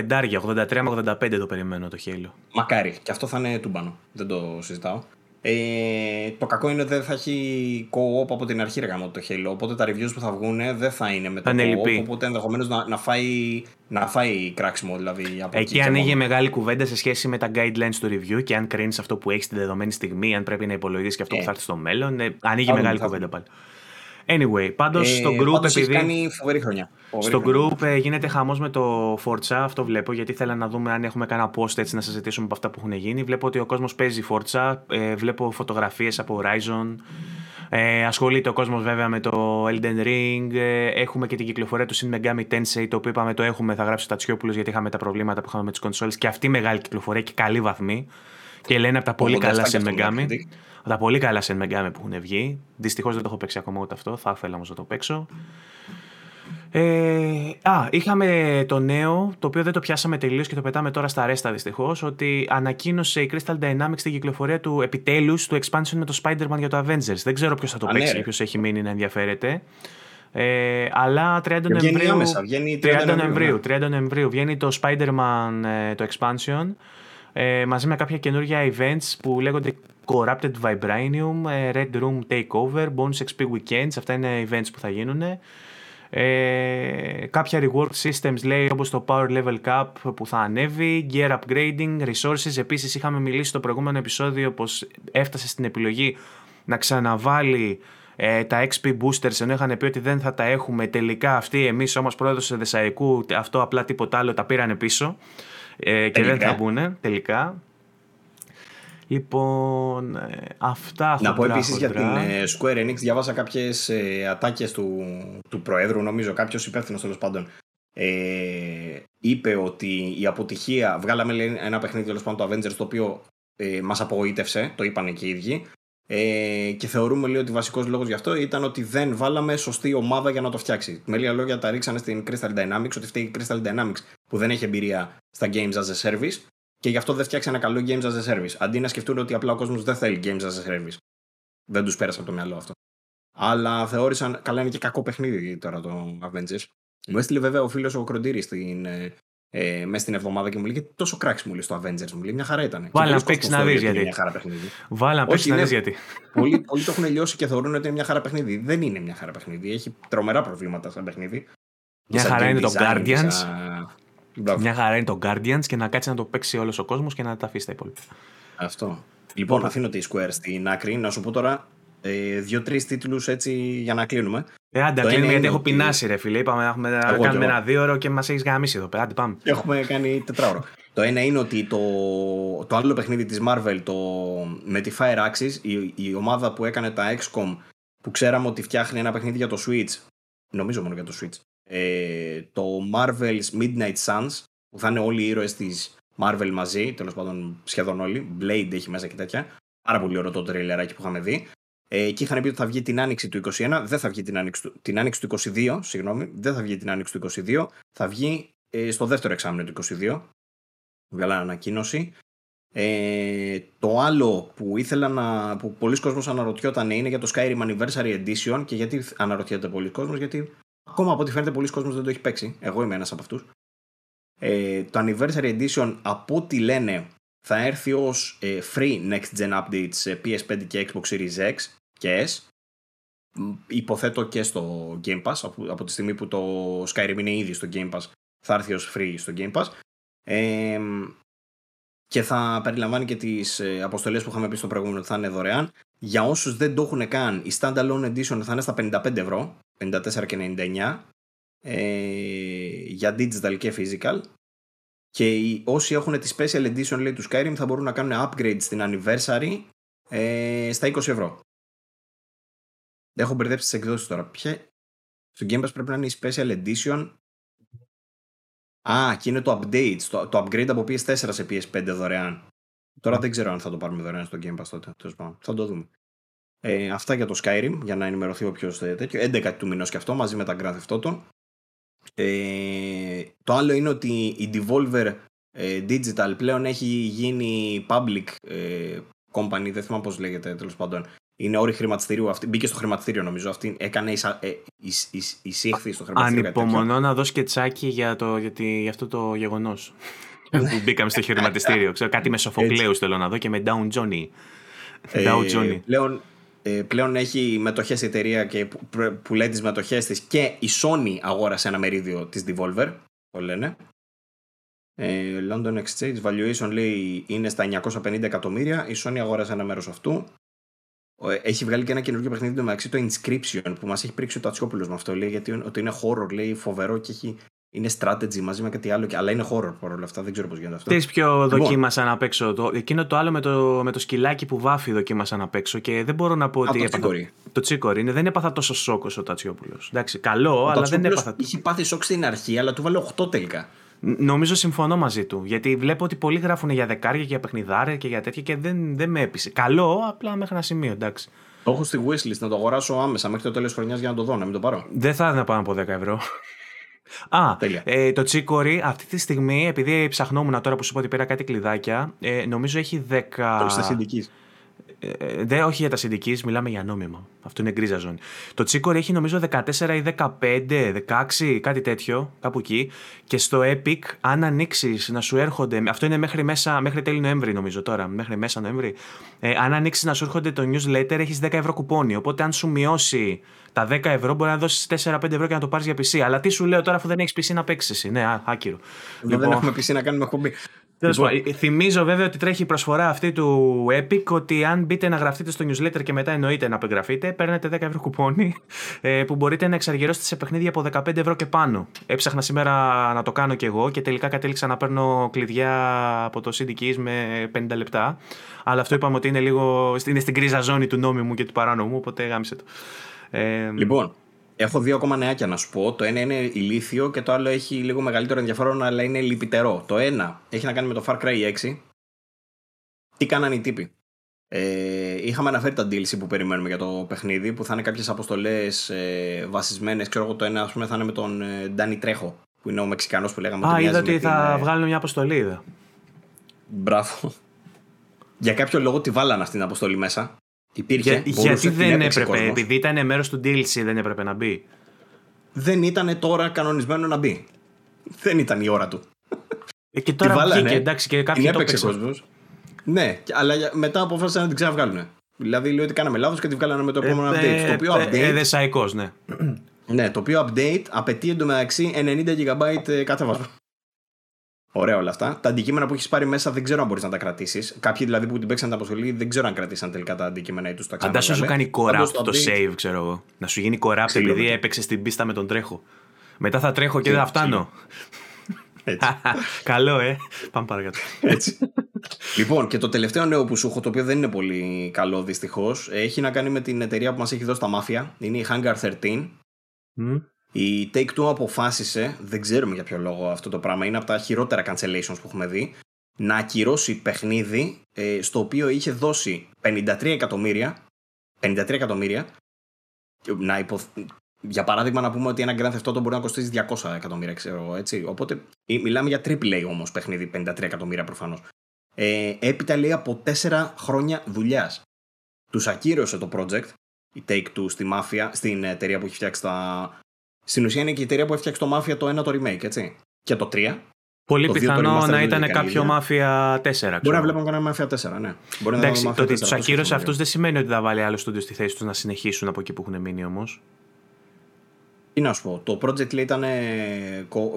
83 με 85 το περιμένω το Halo. Μακάρι. Και αυτό θα είναι τούμπανο. Δεν το συζητάω. Ε, το κακό είναι ότι δεν θα έχει co-op από την αρχή ρε γάμο, το Halo. Οπότε τα reviews που θα βγουν δεν θα είναι με το Θα είναι co-op. λυπή. Οπότε ενδεχομένως να, να, φάει, να φάει κράξιμο δηλαδή. Από Εκεί και ανοίγει μόνο. μεγάλη κουβέντα σε σχέση με τα guidelines του review και αν κρίνεις αυτό που έχεις τη δεδομένη στιγμή, αν πρέπει να υπολογίσει και αυτό Ε. που θα έρθει στο μέλλον. ε, ανοίγει Θα δούμε, μεγάλη θα κουβέντα πάλι. Anyway, πάντως Ε, στο group, πάντως έχει επειδή. κάνει φοβερή χρονιά. Φοβερή Στο χρονιά. group ε, γίνεται χαμός με το Forza, αυτό βλέπω, γιατί θέλω να δούμε αν έχουμε κανένα post έτσι να συζητήσουμε από αυτά που έχουν γίνει. Βλέπω ότι ο κόσμος παίζει Forza, ε, βλέπω φωτογραφίες από Horizon. Ε, ασχολείται ο κόσμος βέβαια με το Elden Ring. Ε, έχουμε και την κυκλοφορία του Shin Megami Tensei, το οποίο είπαμε το έχουμε, θα γράψει ο Τατσιόπουλο γιατί είχαμε τα προβλήματα που είχαμε με τις κονσόλες. Και αυτή μεγάλη κυκλοφορία και καλή βαθμή. Και λένε από τα πολύ 87 καλά και Shin αυτό Megami. Metacritic. Από τα πολύ καλά Shin Megami που έχουν βγει. Δυστυχώς δεν το έχω παίξει ακόμα ούτε αυτό. Θα ήθελα όμως να το παίξω. Ε, α, είχαμε το νέο, το οποίο δεν το πιάσαμε τελείως και το πετάμε τώρα στα ρέστα δυστυχώς, ότι ανακοίνωσε η Crystal Dynamics την κυκλοφορία του επιτέλους του expansion με το Spider-Man για το Avengers. Δεν ξέρω ποιος θα το Α, ναι, παίξει ρε. και ποιος έχει μείνει να ενδιαφέρεται. Ε, αλλά 30 Βγαίνει Νοεμβρίου. άμεσα, βγαίνει 30 30 Νοεμβρίου, ναι. 30 Νοεμβρίου βγαίνει το Spider-Man ε, το expansion ε, μαζί με κάποια καινούργια events που λέγονται Corrupted Vibranium, ε, Red Room Takeover, Bonus XP Weekends, αυτά είναι events που θα γίνουν. Ε, κάποια reward systems λέει όπως το Power Level Cap που θα ανέβει, Gear Upgrading, Resources. Επίσης είχαμε μιλήσει στο προηγούμενο επεισόδιο πως έφτασε στην επιλογή να ξαναβάλει ε, τα XP boosters ενώ είχαν πει ότι δεν θα τα έχουμε τελικά αυτοί εμείς όμως πρόεδρος Δεσαϊκού αυτό απλά τίποτα άλλο τα πήρανε πίσω ε, και δεν Τελικά. θα μπουν τελικά λοιπόν ε, αυτά Να πω χοντρά, επίσης για την χοντρά. ε, Square Enix, διάβασα κάποιες ε, ατάκες του, του Προέδρου, νομίζω, κάποιος υπεύθυνος τέλος πάντων. Ε, είπε ότι η αποτυχία. Βγάλαμε λέει, ένα παιχνίδι τέλος πάντων το Avengers το οποίο ε, μας απογοήτευσε, το είπαν και οι ίδιοι. Ε, και θεωρούμε λέει, ότι βασικός λόγος γι' αυτό ήταν ότι δεν βάλαμε σωστή ομάδα για να το φτιάξει. Με λίγα λόγια τα ρίξανε στην Crystal Dynamics, ότι φταίει η Crystal Dynamics που δεν έχει εμπειρία στα Games as a Service και γι' αυτό δεν φτιάξει ένα καλό Games as a Service. Αντί να σκεφτούν ότι απλά ο κόσμος δεν θέλει Games as a Service. Δεν τους πέρασε από το μυαλό αυτό. Αλλά θεώρησαν. Καλά, είναι και κακό παιχνίδι τώρα το Avengers. Μου έστειλε βέβαια ο φίλος ο Κροντήρης στην, ε, ε, μέσα στην εβδομάδα και μου λέει τόσο κράξι μου λέει στο Avengers. Μου λέει μια χαρά ήταν. Βάλε Και να πολλοί παίξεις κόσμος να θεωρεί δεις ότι είναι γιατί. Μια χαρά παιχνίδι. Βάλε να παίξεις Όχι, να ναι. δεις γιατί. πολλοί, *laughs* πολλοί το έχουν λιώσει και θεωρούν ότι είναι μια χαρά παιχνίδι. Δεν είναι μια χαρά παιχνίδι. Έχει τρομερά προβλήματα σαν παιχνίδι. Μια Σαν χαρά game είναι το design, Guardians. σαν- Μπράβο. Μια χαρά είναι το Guardians και να κάτσει να το παίξει όλος ο κόσμος και να τα αφήσει τα υπόλοιπα. Αυτό. Λοιπόν, αφήνω τη Square στην άκρη. Να σου πω τώρα ε, δύο-τρεις τίτλους έτσι για να κλείνουμε. Ε, άντε, Το κλείνουμε ένα γιατί είναι έχω ότι- πεινάσει, ρε φίλε. Είπαμε να, έχουμε, να Εγώ κάνουμε κι εγώ. ένα δύο ώρο και μας έχεις γαμίσει εδώ πέρα. Άντε, πάμε. Έχουμε κάνει τετράωρο. το ένα είναι ότι το, το άλλο παιχνίδι της Marvel, το, με τη Fire Axis, η, η ομάδα που έκανε τα XCOM, που ξέραμε ότι φτιάχνει ένα παιχνίδι για το Switch, νομίζω μόνο για το Switch, ε, το Marvel's Midnight Suns, που θα είναι όλοι οι ήρωες της Marvel μαζί, τέλος πάντων σχεδόν όλοι, Blade έχει μέσα και τέτοια, πάρα πολύ ωραίο το τρέιλεράκι που είχαμε δει. Ε, και είχαν πει ότι θα βγει την άνοιξη του 21, δεν θα βγει την άνοιξη του, την άνοιξη του 22, συγγνώμη, δεν θα βγει την άνοιξη του 22, θα βγει ε, στο δεύτερο εξάμεινο του 22. Βγάλα ανακοίνωση. Ε, το άλλο που ήθελα να. που πολλοί κόσμος αναρωτιόταν είναι για το Skyrim Anniversary Edition και γιατί αναρωτιέται πολλοί κόσμος, γιατί ακόμα από ό,τι φαίνεται πολλοί κόσμος δεν το έχει παίξει. Εγώ είμαι ένας από αυτούς. Ε, το Anniversary Edition από ό,τι λένε θα έρθει ως ε, free next gen updates σε PS5 και Xbox Series X και S. Μ, Υποθέτω και στο Game Pass από, από τη στιγμή που το Skyrim είναι ήδη στο Game Pass θα έρθει ως free στο Game Pass. Ε, και θα περιλαμβάνει και τις ε, αποστολές που είχαμε πει στο προηγούμενο ότι θα είναι δωρεάν. Για όσους δεν το έχουν καν, η Standalone Edition θα είναι στα 55 ευρώ, 54,99 ε, για digital και physical. Και οι, όσοι έχουν τη Special Edition λέει, του Skyrim θα μπορούν να κάνουν upgrade στην Anniversary ε, στα 20 ευρώ. Έχω μπερδέψει τις εκδόσεις τώρα. Ποια... Στο Game Pass πρέπει να είναι η Special Edition. Α, και είναι το update. Το, το upgrade από PS4 σε PS5 δωρεάν. Τώρα δεν ξέρω αν θα το πάρουμε δωρεάν στο Game Pass τότε. Θα το δούμε. Ε, αυτά για το Skyrim, για να ενημερωθεί όποιος τέτοιο. 11 του μηνός και αυτό μαζί με τα Grand Theft Auto. Ε, το άλλο είναι ότι η Devolver ε, Digital πλέον έχει γίνει public ε, company, δεν θυμάμαι πώς λέγεται τέλος πάντων. Είναι όρη χρηματιστηρίου. Αυτή, μπήκε στο χρηματιστήριο νομίζω. Αυτή έκανε εισα, ε, εις, εις, εισήχθη στο χρηματιστήριο. Ανυπομονώ να δώσει και τσάκι για, το, για, τη, για αυτό το γεγονός. Που μπήκαμε στο χρηματιστήριο. Ξέρω, κάτι με Σοφοκλέου θέλω να δω και με Down Johnny. Ε, Down Johnny. Πλέον, ε, πλέον έχει μετοχές η εταιρεία και που, πουλάει τις μετοχές της και η Sony αγόρασε ένα μερίδιο της Devolver. Το λένε. Ε, London Exchange Valuation λέει είναι στα 950 εκατομμύρια. Η Sony αγόρασε ένα μέρος αυτού. Ε, έχει βγάλει και ένα καινούργιο παιχνίδι το μεταξύ το Inscription που μας έχει πρίξει ο Τατσιόπουλος με αυτό. Λέει γιατί ότι είναι horror, λέει φοβερό και έχει είναι strategy μαζί με κάτι άλλο, αλλά είναι horror παρόλα αυτά. Δεν ξέρω πώς γίνεται αυτό. Τις πιο λοιπόν. δοκίμασα να παίξω. Το, εκείνο το άλλο με το, με το σκυλάκι που βάφει δοκίμασα να παίξω και δεν μπορώ να πω ότι. Α, το τσίκορι. Το τσίκορι είναι, δεν έπαθα τόσο σοκ ο Τατσιόπουλος. Εντάξει, καλό, ο αλλά δεν έπαθα. Είχε πάθει σοκ στην αρχή, αλλά του βάλε 8 τελικά. Νομίζω συμφωνώ μαζί του. Γιατί βλέπω ότι πολλοί γράφουν για δεκάρια και για παιχνιδάρια και για τέτοια και δεν, δεν με έπεισε. Καλό, απλά μέχρι ένα σημείο, εντάξει. Το έχω στη wishlist να το αγοράσω άμεσα μέχρι το τέλος χρονιάς για να το δω, να μην το πάρω. Δεν θα να πάω από 10 ευρώ. Α, ε, το τσίκορι αυτή τη στιγμή, επειδή ψαχνόμουν τώρα που σου είπα ότι πήρα κάτι κλειδάκια, ε, νομίζω έχει 10. Το στα ε, ε, δεν, όχι για τα συνδική, μιλάμε για νόμιμα. Αυτό είναι γκρίζα ζώνη. Το τσίκορι έχει νομίζω 14 ή 15, 16, κάτι τέτοιο, κάπου εκεί. Και στο Epic, αν ανοίξεις να σου έρχονται. Αυτό είναι μέχρι, μέσα, μέχρι τέλη Νοέμβρη, νομίζω τώρα. Μέχρι μέσα Νοέμβρη. Ε, αν ανοίξεις να σου έρχονται το newsletter, έχεις 10 ευρώ κουπόνι. Οπότε, αν σου μειώσει τα 10 ευρώ, μπορεί να δώσεις 4-5 ευρώ και να το πάρεις για PC. Αλλά τι σου λέω τώρα, αφού δεν έχεις PC να παίξεις εσύ. Ναι, άκυρο. Λοιπόν... Δεν έχουμε PC να κάνουμε εκπομπή. Λοιπόν. Ε, θυμίζω βέβαια ότι τρέχει η προσφορά αυτή του Epic ότι αν μπείτε να γραφτείτε στο newsletter και μετά εννοείται να απεγγραφείτε, παίρνετε 10 ευρώ κουπόνι ε, που μπορείτε να εξαργυρώσετε σε παιχνίδια από 15 ευρώ και πάνω. Έψαχνα σήμερα να το κάνω κι εγώ και τελικά κατέληξα να παίρνω κλειδιά από το CD Keys με 50 λεπτά. Αλλά αυτό είπαμε ότι είναι λίγο είναι στην κρίζα ζώνη του νόμιμου και του παράνομου, οπότε γάμισε το. Ε, λοιπόν, Έχω δύο ακόμα νεάκια να σου πω. Το ένα είναι ηλίθιο και το άλλο έχει λίγο μεγαλύτερο ενδιαφέρον, αλλά είναι λυπητερό. Το ένα έχει να κάνει με το Far Cry 6. Τι κάνανε οι τύποι; Ε, είχαμε αναφέρει τα DLC που περιμένουμε για το παιχνίδι, που θα είναι κάποιες αποστολές ε, βασισμένες. Ξέρω εγώ το ένα, ας πούμε, θα είναι με τον ε, Ντάνι Τρέχο, που είναι ο Μεξικανός που λέγαμε. Α, είδα ότι θα την, βγάλουν μια αποστολή, είδα. Μπράβο. *laughs* Για κάποιο λόγο τη βάλανε αυτή την αποστολή μέσα. Υπήρχε. Για, γιατί δεν έπρεπε, επειδή ήταν μέρος του DLC, δεν έπρεπε να μπει; Δεν ήταν τώρα κανονισμένο να μπει. Δεν ήταν η ώρα του. Ε, και τώρα βγήκε, ναι. εντάξει, και κάποιοι το κόσμος. Ναι, αλλά μετά αποφάσισαν να την ξαναβγάλουν. Δηλαδή λέει ότι κάναμε λάθος και τη βγάλανε με το επόμενο ε, update. το οποίο ε, update. ναι. ναι, το οποίο update απαιτεί εντωμεταξύ 90 GB κατέβασμα. Ωραία όλα αυτά. Τα αντικείμενα που έχεις πάρει μέσα δεν ξέρω αν μπορείς να τα κρατήσεις. Κάποιοι δηλαδή που την παίξαν την αποστολή δεν ξέρω αν κρατήσαν τελικά τα αντικείμενα ή τους τα ξανά. Αντά σου κάνει corrupt το, save, ξέρω εγώ. Να σου γίνει corrupt επειδή έπαιξες την πίστα με τον τρέχο. Μετά θα τρέχω και δεν θα φτάνω. Έτσι. *laughs* Καλό, ε. Πάμε παρακάτω. Έτσι. λοιπόν, και το τελευταίο νέο που σου έχω, το οποίο δεν είναι πολύ καλό δυστυχώς, έχει να κάνει με την εταιρεία που μας έχει δώσει τα μάφια. Είναι η Hangar 13. Η Take-Two αποφάσισε, δεν ξέρουμε για ποιο λόγο αυτό το πράγμα, είναι από τα χειρότερα cancellations που έχουμε δει, να ακυρώσει παιχνίδι ε, στο οποίο είχε δώσει 53 εκατομμύρια, 53 εκατομμύρια, να υπο... για παράδειγμα να πούμε ότι ένα Grand Theft Auto μπορεί να κοστίσει 200 εκατομμύρια, ξέρω έτσι. Οπότε μιλάμε για AAA όμως παιχνίδι, 53 εκατομμύρια προφανώς. Ε, έπειτα λέει από 4 χρόνια δουλειάς. Τους ακύρωσε το project, η Take-Two στη μάφια, στην εταιρεία που έχει φτιάξει τα, στην ουσία είναι και η εταιρεία που έφτιαξε το Mafia το 1 το remake, έτσι. Και το 3. Πολύ πιθανό να ήταν κάποιο Mafia 4. Ξέρω. Μπορεί να βλέπουμε κανένα Mafia 4, ναι. Μπορεί Εντάξει, να το ότι του ακύρωσε αυτούς δεν σημαίνει ότι θα βάλει άλλο στούντιο στη θέση τους να συνεχίσουν από εκεί που έχουν μείνει όμως. Τι να σου πω, το project λέει ήταν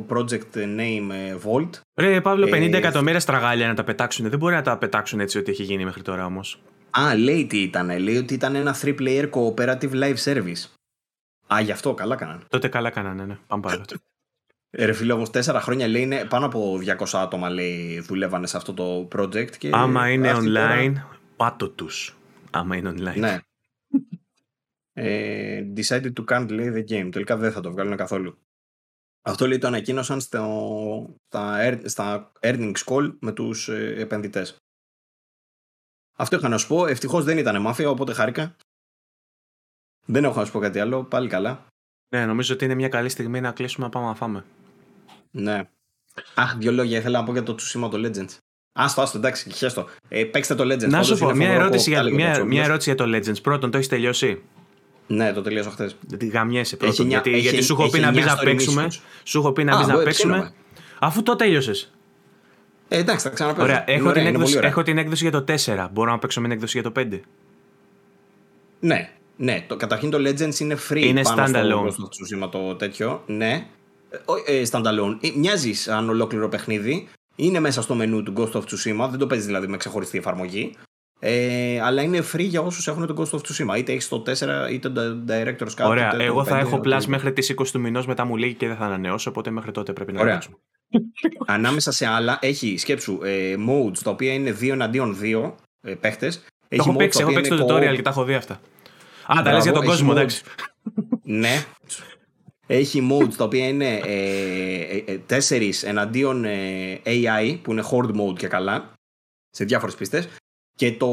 project name ε, Vault. Ρε Παύλο, 50 ε, εκατομμύρια στραγάλια να τα πετάξουν. Δεν μπορεί να τα πετάξουν έτσι ό,τι έχει γίνει μέχρι τώρα όμως. Α, λέει τι ήταν. Λέει ότι ήταν ένα 3-player cooperative live service. Α, γι' αυτό καλά κάνανε. Τότε καλά κάνανε, ναι. Πάμε παρακάτω. Ε, ρε φίλε, όμως τέσσερα χρόνια λέει είναι πάνω από 200 άτομα λέει, δουλεύανε σε αυτό το project. Και Άμα είναι online, τώρα... πάτω τους. Άμα είναι online. Ναι. ε, decided to can't λέει the game. Τελικά δεν θα το βγάλουν καθόλου. Αυτό λέει το ανακοίνωσαν στο, στα, στα earnings call με τους ε, επενδυτές. Αυτό είχα να σου πω. Ευτυχώς δεν ήταν μάφια, οπότε χάρηκα. Δεν έχω να σου πω κάτι άλλο. Πάλι καλά. Ναι, νομίζω ότι είναι μια καλή στιγμή να κλείσουμε να πάμε να φάμε. Ναι. Αχ, δύο λόγια ήθελα να πω για το Tsushima το Legends. Άστο, άστο, εντάξει, χέστο. Ε, παίξτε το Legends. Να σου Πάντως πω, είναι μια φοβερό ερώτηση, που για, έλεγε ο μια, Τσόμπλος. μια ερώτηση για το Legends. Πρώτον, το έχεις τελειώσει; Ναι, το τελείωσα χθες. Τι γαμιέσαι πρώτον. εννιά- γιατί, έχει- γιατί σου έχω πει έχει να μπεις εννιά να story παίξουμε. missions. Σου έχω πει να Α, μπεις να μπορεί, παίξουμε. ψήνομαι. Αφού το τέλειωσες. Ε, εντάξει, θα ξαναπέξω. Ωραία, Είναι έχω, ωραία, την είναι έκδοση, πολύ ωραία. έχω την έκδοση για το 4. Μπορώ να παίξω με την έκδοση για το 5. Ναι, ναι. Το, καταρχήν το Legends είναι free Είναι πάνω standalone. στο Ghost of Tsushima το τέτοιο. Ναι. Ε, ο- ε, standalone. Ε, μοιάζεις σαν ολόκληρο παιχνίδι. Είναι μέσα στο μενού του Ghost of Tsushima. Δεν το παίζεις δηλαδή με ξεχωριστή εφαρμογή. Ε, αλλά είναι free για όσους έχουν το Ghost of Tsushima. Είτε έχεις το 4 είτε το Director's Cut. Ωραία, είτε το εγώ θα 5, έχω οτιδήποτε. plus μέχρι τις 20 του μηνός μετά μου λέει και δεν θα ανανεώσω. Οπότε μέχρι τότε πρέπει να Ωραία. παίξουμε. *laughs* Ανάμεσα σε άλλα έχει σκέψου ε, modes τα οποία είναι 2 εναντίον 2 ε, παίχτες. Το έχω παίξει, έχω παίξει το tutorial και τα έχω δει αυτά. Α, τα Μπράβο, λες για τον έχει κόσμο, modes. εντάξει. Ναι. Έχει modes τα οποία είναι ε, ε, 4 εναντίον ε, AI που είναι horde mode και καλά σε διάφορες πίστες και το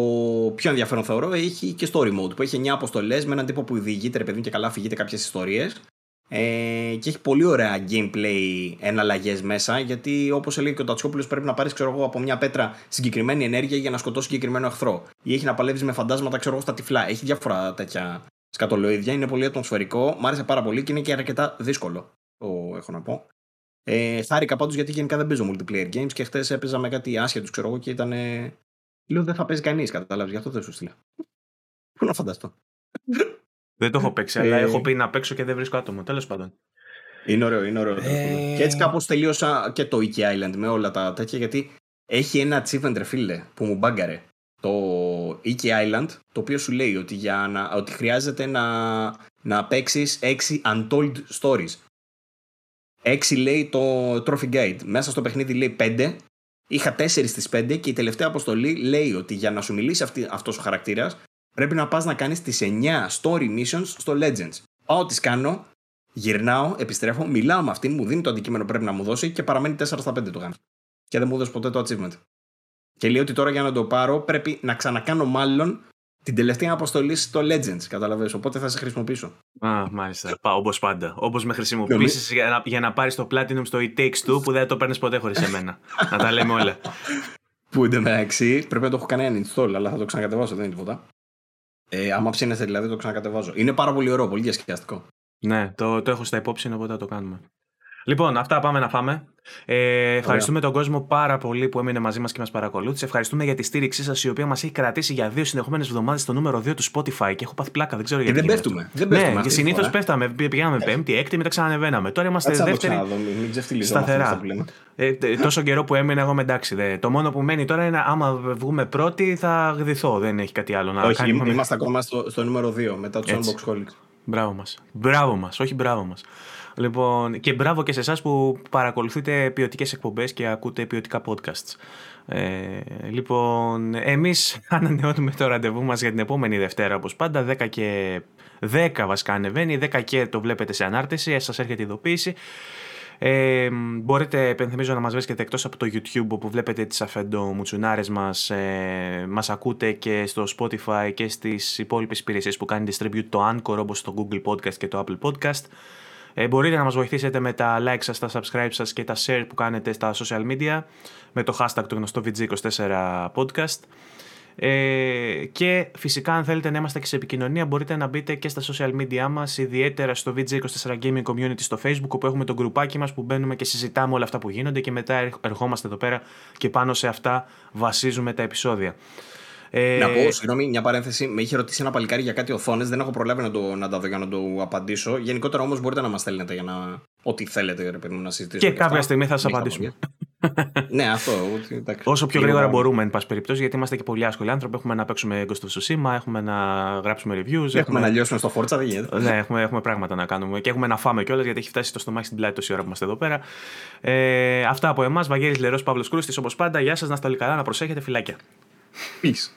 πιο ενδιαφέρον θεωρώ έχει και story mode που έχει 9 αποστολές με έναν τύπο που διηγείται ρε παιδί μου, και καλά αφηγείται κάποιες ιστορίες ε, και έχει πολύ ωραία gameplay εναλλαγές μέσα γιατί όπως έλεγε και ο Τατσιόπουλος πρέπει να πάρεις ξέρω εγώ, από μια πέτρα συγκεκριμένη ενέργεια για να σκοτώσει συγκεκριμένο εχθρό ή έχει να παλεύεις με φαντάσματα ξέρω εγώ, στα τυφλά έχει διάφορα τέτοια σκατολοίδια, είναι πολύ ατμοσφαιρικό, μ' άρεσε πάρα πολύ και είναι και αρκετά δύσκολο, το έχω να πω. Ε, χάρηκα πάντως γιατί γενικά δεν παίζω multiplayer games και χθες έπαιζα με κάτι άσχετους ξέρω εγώ και ήταν. Λέω δεν θα παίζει κανείς, κατάλαβες, γι' αυτό δεν σου στείλα. Πού να φανταστώ. Δεν το έχω παίξει, αλλά Ε. έχω πει να παίξω και δεν βρίσκω άτομο. Τέλος πάντων. Είναι ωραίο, είναι ωραίο. τέλος Ε. πάντων. Και έτσι κάπως τελείωσα και το Iki Island με όλα τα τέτοια γιατί έχει ένα achievement ρε φίλε που μου μπάγκαρε. Το Iki Island το οποίο σου λέει ότι, για να, ότι χρειάζεται να, να παίξεις 6 untold stories. 6 λέει το Trophy Guide. Μέσα στο παιχνίδι λέει 5. Είχα 4 στις 5 και η τελευταία αποστολή λέει ότι για να σου μιλήσει αυτή, αυτός ο χαρακτήρας πρέπει να πας να κάνεις τις 9 story missions στο Legends. Πάω τις κάνω, γυρνάω, επιστρέφω, μιλάω με αυτήν, μου δίνει το αντικείμενο που πρέπει να μου δώσει και παραμένει 4 στα 5 το κάνει. Και δεν μου έδωσε ποτέ το achievement. Και λέει ότι τώρα για να το πάρω πρέπει να ξανακάνω μάλλον την τελευταία αποστολή στο Legends. Καταλαβαίνεις, οπότε θα σε χρησιμοποιήσω. Α, μάλιστα. Πάω όπως πάντα. Όπως με χρησιμοποιήσεις για να, για να πάρεις το Platinum στο It Takes Two που δεν το παίρνεις ποτέ χωρίς εμένα. να τα λέμε όλα. Που εντωμεταξύ πρέπει να το έχω κάνει uninstall, αλλά θα το ξανακατεβάσω, δεν είναι τίποτα. Ε, άμα ψήνεσαι δηλαδή το ξανακατεβάζω. Είναι πάρα πολύ ωραίο, πολύ διασκεδαστικό. ναι, το, το έχω στα υπόψη, οπότε θα το κάνουμε. Λοιπόν, αυτά πάμε να φάμε. Ε, ευχαριστούμε τον κόσμο πάρα πολύ που έμεινε μαζί μας και μας παρακολούθησε. Ευχαριστούμε για τη στήριξή σας, η οποία μας έχει κρατήσει για δύο συνεχόμενες εβδομάδες στο νούμερο 2 του Spotify. Και έχω πάθει πλάκα, δεν ξέρω Και γιατί. δεν γίνεται πέφτουμε. αυτό. Δεν πέφτουμε ναι, αυτή και τη συνήθως φορά. πέφταμε. Πήγαμε πέμπτη, έκτη, μετά ξανανεβαίναμε. Τώρα είμαστε Κάτσε να το δεύτερη. ξαναδώ, μην, μην ξεφτυλιζόμαστε Σταθερά. αυτά που λέμε. Ε, τε- τόσο καιρό που έμεινε, εγώ είμαι εντάξει. Δε. Το μόνο που μένει τώρα είναι άμα βγούμε πρώτοι θα γδυθώ. Δεν έχει κάτι άλλο να Όχι, κάνουμε. είμαστε ακόμα στο, στο νούμερο 2 μετά τους Έτσι. Unbox Holics. Μπράβο μας. Μπράβο μας, όχι μπράβο μας. Λοιπόν, και μπράβο και σε εσάς που παρακολουθείτε ποιοτικές εκπομπές και ακούτε ποιοτικά podcasts. Ε, λοιπόν, εμείς *laughs* ανανεώνουμε το ραντεβού μας για την επόμενη Δευτέρα, όπως πάντα, 10 και 10 βασικά ανεβαίνει, 10 και το βλέπετε σε ανάρτηση, σας έρχεται ειδοποίηση. Ε, μπορείτε, επενθυμίζω, να μας βρίσκετε εκτός από το YouTube όπου βλέπετε τις αφεντομουτσουνάρες μας ε, μας ακούτε και στο Spotify και στις υπόλοιπες υπηρεσίες που κάνει distribute το Anchor όπως το Google Podcast και το Apple Podcast ε, μπορείτε να μας βοηθήσετε με τα like σας, τα subscribe σας και τα share που κάνετε στα social media με το hashtag το γνωστό VG24 podcast ε, και φυσικά αν θέλετε να είμαστε και σε επικοινωνία μπορείτε να μπείτε και στα social media μας ιδιαίτερα στο VG24 Gaming Community στο Facebook όπου έχουμε το γκρουπάκι μας που μπαίνουμε και συζητάμε όλα αυτά που γίνονται και μετά ερχ- ερχόμαστε εδώ πέρα και πάνω σε αυτά βασίζουμε τα επεισόδια. Ε, Να πω, συγγνώμη, μια παρένθεση. Με είχε ρωτήσει ένα παλικάρι για κάτι οθόνες. Δεν έχω προλάβει να, το, να τα δω για να το απαντήσω. Γενικότερα όμως μπορείτε να μας στέλνετε για να. Ό,τι θέλετε, ρε παιδί μου, να συζητήσουμε. Και κάποια αυτά. στιγμή θα σας Μην απαντήσουμε. χαμογελάτε. ναι, αυτό. ότι, εντάξει. Όσο πιο Λίγο- γρήγορα μπορούμε, εν πάση περιπτώσει, γιατί είμαστε και πολύ άσχολοι άνθρωποι. Έχουμε να παίξουμε Ghost of Tsushima, έχουμε να γράψουμε reviews. Έχουμε να λιώσουμε στο φόρτσα, δεν γίνεται. Ναι, έχουμε, έχουμε πράγματα να κάνουμε και έχουμε να φάμε κιόλας γιατί έχει φτάσει το στομάχι στην πλάτη τόση ώρα που είμαστε εδώ πέρα. Ε, αυτά από εμάς. Βαγγέλης Λερός Παύλος Κρούστης, όπως πάντα. Γεια σας, να είστε όλοι καλά, να προσέχετε, φυλάκια. Peace.